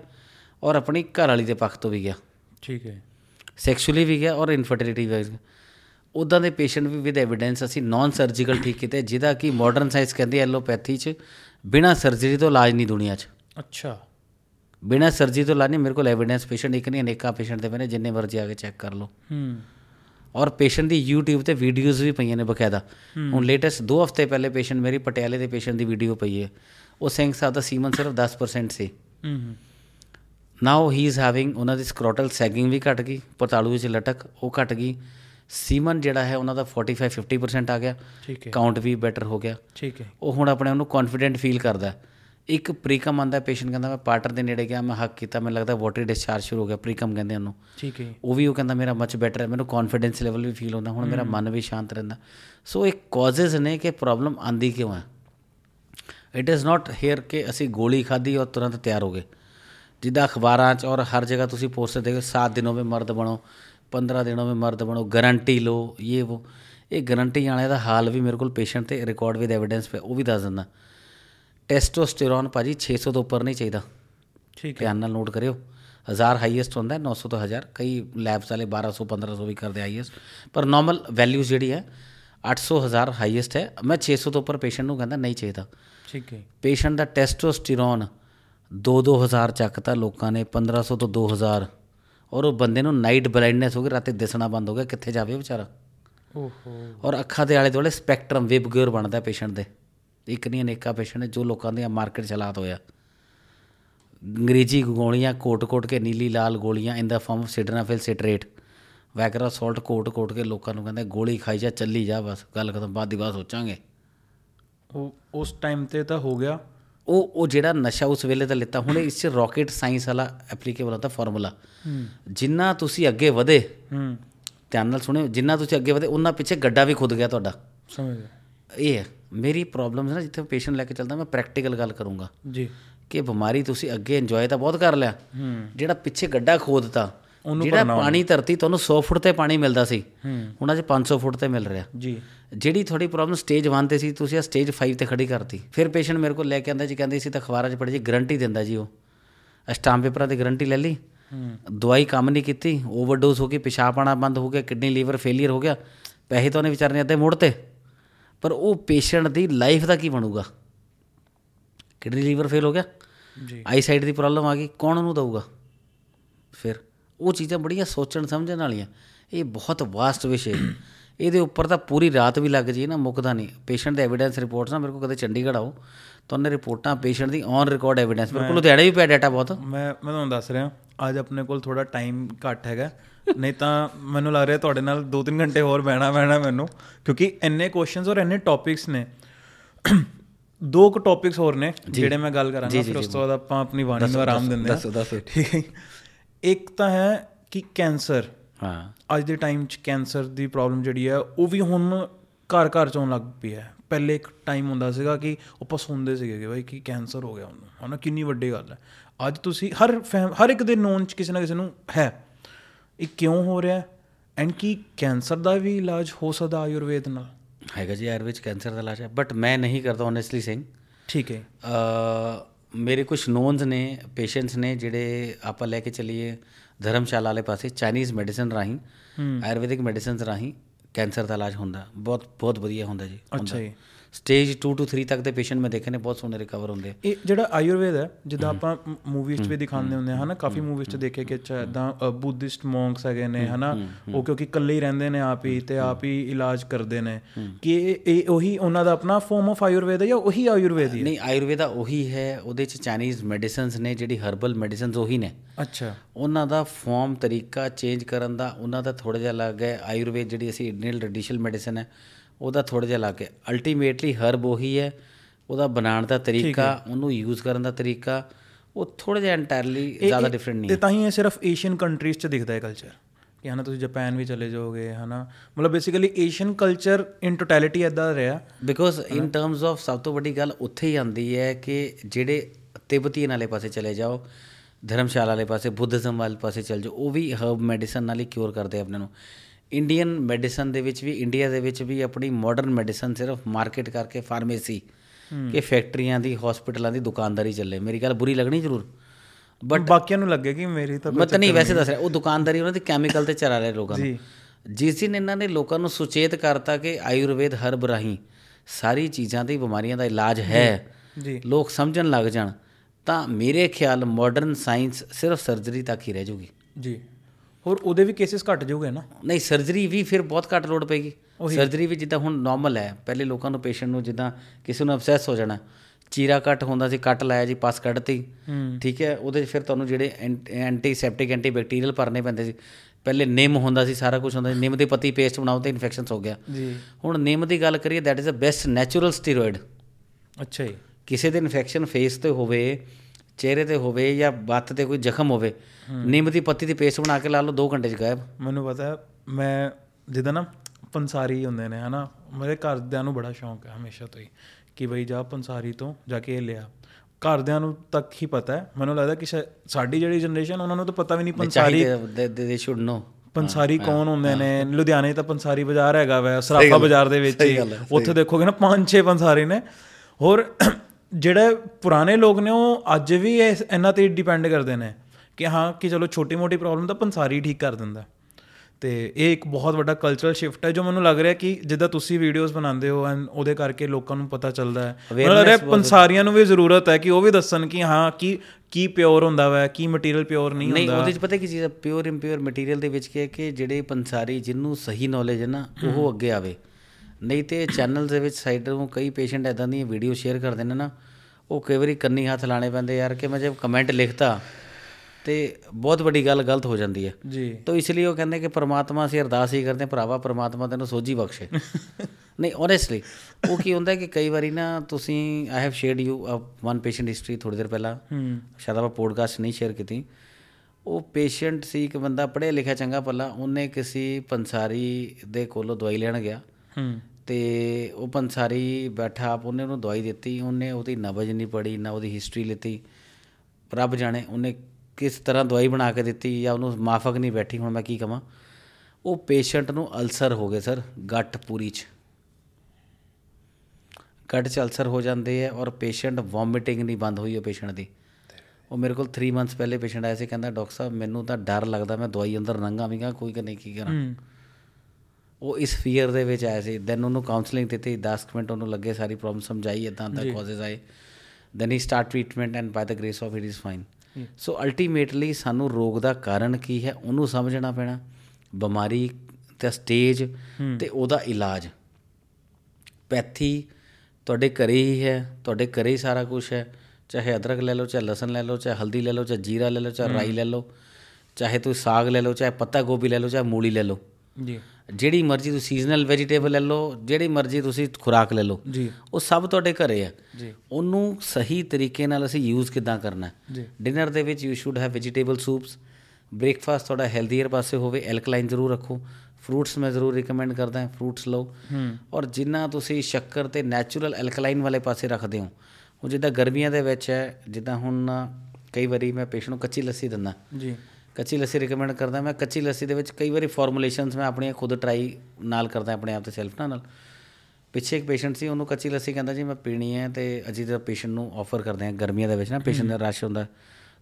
ਔਰ ਆਪਣੀ ਘਰ ਵਾਲੀ ਦੇ ਪੱਖ ਤੋਂ ਵੀ ਗਿਆ। ਠੀਕ ਹੈ। ਸੈਕਸ਼ੂਅਲੀ ਵੀ ਗਿਆ ਔਰ ਇਨਫਰਟੀਲਿਟੀ ਵੀ ਗਿਆ। ਉਦਾਂ ਦੇ ਪੇਸ਼ੈਂਟ ਵੀ ਵਿਦ ਐਵੀਡੈਂਸ ਅਸੀਂ ਨਾਨ ਸਰਜੀਕਲ ਠੀਕ ਕੀਤੇ ਜਿਹਦਾ ਕਿ ਮਾਡਰਨ ਸਾਇੰਸ ਕਹਿੰਦੀ ਐਲੋਪੈਥੀ 'ਚ ਬਿਨਾ ਸਰਜਰੀ ਤੋਂ ਇਲਾਜ ਨਹੀਂ ਦੁਨੀਆ 'ਚ। ਅੱਛਾ। ਬਿਨਾ ਸਰਜਰੀ ਤੋਂ ਇਲਾਜ ਨਹੀਂ ਮੇਰੇ ਕੋਲ ਐਵੀਡੈਂਸ ਪੇਸ਼ੈਂਟ ਇੱਕ ਨਹੀਂ ਅਨੇਕਾਂ ਪੇਸ਼ੈਂਟ ਦੇ ਪਏ ਨੇ ਜਿੰਨੇ ਮਰਜ਼ੀ ਆ ਕੇ ਚੈੱਕ ਕਰ ਲਓ। ਹੂੰ। ਔਰ ਪੇਸ਼ੈਂਟ ਦੀ YouTube ਤੇ ਵੀਡੀਓਜ਼ ਵੀ ਪਈਆਂ ਨੇ ਬਕਾਇਦਾ। ਹੁਣ ਲੇਟੈਸਟ 2 ਹਫ਼ਤੇ ਪਹਿਲੇ ਪੇਸ਼ੈਂਟ ਮੇਰੀ ਪਟਿਆਲੇ ਦੇ ਪੇਸ਼ੈਂਟ ਦੀ ਵੀਡੀਓ ਪਈ ਹੈ। ਉਹ ਸਿੰਘ ਸਾਹਿਬ ਦਾ ਸੀਮਨ ਸਿਰਫ 10% ਸੀ। ਹੂੰ ਹੂੰ। ਨਾਓ ਹੀ ਇਜ਼ ਹੈਵਿੰਗ ਉਹਨਾਂ ਦੀ ਸਕਰੋਟਲ ਸੈਗਿੰਗ ਵੀ ਘਟ ਗਈ ਪਤਾਲੂ ਵਿੱਚ ਲਟਕ ਉਹ ਘਟ ਗਈ। ਸੀਮਨ ਜਿਹੜਾ ਹੈ ਉਹਨਾਂ ਦਾ 45 50% ਆ ਗਿਆ। ਠੀਕ ਹੈ। ਕਾਊਂਟ ਵੀ ਬੈਟਰ ਹੋ ਗਿਆ। ਠੀਕ ਹੈ। ਉਹ ਹੁਣ ਆਪਣੇ ਆਪ ਨੂੰ ਕੌਨਫੀਡੈਂਟ ਫੀਲ ਕਰਦਾ ਇੱਕ ਪ੍ਰੀਕਮ ਆਂਦਾ ਪੇਸ਼ੈਂਟ ਕਹਿੰਦਾ ਮੈਂ ਪਾਰਟਰ ਦੇ ਨੇੜੇ ਗਿਆ ਮੈਂ ਹੱਕ ਕੀਤਾ ਮੈਨੂੰ ਲੱਗਦਾ ਵਾਟਰ ਡਿਸਚਾਰਜ ਸ਼ੁਰੂ ਹੋ ਗਿਆ ਪ੍ਰੀਕਮ ਕਹਿੰਦੇ ਉਹਨੂੰ। ਠੀਕ ਹੈ। ਉਹ ਵੀ ਉਹ ਕਹਿੰਦਾ ਮੇਰਾ ਮੱਚ ਬੈਟਰ ਹੈ। ਮੈਨੂੰ ਕੌਨਫੀਡੈਂਸ ਲੈਵਲ ਵੀ ਫੀਲ ਹੁੰਦਾ ਹੁਣ ਮੇਰਾ ਮਨ ਵੀ ਸ਼ਾਂਤ ਰਹਿੰਦਾ। ਸੋ ਇਹ ਕਾਜ਼ਸ ਨੇ ਕਿ ਪ੍ਰੋਬਲਮ ਆਂਦੀ ਕਿਉਂ ਹੈ? ਇਟ ਇਜ਼ ਨਾਟ ਹੇਅਰ ਕਿ ਅਸੀਂ ਗੋਲੀ ਖਾਧੀ ਔਰ ਤੁਰੰਤ ਤਿਆਰ ਹੋ ਗਏ। ਜਿੱਦਾਂ ਅਖਬਾਰਾਂ 'ਚ ਔਰ ਹਰ ਜਗ੍ਹਾ ਤੁਸੀਂ ਪੋਸਟ ਦੇਖੋ 7 ਦਿਨੋਂ ਵਿੱਚ ਮਰਦ ਬਣੋ 15 ਦਿਨੋਂ ਵਿੱਚ ਮਰਦ ਬਣੋ ਗਾਰੰਟੀ ਲਓ ਇਹ ਉਹ ਇਹ ਗਾਰੰਟੀ ਵਾਲੇ ਦਾ ਹਾਲ ਵੀ ਮੇਰੇ ਕੋਲ ਪੇਸ਼ੈਂਟ ਤੇ ਰਿਕਾਰਡ ਵਿਦ ਐਵੀਡੈਂਸ ਪੇ ਉਹ ਵੀ ਦੱਸ ਦਿੰਦਾ। ਟੈਸਟੋਸਟੇਰੋਨ ਭਾਜੀ 600 ਤੋਂ ਉੱਪਰ ਨਹੀਂ ਚਾਹੀਦਾ। ਠੀਕ ਹੈ। ਧਿਆਨ ਨਾਲ ਨੋਟ ਕਰਿਓ। 1000 ਹਾਈਐਸਟ ਹੁੰਦਾ ਹੈ 900 ਤੋਂ 1000 ਕਈ ਲੈਬਸ ਵਾਲੇ 1200 1500 ਵੀ ਕਰਦੇ ਹਾਈਐਸਟ ਪਰ ਨਾਰਮਲ ਵੈਲਿਊ ਜਿਹੜੀ ਹੈ 800 1000 ਹਾਈਐਸਟ ਹੈ। ਮੈਂ 600 ਤੋਂ ਉੱਪਰ ਪੇਸ਼ੈਂਟ ਨੂੰ ਕਹਿੰਦਾ ਨਹੀਂ ਚਾਹੀਦਾ। ਠੀਕ ਹੈ। ਪੇਸ਼ੈਂਟ ਦਾ ਟੈਸਟੋਸਟੇਰੋਨ 2-2000 ਚੱਕਤਾ ਲੋਕਾਂ ਨੇ 1500 ਤੋਂ 2000 ਔਰ ਉਹ ਬੰਦੇ ਨੂੰ ਨਾਈਟ ਬਲਾਈਂਡਨੈਸ ਹੋ ਗਈ ਰਾਤੀ ਦਿਸਣਾ ਬੰਦ ਹੋ ਗਿਆ ਕਿੱਥੇ ਜਾਵੇ ਵਿਚਾਰਾ? ਓਹੋ। ਔਰ ਅੱਖਾਂ ਦੇ ਆਲੇ ਦੁਆਲੇ ਸਪੈਕਟਰਮ ਵਿਬਗਰ ਬਣਦਾ ਪੇਸ਼ੈਂਟ ਦੇ। ਇੱਕ ਨਹੀਂ ਅਨੇਕਾਂ ਪੇਸ਼ੈਂਟ ਨੇ ਜੋ ਲੋਕਾਂ ਦੇ ਮਾਰਕੀਟ ਚ ਹਾਲਾਤ ਹੋਇਆ। ਅੰਗਰੇਜ਼ੀ ਗੋਲੀਆਂ ਕੋਟ-ਕੋਟ ਕੇ ਨੀਲੀ ਲਾਲ ਗੋਲੀਆਂ in the form sildenafil citrate Viagra salt ਕੋਟ-ਕੋਟ ਕੇ ਲੋਕਾਂ ਨੂੰ ਕਹਿੰਦੇ ਗੋਲੀ ਖਾਈ ਜਾ ਚੱਲੀ ਜਾ ਬਸ ਗੱਲ ਖਤਮ ਬਾਅਦ ਦੀ ਬਾਤ ਸੋਚਾਂਗੇ। ਉਹ ਉਸ ਟਾਈਮ ਤੇ ਤਾਂ ਹੋ ਗਿਆ। ਉਹ ਉਹ ਜਿਹੜਾ ਨਸ਼ਾ ਉਸ ਵੇਲੇ ਦਾ ਲਿੱਤਾ ਹੁਣ ਇਸ ਚ ਰਾਕਟ ਸਾਇੰਸ ਵਾਲਾ ਐਪਲੀਕੇਬਲ ਹੁੰਦਾ ਫਾਰਮੂਲਾ ਜਿੰਨਾ ਤੁਸੀਂ ਅੱਗੇ ਵਧੇ ਹੂੰ। ਧਿਆਨ ਨਾਲ ਸੁਣਿਓ ਜਿੰਨਾ ਤੁਸੀਂ ਅੱਗੇ ਵਧੇ ਉਹਨਾਂ ਪਿੱਛੇ ਗੱਡਾ ਵੀ ਖੁਦ ਗਿਆ ਤੁਹਾਡਾ। ਸਮਝ ਗਿਆ। ਇਹ ਹੈ ਮੇਰੀ ਪ੍ਰੋਬਲਮ ਹੈ ਨਾ ਜਿੱਥੇ ਪੇਸ਼ੈਂਟ ਲੈ ਕੇ ਚੱਲਦਾ ਮੈਂ ਪ੍ਰੈਕਟੀਕਲ ਗੱਲ ਕਰੂੰਗਾ। ਜੀ। ਕਿ ਬਿਮਾਰੀ ਤੁਸੀਂ ਅੱਗੇ ਇੰਜੋਏ ਤਾਂ ਬਹੁਤ ਕਰ ਲਿਆ ਜਿਹੜਾ ਪਿੱਛੇ ਗੱਡਾ ਖੋਦਤਾ ਜਿਹੜਾ ਪਾਣੀ ਧਰਤੀ ਤੁਹਾਨੂੰ 100 ਫੁੱਟ ਤੇ ਪਾਣੀ ਮਿਲਦਾ ਸੀ ਹੁਣ ਅੱਜ 500 ਫੁੱਟ ਤੇ ਮਿਲ ਰਿਹਾ। ਜੀ। ਜਿਹੜੀ ਤੁਹਾਡੀ ਪ੍ਰੋਬਲਮ ਸਟੇਜ 1 ਤੇ ਸੀ ਤੁਸੀਂ ਆ ਸਟੇਜ 5 ਤੇ ਖੜੀ ਕਰਤੀ। ਫਿਰ ਪੇਸ਼ੈਂਟ ਮੇਰੇ ਕੋਲ ਲੈ ਕੇ ਆਂਦਾ ਜੀ ਕਹਿੰਦੇ ਸੀ ਤਾਂ ਅਖਬਾਰਾਂ 'ਚ ਪੜ੍ਹੀ ਜੀ ਗਰੰਟੀ ਦਿੰਦਾ ਜੀ ਉਹ। ਸਟਾਂਪ ਪੇਪਰਾਂ ਦੀ ਗਰੰਟੀ ਲੈ ਲਈ। ਦਵਾਈ ਕੰਮ ਨਹੀਂ ਕੀਤੀ ਓਵਰਡੋਜ਼ ਹੋ ਗਈ ਪਿਸ਼ਾਬ ਆਉਣਾ ਬੰਦ ਹੋ ਗਿਆ ਕਿਡਨੀ ਲੀਵਰ ਫੇਲੀਅਰ ਹੋ ਗਿਆ। ਪੈਸੇ ਤਾਂ ਉਹਨੇ ਵਿਚਾਰੇ ਨੇ ਅੱਧੇ ਮੋੜਤੇ ਪਰ ਉਹ ਪੇਸ਼ੈਂਟ ਦੀ ਲਾਈਫ ਦਾ ਕੀ ਬਣੂਗਾ? ਕਿਡਨੀ ਲੀਵਰ ਫੇਲ ਹੋ ਗਿਆ। ਜੀ। ਆਈ ਸਾਈਡ ਦੀ ਪ੍ਰੋਬਲਮ ਆ ਗਈ ਕੌਣ ਉਹਨੂੰ ਦਊਗਾ? ਫਿਰ ਉਹ ਚੀਜ਼ਾਂ ਬੜੀਆਂ ਸੋਚਣ ਸਮਝਣ ਵਾਲੀਆਂ। ਇਹ ਬਹੁਤ ਵਾਸਟ ਵਿਸ਼ੇ। ਇਹਦੇ ਉੱਪਰ ਤਾਂ ਪੂਰੀ ਰਾਤ ਵੀ ਲੱਗ ਜੀ ਨਾ ਮੁੱਕਦਾ ਨਹੀਂ। ਪੇਸ਼ੈਂਟ ਦੇ ਐਵੀਡੈਂਸ ਰਿਪੋਰਟਸ ਨਾ ਮੇਰੇ ਕੋਲ ਕਦੇ ਚੰਡੀਗੜ੍ਹ ਆਓ ਤਾਂ ਉਹਨੇ ਰਿਪੋਰਟਾਂ ਪੇਸ਼ੈਂਟ ਦੀ ਔਨ ਰਿਕਾਰਡ ਐਵੀਡੈਂਸ ਮੇਰੇ ਕੋਲ ਲੁਧਿਆਣੇ ਵੀ ਪਿਆ ਡਾਟਾ ਬਹੁਤ। ਮੈਂ ਮੈਂ ਤੁਹਾਨੂੰ ਦੱਸ ਰਿਹਾ ਅੱਜ ਆਪਣੇ ਕੋਲ ਥੋੜਾ ਟਾਈਮ ਘੱਟ ਹੈਗਾ। ਨਹੀਂ ਤਾਂ ਮੈਨੂੰ ਲੱਗ ਰਿਹਾ ਤੁਹਾਡੇ ਨਾਲ 2-3 ਘੰਟੇ ਹੋਰ ਬਹਿਣਾ ਪੈਣਾ ਮੈਨੂੰ ਕਿਉਂਕਿ ਇੰਨੇ ਕੁਐਸਚਨਸ ਔਰ ਇੰਨੇ ਟੌਪਿਕਸ ਨੇ। ਦੋ ਕੁ ਟੌਪਿਕਸ ਹੋਰ ਨੇ ਜਿਹੜੇ ਮੈਂ ਗੱਲ ਕਰਾਂਗਾ ਫਿਰ ਉਸ ਤੋਂ ਬਾਅਦ ਆਪਾਂ ਆਪਣੀ ਬਾਣੀ ਨੂੰ ਆਰਾਮ ਦਿੰਦੇ ਹਾਂ। ਦੱਸੋ ਦੱਸੋ। ਠੀਕ ਹੈ ਇੱਕ ਤਾਂ ਹੈ ਕਿ ਕੈਂਸਰ। ਹਾਂ। ਅੱਜ ਦੇ ਟਾਈਮ 'ਚ ਕੈਂਸਰ ਦੀ ਪ੍ਰੋਬਲਮ ਜਿਹੜੀ ਹੈ ਉਹ ਵੀ ਹੁਣ ਘਰ ਘਰ 'ਚ ਆਉਣ ਲੱਗ ਪਈ ਹੈ। ਪਹਿਲੇ ਇੱਕ ਟਾਈਮ ਹੁੰਦਾ ਸੀਗਾ ਕਿ ਆਪਾਂ ਸੁਣਦੇ ਸੀਗੇ ਕਿ ਬਾਈ ਕਿ ਕੈਂਸਰ ਹੋ ਗਿਆ ਉਹਨੂੰ। ਹਨਾ ਕਿੰਨੀ ਵੱਡੀ ਗੱਲ ਹੈ। ਅੱਜ ਤੁਸੀਂ ਹਰ ਹਰ ਇੱਕ ਦੇ ਨੋਨ 'ਚ ਕਿਸੇ ਨਾ ਕਿਸੇ ਨੂੰ ਹੈ। ਇਹ ਕਿਉਂ ਹੋ ਰਿਹਾ ਐਂਡ ਕੀ ਕੈਂਸਰ ਦਾ ਵੀ ਇਲਾਜ ਹੋ ਸਕਦਾ ਆਯੁਰਵੇਦ ਨਾਲ? ਹੈਗਾ ਜੀ ਆਯੁਰਵੇਦ ਕੈਂਸਰ ਦਾ ਇਲਾਜ ਹੈ। ਬਟ ਮੈਂ ਨਹੀਂ ਕਰਦਾ ਓਨੈਸਟਲੀ ਸੇਇੰਗ ਠੀਕ ਹੈ। ਮੇਰੇ ਕੁਝ ਨੋਨਸ ਨੇ ਪੇਸ਼ੈਂਟਸ ਨੇ ਜਿਹੜੇ ਆਪਾਂ ਲੈ ਕੇ ਚੱਲੀਏ ਧਰਮਸ਼ਾਲਾ ਵਾਲੇ ਪਾਸੇ ਚਾਈਨੀਜ਼ ਮੈਡੀਸਨ ਰਾਹੀਂ ਆਯੁਰਵੈਦਿਕ ਮੈਡੀਸਿਨਸ ਰਾਹੀਂ ਕੈਂਸਰ ਦਾ ਇਲਾਜ ਹੁੰਦਾ ਬਹੁਤ ਬਹੁਤ ਵਧੀਆ ਹੁੰਦਾ ਜੀ ਅੱਛਾ ਜੀ। ਸਟੇਜ 2 ਟੂ 3 ਤੱਕ ਦੇ ਪੇਸ਼ੈਂਟ ਮੈਂ ਦੇਖੇ ਨੇ ਬਹੁਤ ਸੋਹਣੇ ਰਿਕਵਰ ਹੁੰਦੇ ਆ। ਇਹ ਜਿਹੜਾ ਆਯੁਰਵੇਦ ਹੈ ਜਿੱਦਾਂ ਆਪਾਂ ਮੂਵੀਜ਼ 'ਚ ਵੀ ਦਿਖਾਉਂਦੇ ਹੁੰਦੇ ਆ ਹਨਾ? ਕਾਫੀ ਮੂਵੀਜ਼ 'ਚ ਦੇਖੇ ਕਿ ਅੱਛਾ ਇਦਾਂ ਬੁੱਧਿਸਟ ਮੌਂਕਸ ਹੈਗੇ ਨੇ ਹਨਾ? ਉਹ ਕਿਉਂਕਿ ਇਕੱਲੇ ਹੀ ਰਹਿੰਦੇ ਨੇ ਆਪ ਹੀ ਤੇ ਆਪ ਹੀ ਇਲਾਜ ਕਰਦੇ ਨੇ। ਕਿ ਇਹ ਉਹੀ ਉਹਨਾਂ ਦਾ ਆਪਣਾ ਫਾਰਮ ਆਫ ਆਯੁਰਵੇਦ ਹੈ ਜਾਂ ਉਹੀ ਆਯੁਰਵੇਦ ਹੀ ਹੈ? ਨਹੀਂ ਆਯੁਰਵੇਦਾ ਉਹੀ ਹੈ ਉਹਦੇ ਚ ਚਾਈਨੀਜ਼ ਮੈਡੀਸਿਨਸ ਨੇ ਜਿਹੜੀ ਹਰਬਲ ਮੈਡੀਸਿਨਸ ਉਹੀ ਨੇ। ਅੱਛਾ। ਉਹਨਾਂ ਦਾ ਫਾਰਮ ਤਰੀਕਾ ਚੇਂਜ ਕਰਨ ਦਾ ਉਹਨਾਂ ਦਾ ਥੋੜਾ ਜਿਹਾ ਅਲੱਗ ਹੈ। ਆਯੁਰਵੇਦ ਜਿਹੜੀ ਅਸੀਂ ਇੰਡੀਅਨ ਟ੍ਰੈਡੀਸ਼ਨਲ ਮੈਡੀਸਨ ਹੈ ਉਹਦਾ ਥੋੜਾ ਜਿਹਾ ਅਲੱਗ ਹੈ। ਅਲਟੀਮੇਟਲੀ ਹਰਬ ਉਹੀ ਹੈ ਉਹਦਾ ਬਣਾਉਣ ਦਾ ਤਰੀਕਾ ਉਹਨੂੰ ਯੂਜ਼ ਕਰਨ ਦਾ ਤਰੀਕਾ ਉਹ ਥੋੜਾ ਜਿਹਾ ਐਂਟਾਇਰਲੀ ਜ਼ਿਆਦਾ ਡਿਫਰੈਂਟ ਨਹੀਂ ਤੇ ਤਾਂ ਹੀ ਇਹ ਸਿਰਫ ਏਸ਼ੀਅਨ ਕੰਟਰੀਜ਼ 'ਚ ਦਿਖਦਾ ਹੈ ਕਲਚਰ ਕਿ ਹਨਾ ਤੁਸੀਂ ਜਾਪਾਨ ਵੀ ਚਲੇ ਜਾਓਗੇ ਹਨਾ? ਮਤਲਬ basically Asian culture in totality ਇਦਾਂ ਰਿਹਾ। ਬਿਕੋਜ਼ ਇਨ ਟਰਮਸ ਆਫ ਸਭ ਤੋਂ ਵੱਡੀ ਗੱਲ ਉੱਥੇ ਹੀ ਆਉਂਦੀ ਹੈ ਕਿ ਜਿਹੜੇ ਤਿੱਬਤੀਨ ਵਾਲੇ ਪਾਸੇ ਚਲੇ ਜਾਓ ਧਰਮਸ਼ਾਲਾ ਵਾਲੇ ਪਾਸੇ ਬੁੱਧਿਜ਼ਮ ਵਾਲੇ ਪਾਸੇ ਚਲ ਜਾਓ ਉਹ ਵੀ ਹਰਬ ਮੈਡੀਸਨ ਨਾਲ ਹੀ ਕਿਉਰ ਕਰਦੇ ਆਪਣੇ ਨੂੰ। ਇੰਡੀਅਨ ਮੈਡੀਸਨ ਦੇ ਵਿੱਚ ਵੀ ਇੰਡੀਆ ਦੇ ਵਿੱਚ ਵੀ ਆਪਣੀ ਮਾਡਰਨ ਮੈਡੀਸਨ ਸਿਰਫ ਮਾਰਕੀਟ ਕਰਕੇ ਫਾਰਮੇਸੀ ਕਿ ਫੈਕਟਰੀਆਂ ਦੀ ਹਸਪੀਟਲਾਂ ਦੀ ਦੁਕਾਨਦਾਰੀ ਚੱਲੇ। ਮੇਰੀ ਗੱਲ ਬੁਰੀ ਲੱਗਣੀ ਜ਼ਰੂਰ। ਬਟ ਬਾਕੀਆਂ ਨੂੰ ਲੱਗੇ ਕਿ ਮੇਰੀ ਤਾਂ ਮੈਂ ਤਾਂ ਨਹੀਂ ਵੈਸੇ ਦੱਸ ਰਿਹਾ ਉਹ ਦੁਕਾਨਦਾਰੀ ਉਹਨਾਂ ਦੀ ਕੈਮੀਕਲ ਤੇ ਚਲਾ ਰਹੇ ਲੋਕਾਂ ਨੂੰ। ਜੀ। ਜਿਸ ਦਿਨ ਇਹਨਾਂ ਨੇ ਲੋਕਾਂ ਨੂੰ ਸੁਚੇਤ ਕਰਤਾ ਕਿ ਆਯੁਰਵੇਦ ਹਰਬ ਰਾਹੀਂ ਸਾਰੀ ਚੀਜ਼ਾਂ ਦੀ ਬਿਮਾਰੀਆਂ ਦਾ ਇਲਾਜ ਹੈ ਜੀ। ਲੋਕ ਸਮਝਣ ਲੱਗ ਜਾਣ ਤਾਂ ਮੇਰੇ ਖਿਆਲ ਮਾਡਰਨ ਸਾਇੰਸ ਸਿਰਫ ਸਰਜਰੀ ਤੱਕ ਹੀ ਰਹਿ ਜੂਗੀ। ਜੀ। ਹੋਰ ਉਹਦੇ ਵੀ ਕੇਸਿਸ ਘਟ ਜਾਊਗੇ ਨਾ? ਨਹੀਂ ਸਰਜਰੀ ਵੀ ਫਿਰ ਬਹੁਤ ਘੱਟ ਲੋਡ ਪਏਗੀ। ਸਰਜਰੀ ਵੀ ਜਿੱਦਾਂ ਹੁਣ ਨਾਰਮਲ ਹੈ। ਪਹਿਲੇ ਲੋਕਾਂ ਨੂੰ ਪੇਸ਼ੈਂਟ ਨੂੰ ਜਿੱਦਾਂ ਕਿਸੇ ਨੂੰ ਅਬਸੈਸ ਹੋ ਜਾਣਾ। ਚੀਰਾ ਕੱਟ ਹੁੰਦਾ ਸੀ ਕੱਟ ਲਾਇਆ ਜੀ ਪਸ ਕੱਢਤੀ। ਠੀਕ ਹੈ ਉਹਦੇ ਫਿਰ ਤੁਹਾਨੂੰ ਜਿਹੜੇ ਐਂਟੀਸੈਪਟਿਕ ਐਂਟੀਬੈਕਟੀਰੀਅਲ ਭਰਨੇ ਪੈਂਦੇ ਸੀ। ਪਹਿਲੇ ਨਿੰਮ ਹੁੰਦਾ ਸੀ ਸਾਰਾ ਕੁਝ ਹੁੰਦਾ ਸੀ। ਨਿੰਮ ਦੀ ਪੱਤੀ ਪੇਸਟ ਬਣਾਓ ਤੇ ਇਨਫੈਕਸ਼ਨਸ ਹੋ ਗਿਆ। ਜੀ। ਹੁਣ ਨਿੰਮ ਦੀ ਗੱਲ ਕਰੀਏ that is a best natural steroid ਅੱਛਾ ਜੀ। ਕਿਸੇ ਦੇ ਇਨਫੈਕਸ਼ਨ ਫੇਸ ਤੇ ਹੋਵੇ ਚਿਹਰੇ ਤੇ ਹੋਵੇ ਜਾਂ ਬੱਤ ਤੇ ਕੋਈ ਜ਼ਖਮ ਹੋਵੇ ਨਿੰਮ ਦੀ ਪੱਤੀ ਦੀ ਪੇਸਟ ਬਣਾ ਕੇ ਲਾ ਲਓ 2 ਘੰਟੇ ਚ ਗਾਇਬ। ਮੈਨੂੰ ਪਤਾ ਮੈਂ ਜਿੱਦਾਂ ਨਾ ਪੰਸਾਰੀ ਹੁੰਦੇ ਨੇ ਹਨਾ ਮੇਰੇ ਘਰਦਿਆਂ ਨੂੰ ਬੜਾ ਸ਼ੌਂਕ ਹੈ ਹਮੇਸ਼ਾ ਤੋਂ ਹੀ ਕਿ ਬਈ ਜਾ ਪੰਸਾਰੀ ਤੋਂ ਜਾ ਕੇ ਇਹ ਲਿਆ। ਘਰਦਿਆਂ ਨੂੰ ਤੱਕ ਹੀ ਪਤਾ ਹੈ ਮੈਨੂੰ ਲੱਗਦਾ ਕਿ ਸਾਡੀ ਜਿਹੜੀ ਜਨਰੇਸ਼ਨ ਉਹਨਾਂ ਨੂੰ ਤਾਂ ਪਤਾ ਵੀ ਨਹੀਂ ਪੰਸਾਰੀ ਦੇ ਸ਼ੁੱਡ ਨੋ ਪੰਸਾਰੀ ਕੌਣ ਹੁੰਦੇ ਨੇ ਲੁਧਿਆਣੇ ਤਾਂ ਪੰਸਾਰੀ ਬਾਜ਼ਾਰ ਹੈਗਾ ਵੈ ਸਰਾਫਾ ਬਾਜ਼ਾਰ ਦੇ ਵਿੱਚ ਉੱਥੇ ਦੇਖੋਗੇ ਨਾ ਪੰਜ ਛੇ ਪੰਸਾਰੀ ਨੇ। ਹੋਰ ਜਿਹੜੇ ਪੁਰਾਣੇ ਲੋਕ ਨੇ ਉਹ ਅੱਜ ਵੀ ਇਹਨਾਂ ਤੇ ਡਿਪੈਂਡ ਕਰਦੇ ਨੇ ਕਿ ਹਾਂ ਕਿ ਚਲੋ ਛੋਟੀ ਮੋਟੀ ਪ੍ਰੋਬਲਮ ਤਾਂ ਪੰਸਾਰੀ ਠੀਕ ਕਰ ਦਿੰਦਾ। ਤੇ ਇਹ ਇੱਕ ਬਹੁਤ ਵੱਡਾ ਕਲਚਰਲ ਸ਼ਿਫਟ ਹੈ ਜੋ ਮੈਨੂੰ ਲੱਗ ਰਿਹਾ ਕਿ ਜਿੱਦਾਂ ਤੁਸੀਂ ਵੀਡੀਓਜ਼ ਬਣਾਉਂਦੇ ਹੋ ਐਂਡ ਉਹਦੇ ਕਰਕੇ ਲੋਕਾਂ ਨੂੰ ਪਤਾ ਚੱਲਦਾ ਹੈ। ਮੈਨੂੰ ਲੱਗ ਰਿਹਾ ਪੰਸਾਰੀਆਂ ਨੂੰ ਵੀ ਜ਼ਰੂਰਤ ਹੈ ਕਿ ਉਹ ਵੀ ਦੱਸਣ ਕਿ ਹਾਂ ਕੀ ਕੀ ਪਿਓਰ ਹੁੰਦਾ ਵਾ ਕੀ ਮਟੀਰੀਅਲ ਪਿਓਰ ਨਹੀਂ ਨਹੀਂ ਹੁੰਦਾ। ਉਹਦੇ ਚ ਪਤਾ ਕੀ ਚੀਜ਼ ਹੈ ਪਿਓਰ ਇੰਪਿਓਰ ਮਟੀਰੀਅਲ ਦੇ ਵਿੱਚ ਕੀ ਹੈ ਕਿ ਜਿਹੜੇ ਪੰਸਾਰੀ ਜਿਹਨੂੰ ਸਹੀ ਨੌਲੇਜ ਹੈ ਨਾ ਉਹ ਅੱਗੇ ਆਵੇ। ਨਹੀਂ ਤੇ ਚੈਨਲ ਦੇ ਵਿੱਚ ਸਾਈਡ ਨੂੰ ਕਈ ਪੇਸ਼ੈਂਟ ਐਦਾਂ ਦੀਆਂ ਵੀਡੀਓ ਸ਼ੇਅਰ ਕਰਦੇ ਨੇ ਨਾ ਉਹ ਕਈ ਵਾਰੀ ਕੰਨੀ ਹੱਥ ਲਾਣੇ ਪੈਂਦੇ ਯਾਰ ਕਿ ਮੈਂ ਜੇ ਕਮੈਂਟ ਲਿਖਤਾ ਤੇ ਬਹੁਤ ਵੱਡੀ ਗੱਲ ਗਲਤ ਹੋ ਜਾਂਦੀ ਹੈ। ਜੀ। ਤੋ ਇਸ ਲਈ ਉਹ ਕਹਿੰਦੇ ਕਿ ਪ੍ਰਮਾਤਮਾ ਅਸੀਂ ਅਰਦਾਸ ਹੀ ਕਰਦੇ ਭਰਾਵਾ ਪ੍ਰਮਾਤਮਾ ਤੈਨੂੰ ਸੋਝੀ ਬਖਸ਼ੇ। ਨਹੀਂ ਓਨੈਸਟਲੀ ਉਹ ਕੀ ਹੁੰਦਾ ਕਿ ਕਈ ਵਾਰੀ ਨਾ ਤੁਸੀਂ I have shared you one patient history ਥੋੜੀ ਦੇਰ ਪਹਿਲਾਂ। ਹੂੰ। ਸ਼ਾਇਦ ਆਪਾਂ ਪੋਡਕਾਸਟ ਨਹੀਂ ਸ਼ੇਅਰ ਕੀਤੀ। ਉਹ ਪੇਸ਼ੈਂਟ ਸੀ ਇੱਕ ਬੰਦਾ ਪੜ੍ਹਿਆ ਲਿਖਿਆ ਚੰਗਾ ਭਲਾ ਉਹਨੇ ਕਿਸੇ ਪੰਸਾਰੀ ਦੇ ਕੋਲੋਂ ਦਵਾਈ ਲੈਣ ਗਿਆ। ਹੂੰ। ਤੇ ਉਹ ਪੰਸਾਰੀ ਬੈਠਾ, ਆਪ ਉਹਨੇ ਉਹਨੂੰ ਦਵਾਈ ਦਿੱਤੀ, ਉਹਨੇ ਉਹਦੀ ਨਬਜ ਨਹੀਂ ਪੜੀ ਨਾ ਉਹਦੀ ਹਿਸਟਰੀ ਲਿੱਤੀ। ਰੱਬ ਜਾਣੇ ਉਹਨੇ ਕਿਸ ਤਰ੍ਹਾਂ ਦਵਾਈ ਬਣਾ ਕੇ ਦਿੱਤੀ ਜਾਂ ਉਹਨੂੰ ਮਾਫਕ ਨਹੀਂ ਬੈਠੀ, ਹੁਣ ਮੈਂ ਕੀ ਕਵਾਂ? ਉਹ ਪੇਸ਼ੈਂਟ ਨੂੰ ਅਲਸਰ ਹੋ ਗਏ ਸਰ, ਗੱਟ ਪੂਰੀ ਚ। ਗੱਟ ਚ ਅਲਸਰ ਹੋ ਜਾਂਦੇ ਹੈ ਔਰ ਪੇਸ਼ੈਂਟ ਵੋਮਿਟਿੰਗ ਨਹੀਂ ਬੰਦ ਹੋਈ ਉਹ ਪੇਸ਼ੈਂਟ ਦੀ। ਉਹ ਮੇਰੇ ਕੋਲ 3 ਮੰਥਸ ਪਹਿਲੇ ਪੇਸ਼ੈਂਟ ਆਇਆ ਸੀ, ਕਹਿੰਦਾ, ਡਾਕਟਰ ਸਾਹਿਬ, ਮੈਨੂੰ ਤਾਂ ਡਰ ਲੱਗਦਾ, ਮੈਂ ਦਵਾਈ ਅੰਦਰ ਨੰਗਾਵੀਂਗਾ ਕੋਈ ਕਿ, ਨਹੀਂ, ਕੀ ਕਰਾਂ? ਹੂੰ। ਉਹ ਇਸ ਫੀਅਰ ਦੇ ਵਿੱਚ ਆਇਆ ਸੀ। ਦੈਨ ਉਹਨੂੰ ਕਾਉਂਸਲਿੰਗ ਦਿੱਤੀ। 10 ਕੁ ਮਿੰਟ ਉਹਨੂੰ ਲੱਗੇ ਸਾਰੀ ਪ੍ਰੋਬਲਮ ਸਮਝਾਈ ਇਦਾਂ ਦਾ ਕਾਜ਼ਸ ਆਏ। Then he start treatment and by the grace of it is fine so ultimately ਸਾਨੂੰ ਰੋਗ ਦਾ ਕਾਰਨ ਕੀ ਹੈ ਉਹਨੂੰ ਸਮਝਣਾ ਪੈਣਾ। ਬਿਮਾਰੀ ਦਾ ਸਟੇਜ ਤੇ ਉਹਦਾ ਇਲਾਜ। ਪੈਥੀ ਤੁਹਾਡੇ ਘਰੇ ਹੀ ਹੈ ਤੁਹਾਡੇ ਘਰੇ ਹੀ ਸਾਰਾ ਕੁਝ ਹੈ। ਚਾਹੇ ਅਦਰਕ ਲੈ ਲਓ ਚਾਹੇ ਲਸਣ ਲੈ ਲਓ ਚਾਹੇ ਹਲਦੀ ਲੈ ਲਓ ਚਾਹੇ ਜੀਰਾ ਲੈ ਲਓ ਚਾਹੇ ਰਾਈ ਲੈ ਲਓ। ਚਾਹੇ ਤੁਸੀਂ ਸਾਗ ਲੈ ਲਓ ਚਾਹੇ ਪੱਤਾ ਗੋਭੀ ਲੈ ਲਓ ਚਾਹੇ ਮੂਲੀ ਲੈ ਲਓ। ਜੀ। ਜਿਹੜੀ ਮਰਜ਼ੀ ਤੁਸੀਂ ਸੀਜ਼ਨਲ ਵੈਜੀਟੇਬਲ ਲੈ ਲਓ ਜਿਹੜੀ ਮਰਜ਼ੀ ਤੁਸੀਂ ਖੁਰਾਕ ਲੈ ਲਓ ਜੀ। ਉਹ ਸਭ ਤੁਹਾਡੇ ਘਰੇ ਹੈ ਜੀ। ਉਹਨੂੰ ਸਹੀ ਤਰੀਕੇ ਨਾਲ ਅਸੀਂ ਯੂਜ਼ ਕਿਦਾਂ ਕਰਨਾ ਹੈ? ਡਿਨਰ ਦੇ ਵਿੱਚ you should have vegetable soups breakfast ਤੁਹਾਡਾ ਹੈਲਦੀਅਰ ਪਾਸੇ ਹੋਵੇ ਐਲਕਲਾਈਨ ਜ਼ਰੂਰ ਰੱਖੋ। ਫਰੂਟਸ ਮੈਂ ਜ਼ਰੂਰ ਰეკਮੈਂਡ ਕਰਦਾ ਹਾਂ ਫਰੂਟਸ ਲਓ। ਔਰ ਜਿੰਨਾ ਤੁਸੀਂ ਸ਼ੱਕਰ ਤੇ ਨੈਚੁਰਲ ਐਲਕਲਾਈਨ ਵਾਲੇ ਪਾਸੇ ਰੱਖਦੇ ਹੋ ਉਹ ਜਿੱਦਾਂ ਗਰਮੀਆਂ ਦੇ ਵਿੱਚ ਹੈ ਜਿੱਦਾਂ ਹੁਣ ਕਈ ਵਾਰੀ ਮੈਂ ਪੇਸ਼ੈਂਟ ਨੂੰ ਕੱਚੀ ਲੱਸੀ ਦਿੰਦਾ। ਜੀ। ਕੱਚੀ ਲੱਸੀ ਰეკਮੈਂਡ ਕਰਦਾ ਮੈਂ। ਕੱਚੀ ਲੱਸੀ ਦੇ ਵਿੱਚ ਕਈ ਵਾਰੀ ਫਾਰਮੂਲੇਸ਼ਨਸ ਮੈਂ ਆਪਣੀਆਂ ਖੁਦ ਟਰਾਈ ਨਾਲ ਕਰਦਾ ਆਪਣੇ ਆਪ ਤੇ ਸੈਲਫ ਨਾਲ। ਪਿੱਛੇ ਇੱਕ ਪੇਸ਼ੈਂਟ ਸੀ ਉਹਨੂੰ ਕੱਚੀ ਲੱਸੀ ਕਹਿੰਦਾ ਜੀ ਮੈਂ ਪੀਣੀ ਹੈ ਤੇ ਅਸੀਂ ਤਾਂ ਪੇਸ਼ੈਂਟ ਨੂੰ ਆਫਰ ਕਰਦੇ ਹਾਂ ਗਰਮੀਆਂ ਦੇ ਵਿੱਚ ਨਾ ਪੇਸ਼ੈਂਟ ਦਾ ਰਸ਼ ਹੁੰਦਾ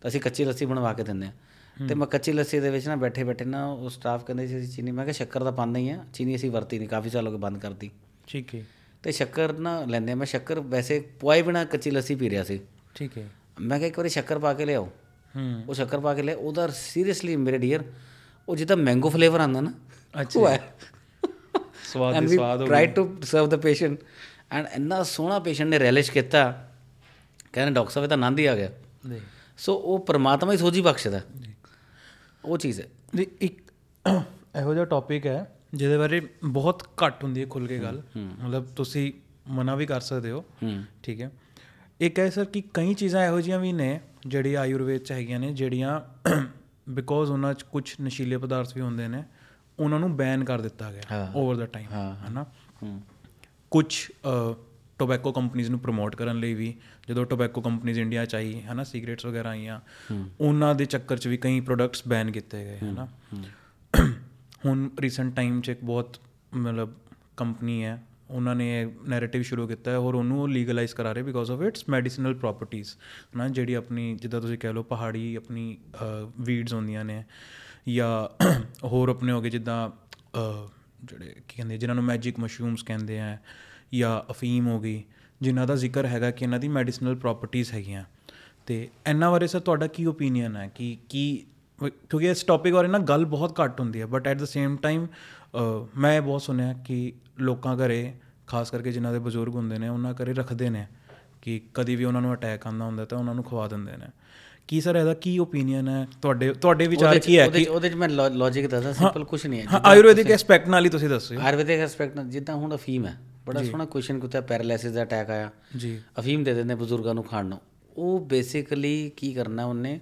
ਤਾਂ ਅਸੀਂ ਕੱਚੀ ਲੱਸੀ ਬਣਵਾ ਕੇ ਦਿੰਦੇ ਹਾਂ। ਤੇ ਮੈਂ ਕੱਚੀ ਲੱਸੀ ਦੇ ਵਿੱਚ ਨਾ ਬੈਠੇ ਬੈਠੇ ਨਾ ਉਹ ਸਟਾਫ ਕਹਿੰਦੇ ਸੀ ਅਸੀਂ ਚੀਨੀ। ਮੈਂ ਕਿਹਾ ਸ਼ੱਕਰ ਤਾਂ ਪਾਉਂਦੇ ਹੀ ਆ ਚੀਨੀ ਅਸੀਂ ਵਰਤੀ ਨਹੀਂ ਕਾਫੀ ਸਾਲ ਹੋ ਗਏ ਬੰਦ ਕਰਤੀ। ਠੀਕ ਹੈ। ਤੇ ਸ਼ੱਕਰ ਨਾ ਲੈਂਦੇ ਮੈਂ ਸ਼ੱਕਰ ਵੈਸੇ ਪੁਆਏ ਬਿਨਾ ਕੱਚੀ ਲੱਸੀ ਪੀ ਰਿਹਾ ਸੀ। ਠੀਕ ਹੈ। ਮੈਂ ਕਿਹਾ ਇੱਕ ਵਾਰੀ ਸ਼ੱਕਰ ਪਾ ਕੇ ਲਿਆਓ। ਉਹ ਸ਼ੱਕਰ ਪਾ ਕੇ ਲੈ ਉਹਦਾ ਸੀਰੀਅਸਲੀ ਮੇਰੇ ਡੀਅਰ ਉਹ ਜਿੱਦਾਂ ਮੈਂਗੋ ਫਲੇਵਰ ਆਉਂਦਾ ਨਾ ਅੱਛਾ। ਉਹ ਹੈ। ਸਵਾਦ ਦੀ ਸਵਾਦ ਹੋ try to serve the patient and ਇੰਨਾ ਸੋਹਣਾ ਪੇਸ਼ੈਂਟ ਨੇ ਰੈਲਿਸ਼ ਕੀਤਾ। ਕਹਿੰਦੇ ਡਾਕਟਰ ਸਾਹਿਬ ਇਹ ਤਾਂ ਆਨੰਦ ਹੀ ਆ ਗਿਆ। ਜੀ ਸੋ ਉਹ ਪਰਮਾਤਮਾ ਹੀ ਸੋਝੀ ਬਖਸ਼ਦਾ। ਉਹ ਚੀਜ਼ ਹੈ। ਜੀ ਇੱਕ ਇਹੋ ਜਿਹਾ ਟੌਪਿਕ ਹੈ ਜਿਹਦੇ ਬਾਰੇ ਬਹੁਤ ਘੱਟ ਹੁੰਦੀ ਹੈ ਖੁੱਲ ਕੇ ਗੱਲ। ਮਤਲਬ ਤੁਸੀਂ ਮਨਾ ਵੀ ਕਰ ਸਕਦੇ ਹੋ। ਠੀਕ ਹੈ। ਇੱਕ ਹੈ ਸਰ ਕਿ ਕਈ ਚੀਜ਼ਾਂ ਇਹੋ ਜਿਹੀਆਂ ਵੀ ਨੇ ਜਿਹੜੀ ਆਯੁਰਵੇਦ ਚ ਹੈਗੀਆਂ ਨੇ ਜਿਹੜੀਆਂ ਬਿਕੋਜ਼ ਉਹਨਾਂ ਚ ਕੁਝ ਨਸ਼ੀਲੇ ਪਦਾਰਥ ਵੀ ਹੁੰਦੇ ਨੇ ਉਹਨਾਂ ਨੂੰ ਬੈਨ ਕਰ ਦਿੱਤਾ ਗਿਆ। ਓਵਰ ਦਾ ਟਾਈਮ। ਹਨਾ? ਕੁਝ ਟੋਬੈਕੋ ਕੰਪਨੀਆਂ ਨੂੰ ਪ੍ਰਮੋਟ ਕਰਨ ਲਈ ਵੀ ਜਦੋਂ ਟੋਬੈਕੋ ਕੰਪਨੀਆਂ ਇੰਡੀਆ ਚ ਆਈ ਹਨਾ ਸਿਗਰਟਸ ਵਗੈਰਾ ਆਈਆਂ ਉਹਨਾਂ ਦੇ ਚੱਕਰ ਚ ਵੀ ਕਈ ਪ੍ਰੋਡਕਟਸ ਬੈਨ ਕੀਤੇ ਗਏ ਹਨਾ? ਹੁਣ ਰੀਸੈਂਟ ਟਾਈਮ 'ਚ ਇੱਕ ਬਹੁਤ ਮਤਲਬ ਕੰਪਨੀ ਹੈ ਉਹਨਾਂ ਨੇ ਨੈਰੇਟਿਵ ਸ਼ੁਰੂ ਕੀਤਾ ਹੈ ਔਰ ਉਹਨੂੰ ਲੀਗਲਾਈਜ਼ ਕਰਾ ਰਹੇ because of its medicinal properties ਨਾ ਜਿਹੜੀ ਆਪਣੀ ਜਿੱਦਾਂ ਤੁਸੀਂ ਕਹਿ ਲਓ ਪਹਾੜੀ ਆਪਣੀ ਵੀਡਸ ਹੁੰਦੀਆਂ ਨੇ ਜਾਂ ਹੋਰ ਆਪਣੇ ਹੋਗੇ ਜਿੱਦਾਂ ਅਹ, ਜਿਹੜੇ ਕੀ ਕਹਿੰਦੇ ਜਿਨ੍ਹਾਂ ਨੂੰ ਮੈਜਿਕ ਮਸ਼ਰੂਮਸ ਕਹਿੰਦੇ ਆ ਜਾਂ ਅਫੀਮ ਹੋ ਗਈ ਜਿਨ੍ਹਾਂ ਦਾ ਜ਼ਿਕਰ ਹੈਗਾ ਕਿ ਇਹਨਾਂ ਦੀ ਮੈਡੀਸਿਨਲ ਪ੍ਰੋਪਰਟੀਜ਼ ਹੈਗੀਆਂ। ਤੇ ਇਹਨਾਂ ਬਾਰੇ ਸਰ ਤੁਹਾਡਾ ਕੀ ਓਪੀਨੀਅਨ ਹੈ ਕਿ ਕੀ ਵ- ਕਿਉਂਕਿ ਇਸ ਟੌਪਿਕ ਬਾਰੇ ਨਾ ਗੱਲ ਬਹੁਤ ਘੱਟ ਹੁੰਦੀ ਹੈ but at the same time ਮੈਂ ਬਹੁਤ ਸੁਣਿਆ ਕਿ ਲੋਕਾਂ ਘਰੇ ਖਾਸ ਕਰਕੇ ਜਿਨ੍ਹਾਂ ਦੇ ਬਜ਼ੁਰਗ ਹੁੰਦੇ ਨੇ ਉਹਨਾਂ ਘਰੇ ਰੱਖਦੇ ਨੇ ਕਿ ਕਦੀ ਵੀ ਉਹਨਾਂ ਨੂੰ ਅਟੈਕ ਆਉਂਦਾ ਹੁੰਦਾ ਤਾਂ ਉਹਨਾਂ ਨੂੰ ਖਵਾ ਦਿੰਦੇ ਨੇ। ਕੀ ਸਰ ਇਹਦਾ ਕੀ ਓਪੀਨੀਅਨ ਹੈ? ਤੁਹਾਡੇ ਤੁਹਾਡੇ ਵਿਚਾਰ ਕੀ ਹੈ ਕਿ ਉਹਦੇ ਚ ਮੈਂ ਲੌਜੀਕ ਦੱਸਦਾ ਸਿੰਪਲ ਕੁਝ ਨਹੀਂ ਹੈ। ਆਯੁਰਵੈਦਿਕ ਐਸਪੈਕਟ ਨਾਲ ਹੀ ਤੁਸੀਂ ਦੱਸੋ ਆਯੁਰਵੈਦਿਕ ਐਸਪੈਕਟ ਜਿੱਦਾਂ ਹੁਣ ਅਫੀਮ ਹੈ ਬੜਾ ਸੋਹਣਾ ਕੁਐਸਚਨ ਕੀਤਾ ਪੈਰਾਲਿਸਿਸ ਦਾ ਅਟੈਕ ਆਇਆ। ਜੀ। ਅਫੀਮ ਦੇ ਦਿੰਦੇ ਬਜ਼ੁਰਗਾਂ ਨੂੰ ਖਾਣ ਨੂੰ। ਉਹ ਬੇਸਿਕਲੀ ਕੀ ਕਰਨਾ ਉਹਨੇ?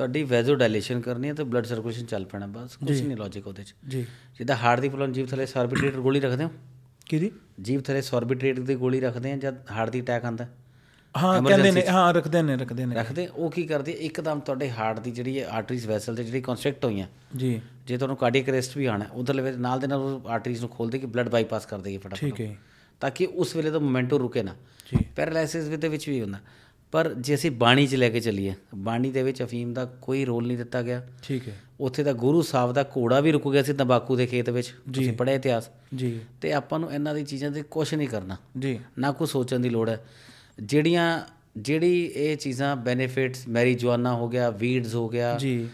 ਤੁਹਾਡੀ ਵੈਜ਼ੋ ਡਾਇਲੇਸ਼ਨ ਕਰਨੀ ਹੈ ਤੇ ਬਲੱਡ ਸਰਕੂਲੇਸ਼ਨ ਚੱਲ ਪੈਣਾ ਬਸ ਕੁਝ ਨਹੀਂ ਲੌਜੀਕ ਉਹਦੇ ਚ। ਜੀ। ਜਿੱਦਾਂ ਹਾਰਟ ਦੀ ਪ੍ਰੋਬਲਮ ਜੀਵ ਥੱਲੇ ਸੌਰਬਿਟਰੇਟ ਗੋਲੀ ਰੱਖਦੇ ਹੋ? ਕਿਹਦੀ? ਜੀਵ ਥੱਲੇ ਸੌਰਬਿਟਰੇਟ ਦੀ ਗੋਲੀ ਰੱਖਦੇ ਆ ਜਦ ਹਾਰਟ ਦੀ ਅਟੈਕ ਆਂਦਾ ਹਾਂ ਕਹਿੰਦੇ ਨੇ ਹਾਂ ਰੱਖਦੇ ਨੇ ਰੱਖਦੇ ਨੇ। ਰੱਖਦੇ? ਉਹ ਕੀ ਕਰਦੀ? ਇੱਕਦਮ ਤੁਹਾਡੇ ਹਾਰਟ ਦੀ ਜਿਹੜੀ ਆਰਟਰੀਜ਼ ਵੈਸਲ ਤੇ ਜਿਹੜੀ ਕੰਸਟ੍ਰਕਟ ਹੋਈਆਂ ਜੀ। ਜੇ ਤੁਹਾਨੂੰ ਕਾਰਡੀਅਕ ਅਰੈਸਟ ਵੀ ਆਣਾ ਉਧਰਲੇ ਨਾਲ ਦੇ ਨਾਲ ਉਹ ਆਰਟਰੀਜ਼ ਨੂੰ ਖੋਲ ਦੇ ਕਿ ਬਲੱਡ ਬਾਈਪਾਸ ਕਰ ਦੇਗੀ ਫਟਾਫਟ। ਠੀਕ ਹੈ ਤਾਂ ਕਿ ਉਸ ਵੇਲੇ ਦਾ ਮੋਮੈਂਟੋ ਰੁਕੇ ਨਾ। ਜੀ। ਪੈਰਾਲਾਈਸਿਸ ਦੇ ਵਿੱਚ ਵੀ ਹੁੰਦਾ। ਪਰ ਜੇ ਅਸੀਂ ਬਾਣੀ 'ਚ ਲੈ ਕੇ ਚੱਲੀਏ ਬਾਣੀ ਦੇ ਵਿੱਚ ਅਫੀਮ ਦਾ ਕੋਈ ਰੋਲ ਨਹੀਂ ਦਿੱਤਾ ਗਿਆ। ਠੀਕ ਹੈ। ਉੱਥੇ ਦਾ ਗੁਰੂ ਸਾਹਿਬ ਦਾ ਘੋੜਾ ਵੀ ਰੁਕ ਗਿਆ ਸੀ ਤੰਬਾਕੂ ਦੇ ਖੇਤ ਵਿੱਚ। ਤੁਸੀਂ ਪੜ੍ਹਿਆ ਇਤਿਹਾਸ। ਜੀ। ਤੇ ਆਪਾਂ ਨੂੰ ਇਹਨਾਂ ਦੀ ਚੀਜ਼ਾਂ ਤੇ ਕੁਝ ਨਹੀਂ ਕਰਨਾ। ਜੀ। ਨਾ ਕੁਝ ਸੋਚਣ ਦੀ ਲੋੜ ਹੈ। ਜਿਹੜੀਆਂ ਜਿਹੜੀ ਇਹ ਚੀਜ਼ਾਂ ਬੈਨੀਫਿਟਸ ਮੈਰੀਜੁਆਨਾ ਹੋ ਗਿਆ ਵੀਡਸ ਹੋ ਗਿਆ ਜੀ।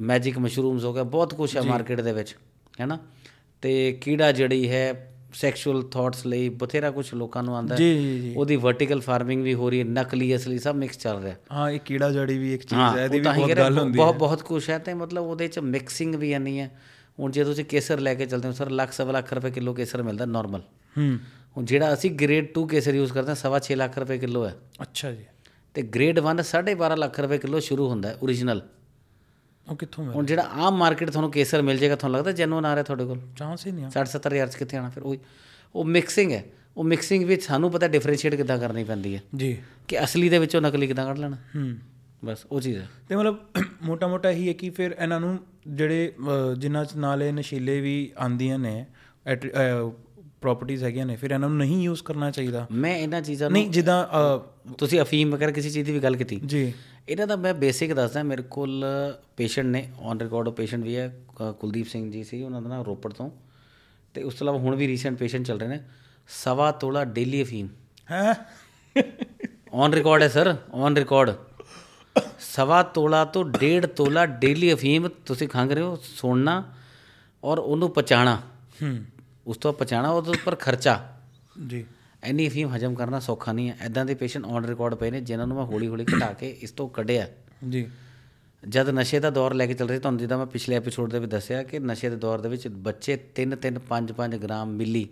ਮੈਜਿਕ ਮਸ਼ਰੂਮਸ ਹੋ ਗਿਆ ਬਹੁਤ ਕੁਝ ਹੈ ਮਾਰਕੀਟ ਦੇ ਵਿੱਚ। ਹੈਨਾ ਤੇ ਕੀੜਾ ਜੜੀ ਹੈ ਸੈਕਸ਼ੂਅਲ ਥਾਟਸ ਲਈ ਬਥੇਰਾ ਕੁਝ ਲੋਕਾਂ ਨੂੰ ਆਂਦਾ ਜੀ ਜੀ ਜੀ। ਉਹਦੀ ਵਰਟੀਕਲ ਫਾਰਮਿੰਗ ਵੀ ਹੋ ਰਹੀ ਹੈ ਨਕਲੀ ਅਸਲੀ ਸਭ ਮਿਕਸ ਚੱਲ ਰਿਹਾ ਹਾਂ। ਇਹ ਕੀੜਾ ਜੜੀ ਵੀ ਇੱਕ ਚੀਜ਼ ਹਾਂ ਹੈ ਇਹਦੀ ਵੀ ਹੀ ਬਹੁਤ ਗੱਲ ਹੁੰਦੀ ਬਹੁਤ ਬਹੁਤ ਕੁਝ ਹੈ ਤੇ ਮਤਲਬ ਉਹਦੇ ਚ ਮਿਕਸਿੰਗ ਵੀ ਨਹੀਂ ਹੈ। ਹੁਣ ਜੇ ਤੁਸੀਂ ਕੇਸਰ ਲੈ ਕੇ ਚੱਲਦੇ ਹੋ ਸਰ ਲੱਖ ਸਵਾ ਲੱਖ ਰੁਪਏ ਕਿਲੋ ਕੇਸਰ ਮਿਲਦਾ ਨਾਰਮਲ ਹੂੰ। ਹੁਣ ਜਿਹੜਾ ਅਸੀਂ ਗ੍ਰੇਡ 2 ਕੇਸਰ ਯੂਜ਼ ਕਰਦੇ ਹਾਂ ਸਵਾ 6 ਲੱਖ ਰੁਪਏ ਕਿਲੋ ਹੈ। ਅੱਛਾ ਜੀ। ਤੇ ਗ੍ਰੇਡ 1 12.5 ਲੱਖ ਰੁਪਏ ਕਿਲੋ ਸ਼ੁਰੂ ਹੁੰਦਾ ਹੈ origignal ਉਹ ਕਿੱਥੋਂ ਮਿਲ ਹੁਣ ਜਿਹੜਾ ਆਮ ਮਾਰਕੀਟ ਤੁਹਾਨੂੰ ਕੇਸਰ ਮਿਲ ਜਾਏਗਾ ਤੁਹਾਨੂੰ ਲੱਗਦਾ ਜੈਨੂਨ ਆ ਰਿਹਾ ਤੁਹਾਡੇ ਕੋਲ? ਚਾਂਸ ਹੀ ਨਹੀਂ ਆ। 60 70 ਹਜ਼ਾਰ ਚ ਕਿੱਥੇ ਆਣਾ ਫਿਰ? ਉਹ। ਉਹ ਮਿਕਸਿੰਗ ਹੈ। ਉਹ ਮਿਕਸਿੰਗ ਵਿੱਚ ਸਾਨੂੰ ਪਤਾ ਡਿਫਰੈਂਸ਼ੀਏਟ ਕਿੱਦਾਂ ਕਰਨੀ ਪੈਂਦੀ ਹੈ। ਜੀ। ਕਿ ਅਸਲੀ ਦੇ ਵਿੱਚੋਂ ਨਕਲੀ ਕਿੱਦਾਂ ਕੱਢ ਲੈਣਾ। ਹੂੰ। ਬਸ ਉਹ ਚੀਜ਼ ਹੈ। ਤੇ ਮਤਲਬ ਮੋਟਾ ਮੋਟਾ ਹੀ ਹੈ ਕਿ ਫਿਰ ਇਹਨਾਂ ਨੂੰ ਜਿਹੜੇ ਜਿਨ੍ਹਾਂ ਚ ਨਾਲੇ ਨਸ਼ੀਲੇ ਵੀ ਆਂਦੀਆਂ ਨੇ ਪ੍ਰਾਪਰਟੀਆਂ ਹੈਗੀਆਂ ਨੇ ਫਿਰ ਇਹਨਾਂ ਨੂੰ ਨਹੀਂ ਯੂਜ਼ ਕਰਨਾ ਚਾਹੀਦਾ। ਮੈਂ ਇਹਨਾਂ ਚੀਜ਼ਾਂ ਨੂੰ ਨਹੀਂ ਜਿੱਦਾਂ ਤੁਸੀਂ ਅਫੀਮ ਵਗੈਰਾ ਕਿਸੇ ਚੀਜ਼ ਦੀ ਵੀ ਗੱਲ ਕੀਤੀ। ਜੀ। ਇਹਨਾਂ ਦਾ ਮੈਂ ਬੇਸਿਕ ਦੱਸਦਾ ਮੇਰੇ ਕੋਲ ਪੇਸ਼ੈਂਟ ਨੇ ਔਨ ਰਿਕਾਰਡ ਪੇਸ਼ੈਂਟ ਵੀ ਹੈ ਕੁਲਦੀਪ ਸਿੰਘ ਜੀ ਸੀ ਉਹਨਾਂ ਦਾ ਨਾਮ ਰੋਪੜ ਤੋਂ। ਤੇ ਉਸ ਤੋਂ ਇਲਾਵਾ ਹੁਣ ਵੀ ਰੀਸੈਂਟ ਪੇਸ਼ੈਂਟ ਚੱਲ ਰਹੇ ਨੇ ਸਵਾ ਤੋਲਾ ਡੇਲੀ ਅਫੀਮ। ਹੈ? ਔਨ ਰਿਕਾਰਡ ਹੈ ਸਰ ਔਨ ਰਿਕਾਰਡ ਸਵਾ ਤੋਲਾ ਤੋਂ ਡੇਢ ਤੋਲਾ ਡੇਲੀ ਅਫੀਮ ਤੁਸੀਂ ਖੰਗ ਰਹੇ ਹੋ ਸੁਣਨਾ ਔਰ ਉਹਨੂੰ ਪਚਾਣਾ। ਹੂੰ। ਉਸ ਤੋਂ ਪਚਾਣਾ ਉਹਦੇ ਉੱਪਰ ਖਰਚਾ। ਜੀ। ਐਨੀ ਅਫੀਮ ਹਜਮ ਕਰਨਾ ਸੌਖਾ ਨਹੀਂ ਹੈ। ਐਦਾਂ ਦੇ ਪੇਸ਼ੈਂਟ ਔਨ ਰਿਕਾਰਡ ਪਏ ਨੇ ਜਿਨ੍ਹਾਂ ਨੂੰ ਮੈਂ ਹੌਲੀ ਹੌਲੀ ਘਟਾ ਕੇ ਇਸ ਤੋਂ ਕੱਢਿਆ। ਜੀ। ਜਦ ਨਸ਼ੇ ਦਾ ਦੌਰ ਲੈ ਕੇ ਚੱਲ ਰਹੇ ਤੁਹਾਨੂੰ ਜਿੱਦਾਂ ਮੈਂ ਪਿਛਲੇ ਐਪੀਸੋਡ ਦੇ ਵਿੱਚ ਦੱਸਿਆ ਕਿ ਨਸ਼ੇ ਦੇ ਦੌਰ ਦੇ ਵਿੱਚ ਬੱਚੇ 3 3 5 5 ਗ੍ਰਾਮ ਮਿਲੀ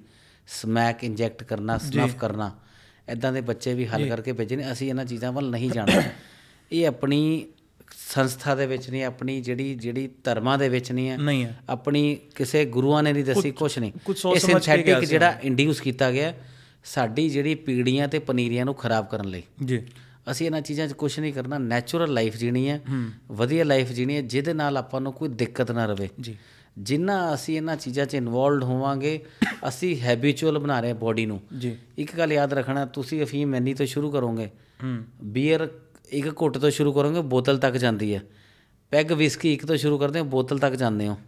ਸਮੈਕ ਇੰਜੈਕਟ ਕਰਨਾ ਸਨਫ ਕਰਨਾ ਐਦਾਂ ਦੇ ਬੱਚੇ ਵੀ ਹੱਲ ਕਰਕੇ ਭੇਜੇ ਨੇ। ਅਸੀਂ ਇਹਨਾਂ ਚੀਜ਼ਾਂ ਵੱਲ ਨਹੀਂ ਜਾਣਾ। ਇਹ ਆਪਣੀ ਸੰਸਥਾ ਦੇ ਵਿੱਚ ਨਹੀਂ ਆਪਣੀ ਜਿਹੜੀ ਜਿਹੜੀ ਧਰਮਾਂ ਦੇ ਵਿੱਚ ਨਹੀਂ ਹੈ। ਹੈ। ਆਪਣੀ ਕਿਸੇ ਗੁਰੂਆਂ ਨੇ ਨਹੀਂ ਦੱਸੀ ਕੁਛ ਨਹੀਂ। ਇਹ ਸਿੰਥੈਟਿਕ ਜਿਹੜਾ ਇੰਡਿਊਸ ਕੀਤਾ ਗਿਆ ਸਾਡੀ ਜਿਹੜੀ ਪੀੜੀਆਂ ਤੇ ਪਨੀਰੀਆਂ ਨੂੰ ਖਰਾਬ ਕਰਨ ਲਈ। ਜੀ। ਅਸੀਂ ਇਹਨਾਂ ਚੀਜ਼ਾਂ 'ਚ ਕੁਝ ਨਹੀਂ ਕਰਨਾ ਨੈਚੁਰਲ ਲਾਈਫ ਜੀਣੀ ਹੈ। ਵਧੀਆ ਲਾਈਫ ਜੀਣੀ ਹੈ ਜਿਹਦੇ ਨਾਲ ਆਪਾਂ ਨੂੰ ਕੋਈ ਦਿੱਕਤ ਨਾ ਰਵੇ। ਜੀ। ਜਿੰਨਾ ਅਸੀਂ ਇਹਨਾਂ ਚੀਜ਼ਾਂ 'ਚ ਇਨਵੋਲਡ ਹੋਵਾਂਗੇ ਅਸੀਂ ਹੈਬਿਚੁਅਲ ਬਣਾ ਰਹੇ ਬੋਡੀ ਨੂੰ। ਜੀ। ਇੱਕ ਗੱਲ ਯਾਦ ਰੱਖਣਾ ਤੁਸੀਂ ਅਫੀਮ ਇੰਨੀ ਤੋਂ ਸ਼ੁਰੂ ਕਰੋਗੇ। ਬੀਅਰ ਇੱਕ ਘੁੱਟ ਤੋਂ ਸ਼ੁਰੂ ਕਰੋਗੇ ਬੋਤਲ ਤੱਕ ਜਾਂਦੀ ਹੈ। ਪੈਗ ਵਿਸਕੀ ਇੱਕ ਤੋਂ ਸ਼ੁਰੂ ਕਰਦੇ ਹੋ ਬੋਤਲ ਤੱਕ ਜਾਂਦੇ ਹੋ।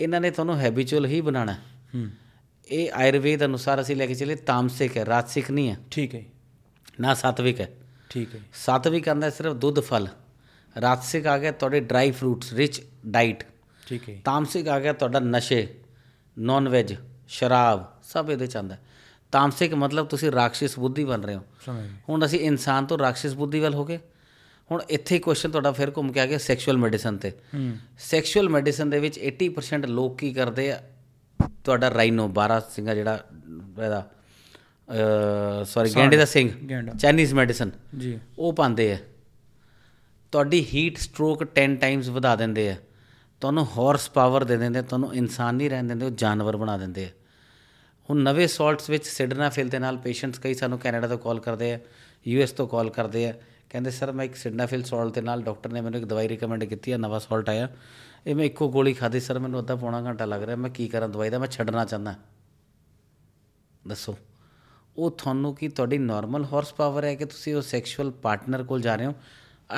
ਇਹਨਾਂ ਨੇ ਤੁਹਾਨੂੰ ਹੈਬਿਚੁਅਲ ਹੀ। ਹੂੰ। ਇਹ ਆਯੁਰਵੇਦ ਅਨੁਸਾਰ ਅਸੀਂ ਲੈ ਕੇ ਚੱਲੇ ਤਾਮਸਿਕ ਹੈ ਰਾਜਸਿਕ ਨਹੀਂ ਹੈ। ਠੀਕ ਹੈ ਨਾ ਸਾਤਵਿਕ ਹੈ। ਠੀਕ ਹੈ ਸਾਤਵਿਕ ਆਂਦਾ ਸਿਰਫ ਦੁੱਧ ਫਲ। ਰਾਜਸਿਕ ਆ ਗਿਆ ਤੁਹਾਡੇ ਡਰਾਈ ਫਰੂਟਸ ਰਿਚ ਡਾਈਟ। ਠੀਕ ਹੈ ਤਾਮਸਿਕ ਆ ਗਿਆ ਤੁਹਾਡਾ ਨਸ਼ੇ ਨਾਨ ਵੈਜ ਸ਼ਰਾਬ ਸਭ ਇਹਦੇ ਚ ਆਂਦਾ ਤਾਮਸਿਕ ਮਤਲਬ ਤੁਸੀਂ ਰਾਖਸ਼ਿਸ ਬੁੱਧੀ ਬਣ ਰਹੇ ਹੋ। ਹੁਣ ਅਸੀਂ ਇਨਸਾਨ ਤੋਂ ਰਾਖਸ਼ਿਸ ਬੁੱਧੀ ਵੱਲ ਹੋ ਗਏ। ਹੁਣ ਇੱਥੇ ਕੁਐਸਚਨ ਤੁਹਾਡਾ ਫਿਰ ਘੁੰਮ ਕੇ ਆ ਗਿਆ ਸੈਕਸ਼ੂਅਲ ਮੈਡੀਸਨ ਤੇ। ਸੈਕਸ਼ੂਅਲ ਮੈਡੀਸਨ ਦੇ ਵਿੱਚ 80% ਲੋਕ ਕੀ ਕਰਦੇ ਆ? ਤੁਹਾਡਾ ਰਾਈਨੋ 12 ਸਿੰਘਾ ਜਿਹੜਾ ਇਹਦਾ ਸੌਰੀ। ਗੈਂਡੇ ਦਾ ਸਿੰਘ ਚਾਈਨੀਜ਼ ਮੈਡੀਸਨ ਜੀ। ਉਹ ਪਾਉਂਦੇ ਆ। ਤੁਹਾਡੀ ਹੀਟ ਸਟ੍ਰੋਕ 10 ਟਾਈਮਸ ਵਧਾ ਦਿੰਦੇ ਆ। ਤੁਹਾਨੂੰ ਹਾਰਸ ਪਾਵਰ ਦੇ ਦਿੰਦੇ ਆ, ਤੁਹਾਨੂੰ ਇਨਸਾਨ ਨਹੀਂ ਰਹਿਣ ਦਿੰਦੇ ਉਹ ਜਾਨਵਰ ਬਣਾ ਦਿੰਦੇ ਆ। ਹੁਣ ਨਵੇਂ ਸਾਲਟਸ ਵਿੱਚ ਸਿਡਨਾਫਿਲ ਦੇ ਨਾਲ ਪੇਸ਼ੈਂਟਸ ਕਈ ਸਾਨੂੰ ਕੈਨੇਡਾ ਤੋਂ ਕਾਲ ਕਰਦੇ ਆ ਯੂਐਸ ਤੋਂ ਕਾਲ ਕਰਦੇ ਆ। ਕਹਿੰਦੇ ਸਰ ਮੈਂ ਇੱਕ ਸਿਡਨਾਫਿਲ ਸਾਲਟ ਦੇ ਨਾਲ ਡਾਕਟਰ ਨੇ ਮੈਨੂੰ ਇੱਕ ਦਵਾਈ ਰეკਮੈਂਡ ਕੀਤੀ ਆ ਨਵਾਂ ਸਾਲਟ ਆਇਆ। ਇਹ ਮੈਂ ਇੱਕੋ ਗੋਲੀ ਖਾਧੀ ਸਰ ਮੈਨੂੰ ਅੱਧਾ ਪੌਣਾ ਘੰਟਾ ਲੱਗ ਰਿਹਾ ਮੈਂ ਕੀ ਕਰਾਂ ਦਵਾਈ ਦਾ ਮੈਂ ਛੱਡਣਾ ਚਾਹੁੰਦਾ। ਦੱਸੋ ਉਹ ਤੁਹਾਨੂੰ ਕੀ ਤੁਹਾਡੀ ਨਾਰਮਲ ਹਾਰਸ ਪਾਵਰ ਹੈ ਕਿ ਤੁਸੀਂ ਉਹ ਸੈਕਸ਼ੂਅਲ ਪਾਰਟਨਰ ਕੋਲ ਜਾ ਰਹੇ ਹੋ?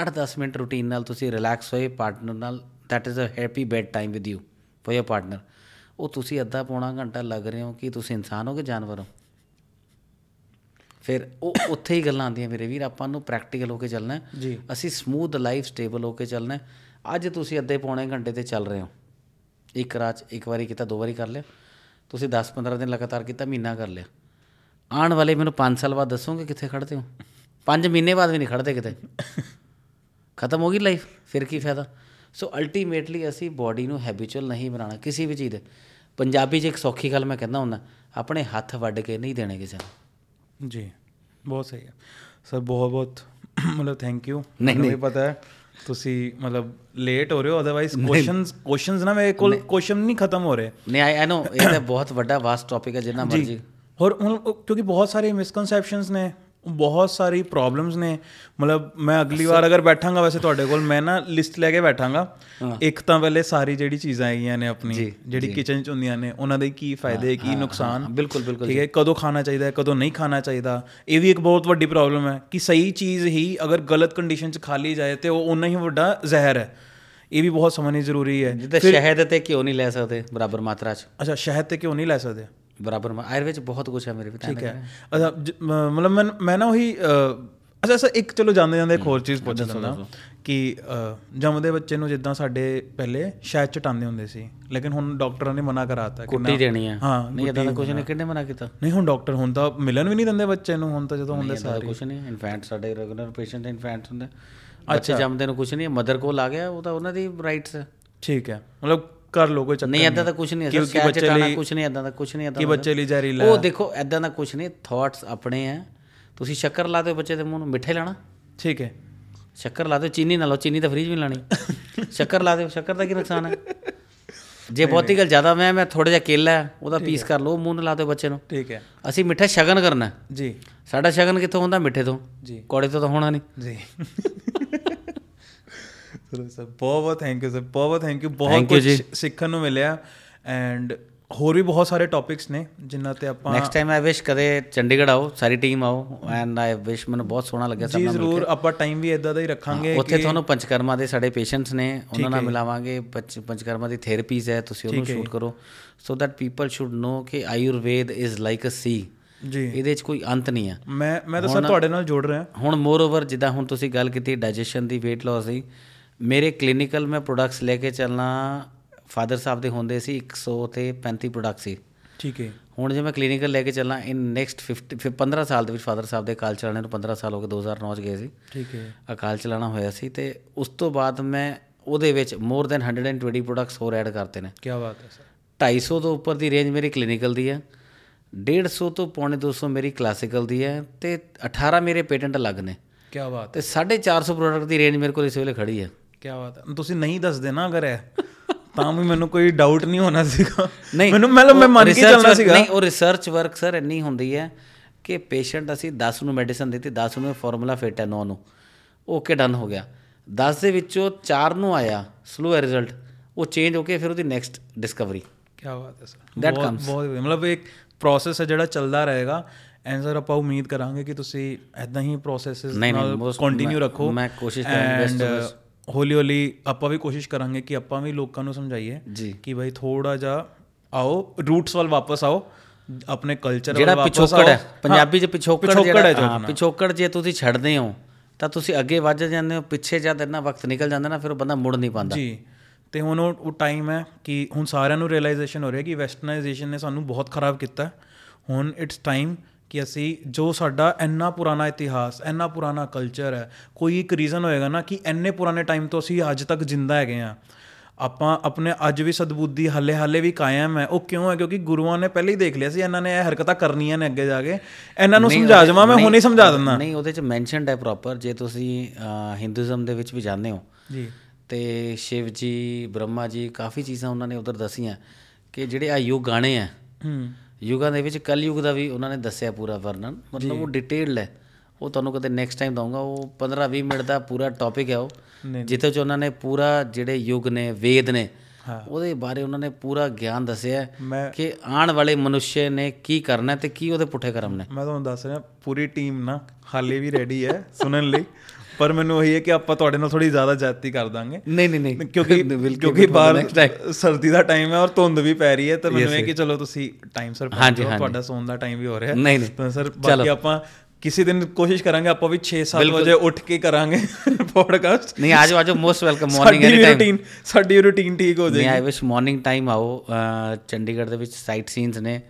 8-10 ਮਿੰਟ ਰੂਟੀਨ ਨਾਲ ਤੁਸੀਂ ਰਿਲੈਕਸ ਹੋਏ ਪਾਰਟਨਰ ਨਾਲ that is a happy bed time with you for your partner ਉਹ ਤੁਸੀਂ ਅੱਧਾ ਪੌਣਾ ਘੰਟਾ ਲੱਗ ਰਹੇ ਹੋ ਕਿ ਤੁਸੀਂ ਇਨਸਾਨ ਹੋ ਕਿ ਜਾਨਵਰ ਹੋ? ਫਿਰ ਉਹ ਉੱਥੇ ਹੀ ਗੱਲਾਂ ਆਉਂਦੀਆਂ ਮੇਰੇ ਵੀਰ ਆਪਾਂ ਨੂੰ ਪ੍ਰੈਕਟੀਕਲ ਹੋ ਕੇ ਚੱਲਣਾ ਹੈ। ਅਸੀਂ ਸਮੂਥ ਲਾਈਫ ਸਟੇਬਲ ਹੋ ਕੇ ਚੱਲਣਾ ਹੈ। ਅੱਜ ਤੁਸੀਂ ਅੱਧੇ ਪੌਣੇ ਘੰਟੇ ਤੇ ਚੱਲ ਰਹੇ ਹੋ। ਇੱਕ ਰਾਤ ਇੱਕ ਵਾਰੀ ਕੀਤਾ ਦੋ ਵਾਰੀ ਕਰ ਲਿਆ। ਤੁਸੀਂ 10-15 ਦਿਨ ਲਗਾਤਾਰ ਕੀਤਾ ਮਹੀਨਾ ਕਰ ਲਿਆ। ਆਉਣ ਵਾਲੇ ਮੈਨੂੰ 5 ਸਾਲ ਬਾਅਦ ਦੱਸੋਗੇ ਕਿੱਥੇ ਖੜਦੇ ਹੋ? 5 ਮਹੀਨੇ ਬਾਅਦ ਵੀ ਨਹੀਂ ਖੜਦੇ ਕਿਤੇ। ਖਤਮ ਹੋ ਗਈ ਲਾਈਫ ਫਿਰ ਕੀ ਫਾਇਦਾ? ਸੋ ਅਲਟੀਮੇਟਲੀ ਅਸੀਂ ਬਾਡੀ ਨੂੰ ਹੈਬਿਚੁਅਲ ਨਹੀਂ ਬਣਾਉਣਾ ਕਿਸੇ ਵੀ ਚੀਜ਼ ਦੇ। ਪੰਜਾਬੀ 'ਚ ਇੱਕ ਸੌਖੀ ਗੱਲ ਮੈਂ ਕਹਿੰਦਾ ਹੁੰਦਾ ਆਪਣੇ ਹੱਥ ਵੱਢ ਕੇ ਨਹੀਂ ਦੇਣੇ ਕਿਸੇ ਨੂੰ। ਜੀ ਬਹੁਤ ਸਹੀ ਹੈ। ਸਰ ਬਹੁਤ ਬਹੁਤ ਮਤਲਬ ਥੈਂਕ ਯੂ ਨਹੀਂ, ਮੈਨੂੰ ਪਤਾ ਹੈ ਤੁਸੀਂ ਮਤਲਬ ਲੇਟ ਹੋ ਰਹੇ ਹੋ ਅਦਰਵਾਈਜ਼ ਕੁਐਸਚਨਸ ਕੁਐਸਚਨਸ ਨਾ ਮੇਰੇ ਕੋਲ ਕੁਐਸਚਨ ਨਹੀਂ ਖਤਮ ਹੋ ਰਹੇ। ਨਹੀਂ ਆਈ ਨੋ ਇਹ ਤਾਂ ਬਹੁਤ ਵੱਡਾ ਵਾਸਟ ਟੌਪਿਕ ਹੈ ਜਿੰਨਾ ਮਰਜ਼ੀ। ਔਰ ਹੁਣ ਕਿਉਂਕਿ ਬਹੁਤ ਸਾਰੇ ਮਿਸਕਨਸੈਪਸ਼ਨਸ ਨੇ। ਬਹੁਤ ਸਾਰੀ ਪ੍ਰੋਬਲਮਸ ਨੇ। ਮਤਲਬ ਮੈਂ ਅਗਲੀ ਵਾਰ ਅਗਰ ਬੈਠਾਂਗਾ ਵੈਸੇ ਤੁਹਾਡੇ ਕੋਲ ਮੈਂ ਨਾ ਲਿਸਟ ਲੈ ਕੇ ਬੈਠਾਂਗਾ। ਇੱਕ ਤਾਂ ਪਹਿਲੇ ਸਾਰੀ ਜਿਹੜੀ ਚੀਜ਼ਾਂ ਹੈਗੀਆਂ ਨੇ ਆਪਣੀ ਜਿਹੜੀ ਕਿਚਨ ਚ ਹੁੰਦੀਆਂ ਨੇ ਉਹਨਾਂ ਦੇ ਕੀ ਫਾਇਦੇ ਕੀ ਨੁਕਸਾਨ। ਬਿਲਕੁਲ ਬਿਲਕੁਲ ਠੀਕ ਹੈ ਕਦੋਂ ਖਾਣਾ ਚਾਹੀਦਾ ਹੈ ਕਦੋਂ ਨਹੀਂ ਖਾਣਾ ਚਾਹੀਦਾ। ਇਹ ਵੀ ਇੱਕ ਬਹੁਤ ਵੱਡੀ ਪ੍ਰੋਬਲਮ ਹੈ ਕਿ ਸਹੀ ਚੀਜ਼ ਹੀ ਅਗਰ ਗਲਤ ਕੰਡੀਸ਼ਨ 'ਚ ਖਾ ਲਈ ਜਾਏ ਤੇ ਉਹ ਉਨਾ ਹੀ ਵੱਡਾ ਜ਼ਹਿਰ ਹੈ। ਇਹ ਵੀ ਬਹੁਤ ਸਮਝਣੀ ਜ਼ਰੂਰੀ ਹੈ। ਜਿੱਦਾਂ ਸ਼ਹਿਦ ਤੇ ਘਿਓ ਨਹੀਂ ਲੈ ਸਕਦੇ ਬਰਾਬਰ ਮਾਤਰਾ 'ਚ। ਅੱਛਾ ਸ਼ਹਿਦ ਤੇ ਕਿਉਂ ਨਹੀਂ ਲੈ ਸਕਦੇ। ਬਰਾਬਰ ਮਾ- ਆਯੁਰਵੇਦ 'ਚ ਬਹੁਤ ਕੁਝ ਹੈ ਮੇਰੇ ਵੀ ਠੀਕ ਹੈ। ਮਤਲਬ ਮੈਂ ਮੈਂ ਨਾ ਉਹੀ ਅੱਛਾ ਅੱਛਾ ਇੱਕ ਚਲੋ ਜਾਂਦੇ ਜਾਂਦੇ ਇੱਕ ਹੋਰ ਚੀਜ਼ ਪੁੱਛ ਲੈਂਦਾ ਕਿ ਜੰਮਦੇ ਬੱਚੇ ਨੂੰ ਜਿੱਦਾਂ ਸਾਡੇ ਪਹਿਲੇ ਸ਼ਹਿਦ ਚਟਾਉਂਦੇ ਹੁੰਦੇ ਸੀ ਲੇਕਿਨ ਹੁਣ ਡਾਕਟਰਾਂ ਨੇ ਮਨਾ ਕਰਾਤਾ ਕਿ ਕੁੱਟੀ ਦੇਣੀ ਹੈ ਹਾਂ ਨਹੀਂ ਇਦਾਂ ਦਾ ਕੁਝ ਨਹੀਂ ਕਿੰਨੇ ਮਨਾ ਕੀਤਾ? ਨਹੀਂ ਹੁਣ ਡਾਕਟਰ ਹੁਣ ਤਾਂ ਮਿਲਣ ਵੀ ਨਹੀਂ ਦਿੰਦੇ ਬੱਚੇ ਨੂੰ ਹੁਣ ਤਾਂ ਜਦੋਂ ਹੁੰਦੇ ਦਾ ਕੁਝ ਨਹੀਂ ਇਨਫੈਂਟ ਸਾਡੇ ਰੈਗੂਲਰ ਪੇਸ਼ੈਂਟ ਇਨਫੈਂਟ ਹੁੰਦੇ। ਬੱਚੇ ਜੰਮਦੇ ਨੂੰ ਕੁਝ ਨਹੀਂ ਮਦਰ ਕੋਲ ਆ ਗਿਆ ਉਹ ਤਾਂ ਉਹਨਾਂ ਦੀ ਰਾਈਟਸ ਠੀਕ ਹੈ ਮਤਲਬ ਕਰ ਲੋ ਕੋਈ ਚੱਕਰ ਨਹੀਂ ਇਦਾਂ ਦਾ ਕੁਝ ਨਹੀਂ ਕਿਉਂਕਿ ਬੱਚੇ ਲਈ- ਕੁਝ ਨਹੀਂ ਇਦਾਂ ਦਾ ਕੁਝ ਨਹੀਂ ਇਦਾਂ ਕਿ ਬੱਚੇ ਲਈ ਜ਼ਹਿਰੀਲਾ ਉਹ ਦੇਖੋ ਇਦਾਂ ਦਾ ਕੁਝ ਨਹੀਂ ਥਾਟਸ ਆਪਣੇ ਆ ਤੁਸੀਂ ਸ਼ੱਕਰ ਲਾ ਦਿਓ ਬੱਚੇ ਦੇ ਮੂੰਹ ਨੂੰ ਮਿੱਠੇ ਲਾਣਾ। ਠੀਕ ਹੈ। ਸ਼ੱਕਰ ਲਾ ਦਿਓ ਚੀਨੀ ਨਾ ਲਾਓ ਚੀਨੀ ਤਾਂ ਫ੍ਰੀਜ ਵੀ ਲਾਣੀ। ਸ਼ੱਕਰ ਲਾ ਦਿਓ ਸ਼ੱਕਰ ਦਾ ਕੀ ਨੁਕਸਾਨ ਹੈ? ਜੇ ਬਹੁਤੀ ਗੱਲ ਜ਼ਿਆਦਾ ਮੈਂ ਮੈਂ ਥੋੜਾ ਜਿਹਾ ਕੇਲਾ ਉਹਦਾ ਪੀਸ ਕਰ ਲਓ ਮੂੰਹ ਨਾਲ ਲਾ ਦਿਓ ਬੱਚੇ ਨੂੰ। ਠੀਕ ਹੈ। ਅਸੀਂ ਮਿੱਠਾ ਸ਼ਗਨ ਕਰਨਾ। ਜੀ। ਸਾਡਾ ਸ਼ਗਨ ਕਿੱਥੋਂ ਹੁੰਦਾ? ਮਿੱਠੇ ਤੋਂ। ਜੀ। ਕੌੜੇ ਤੋਂ ਤਾਂ ਹੋਣਾ ਨਹੀਂ ਜੀ। ਚਲੋ ਸਰ ਬਹੁਤ ਬਹੁਤ ਥੈਂਕ ਯੂ ਸਰ ਬਹੁਤ ਬਹੁਤ ਥੈਂਕ ਯੂ ਬਹੁਤ ਜੀ। ਕੁਝ ਸਿੱਖਣ ਨੂੰ ਮਿਲਿਆ ਐਂਡ ਹੋਰ ਵੀ ਬਹੁਤ ਸਾਰੇ ਟੌਪਿਕਸ ਨੇ ਜਿਨ੍ਹਾਂ ਤੇ ਆਪਾਂ ਨੈਕਸਟ ਟਾਈਮ ਆਈ ਵਿਸ਼ ਕਦੇ ਚੰਡੀਗੜ੍ਹ ਆਓ ਸਾਰੀ ਟੀਮ ਆਓ। ਐਂਡ ਆਈ ਵਿਸ਼ ਮੈਨੂੰ ਬਹੁਤ ਸੋਹਣਾ ਲੱਗਿਆ ਸਭ ਜੀ ਨਾਲ ਮਿਲ ਜ਼ਰੂਰ ਆਪਾਂ ਟਾਈਮ ਵੀ ਇਦਾਂ ਦਾ ਹੀ ਰੱਖਾਂਗੇ ਉੱਥੇ ਤੁਹਾਨੂੰ ਪੰਚਕਰਮਾ ਦੇ ਸਾਡੇ ਪੇਸ਼ੈਂਟਸ ਨੇ ਉਹਨਾਂ ਨਾਲ ਮਿਲਾਵਾਂਗੇ। ਪੰਚ- ਪੰਚਕਰਮਾ ਦੀ ਥੈਰੇਪੀਜ਼ ਹੈ ਤੁਸੀਂ ਉਹਨੂੰ ਸ਼ੂਟ ਕਰੋ। So that people should know ਕਿ Ayurveda is like a sea ਜੀ। ਇਹਦੇ 'ਚ ਕੋਈ ਅੰਤ ਨਹੀਂ ਹੈ। ਮੈਂ ਮੈਂ ਤਾਂ ਸਰ ਤੁਹਾਡੇ ਨਾਲ ਜੁੜ ਰਿਹਾ। ਹੁਣ ਮੋਰ ਓਵਰ ਜਿੱਦਾਂ ਹੁਣ ਤੁਸੀਂ ਗੱਲ ਕੀਤੀ ਡਾਈਜੈਸ਼ਨ ਦੀ weight loss ਦੀ ਮੇਰੇ ਕਲੀਨਿਕਲ ਮੈਂ ਪ੍ਰੋਡਕਟਸ ਲੈ ਕੇ ਚੱਲਣਾ ਫਾਦਰ ਸਾਹਿਬ ਦੇ ਹੁੰਦੇ ਸੀ 100 ਤੇ 35 ਪ੍ਰੋਡਕਟ ਸੀ। ਠੀਕ ਹੈ। ਹੁਣ ਜੇ ਮੈਂ ਕਲੀਨਿਕਲ ਲੈ ਕੇ ਚੱਲਾਂ ਇਨ ਨੈਕਸਟ 50 ਫਿਰ 15 ਸਾਲ ਦੇ ਵਿੱਚ ਫਾਦਰ ਸਾਹਿਬ ਦੇ ਅਕਾਲ ਚਲਾਣੇ ਨੂੰ 15 ਸਾਲ ਹੋ ਗਏ 2009 ਚ ਗਏ ਸੀ। ਠੀਕ ਹੈ। ਅਕਾਲ ਚਲਾਣਾ ਹੋਇਆ ਸੀ ਤੇ ਉਸ ਤੋਂ ਬਾਅਦ ਮੈਂ ਉਹਦੇ ਵਿੱਚ ਮੋਰ ਦੈਨ 120 ਪ੍ਰੋਡਕਟਸ ਹੋਰ ਐਡ ਕਰਤੇ ਨੇ। ਕੀ ਬਾਤ ਹੈ ਸਰ। 250 ਤੋਂ ਉੱਪਰ ਦੀ ਰੇਂਜ ਮੇਰੀ ਕਲੀਨਿਕਲ ਦੀ ਹੈ 150 ਤੋਂ ਪੌਣੇ 200 ਮੇਰੀ ਕਲਾਸਿਕਲ ਦੀ ਹੈ ਤੇ 18 ਮੇਰੇ ਪੇਟੈਂਟ ਅਲੱਗ ਨੇ। ਕੀ ਬਾਤ ਤੇ 450 ਪ੍ਰੋਡਕਟ ਦੀ ਰੇਂਜ ਮੇਰੇ ਕੋਲ ਇਸ ਵੇਲੇ ਖੜੀ ਹੈ। ਕੀ ਬਾਤ ਹੈ। ਤੁਸੀਂ ਨਹੀਂ ਦੱਸਦੇ ਨਾ ਅਗਰ ਹੈ ਤਾਂ ਵੀ ਮੈਨੂੰ ਕੋਈ ਡਾਊਟ ਨਹੀਂ ਹੋਣਾ ਸੀਗਾ। ਨਹੀਂ ਮੈਨੂੰ ਮਤਲਬ ਮੈਂ ਮੰਨ ਕੇ ਚੱਲਣਾ ਸੀਗਾ। ਨਹੀਂ ਉਹ ਰਿਸਰਚ ਵਰਕ ਸਰ ਇੰਨੀ ਹੁੰਦੀ ਹੈ ਕਿ ਪੇਸ਼ੈਂਟ ਅਸੀਂ 10 ਨੂੰ ਮੈਡੀਸਨ ਦਿੱਤੀ 10 ਨੂੰ ਫਾਰਮੂਲਾ ਫਿੱਟ ਹੈ 9 ਨੂੰ। ਓਕੇ ਡਨ ਹੋ ਗਿਆ। 10 ਦੇ ਵਿੱਚੋਂ 4 ਨੂੰ ਆਇਆ ਸਲੋ ਹੈ ਰਿਜ਼ਲਟ ਉਹ ਚੇਂਜ ਹੋ ਕੇ ਫਿਰ ਉਹਦੀ ਨੈਕਸਟ ਡਿਸਕਵਰੀ ਕੀ ਬਾਤ ਹੈ ਸਰ That ਬਹੁਤ comes. ਬਹੁਤ। ਮਤਲਬ ਇੱਕ ਪ੍ਰੋਸੈਸ ਹੈ ਜਿਹੜਾ ਚੱਲਦਾ ਰਹੇਗਾ। ਐਂਡ ਸਰ ਆਪਾਂ ਉਮੀਦ ਕਰਾਂਗੇ ਕਿ ਤੁਸੀਂ ਐਦਾਂ ਹੀ ਪ੍ਰੋਸੈਸਸ ਨਾਲ ਕੰਟੀਨਿਊ ਰੱਖੋ। ਮੈਂ ਕੋਸ਼ਿਸ਼ ਕਰਾਂਗਾ। ਹੌਲੀ ਹੌਲੀ ਆਪਾਂ ਵੀ ਕੋਸ਼ਿਸ਼ ਕਰਾਂਗੇ ਕਿ ਆਪਾਂ ਵੀ ਲੋਕਾਂ ਨੂੰ ਸਮਝਾਈਏ ਕਿ ਭਾਈ ਥੋੜਾ ਜਿਹਾ ਆਓ ਰੂਟਸ ਵੱਲ ਵਾਪਸ ਆਓ ਆਪਣੇ ਕਲਚਰ ਵੱਲ ਜਿਹੜਾ ਵਾਪਸ ਪਿਛੋਕੜ ਹੈ। ਪੰਜਾਬੀ 'ਚ ਪਿਛੋਕੜ ਜਿਹੜਾ। ਪਿਛੋਕੜ ਜੇ ਤੁਸੀਂ ਛੱਡਦੇ ਹੋ ਤਾਂ ਤੁਸੀਂ ਅੱਗੇ ਵੱਧ ਜਾਂਦੇ ਹੋ ਪਿੱਛੇ ਜਦ ਇੰਨਾ ਵਕਤ ਨਿਕਲ ਜਾਂਦਾ ਨਾ ਫਿਰ ਉਹ ਬੰਦਾ ਮੁੜ ਨਹੀਂ ਪਾਉਂਦਾ ਜੀ ਤੇ ਹੁਣ ਉਹ ਟਾਈਮ ਹੈ ਕਿ ਹੁਣ ਸਾਰਿਆਂ ਨੂੰ ਰਿਅਲਾਈਜੇਸ਼ਨ ਹੋ ਰਿਹਾ ਕਿ ਵੈਸਟਰਨਾਈਜੇਸ਼ਨ ਨੇ ਸਾਨੂੰ ਬਹੁਤ ਖਰਾਬ ਕੀਤਾ। ਹੁਣ ਇਟਸ ਟਾਈਮ ਕਿ ਅਸੀਂ ਜੋ ਸਾਡਾ ਇੰਨਾ ਪੁਰਾਣਾ ਇਤਿਹਾਸ ਇੰਨਾ ਪੁਰਾਣਾ ਕਲਚਰ ਹੈ ਕੋਈ ਇੱਕ ਰੀਜ਼ਨ ਹੋਏਗਾ ਨਾ ਕਿ ਇੰਨੇ ਪੁਰਾਣੇ ਟਾਈਮ ਤੋਂ ਅਸੀਂ ਅੱਜ ਤੱਕ ਜਿੰਦਾ ਹੈਗੇ ਆ ਆਪਾਂ ਆਪਣੇ ਅੱਜ ਵੀ ਸਦਬੁੱਧੀ ਹੱਲੇ ਹਾਲੇ ਵੀ ਕਾਇਮ ਹੈ। ਉਹ ਕਿਉਂ ਹੈ? ਕਿਉਂਕਿ ਗੁਰੂਆਂ ਨੇ ਪਹਿਲੇ ਹੀ ਦੇਖ ਲਿਆ ਸੀ ਇਹਨਾਂ ਨੇ ਇਹ ਹਰਕਤਾਂ ਕਰਨੀਆਂ ਨੇ ਅੱਗੇ ਜਾ ਕੇ। ਇਹਨਾਂ ਨੂੰ ਸਮਝਾ ਜਾਵਾਂ ਮੈਂ ਹੁਣੇ ਸਮਝਾ ਦਿੰਦਾ। ਨਹੀਂ ਉਹਦੇ 'ਚ ਮੈਂਸ਼ਨਡ ਹੈ ਪ੍ਰੋਪਰ ਜੇ ਤੁਸੀਂ ਹਿੰਦੂਇਜ਼ਮ ਦੇ ਵਿੱਚ ਵੀ ਜਾਂਦੇ ਹੋ। ਜੀ। ਤੇ ਸ਼ਿਵ ਜੀ ਬ੍ਰਹਮਾ ਜੀ ਕਾਫੀ ਚੀਜ਼ਾਂ ਉਹਨਾਂ ਨੇ ਉਧਰ ਦਸੀਆਂ ਕਿ ਜਿਹੜੇ ਆ ਯੁੱਗ ਆਣੇ ਆ ਹੂੰ। ਯੁਗਾਂ ਦੇ ਵਿੱਚ ਕਲਯੁਗ ਦਾ ਵੀ ਉਹਨਾਂ ਨੇ ਦੱਸਿਆ ਪੂਰਾ ਵਰਣਨ ਮਤਲਬ ਉਹ ਡਿਟੇਲਡ ਹੈ ਉਹ ਤੁਹਾਨੂੰ ਕਦੇ ਨੈਕਸਟ ਟਾਈਮ ਦਊਂਗਾ ਉਹ 15 20 ਮਿੰਟ ਦਾ ਪੂਰਾ ਟੌਪਿਕ ਹੈ ਉਹ। ਜਿੱਥੇ ਚ ਉਹਨਾਂ ਨੇ ਪੂਰਾ ਜਿਹੜੇ ਯੁੱਗ ਨੇ ਵੇਦ ਨੇ ਹਾਂ। ਉਹਦੇ ਬਾਰੇ ਉਹਨਾਂ ਨੇ ਪੂਰਾ ਗਿਆਨ ਦੱਸਿਆ ਕਿ ਆਉਣ ਵਾਲੇ ਮਨੁੱਖ ਨੇ ਕੀ ਕਰਨਾ ਤੇ ਕੀ ਉਹਦੇ ਪੁੱਠੇ ਕਰਮ ਨੇ ਮੈਂ ਤੁਹਾਨੂੰ ਦੱਸ ਰਿਹਾ ਪੂਰੀ ਟੀਮ ਨਾ ਹਾਲੇ ਵੀ ਰੈਡੀ ਹੈ ਸੁਣਨ ਲਈ ਪਰ ਮੈਨੂੰ ਉਹੀ ਹੈ ਕਿ ਆਪਾਂ ਤੁਹਾਡੇ ਨਾਲ ਥੋੜੀ ਜ਼ਿਆਦਾ ਜਾਤੀ ਕਰ ਦਾਂਗੇ। ਨਹੀਂ ਨਹੀਂ ਨਹੀਂ। ਕਿਉਂਕਿ ਕਿਉਂਕਿ ਬਾਹਰ। ਸਰਦੀ ਦਾ ਟਾਈਮ ਹੈ ਔਰ ਧੁੰਦ ਵੀ ਪੈ ਰਹੀ ਹੈ ਤਾਂ ਮੈਨੂੰ ਇਹ ਕਿ ਚਲੋ ਤੁਸੀਂ ਟਾਈਮ ਸਰ। ਤੁਹਾਡਾ ਸੌਣ ਦਾ ਟਾਈਮ ਵੀ ਹੋ ਰਿਹਾ। ਨਹੀਂ, ਨਹੀਂ। ਤਾਂ ਸਰ ਬਾਕੀ ਆਪਾਂ ਕਿਸੇ ਦਿਨ ਕੋਸ਼ਿਸ਼ ਕਰਾਂਗੇ ਆਪਾਂ ਵੀ 6-7 ਵਜੇ ਉੱਠ ਕੇ ਕਰਾਂਗੇ ਪੋਡਕਾਸਟ ਨਹੀਂ ਆਜੋ ਆਜੋ most welcome morning any time routine ਸਾਡੀ ਰੂਟੀਨ ਠੀਕ ਹੋ ਨਹੀਂ ਜਾਏਗੀ। ਆਈ ਵਿਸ਼ ਮਾਰਨਿੰਗ ਟਾਈਮ ਆਓ ਚੰਡੀਗੜ੍ਹ ਦੇ ਵਿੱਚ ਸਾਈਟ ਸੀਨਸ ਨੇ।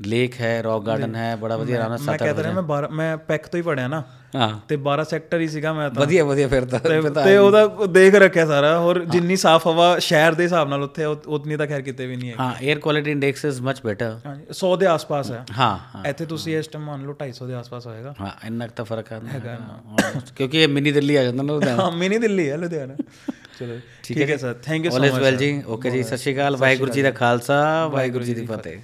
ਲੇਕ ਹੈ ਰੌਕ ਗਾਰਡਨ ਹੈ ਬੜਾ ਵਧੀਆ ਆਰਾਮ ਨਾਲ ਮੈਂ ਕਹਿੰਦਾ ਰਿਹਾ ਮੈਂ 12 ਮੈਂ ਪੈਕ ਤੋਂ ਹੀ ਪੜਿਆ ਨਾ ਹਾਂ ਤੇ 12 ਸੈਕਟਰ ਹੀ ਸੀਗਾ ਮੈਂ ਤਾਂ ਵਧੀਆ ਵਧੀਆ ਫਿਰ ਤਾਂ ਤੇ ਉਹਦਾ ਦੇਖ ਰੱਖਿਆ ਸਾਰਾ ਹੋਰ ਜਿੰਨੀ ਸਾਫ਼ ਹਵਾ ਸ਼ਹਿਰ ਦੇ ਹਿਸਾਬ ਨਾਲ ਉੱਥੇ ਉਤ- ਉਤਨੀ ਤਾਂ ਖੈਰ ਕਿਤੇ ਵੀ ਨਹੀਂ ਹੈ ਹਾਂ air quality index is much better ਹਾਂਜੀ 100 ਦੇ ਆਸ-ਪਾਸ ਹੈ ਹਾਂ ਹਾਂ ਇੱਥੇ ਤੁਸੀਂ ਇਸ ਟਾਈਮ ਮੰਨ ਲਓ 250 ਦੇ ਆਸ-ਪਾਸ ਹੋਏਗਾ ਹਾਂ ਇੰਨਾ ਤਾਂ ਫ਼ਰਕ ਆ ਕਿਉਂਕਿ ਇਹ ਮਿਨੀ ਦਿੱਲੀ ਆ ਜਾਂਦਾ ਨਾ ਲੁਧਿਆਣਾ ਹਾਂ ਮਿਨੀ ਦਿੱਲੀ ਹੈ ਲੁਧਿਆਣਾ ਚਲੋ ਠੀਕ ਹੈ sir thank you so much well ਜੀ ਓਕੇ ਜੀ ਸਤਿ ਸ਼੍ਰੀ ਅਕਾਲ ਵਾਹਿਗੁਰੂ ਜੀ ਦਾ ਖਾਲਸਾ ਵਾਹਿਗੁਰੂ ਜੀ ਦੀ ਫਤਿਹ